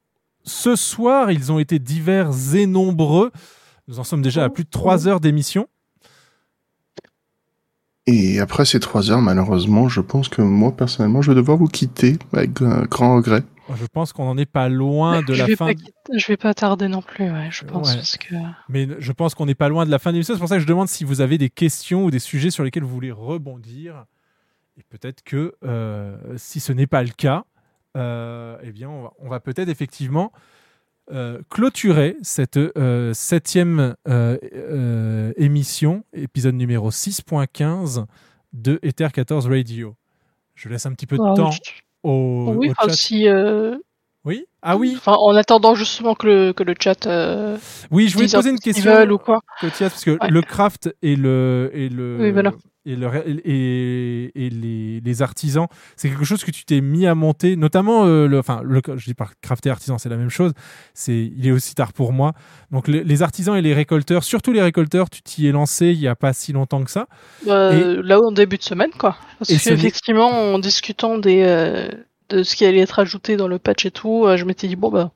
ce soir. Ils ont été divers et nombreux. Nous en sommes déjà à plus de trois heures d'émission. Et après ces trois heures, malheureusement, je pense que moi, personnellement, je vais devoir vous quitter avec un grand regret. Je pense qu'on n'en est pas loin de je la fin. Pas, je vais pas tarder non plus, ouais, je pense. Ouais. Parce que... Mais je pense qu'on n'est pas loin de la fin de l'émission. C'est pour ça que je demande si vous avez des questions ou des sujets sur lesquels vous voulez rebondir. Et peut-être que euh, si ce n'est pas le cas, euh, eh bien, on va, peut-être effectivement euh, clôturer cette euh, septième euh, émission, épisode numéro 6.15 de Ether 14 Radio. Je laisse un petit peu de Ah, temps je- au, oui, au enfin, chat. Oui? Ah oui? Enfin, en attendant justement que le, que le chat. Oui, je voulais te poser une question. ou quoi. Parce que Ouais. le craft et le et le Oui, voilà. Et, le, et, et les, les artisans, c'est quelque chose que tu t'es mis à monter, notamment euh, le, enfin, le, je dis pas craft et artisan, c'est la même chose. C'est, il est aussi tard pour moi. Donc le- les artisans et les récolteurs, surtout les récolteurs, tu t'y es lancé il y a pas si longtemps que ça. Euh, Là, en début de semaine, quoi. Parce Et qu'effectivement, en discutant des, euh, de ce qui allait être ajouté dans le patch et tout, euh, je m'étais dit, bon, bah,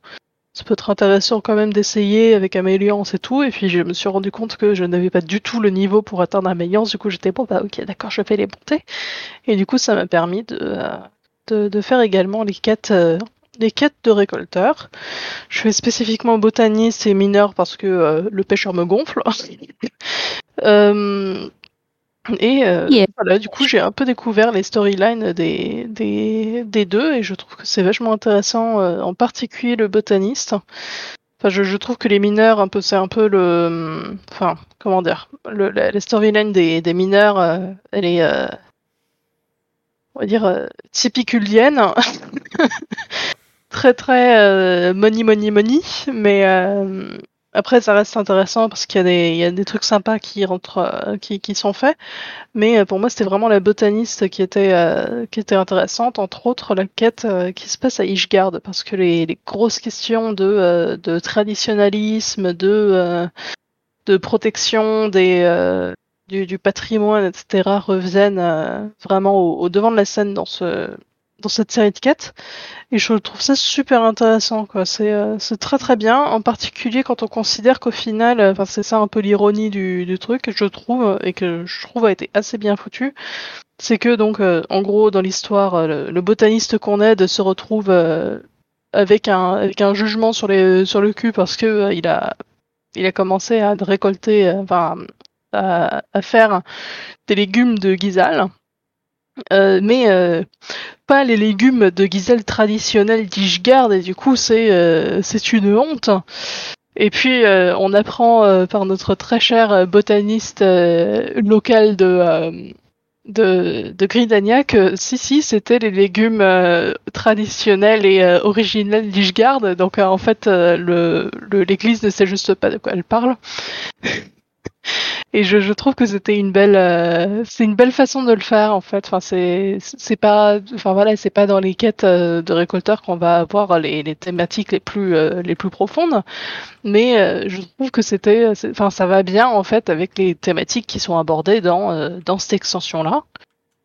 ça peut être intéressant quand même d'essayer avec Améliance et tout. Et puis, je me suis rendu compte que je n'avais pas du tout le niveau pour atteindre Améliance. Du coup, j'étais, bon, bah, ok, d'accord, je vais les monter. Et du coup, ça m'a permis de, euh, faire également les quêtes. euh, les quêtes de récolteurs. Je fais spécifiquement botaniste et mineur parce que euh, le pêcheur me gonfle. et euh, Yeah. voilà, du coup, j'ai un peu découvert les storylines des, des, des deux et je trouve que c'est vachement intéressant, euh, en particulier le botaniste. Enfin, je, je trouve que les mineurs, un peu, c'est un peu le, enfin, comment dire, le, la, la storyline des, des mineurs, euh, elle est, euh, on va dire, euh, typiculienne. très très euh, money money money, mais euh, après ça reste intéressant parce qu'il y a des y a des trucs sympas qui rentrent euh, qui qui sont faits, mais euh, pour moi c'était vraiment la botaniste qui était euh, qui était intéressante, entre autres la quête euh, qui se passe à Ishgard parce que les, les grosses questions de euh, de traditionnalisme, de euh, de protection des du, du patrimoine, etc., reviennent vraiment au, au devant de la scène dans ce dans cette série de quêtes. Et je trouve ça super intéressant, quoi. C'est euh, très très bien, en particulier quand on considère qu'au final, euh, enfin c'est ça un peu l'ironie du, du truc, je trouve, et que je trouve a été assez bien foutu. C'est que donc, euh, en gros, dans l'histoire, euh, le, le botaniste qu'on aide se retrouve euh, avec un avec un jugement sur les sur le cul parce que il a il a commencé à récolter, enfin à, à faire des légumes de Gizal. Euh, mais euh, pas les légumes de Gizelle traditionnels d'Ishgard et du coup c'est euh, c'est une honte. Et puis euh, on apprend euh, par notre très cher botaniste local de de, de Gridania que si si c'était les légumes traditionnels et originels d'Ishgard donc en fait le- l'église ne sait juste pas de quoi elle parle. Et je, je trouve que c'était une belle, euh, c'est une belle façon de le faire en fait. Enfin, c'est, c'est pas, enfin voilà, c'est pas dans les quêtes euh, de récolteurs qu'on va avoir les, les thématiques les plus, euh, les plus profondes, mais euh, je trouve que c'était, enfin, ça va bien en fait avec les thématiques qui sont abordées dans, euh, dans cette extension-là.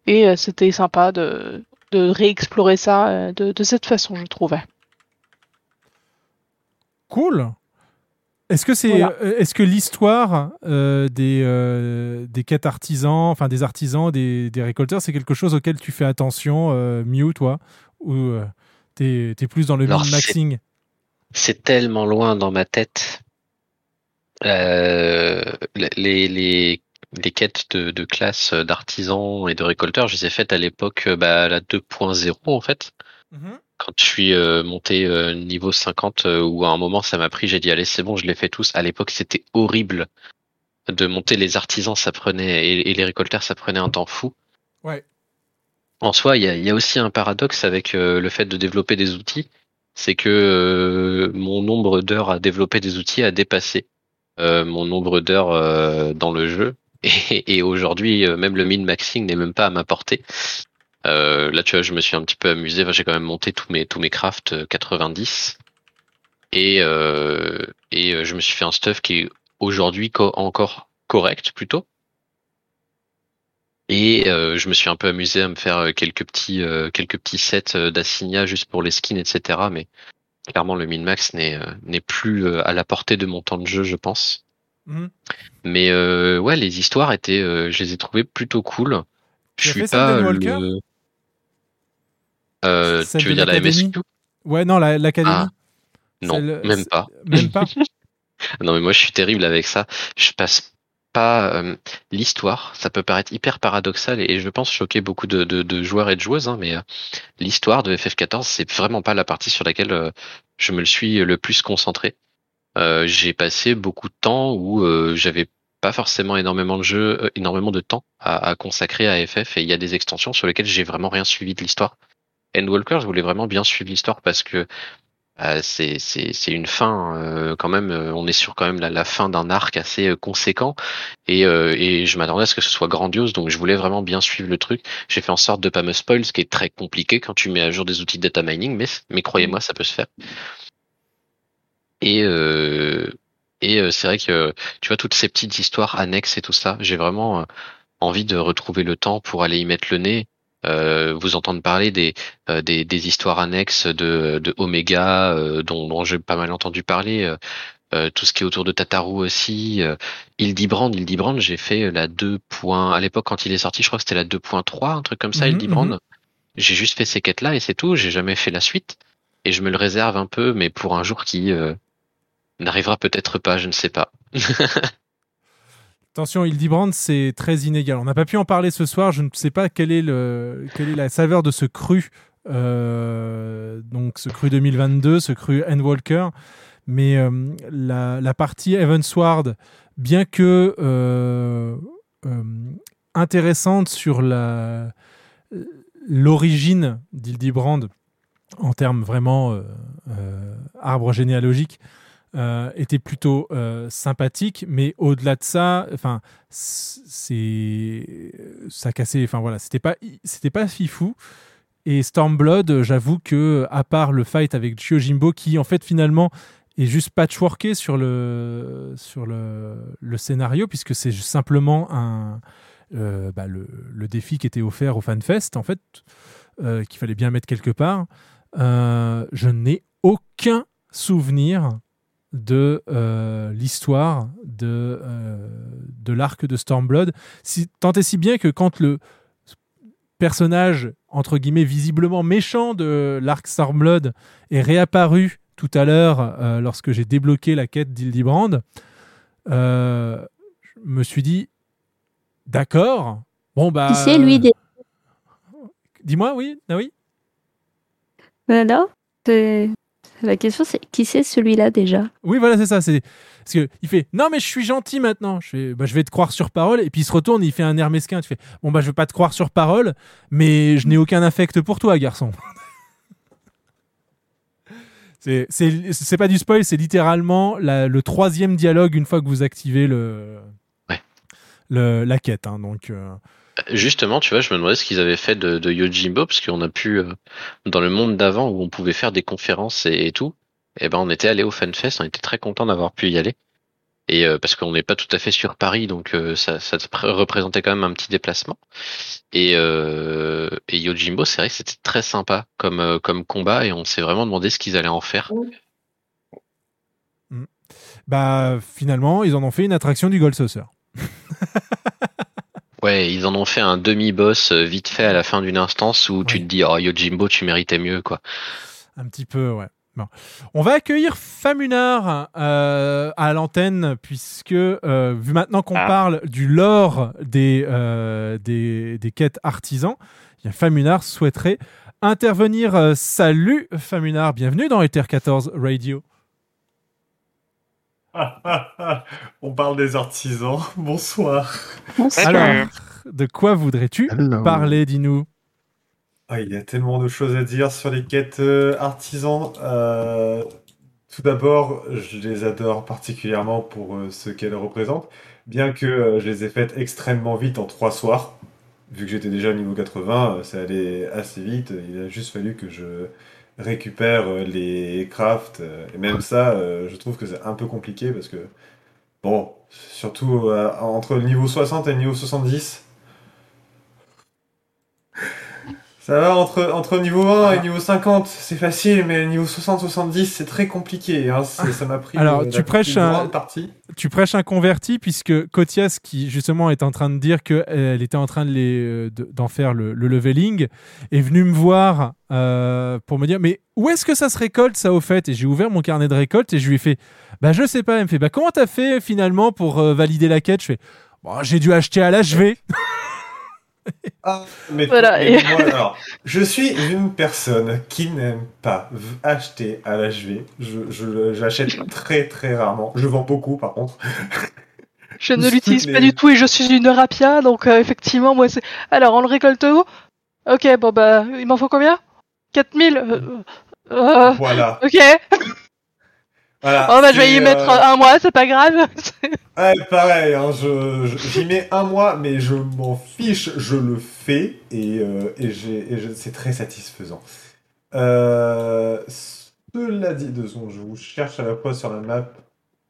Et euh, c'était sympa de, de réexplorer ça de, de cette façon, je trouvais. Cool. Est-ce que c'est, Voilà. euh, est-ce que l'histoire euh, des euh, des quêtes artisans, enfin des artisans, des, des récolteurs, c'est quelque chose auquel tu fais attention, euh, Mew, toi, ou euh, t'es t'es plus dans le Alors, min-maxing? C'est tellement loin dans ma tête. Euh, les, les, les quêtes de, de classe d'artisans et de récolteurs, je les ai faites à l'époque, euh, bah, la 2.0 en fait. Quand je suis euh, monté euh, niveau 50, euh, où à un moment ça m'a pris, j'ai dit allez c'est bon, je les fais tous. À l'époque c'était horrible de monter les artisans, ça prenait et, et les récolteurs, ça prenait un temps fou. Ouais. En soi, il y a, il y a aussi un paradoxe avec euh, le fait de développer des outils, c'est que euh, mon nombre d'heures à développer des outils a dépassé euh, mon nombre d'heures euh, dans le jeu. Et, et aujourd'hui, même le min-maxing n'est même pas à ma portée. Euh, là, tu vois, je me suis un petit peu amusé. Enfin, J'ai quand même monté tous mes tous mes crafts euh, 90 et euh, et euh, je me suis fait un stuff qui est aujourd'hui co- encore correct plutôt. Et euh, je me suis un peu amusé à me faire euh, quelques petits euh, quelques petits sets euh, d'assigna juste pour les skins, etc. Mais clairement, le min-max n'est euh, n'est plus euh, à la portée de mon temps de jeu, je pense. Mhm. Mais euh, ouais, les histoires étaient, euh, je les ai trouvées plutôt cool. Je suis pas le. Euh, tu veux dire la MSQ? Ouais, non, la- l'académie. Ah, non, même pas. Même pas. Non, mais moi je suis terrible avec ça. Je passe pas euh, l'histoire. Ça peut paraître hyper paradoxal et, et je pense choquer beaucoup de, de, de joueurs et de joueuses, hein, mais euh, l'histoire de FF14, c'est vraiment pas la partie sur laquelle euh, je me le suis le plus concentré. Euh, J'ai passé beaucoup de temps où euh, j'avais pas forcément énormément de jeux, euh, énormément de temps à, à consacrer à FF et il y a des extensions sur lesquelles j'ai vraiment rien suivi de l'histoire. Endwalker, je voulais vraiment bien suivre l'histoire parce que euh, c'est une fin euh, quand même. euh, on est sur quand même la, fin d'un arc assez euh, conséquent et euh, et je m'attendais à ce que ce soit grandiose. Donc je voulais vraiment bien suivre le truc. J'ai fait en sorte de pas me spoil, ce qui est très compliqué quand tu mets à jour des outils de data mining, mais mais croyez-moi, ça peut se faire. Et et c'est vrai que tu vois toutes ces petites histoires annexes et tout ça, j'ai vraiment envie de retrouver le temps pour aller y mettre le nez. Euh, vous entendre parler des, euh, des, des histoires annexes de, de Omega, euh, dont, dont j'ai pas mal entendu parler, euh, euh, tout ce qui est autour de Tataru aussi, euh, Hildibrand, Hildibrand, j'ai fait la 2. points- À l'époque, quand il est sorti, je crois que c'était la 2.3, un truc comme ça, Mhm, Hildibrand. mhm. J'ai juste fait ces quêtes-là et c'est tout, j'ai jamais fait la suite. Et je me le réserve un peu, mais pour un jour qui euh, n'arrivera peut-être pas, je ne sais pas. Attention, Hildibrand, c'est très inégal. On n'a pas pu en parler ce soir. Je ne sais pas quelle est, la saveur de ce cru. euh, donc, ce cru 2022, ce cru Endwalker. Mais euh, la, partie Evansward, bien que euh, euh, intéressante sur l'origine d'Hildibrand en termes vraiment arbre généalogique, euh, était plutôt euh, sympathique, mais au-delà de ça, enfin, c'est ça cassait. Enfin voilà, c'était pas c'était pas fifou. Et Stormblood, j'avoue que à part le fight avec Chiojimbo, qui en fait finalement est juste patchworké sur le sur le, scénario, puisque c'est simplement un euh, bah, le, le défi qui était offert au FanFest, en fait, qu'il fallait bien mettre quelque part. Je n'ai aucun souvenir de euh, l'histoire de, euh, de l'arc de Stormblood. Si, tant et si bien que quand le personnage, entre guillemets, visiblement méchant de l'arc Stormblood est réapparu tout à l'heure euh, lorsque j'ai débloqué la quête d'Hildibrand, euh, je me suis dit, d'accord, bon bah... Qui c'est lui des... Dis-moi, oui, ah oui Voilà. La question c'est qui c'est celui-là déjà? Oui, voilà, c'est ça. C'est parce que il fait non, mais je suis gentil maintenant. Je fais, bah, je vais te croire sur parole. Et puis il se retourne, il fait un air mesquin. Tu fais, bon bah je vais pas te croire sur parole, mais je n'ai aucun affect pour toi, garçon. c'est c'est c'est pas du spoil, c'est littéralement la- le troisième dialogue une fois que vous activez le le la quête. hein. donc euh, Justement, tu vois, je me demandais ce qu'ils avaient fait de, de Yojimbo, parce qu'on a pu, euh, dans le monde d'avant où on pouvait faire des conférences et, et tout, et ben on était allé au FanFest, on était très content d'avoir pu y aller. Et euh, parce qu'on n'est pas tout à fait sur Paris, donc euh, ça, ça pr- représentait quand même un petit déplacement. Et, euh, et Yojimbo, c'est vrai que c'était très sympa comme, euh, comme combat, et on s'est vraiment demandé ce qu'ils allaient en faire. Bah finalement, ils en ont fait une attraction du Gold Saucer. Ouais, ils en ont fait un demi-boss euh, vite fait à la fin d'une instance où tu te dis, oh Yojimbo, tu méritais mieux, quoi. Un petit peu, ouais. Bon. On va accueillir Famunar euh, à l'antenne puisque euh, vu maintenant qu'on Ah. parle du lore des, euh, des, des quêtes artisans, Famunar souhaiterait intervenir. Salut Famunar, bienvenue dans Ether 14 Radio. On parle des artisans. Bonsoir. Alors, de quoi voudrais-tu parler, dis-nous? Ah, il y a tellement de choses à dire sur les quêtes euh, artisans. Euh, tout d'abord, je les adore particulièrement pour euh, ce qu'elles représentent, bien que euh, je les ai faites extrêmement vite en trois soirs. Vu que j'étais déjà au niveau 80, euh, ça allait assez vite. Il a juste fallu que je récupère euh, les crafts. euh, Et même ça, euh, je trouve que c'est un peu compliqué parce que, bon, surtout entre le niveau 60 et le niveau 70, ça va entre, entre niveau 1 et niveau 50, c'est facile, mais niveau 60-70, c'est très compliqué. hein. Ça m'a pris Alors, euh, tu prêches, un, partie. tu prêches un converti puisque Kotias, qui justement est en train de dire qu'elle était en train euh, de- d'en faire le, le leveling, est venu me voir euh, pour me dire Mais où est-ce que ça se récolte, ça, au fait? Et j'ai ouvert mon carnet de récolte et je lui ai fait Bah, je sais pas. Elle me fait Bah, comment t'as fait finalement pour euh, valider la quête? Je fais Bon, j'ai dû acheter à l'HV. Ah, mais, Voilà, mais et- moi, alors, je suis une personne qui n'aime pas acheter à l'HV. Je, je, j'achète très très rarement. Je vends beaucoup par contre. Je ne l'utilise les- pas du tout et je suis une rapia, donc euh, effectivement, moi c'est. Alors, on le récolte où? Ok, bon bah, il m'en faut combien? 4000 euh, euh, Voilà. Ok. Voilà, oh bah, je vais y c'est, mettre euh, un mois, c'est pas grave. Ouais, pareil, hein, je, j'y mets un mois, mais je m'en fiche, je le fais et, euh, et, j'ai, et je- c'est très satisfaisant. Euh, cela dit, deux secondes, je vous cherche à la fois sur la map.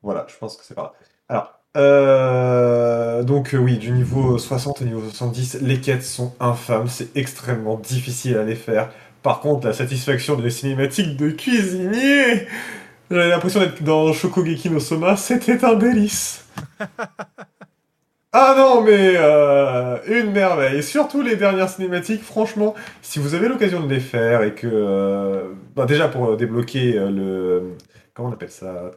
Voilà, je pense que c'est par là. Alors, euh, donc euh, oui, du niveau 60 au niveau 70, les quêtes sont infâmes, c'est extrêmement difficile à les faire. Par contre, la satisfaction des cinématiques de cuisinier, j'avais l'impression d'être dans Shokugeki no Soma, c'était un délice. Ah non, mais euh, une merveille. Et surtout les dernières cinématiques, franchement, si vous avez l'occasion de les faire et que... euh, bah, déjà pour euh, débloquer le... Comment on appelle ça?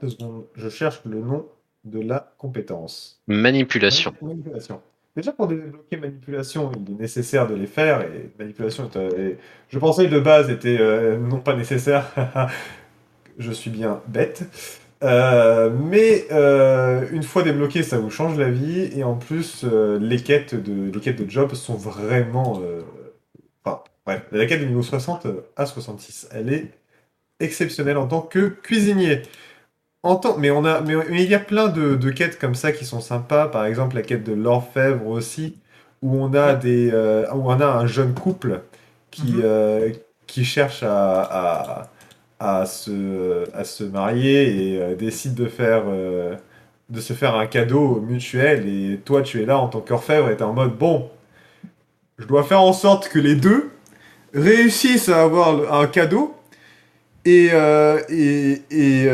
Deux secondes, je cherche le nom de la compétence. Manipulation. Manipulation. Déjà pour débloquer manipulation, il est nécessaire de les faire et manipulation, est, est- je pensais que de base était euh, non pas nécessaire. je suis bien bête. Euh, mais euh, une fois débloqué, ça vous change la vie et en plus euh, les quêtes de les quêtes de job sont vraiment, enfin bref, la quête de niveau 60 à 66, elle est exceptionnelle en tant que cuisinier. En tant- mais, on a, mais, mais il y a plein de, de quêtes comme ça qui sont sympas. Par exemple, la quête de l'orfèvre aussi, où on a, des, où on a un jeune couple qui, euh, qui cherche à, à, à se, à se marier et euh, décide de, faire, euh, de se faire un cadeau mutuel. Et toi, tu es là en tant qu'orfèvre et tu es en mode bon, je dois faire en sorte que les deux réussissent à avoir un cadeau et, euh, et, et,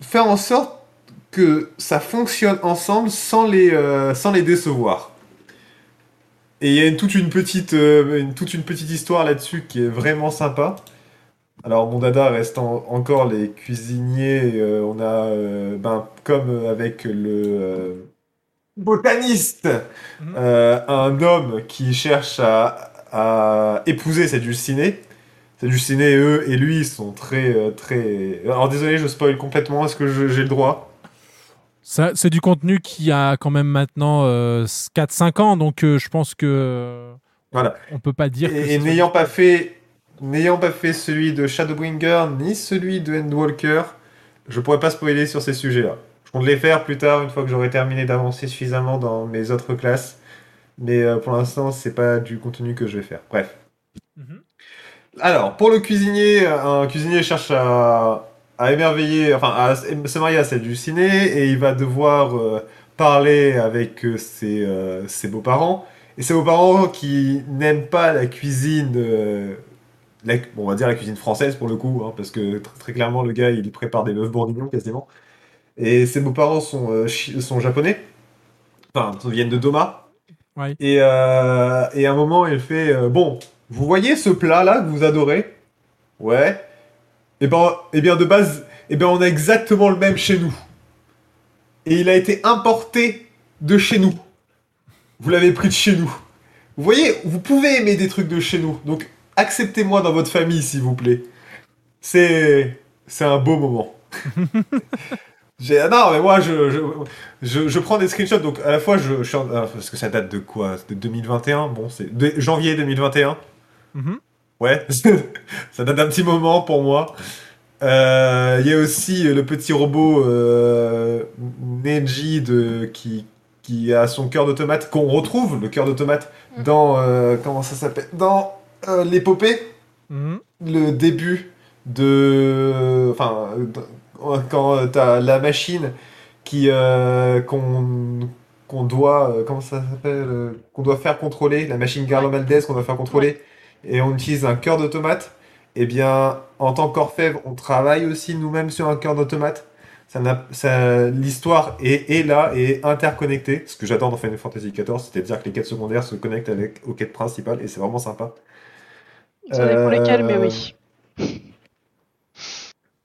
faire en sorte que ça fonctionne ensemble sans les, sans les décevoir. Et il y a une- toute, une petite, toute une petite histoire là-dessus qui est vraiment sympa. Alors mon dada reste en- encore les cuisiniers. euh, on a, euh, ben, comme avec le euh, botaniste, euh, un homme qui cherche à, à épouser cette dulcinée. Cette dulcinée, eux et lui sont très, euh, très. Alors désolé, je spoil complètement. Est-ce que j'ai le droit? Ça, c'est du contenu qui a quand même maintenant euh, 4-5 ans, donc euh, je pense que euh, Voilà. on peut pas dire. que Et, n'ayant pas fait, n'ayant pas fait celui de Shadowbringer ni celui de Endwalker, je pourrais pas spoiler sur ces sujets-là. Je compte les faire plus tard, une fois que j'aurai terminé d'avancer suffisamment dans mes autres classes. Mais euh, pour l'instant, c'est pas du contenu que je vais faire. Bref. Alors, pour le cuisinier, un cuisinier cherche à, à émerveiller, enfin, à se marier à celle du ciné et il va devoir euh, parler avec euh, ses, euh, ses beaux-parents. Et ses beaux-parents qui n'aiment pas la cuisine euh, la- bon, on va dire la cuisine française pour le coup, hein, parce que tr- très clairement, le gars, il prépare des bœufs bourguignons quasiment. Et ses beaux-parents sont, euh, chi- sont japonais, enfin, ils viennent de Doma. Ouais. Et, euh, et à un moment, il fait euh, Bon, vous voyez ce plat-là que vous adorez? Ouais. Et ben, eh bien, de base, eh bien, on a exactement le même chez nous. Et il a été importé de chez nous. Vous l'avez pris de chez nous. Vous voyez, vous pouvez aimer des trucs de chez nous. Donc, acceptez-moi dans votre famille, s'il vous plaît. C'est, c'est un beau moment. J'ai, non, mais moi, je, je, je, je prends des screenshots. Donc, à la fois, je, suis en- ah, parce que ça date de quoi? De 2021 Bon, c'est de janvier 2021. Mhm. Ouais, ça date d'un petit moment pour moi. Euh, Il y a aussi le petit robot euh, Neji de, qui, qui a son cœur de tomate, qu'on retrouve, le cœur de tomate, dans. euh, comment ça s'appelle? Dans euh, l'épopée, Mhm. le début de. Enfin, dans- quand t'as la machine qui. euh, qu'on qu'on doit. euh, comment ça s'appelle euh, Qu'on doit faire contrôler, la machine Garlo Maldez qu'on doit faire contrôler, et on utilise un cœur de tomate. Eh bien, en tant qu'orfèvre, on travaille aussi nous-mêmes sur un cœur de tomate. Ça ça- L'histoire est, est là et est interconnectée. Ce que j'adore dans Final Fantasy XIV, c'est-à-dire que les quêtes secondaires se connectent avec, aux quêtes principales et c'est vraiment sympa. Ça dépend Euh, lesquels, mais oui.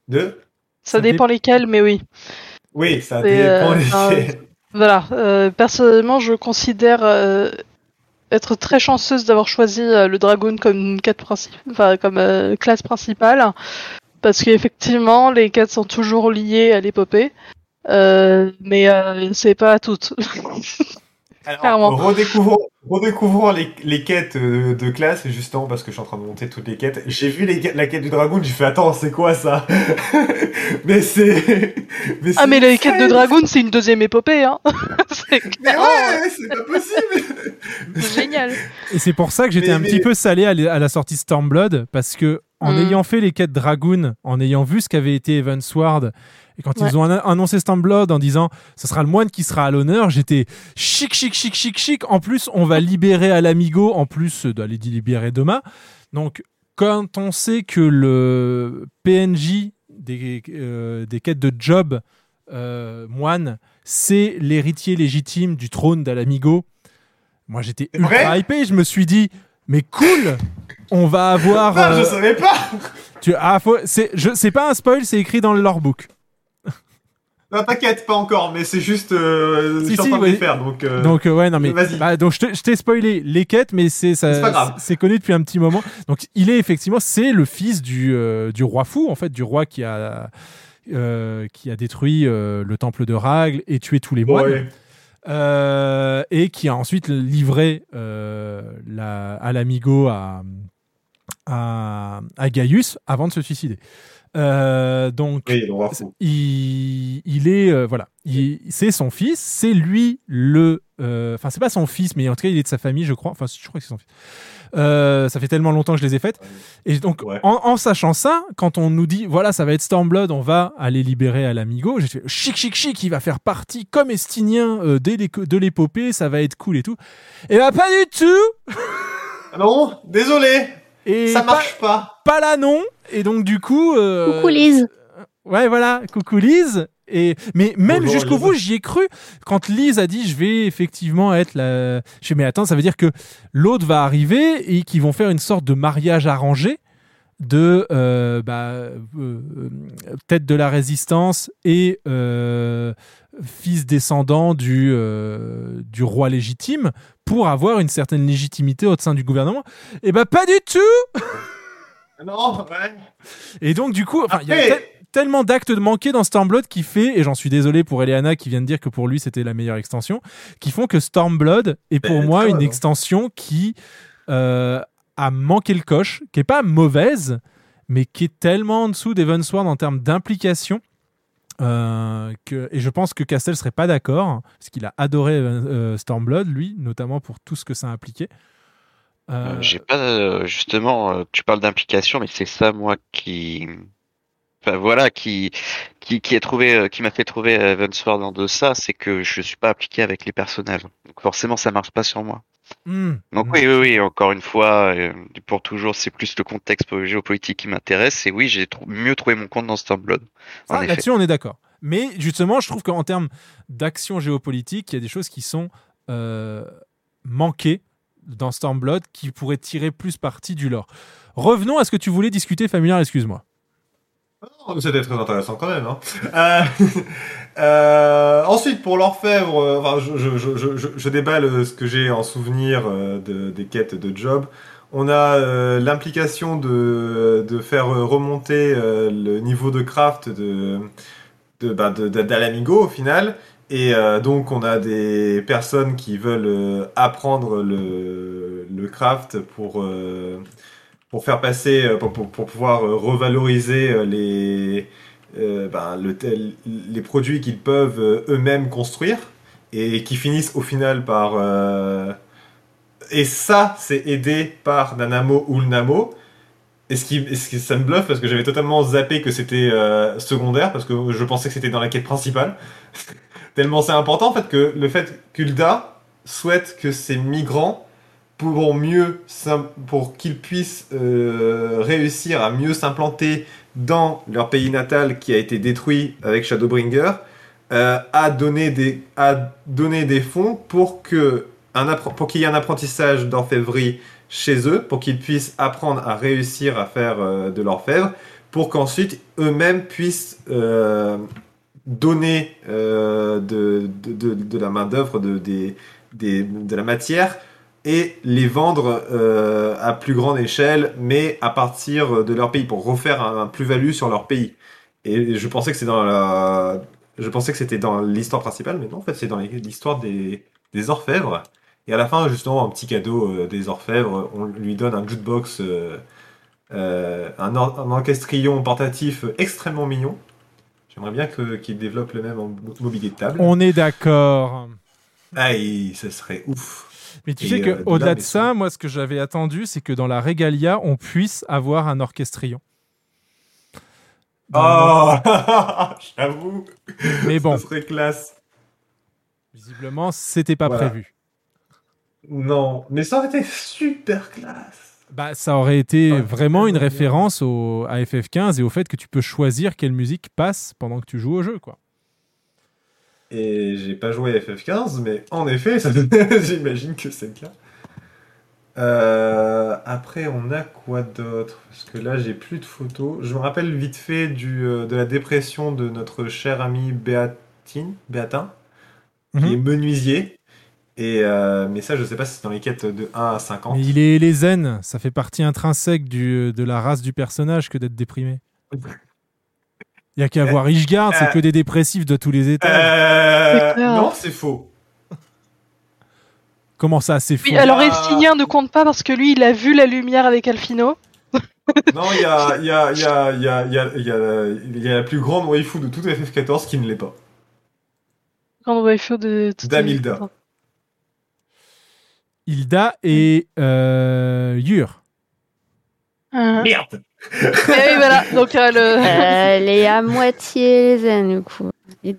De Ça dépend lesquels, mais oui. Oui, ça C'est, dépend euh, lesquels. Voilà. euh, personnellement, je considère euh, être très chanceuse d'avoir choisi euh, le Dragoon comme quête principale, enfin comme euh, classe principale, parce qu'effectivement, les quêtes sont toujours liées à l'épopée, euh, mais euh, c'est pas toutes. Clairement. Redécouvrons, redécouvrons les, les quêtes euh, de classe, justement, parce que je suis en train de monter toutes les quêtes. J'ai vu les, la quête du dragon, j'ai fait attends, c'est quoi ça? Mais c'est. Mais Ah mais les quêtes de Dragoon, c'est une deuxième épopée, hein. c'est Mais ouais, c'est pas possible c'est génial. Et c'est pour ça que j'étais un mais- petit peu salé à, la- à la sortie Stormblood, parce que en Mm. ayant fait les quêtes Dragoon, en ayant vu ce qu'avait été Evansward, et quand Ouais. ils ont an- annoncé Stormblood en disant ce sera le moine qui sera à l'honneur, j'étais chic, chic, chic, chic, chic. En plus, on va libérer à l'amigo, en plus d'aller libérer Doma. Donc, quand on sait que le PNJ des, euh, des quêtes de job euh, moine, c'est l'héritier légitime du trône d'Alamigo, moi j'étais ultra vrai hypé. Je me suis dit, mais cool, on va avoir. Ah, je euh, savais pas tu, ah, faut- c'est, je, c'est pas un spoil, c'est écrit dans le lorebook. Non, t'inquiète, pas encore, mais c'est juste. euh, je Si, suis en train de les faire, donc. euh, Donc euh, ouais non mais vas-y. bah, donc je je t'ai spoilé les quêtes mais c'est ça C'est connu depuis un petit moment donc il est effectivement c'est le fils du euh, du roi fou en fait du roi qui a qui a détruit le temple de Ragle et tué tous les moines Ouais. Euh, et qui a ensuite livré euh, la, à l'amigo à, à, à Gaius avant de se suicider. Euh, donc, Oui, il, il est euh, voilà, il- c'est son fils, c'est lui le, euh, enfin c'est pas son fils, mais en tout cas il est de sa famille, je crois. Enfin, je crois que c'est son fils. Euh, ça fait tellement longtemps que je les ai faites. Et donc, Ouais. en, en sachant ça, quand on nous dit, voilà, ça va être Stormblood, on va aller libérer à l'amigo, j'ai fait chic, chic, chic, il va faire partie comme Estinien euh, de l'épopée, ça va être cool et tout. Et bah, pas du tout Ah Non, désolé Et Ça marche pas Pas là, non Et donc, du coup. euh, Coucou Lise. Ouais, voilà, coucou Lise. Et mais même jusqu'au bout, j'y ai cru quand Lise a dit je vais effectivement être la. Je fais mais attends, ça veut dire que l'autre va arriver et qu'ils vont faire une sorte de mariage arrangé de euh, bah, euh, euh, tête de la résistance et euh, fils descendant du euh, du roi légitime pour avoir une certaine légitimité au sein du gouvernement. Et bah pas du tout. Non, ouais. Et donc, du coup, il y a tellement d'actes de manqués dans Stormblood qui fait, et j'en suis désolé pour Eleana qui vient de dire que pour lui c'était la meilleure extension, qui font que Stormblood est pour Ben, moi une extension qui euh, a manqué le coche, qui est pas mauvaise, mais qui est tellement en dessous d'Evansward en termes d'implication. Euh, et je pense que Castel serait pas d'accord, parce qu'il a adoré euh, Stormblood, lui, notamment pour tout ce que ça impliquait. Euh, Euh, J'ai pas euh, justement. euh, tu parles d'implication, mais c'est ça moi qui. Voilà, qui qui a trouvé, euh, qui m'a fait trouver Evansward en deçà, c'est que je suis pas appliqué avec les personnages. Donc forcément, ça marche pas sur moi. Hmm. Donc oui, oui, oui, encore une fois, euh, pour toujours, c'est plus le contexte géopolitique qui m'intéresse. Et oui, j'ai mieux trouvé mon compte dans Stormblood. Effet. Là-dessus, on est d'accord. Mais justement, je trouve qu'en termes d'action géopolitique, il y a des choses qui sont euh, manquées dans Stormblood qui pourraient tirer plus parti du lore. Revenons à ce que tu voulais discuter, Familiar, excuse-moi. C'était très intéressant quand même. Hein. Euh, euh, ensuite, pour l'orfèvre, euh, je, déballe ce que j'ai en souvenir de, des quêtes de job. On a l'implication de, faire remonter le niveau de craft de, bah, d'Alamigo au final. Et donc, on a des personnes qui veulent apprendre le, craft pour, pour faire passer, euh, pour, pour, pour pouvoir euh, revaloriser euh, les, ben, le les produits qu'ils peuvent eux-mêmes construire et qui finissent au final par. Et ça, c'est aidé par Nanamo ou Namo. Et ce qui, ce qui- ça me bluffe parce que j'avais totalement zappé que c'était secondaire parce que je pensais que c'était dans la quête principale. Tellement c'est important en fait que le fait qu'Ulda souhaite que ces migrants pourront mieux pour qu'ils puissent euh, réussir à mieux s'implanter dans leur pays natal qui a été détruit avec Shadowbringer euh, a donné des des fonds pour que un pour qu'il y ait un apprentissage d'orfèvrerie chez eux pour qu'ils puissent apprendre à réussir à faire euh, de l'orfèvre pour qu'ensuite eux-mêmes puissent euh, donner de, de, de, de la main d'œuvre de, de la matière et les vendre euh, à plus grande échelle, mais à partir de leur pays, pour refaire un, un plus-value sur leur pays. Et je pensais que c'est dans la... Je pensais que c'était dans l'histoire principale, mais non, en fait, c'est dans l'histoire des, des orfèvres. Et à la fin, justement, un petit cadeau euh, des orfèvres, on lui donne un jukebox, euh, euh, un, or- un portatif extrêmement mignon. J'aimerais bien qu'il développe le même en mo- mobilier de table. On est d'accord. Ah, et ça serait ouf. Mais tu Et, sais euh, qu'au-delà là, de ça, moi, ce que j'avais attendu, c'est que dans la Regalia, on puisse avoir un orchestrion. Oh J'avoue Mais bon. Ça serait classe. Visiblement, c'était pas Voilà. prévu. Non, mais ça aurait été super classe. Bah, ça aurait été vraiment une référence au, à FF15 et au fait que tu peux choisir quelle musique passe pendant que tu joues au jeu, quoi. Et j'ai pas joué à FF15, mais en effet, j'imagine que c'est le cas. Euh, après, on a quoi d'autre? Parce que là, j'ai plus de photos. Je me rappelle vite fait du, euh, de la dépression de notre cher ami Béatine, Béatin, qui Mhm. est menuisier. Et, euh, mais ça, je sais pas si c'est dans les quêtes de 1 à 50. Mais il est les zen, ça fait partie intrinsèque du, de la race du personnage que d'être déprimé. Il y a qu'à voir Ishgard, c'est euh, que des dépressifs de tous les étages. Euh, non, c'est faux. Comment ça, c'est fou Oui, alors Estinien ne compte pas parce que lui, il a vu la lumière avec Alfino. Non, il y a, il y, a, il y, a, il y, a, il y, a, il y, a, il y a la plus grande waifu de toute FF14 qui ne l'est pas. Quand waifu de. de- Damilda. Hilda et euh, Yur. Hein. Merde Et oui, voilà. Donc, euh, le. Elle est à moitié zen, du coup.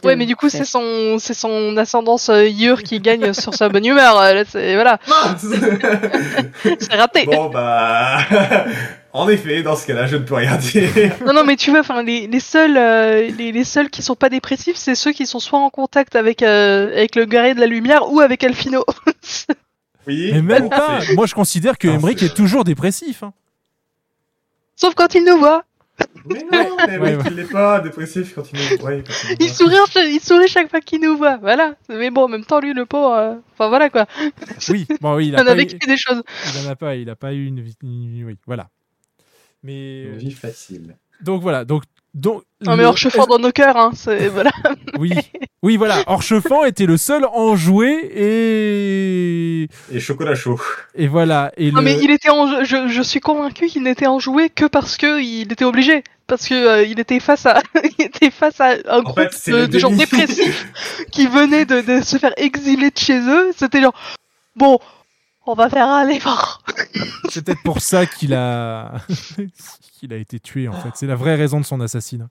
Ouais, mais du coup, c'est son, c'est son ascendance euh, Yur qui gagne sur sa bonne humeur. euh, Là, c'est, voilà. c'est raté. Bon, bah. en effet, dans ce cas-là, je ne peux rien dire. Non, non, mais tu vois, enfin, les, les seuls, euh, les, les seuls qui sont pas dépressifs, c'est ceux qui sont soit en contact avec, euh, avec le guerrier de la lumière ou avec Alfino. Oui. Mais même pas. Moi, je considère que c'est- est toujours dépressif. hein. Sauf quand il nous voit. Mais non, mais Ouais, il n'est pas dépressif quand il. Ouais, quand il sourit, il sourit chaque fois qu'il nous voit. Voilà. Mais bon, en même temps, lui, le pauvre. euh, Enfin, voilà quoi. Oui, bon, oui, il a en pas a eu- vécu des choses. Il en a pas, il a pas eu une vie. Oui, voilà. Mais Une vie facile. donc voilà, donc donc. Non, mais le- Orchefort dans nos cœurs, hein. C'est, voilà. Oui, oui, voilà. Orchefant était le seul enjoué et Et chocolat chaud. et voilà. Et Non, le... mais il était en... je, je suis convaincu qu'il n'était enjoué que parce que il était obligé. Parce que euh, il était face à, il était face à un groupe fait, de, gens dépressifs qui venaient de, de se faire exiler de chez eux. C'était genre, bon, on va faire un effort. c'est peut-être pour ça qu'il a qu'il a été tué en fait. C'est la vraie raison de son assassinat.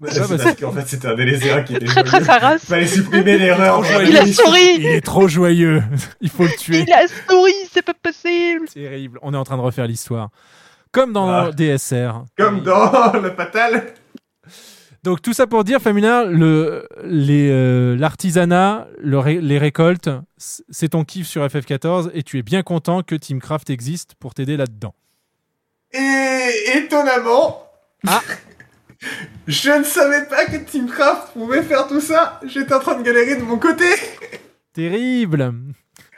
Ah, c'est bah, parce qu'en fait, c'était un délézéra qui était Très joyeux. sa race. Fallait supprimer l'erreur. Trop Il a joyeux. souri Il est trop joyeux. Il faut le tuer. Il a souri, c'est pas possible Terrible. On est en train de refaire l'histoire. Comme dans Ah. DSR. Comme dans le fatal. Donc tout ça pour dire, Famina, le, les, euh, l'artisanat, le ré- les récoltes, c'est ton kiff sur FF14 et tu es bien content que Teamcraft existe pour t'aider là-dedans. Et étonnamment, Ah. je ne savais pas que Teamcraft pouvait faire tout ça. J'étais en train de galérer de mon côté. Terrible.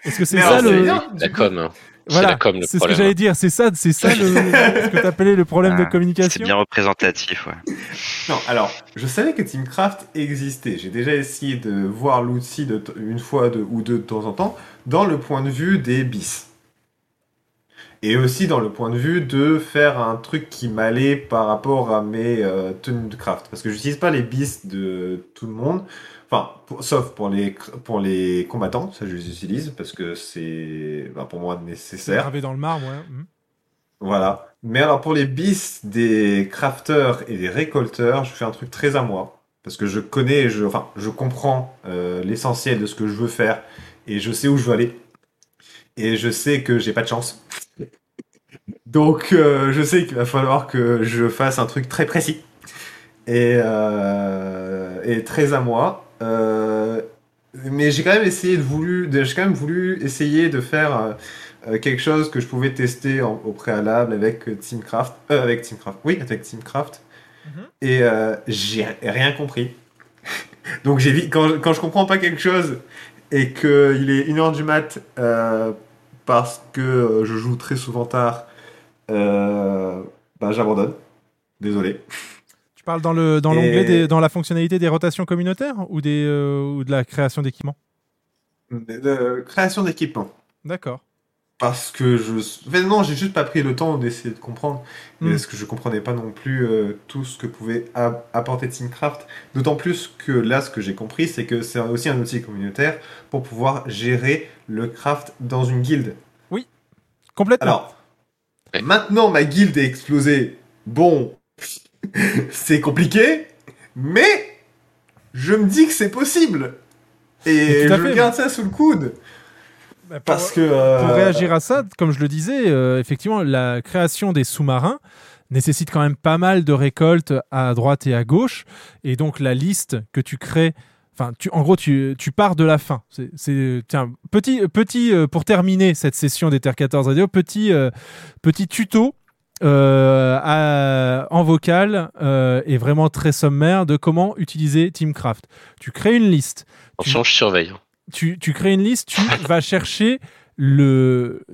Est-ce que c'est ça le bien. La com. C'est voilà, c'est ce que j'allais dire. C'est ça, c'est ça le, ce que t'appelais le problème de Ah, C'est communication. bien représentatif, ouais. Non, alors, je savais que Teamcraft existait. J'ai déjà essayé de voir l'outil une fois de- ou deux de temps en temps dans le point de vue des bis. Et aussi dans le point de vue de faire un truc qui m'allait par rapport à mes euh, tenues de craft. Parce que j'utilise pas les bis de tout le monde. Enfin, pour- sauf pour les, pour les combattants, ça je les utilise parce que c'est bah, pour moi nécessaire. gravé dans le marbre, ouais. Mhm. Voilà. Mais alors pour les bis des crafters et des récolteurs, je fais un truc très à moi. Parce que je connais, je, enfin, je comprends euh, l'essentiel de ce que je veux faire et je sais où je veux aller. Et je sais que j'ai pas de chance. Donc euh, je sais qu'il va falloir que je fasse un truc très précis et, euh, et très à moi. Euh, mais j'ai quand même essayé de voulu, j'ai quand même voulu essayer de faire euh, euh, quelque chose que je pouvais tester en- au préalable avec Teamcraft, euh, avec Teamcraft, oui, avec Teamcraft. Mhm. Et euh, j'ai rien compris. Donc j'ai quand, je- quand je comprends pas quelque chose et que il est 1h du mat parce que je joue très souvent tard, bah j'abandonne. Désolé. Parles dans le dans Et- l'onglet des- dans la fonctionnalité des rotations communautaires ou des euh, ou de la création d'équipements. De, de création d'équipement. D'accord. Parce que je. Enfin, non, j'ai juste pas pris le temps d'essayer de comprendre. Mm. Parce que je comprenais pas non plus euh, tout ce que pouvait apporter Teamcraft. D'autant plus que là, ce que j'ai compris, c'est que c'est aussi un outil communautaire pour pouvoir gérer le craft dans une guilde. Complètement. Alors, maintenant ma guilde est explosée. Bon, c'est compliqué, mais je me dis que c'est possible. Mais Et je fait, garde ça sous le coude. Bah, pour- Parce que. euh, Pour réagir à ça, comme je le disais, euh, effectivement, la création des sous-marins nécessite quand même pas mal de récoltes à droite et à gauche. Et donc, la liste que tu crées, enfin, tu, en gros, tu, tu pars de la fin. C'est, tiens, petit, petit euh, pour terminer cette session d'Ether 14 Radio, petit, petit tuto. Euh, à- en vocal euh, et vraiment très sommaire de comment utiliser Teamcraft. Tu crées une liste, Attention, je surveille. tu, tu crées une liste, tu vas chercher le,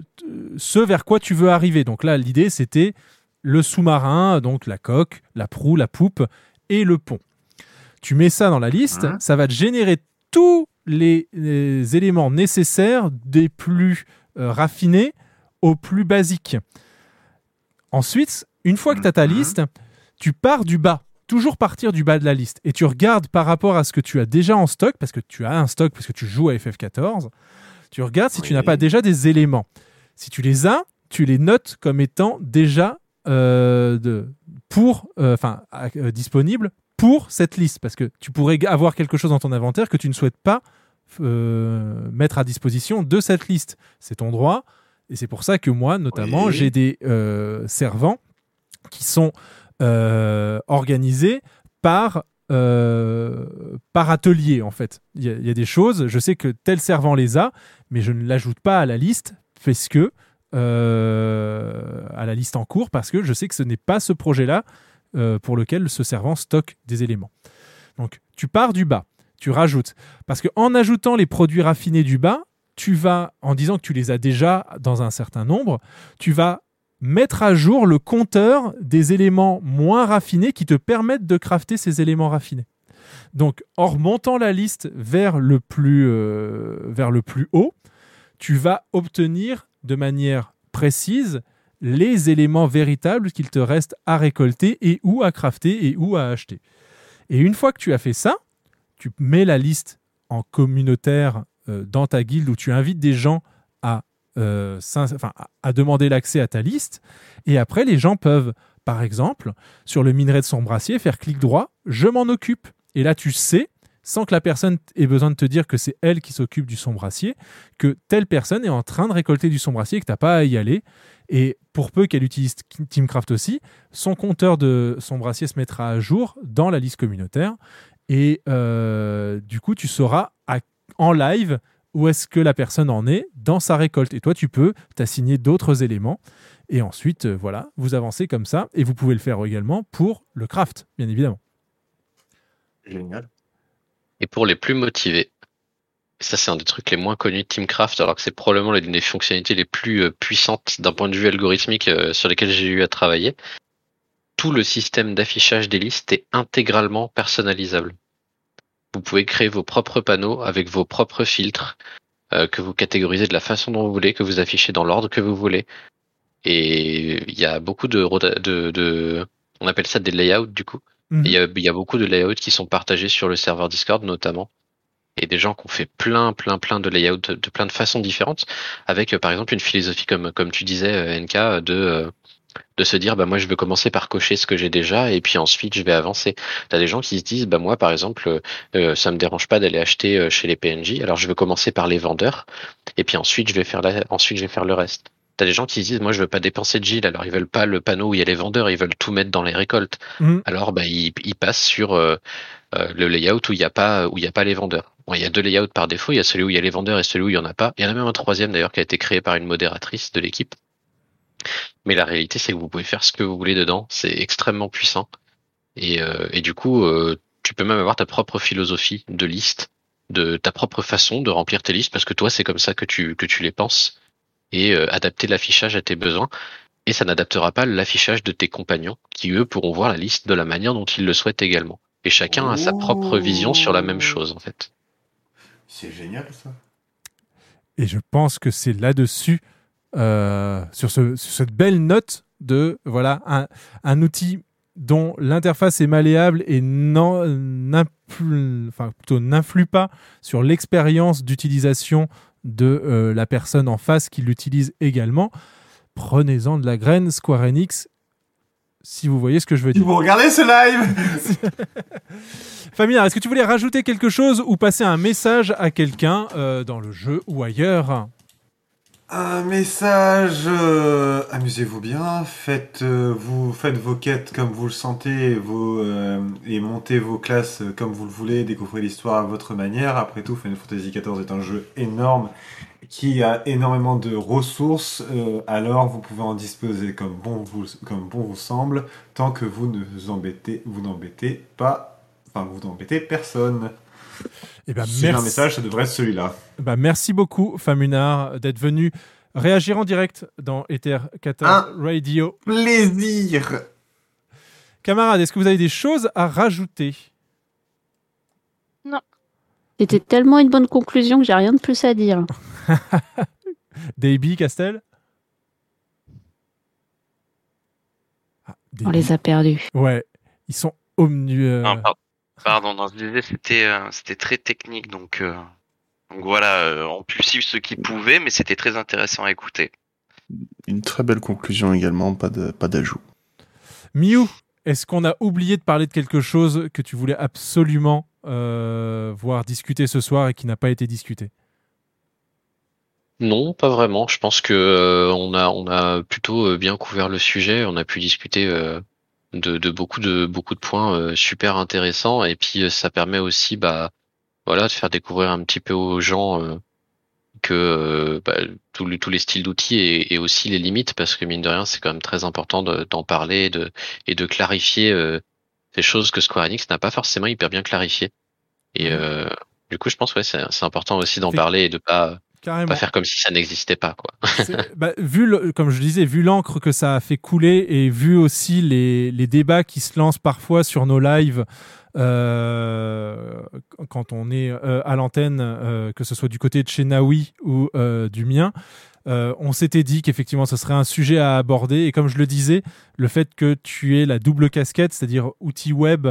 ce vers quoi tu veux arriver. Donc là, l'idée, c'était le sous-marin, donc la coque, la proue, la poupe et le pont. Tu mets ça dans la liste, Mhm. ça va te générer tous les, les éléments nécessaires des plus euh, raffinés aux plus basiques. Ensuite, une fois que tu as ta Mhm. liste, tu pars du bas. Toujours partir du bas de la liste. Et tu regardes par rapport à ce que tu as déjà en stock, parce que tu as un stock, parce que tu joues à FF14. Tu regardes si tu n'as pas déjà des éléments. Si tu les as, tu les notes comme étant déjà euh, de, pour, euh, enfin, euh, disponibles pour cette liste. Parce que tu pourrais avoir quelque chose dans ton inventaire que tu ne souhaites pas euh, mettre à disposition de cette liste. C'est ton droit. Et c'est pour ça que moi, notamment, Oui. j'ai des euh, servants qui sont euh, organisés par, euh, par atelier, en fait. Il y, a- il y a des choses, je sais que tel servant les a, mais je ne l'ajoute pas à la liste parce que à la liste en cours parce que je sais que ce n'est pas ce projet-là pour lequel ce servant stocke des éléments. Donc tu pars du bas, tu rajoutes parce que en ajoutant les produits raffinés du bas, tu vas en disant que tu les as déjà dans un certain nombre, tu vas mettre à jour le compteur des éléments moins raffinés qui te permettent de crafter ces éléments raffinés. Donc, en remontant la liste vers le plus, euh, vers le plus haut, tu vas obtenir de manière précise les éléments véritables qu'il te reste à récolter et ou à crafter et ou à acheter. Et une fois que tu as fait ça, tu mets la liste en communautaire dans ta guilde où tu invites des gens à, euh, à- à demander l'accès à ta liste. Et après, les gens peuvent par exemple, sur le minerai de son brassier, faire clic droit, je m'en occupe. Et là, tu sais, sans que la personne ait besoin de te dire que c'est elle qui s'occupe du son brassier, que telle personne est en train de récolter du son brassier et que tu n'as pas à y aller. Et pour peu qu'elle utilise Teamcraft aussi, son compteur de son brassier se mettra à jour dans la liste communautaire. Et euh, du coup, tu sauras à- en live où est-ce que la personne en est dans sa récolte. Et toi, tu peux t'assigner d'autres éléments. Et ensuite, euh, voilà, vous avancez comme ça. Et vous pouvez le faire également pour le craft, bien évidemment. Génial. Et pour les plus motivés, et ça c'est un des trucs les moins connus de Teamcraft, alors que c'est probablement l'une des fonctionnalités les plus euh, puissantes d'un point de vue algorithmique euh, sur lesquelles j'ai eu à travailler. Tout le système d'affichage des listes est intégralement personnalisable. Vous pouvez créer vos propres panneaux avec vos propres filtres euh, que vous catégorisez de la façon dont vous voulez, que vous affichez dans l'ordre que vous voulez. Et il y a beaucoup de, de, de on appelle ça des layouts du coup. Mhm. Il y, a, il y a beaucoup de layouts qui sont partagés sur le serveur Discord notamment. Et des gens qui ont fait plein, plein, plein de layouts de, de plein de façons différentes, avec euh, par exemple une philosophie comme, comme tu disais, euh, NK, de, euh, de se dire bah moi je veux commencer par cocher ce que j'ai déjà et puis ensuite je vais avancer. T'as des gens qui se disent bah moi par exemple euh, euh, ça me dérange pas d'aller acheter euh, chez les PNJ, alors je veux commencer par les vendeurs et puis ensuite je vais faire la, ensuite je vais faire le reste. T'as des gens qui se disent moi je veux pas dépenser de Gilles, alors ils veulent pas le panneau où il y a les vendeurs, ils veulent tout mettre dans les récoltes. Mhm. Alors bah ils, ils passent sur euh, euh, le layout où il n'y a pas où il y a pas les vendeurs. Bon, il y a deux layouts par défaut, il y a celui où il y a les vendeurs et celui où il y en a pas. Il y en a même un troisième d'ailleurs qui a été créé par une modératrice de l'équipe. Mais la réalité c'est que vous pouvez faire ce que vous voulez dedans, c'est extrêmement puissant. Et, euh, et du coup, euh, tu peux même avoir ta propre philosophie de liste, de ta propre façon de remplir tes listes, parce que toi c'est comme ça que tu que tu les penses, et euh, adapter l'affichage à tes besoins. Et ça n'adaptera pas l'affichage de tes compagnons, qui eux pourront voir la liste de la manière dont ils le souhaitent également. Et chacun a sa propre vision sur la même chose en fait. C'est génial ça. Et je pense que c'est là-dessus, euh, sur, ce- sur cette belle note de voilà un, un outil dont l'interface est malléable et enfin, n'influe pas sur l'expérience d'utilisation de euh, la personne en face qui l'utilise également. Prenez-en de la graine Square Enix, si vous voyez ce que je veux dire. vous regardez ce live? Famille, est-ce que tu voulais rajouter quelque chose ou passer un message à quelqu'un euh, dans le jeu ou ailleurs? Un message. euh, Amusez-vous bien. Faites, euh, vous, faites vos quêtes comme vous le sentez vos, euh, et montez vos classes comme vous le voulez. Découvrez l'histoire à votre manière. Après tout, Final Fantasy XIV est un jeu énorme qui a énormément de ressources. alors, vous pouvez en disposer comme bon vous, comme bon vous semble, tant que vous ne vous embêtez, vous n'embêtez pas. Enfin, vous n'embêtez personne. Eh ben, Si j'ai un merci. message, ça devrait être celui-là. Bah, merci beaucoup, Famunard, d'être venu réagir en direct dans Ether 14 Un Radio. Plaisir Camarades, est-ce que vous avez des choses à rajouter? C'était tellement une bonne conclusion que j'ai rien de plus à dire. Davy, Castel? Ah, On les a perdus. Ouais, ils sont omnu. euh, Non, pardon. Pardon, non, je disais c'était euh, c'était très technique donc euh, donc voilà, euh, on pu suivre ceux qui pouvaient, mais c'était très intéressant à écouter. Une très belle conclusion également, pas de pas d'ajout. Miu, est-ce qu'on a oublié de parler de quelque chose que tu voulais absolument euh, voir discuter ce soir et qui n'a pas été discuté? Non, pas vraiment. Je pense que euh, on a on a plutôt bien couvert le sujet. On a pu discuter euh, de, de beaucoup de beaucoup de points euh, super intéressants et puis euh, ça permet aussi bah voilà de faire découvrir un petit peu aux gens euh, que euh, bah, tous les tous les styles d'outils et, et aussi les limites parce que mine de rien c'est quand même très important de- d'en parler et de et de clarifier euh, ces choses que Square Enix n'a pas forcément hyper bien clarifiées. Et euh, du coup je pense ouais c'est important aussi d'en parler et de pas Carrément. pas faire comme si ça n'existait pas quoi. Bah, vu le- comme je le disais, vu l'encre que ça a fait couler et vu aussi les, les débats qui se lancent parfois sur nos lives euh, quand on est euh, à l'antenne, euh, que ce soit du côté de chez Naoui ou du mien, on s'était dit qu'effectivement ce serait un sujet à aborder. Et comme je le disais, le fait que tu aies la double casquette, c'est-à-dire outil web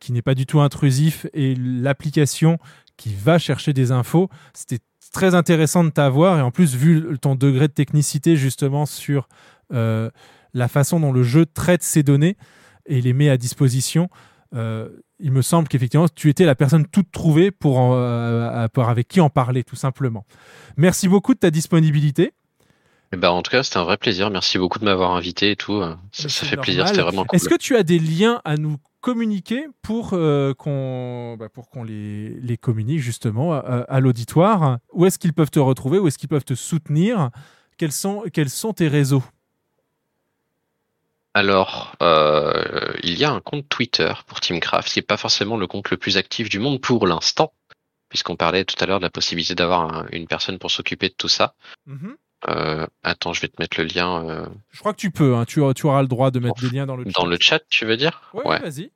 qui n'est pas du tout intrusif et l'application qui va chercher des infos, c'était très intéressant de t'avoir. Et en plus, vu ton degré de technicité justement sur euh, la façon dont le jeu traite ces données et les met à disposition. Euh, il me semble qu'effectivement, tu étais la personne toute trouvée pour, en- euh, avec qui en parler, tout simplement. Merci beaucoup de ta disponibilité. Eh ben, en tout cas, c'était un vrai plaisir. Merci beaucoup de m'avoir invité et tout. euh, Ça, ça C'est fait plaisir, c'était vraiment cool. Est-ce que tu as des liens à nous communiquer pour euh, qu'on bah, pour qu'on les, les communique justement à, à l'auditoire? Où est-ce qu'ils peuvent te retrouver? Où est-ce qu'ils peuvent te soutenir? Quels sont, quels sont tes réseaux? Alors, euh, il y a un compte Twitter pour Teamcraft, qui n'est pas forcément le compte le plus actif du monde pour l'instant, puisqu'on parlait tout à l'heure de la possibilité d'avoir un- une personne pour s'occuper de tout ça. Mhm. Euh, attends, je vais te mettre le lien euh, Je crois que tu peux, hein, tu, tu auras le droit de mettre des liens dans le chat. dans le chat, tu veux dire Ouais, ouais, vas-y.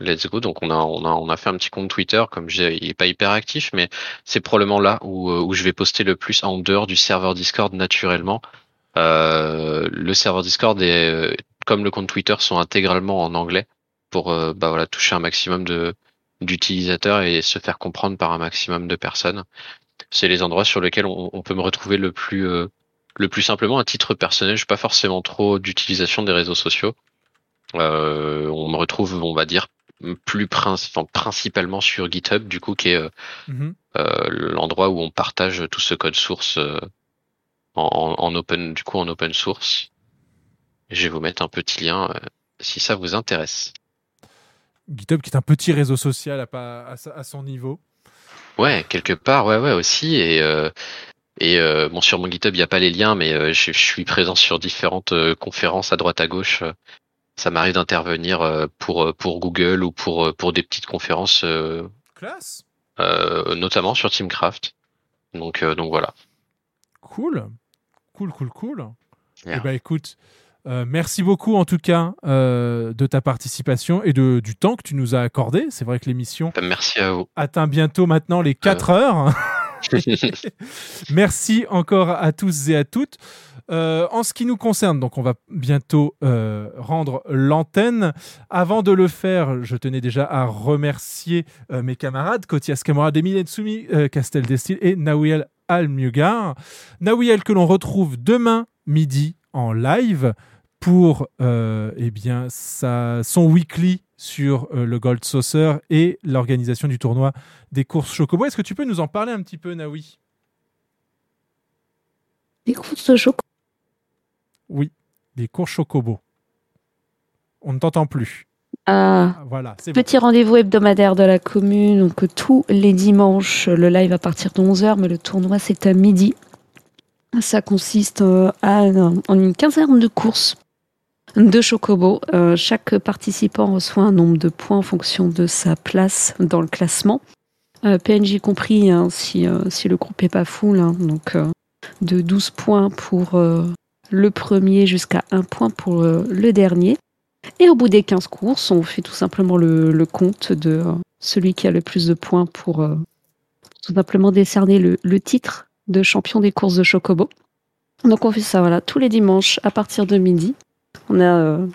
Let's go. Donc on a on a on a fait un petit compte Twitter. Comme je disais, il est pas hyper actif, mais c'est probablement là où euh, où je vais poster le plus en dehors du serveur Discord naturellement. Euh, le serveur Discord est euh, comme le compte Twitter sont intégralement en anglais pour euh, bah voilà toucher un maximum de d'utilisateurs et se faire comprendre par un maximum de personnes. C'est les endroits sur lesquels on, on peut me retrouver le plus euh, le plus simplement à titre personnel. Je suis pas forcément trop d'utilisation des réseaux sociaux. Euh, on me retrouve, on va dire, plus princi- enfin, principalement sur GitHub, du coup, qui est euh, Mhm. euh, l'endroit où on partage tout ce code source euh, en, en- en open, du coup, en open source. Je vais vous mettre un petit lien si ça vous intéresse. GitHub qui est un petit réseau social à, pas, à, sa- à son niveau. Ouais, quelque part, ouais, ouais, aussi. Et, euh, et euh, bon, sur mon GitHub, il n'y a pas les liens, mais euh, je, je suis présent sur différentes conférences à droite à gauche. Ça m'arrive d'intervenir pour pour Google ou pour pour des petites conférences, Classe. notamment sur Teamcraft. Donc donc voilà. Cool. Cool, cool, cool. Yeah. Eh ben, écoute, euh, merci beaucoup en tout cas euh, de ta participation et de, du temps que tu nous as accordé. C'est vrai que l'émission Ben, Merci à vous. atteint bientôt maintenant les 4 heures. Merci encore à tous et à toutes. Euh, en ce qui nous concerne, donc on va bientôt euh, rendre l'antenne. Avant de le faire, je tenais déjà à remercier euh, mes camarades, Kotias Kamara, Demi Netsumi, euh, Castel Destil et Nawiel Almugar. Nawiel que l'on retrouve demain midi en live pour euh, eh bien, sa, son weekly sur euh, le Gold Saucer et l'organisation du tournoi des courses Chocobo. Est-ce que tu peux nous en parler un petit peu, Naoui? Les courses de chocolat. Oui, des courses Chocobo. On ne t'entend plus. Ah, Voilà, c'est bon. petit rendez-vous hebdomadaire de la commune. Donc, tous les dimanches, le live à partir de 11h, mais le tournoi, c'est à midi. Ça consiste euh, à, en une quinzaine de courses de chocobo. Euh, chaque participant reçoit un nombre de points en fonction de sa place dans le classement. Euh, PNJ compris, hein, si, euh, si le groupe est pas full. hein. donc, de 12 points pour le premier jusqu'à 1 point pour le dernier. Et au bout des 15 courses, on fait tout simplement le, compte de celui qui a le plus de points pour tout simplement décerner le, le titre de champion des courses de Chocobo. Donc on fait ça voilà, tous les dimanches à partir de midi. On a euh,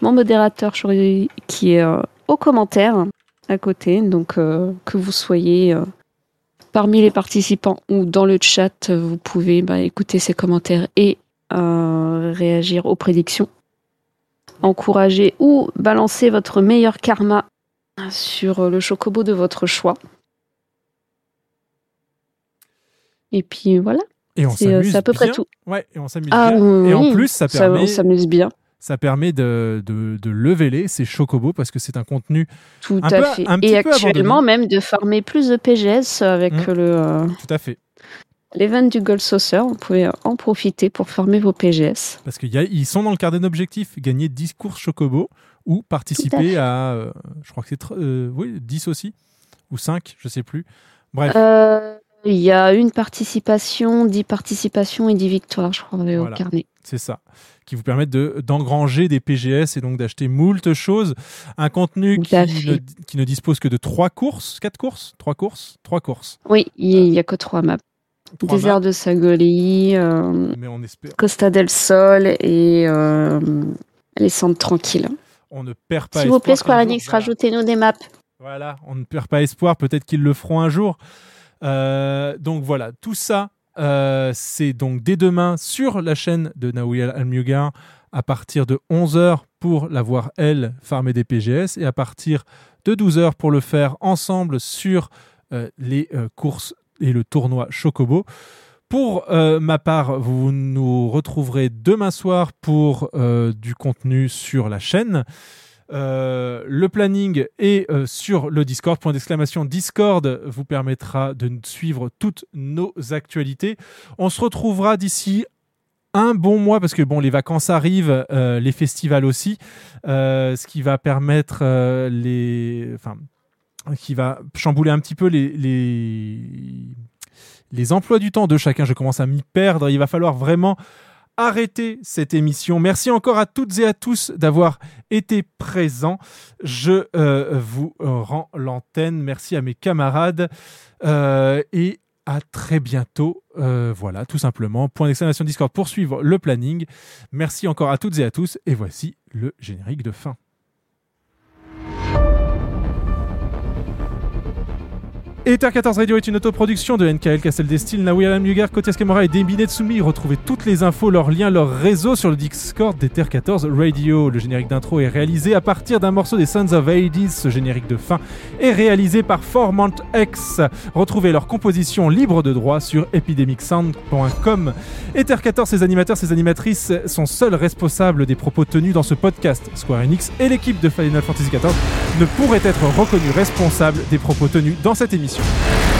mon modérateur Chori- qui est euh, au commentaire à côté. Donc euh, que vous soyez parmi les participants ou dans le chat, vous pouvez bah, écouter ses commentaires et réagir aux prédictions encourager ou balancer votre meilleur karma sur le chocobo de votre choix. Et puis voilà. Et on euh, s'amuse c'est à peu près bien. tout. Ouais, et on s'amuse Ah bien. oui, et en plus, ça ça- permet, on s'amuse bien. Ça permet de, de, de leveler ces chocobos parce que c'est un contenu Tout un à peu- fait. un Et actuellement, même de farmer plus de PGS avec Mm. le euh, Tout à fait. l'event du Gold Saucer. Vous pouvez en profiter pour farmer vos PGS. Parce qu'ils sont dans le carnet d'objectifs. Gagner 10 courses chocobo ou participer à, euh, je crois que c'est euh, oui, 10 aussi, ou 5, je sais plus. Bref, Euh, Il y a une participation, 10 participations et 10 victoires, je crois, au Voilà. carnet. c'est ça. Qui vous permettent de- d'engranger des PGS et donc d'acheter moult choses. Un contenu qui ne, fait. qui ne dispose que de 3 courses, 4 courses 3 courses 3 courses. Oui, il n'y a que trois maps. Trois Désert maps. de Sagoli, euh. Costa del Sol et euh, les centres tranquilles. On ne perd pas S'il vous plaît, Square Enix, rajoutez-nous des maps. Voilà, on ne perd pas espoir, peut-être qu'ils le feront un jour. Euh, donc voilà, tout ça, euh, c'est donc dès demain sur la chaîne de Naouil Almugar à partir de 11h pour la voir, elle, farmer des PGS, et à partir de 12h pour le faire ensemble sur euh, les courses et le tournoi Chocobo. Pour ma part, vous nous retrouverez demain soir pour du contenu sur la chaîne. Euh, le planning est euh, sur le Discord. Point d'exclamation Discord vous permettra de suivre toutes nos actualités. On se retrouvera d'ici un bon mois parce que bon les vacances arrivent, euh, les festivals aussi, ce qui va permettre les, enfin, qui va chambouler un petit peu les emplois du temps de chacun. Je commence à m'y perdre. Il va falloir vraiment arrêter cette émission. Merci encore à toutes et à tous d'avoir été présents. Je euh, vous rends l'antenne. Merci à mes camarades euh, et à très bientôt. Euh, voilà, tout simplement. Point d'exclamation Discord pour suivre le planning. Merci encore à toutes et à tous. Et voici le générique de fin. Ether 14 Radio est une autoproduction de NKL Castle Destil, Naoui Alam Lugar, Kotias et Debi Netsumi. Retrouvez toutes les infos, leurs liens, leurs réseaux sur le Discord d'Ether 14 Radio. Le générique d'intro est réalisé à partir d'un morceau des Sons of Hades. Ce générique de fin est réalisé par Formant X. Retrouvez leur composition libre de droit sur epidemicsound.com. Ether 14, ses animateurs, ses animatrices sont seuls responsables des propos tenus dans ce podcast. Square Enix et l'équipe de Final Fantasy XIV ne pourraient être reconnus responsables des propos tenus dans cette émission. answer.